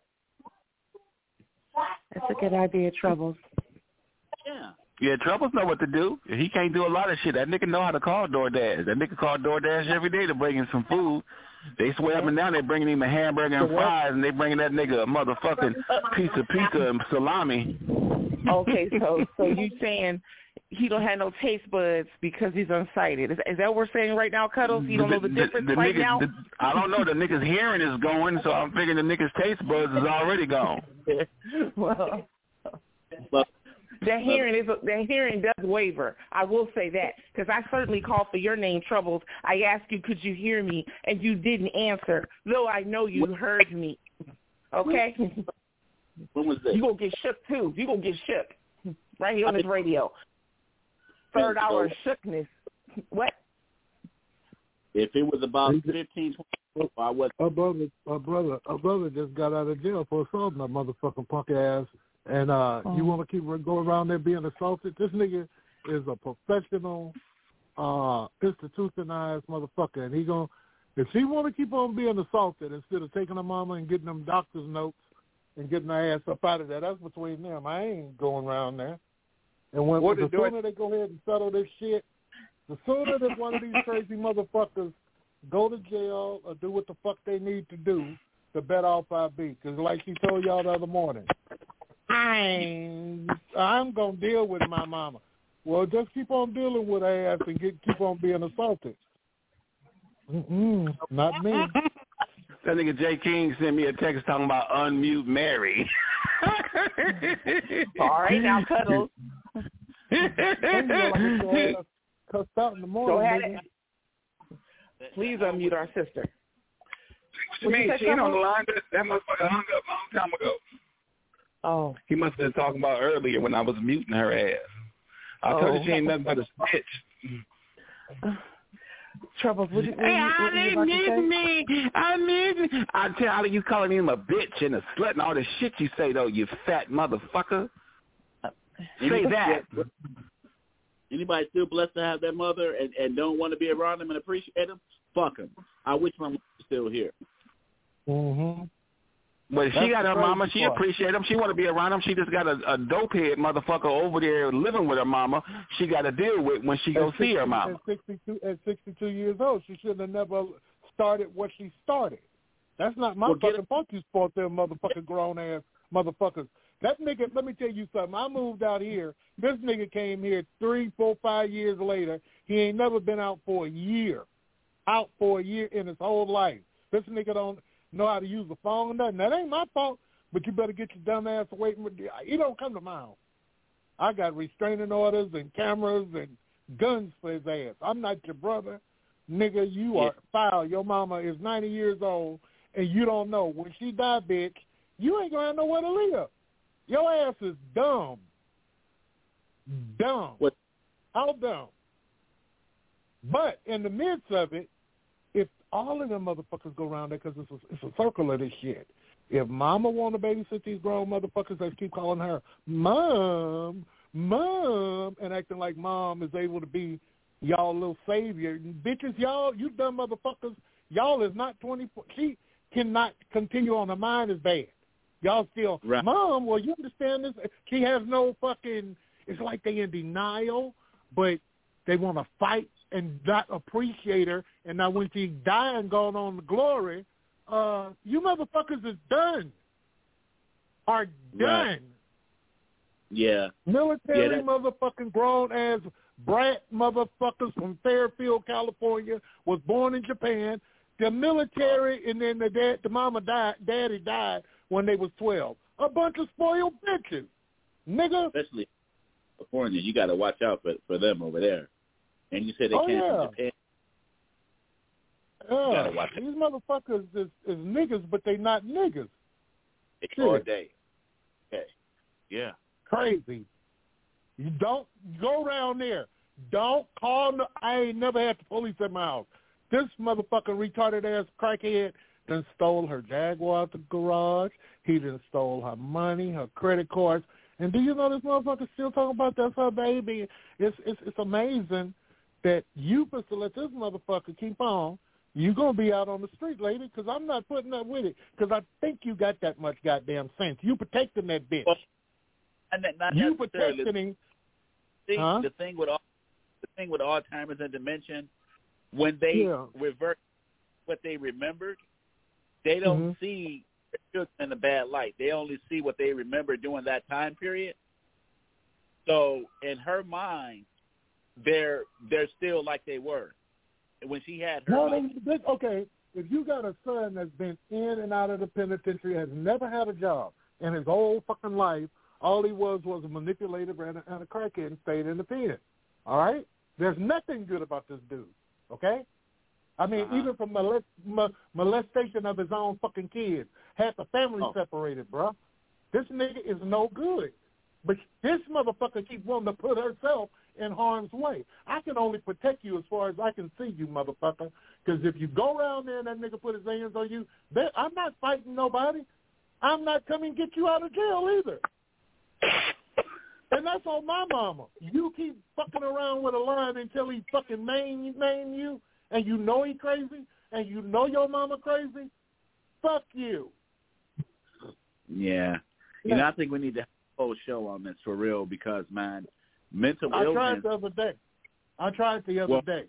Speaker 9: That's a good idea, Troubles.
Speaker 4: Yeah.
Speaker 6: Yeah, Troubles know what to do. He can't do a lot of shit. That nigga know how to call DoorDash. That nigga call DoorDash every day to bring him some food. They swear up and down they bringing him a hamburger and fries, and they bringing that nigga a motherfucking piece of pizza and salami.
Speaker 9: Okay, so so you saying he don't have no taste buds because he's unsighted? Is, is that what we're saying right now, Cuddles? You don't know the difference right
Speaker 6: nigga,
Speaker 9: now.
Speaker 6: the- I don't know. The nigga's hearing is going, so I'm figuring the nigga's taste buds is already gone.
Speaker 9: well, <laughs>
Speaker 4: Well,
Speaker 9: that hearing is that hearing does waver. I will say that because I certainly called for your name, Troubles. I asked you, could you hear me, and you didn't answer, though I know you heard me. Okay,
Speaker 4: when was this?
Speaker 9: you gonna get shook too. You gonna get shook right here on this radio. Third hour shookness. What?
Speaker 4: If it was about 15, 20, I was
Speaker 5: Our brother, our brother, our brother just got out of jail for assaulting that motherfucking punk ass. And uh
Speaker 9: Oh.
Speaker 5: you want to keep going around there being assaulted? This nigga is a professional, uh institutionalized motherfucker, and he gonna if he want to keep on being assaulted instead of taking her mama and getting them doctor's notes and getting her ass up out of there, that's between them. I ain't going around there. And when
Speaker 12: What
Speaker 5: the
Speaker 12: is doing-
Speaker 5: sooner they go ahead and settle this shit, The sooner that one of these crazy motherfuckers go to jail or do what the fuck they need to do, the better off I be. Because like she told y'all the other morning, I ain't, I'm gonna deal with my mama. Well, just keep on dealing with her ass and get keep on being assaulted. Mm-mm, not me.
Speaker 6: That nigga Jay King sent me a text talking about unmute Mary.
Speaker 9: All right, now cuddles. <laughs>
Speaker 5: Cussed out in the
Speaker 9: Go
Speaker 5: morning.
Speaker 9: ahead. Please unmute our sister.
Speaker 6: What you mean? She ain't on the line. That, that motherfucker hung up a long time ago.
Speaker 9: Oh.
Speaker 6: He must have been talking about earlier when I was muting her ass. I told her
Speaker 9: Oh.
Speaker 6: she ain't nothing but a bitch. <sighs>
Speaker 9: Troubles, what, did- what,
Speaker 6: Hey,
Speaker 9: what, what were you
Speaker 6: I
Speaker 9: about to
Speaker 6: miss me. I miss me. I tell you, you calling him a bitch and a slut and all the shit you say though, you fat motherfucker. Say <laughs> that.
Speaker 4: Anybody still blessed to have their mother and, and don't want to be around them and appreciate them? Fuck them. I wish my mom was still here.
Speaker 5: Mm-hmm.
Speaker 6: But if she got her mama, she
Speaker 4: part.
Speaker 6: appreciate him. She want to be around him. She just got a, a dopehead motherfucker over there living with her mama. She got to deal with when she go
Speaker 5: At
Speaker 6: see her mama.
Speaker 5: At 62, at 62 years old, she should have never started what she started. That's not my
Speaker 4: Well, get
Speaker 5: fucking fault. You sport them motherfucking grown ass motherfuckers. That nigga, let me tell you something. I moved out here. This nigga came here three, four, five years later. He ain't never been out for a year. Out for a year in his whole life. This nigga don't know how to use the phone or nothing. That ain't my fault. But you better get your dumb ass away from me. He don't come to my house. I got restraining orders and cameras and guns for his ass. I'm not your brother. Nigga, you are foul. Your mama is 90 years old, and you don't know. When she die, bitch, you ain't going to have nowhere to live. Your ass is dumb. Dumb.
Speaker 4: What?
Speaker 5: How dumb? But in the midst of it, if all of them motherfuckers go around there, because it's a, it's a circle of this shit. If mama want to babysit these grown motherfuckers they keep calling her mom, mom, and acting like mom is able to be y'all little savior, bitches, y'all, you dumb motherfuckers, y'all is not 24. She cannot continue on. Her mind is bad. Y'all still,
Speaker 4: Right.
Speaker 5: mom, well, you understand this? She has no fucking, it's like they in denial, but they want to fight and not appreciate her. And now when she die and gone on to glory, uh, you motherfuckers is done. Are done.
Speaker 4: Right. Yeah.
Speaker 5: Military
Speaker 4: Yeah, that-
Speaker 5: motherfucking grown ass brat motherfuckers from Fairfield, California, was born in Japan. The military and then the dad, the mama died, daddy died when they was twelve. A bunch of spoiled bitches, nigga.
Speaker 4: Especially California, you got to watch out for for them over there. And you said they
Speaker 5: Oh,
Speaker 4: came
Speaker 5: yeah.
Speaker 4: from Japan.
Speaker 5: Yeah, these motherfuckers is, is niggas, but they not niggas.
Speaker 4: all
Speaker 5: Shit.
Speaker 4: day. Okay. Yeah.
Speaker 5: Crazy. You don't go around there. Don't call. No, I ain't never had the police at my house. This motherfucking retarded ass crackhead done stole her Jaguar out the garage. He done stole her money, her credit cards. And do you know this motherfucker still talking about that's her baby? It's it's it's amazing that you supposed to let this motherfucker keep on. You gonna be out on the street, lady, because I'm not putting up with it. Because I think you got that much goddamn sense. You protecting that bitch.
Speaker 4: And that, not
Speaker 5: you protecting him.
Speaker 4: thing,
Speaker 5: Huh?
Speaker 4: the thing with all, the thing with Alzheimer's and dementia, when they
Speaker 5: Yeah.
Speaker 4: revert what they remembered, they don't
Speaker 5: Mhm.
Speaker 4: see children in a bad light. They only see what they remember during that time period. So in her mind, they're they're still like they were when she had her.
Speaker 5: No, they- they- okay. If you got a son that's been in and out of the penitentiary, has never had a job in his whole fucking life, all he was was a manipulator and a, and a crackhead and stayed in the pen. All right? There's nothing good about this dude. Okay? I mean,
Speaker 4: Uh-huh.
Speaker 5: even from molest, mo- molestation of his own fucking kids, had the family
Speaker 4: Oh.
Speaker 5: separated, bruh. This nigga is no good. But this motherfucker keep wanting to put herself in harm's way. I can only protect you as far as I can see you, motherfucker. Because if you go around there and that nigga put his hands on you, that, I'm not fighting nobody. I'm not coming to get you out of jail either. And that's on my mama. You keep fucking around with a lion until he fucking name name you, and you know he crazy, and you know your mama crazy. Fuck you.
Speaker 4: Yeah. You know, I think we need to have a whole show on this for real because man, mental
Speaker 5: I tried
Speaker 4: illness.
Speaker 5: the other day. I tried the other
Speaker 4: Well-
Speaker 5: day.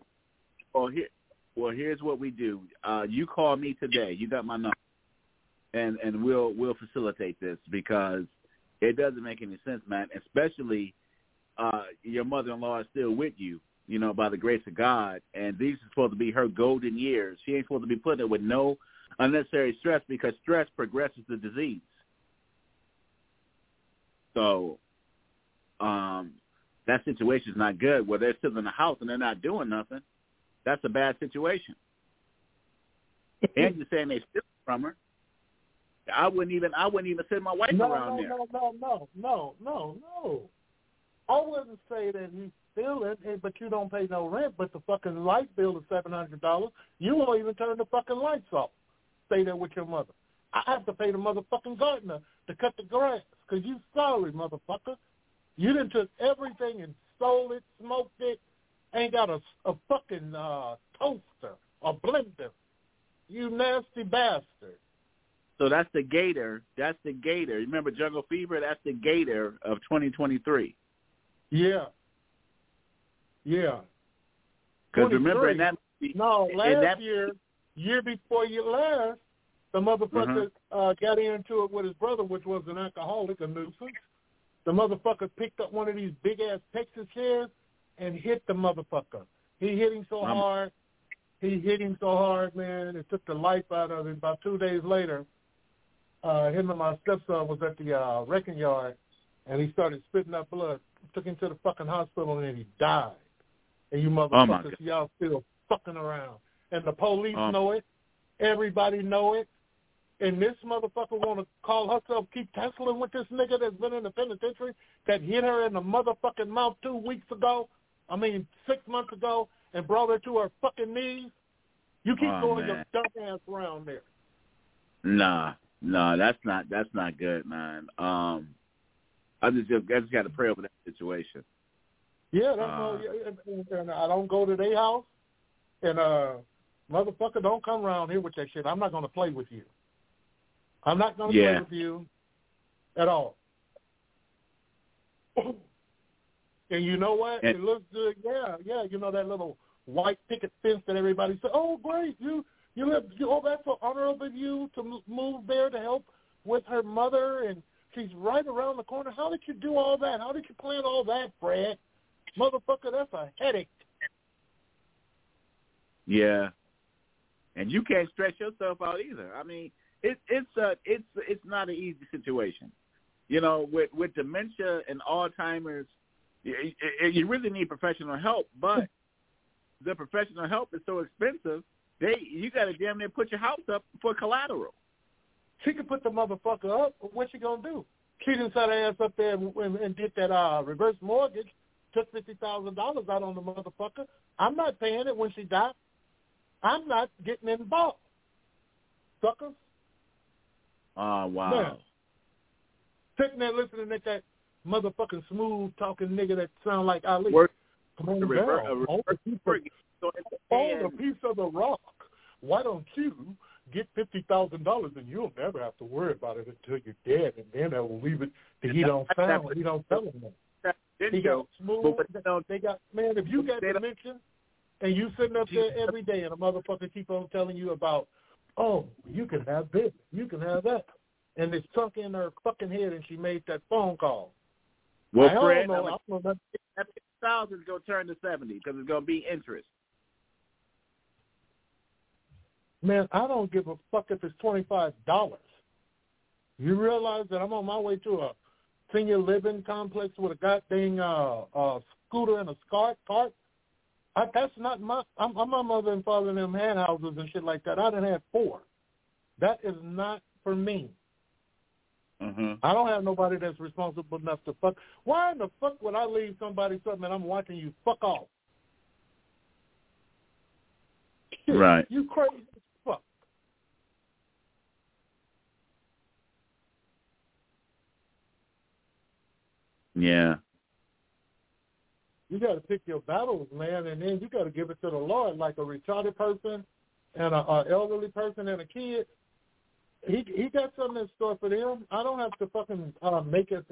Speaker 4: Well, here, well, here's what we do. Uh, you call me today. You got my number, and and we'll we'll facilitate this because it doesn't make any sense, man. Especially uh, your mother-in-law is still with you, you know, by the grace of God, and these are supposed to be her golden years. She ain't supposed to be putting it with no unnecessary stress because stress progresses the disease. So, um, that situation is not good. Where they're sitting in the house and they're not doing nothing, that's a bad situation. and you're saying they steal from her. I wouldn't even I wouldn't even send my wife
Speaker 5: no,
Speaker 4: around
Speaker 5: no,
Speaker 4: there.
Speaker 5: no, no, no, no, no, no. I wouldn't say that you but you don't pay no rent. But the fucking light bill is seven hundred dollars. You won't even turn the fucking lights off. Stay there with your mother. I have to pay the motherfucking gardener to cut the grass because you sorry, motherfucker. You done took everything and sold it, smoked it, ain't got a, a fucking uh, toaster or blender. You nasty bastard.
Speaker 4: So that's the Gator. That's the Gator. Remember Jungle Fever? That's the Gator of 2023.
Speaker 5: Yeah. Yeah.
Speaker 4: Because remember in that movie,
Speaker 5: No, last
Speaker 4: that,
Speaker 5: year, year before you last, the motherfucker uh, got into it with his brother, which was an alcoholic, a nuisance. The motherfucker picked up one of these big ass Texas chairs and hit the motherfucker. He hit him so
Speaker 4: Um,
Speaker 5: hard. He hit him so hard, man. It took the life out of him. About two days later, uh, him and my stepson was at the uh, wrecking yard, and he started spitting up blood. Took him to the fucking hospital, and he died. And you
Speaker 4: Oh,
Speaker 5: motherfuckers, y'all still fucking around. And the police
Speaker 4: Oh.
Speaker 5: know it. Everybody know it. And this motherfucker want to call herself keep tussling with this nigga that's been in the penitentiary that hit her in the motherfucking mouth two weeks ago. I mean, six months ago, and brought her to her fucking knees. You keep
Speaker 4: Oh,
Speaker 5: going
Speaker 4: man.
Speaker 5: your dumb ass around there.
Speaker 4: nah, nah, that's not that's not good, man. Um, I just I just got to pray over that situation.
Speaker 5: Yeah, that's
Speaker 4: Uh,
Speaker 5: no. and- I don't go to their house, and uh, motherfucker, don't come around here with that shit. I'm not gonna play with you. I'm not gonna
Speaker 4: Yeah.
Speaker 5: play with you at all. <coughs> and you know what?
Speaker 4: And-
Speaker 5: it looks good. Yeah, yeah. You know that little white picket fence that everybody said, "Oh, great! You you live. You, oh, that's so honorable of you to move there to help with her mother, and she's right around the corner. How did you do all that? How did you plan all that, Brad? Motherfucker, that's a headache.
Speaker 4: Yeah, and you can't stretch yourself out either. I mean, it, it's a it's it's not an easy situation. You know, with with dementia and Alzheimer's, you, you really need professional help. But <laughs> the professional help is so expensive. They you got to damn near put your house up for collateral.
Speaker 5: She could put the motherfucker up. What's she gonna do? She didn't set her ass up there and, and, and did that uh, reverse mortgage. Took fifty thousand dollars out on the motherfucker. I'm not paying it when she died. I'm not getting involved. Suckers.
Speaker 4: Oh wow.
Speaker 5: Man. Sitting there listening to that motherfucking smooth talking nigga that sound like Ali.
Speaker 4: Work-
Speaker 5: Come on
Speaker 4: rever-
Speaker 5: down.
Speaker 4: a
Speaker 5: Own a piece of- own a piece of the rock. Why don't you get fifty thousand dollars and you'll never have to worry about it until you're dead, and then I will leave it to he don't sound. He don't tell him that. He got smooth. They got man. If you got dementia, and you sitting up there every day, and a motherfucker keep on telling you about, oh, you can have this, you can have that, and it's sunk in her fucking head, and she made that phone call.
Speaker 4: Well,
Speaker 5: I don't
Speaker 4: Fred,
Speaker 5: know.
Speaker 4: I'm
Speaker 5: I don't know nothing.
Speaker 4: that fifty thousand is gonna turn to seventy because it's gonna be interest.
Speaker 5: Man, I don't give a fuck if it's twenty five dollars. You realize that I'm on my way to a senior living complex with a goddamn uh, uh, scooter and a cart. Cart. I, that's not my. I'm, I'm my mother and father in them hand houses and shit like that. I done had four. That is not for me.
Speaker 4: Mm-hmm.
Speaker 5: I don't have nobody that's responsible enough to fuck. Why in the fuck would I leave somebody something and I'm watching you fuck off?
Speaker 4: Right.
Speaker 5: You crazy as fuck.
Speaker 4: Yeah.
Speaker 5: You got to pick your battles, man, and then you got to give it to the Lord. Like a retarded person and a, a elderly person and a kid, he he got something in store for them. I don't have to fucking uh, make it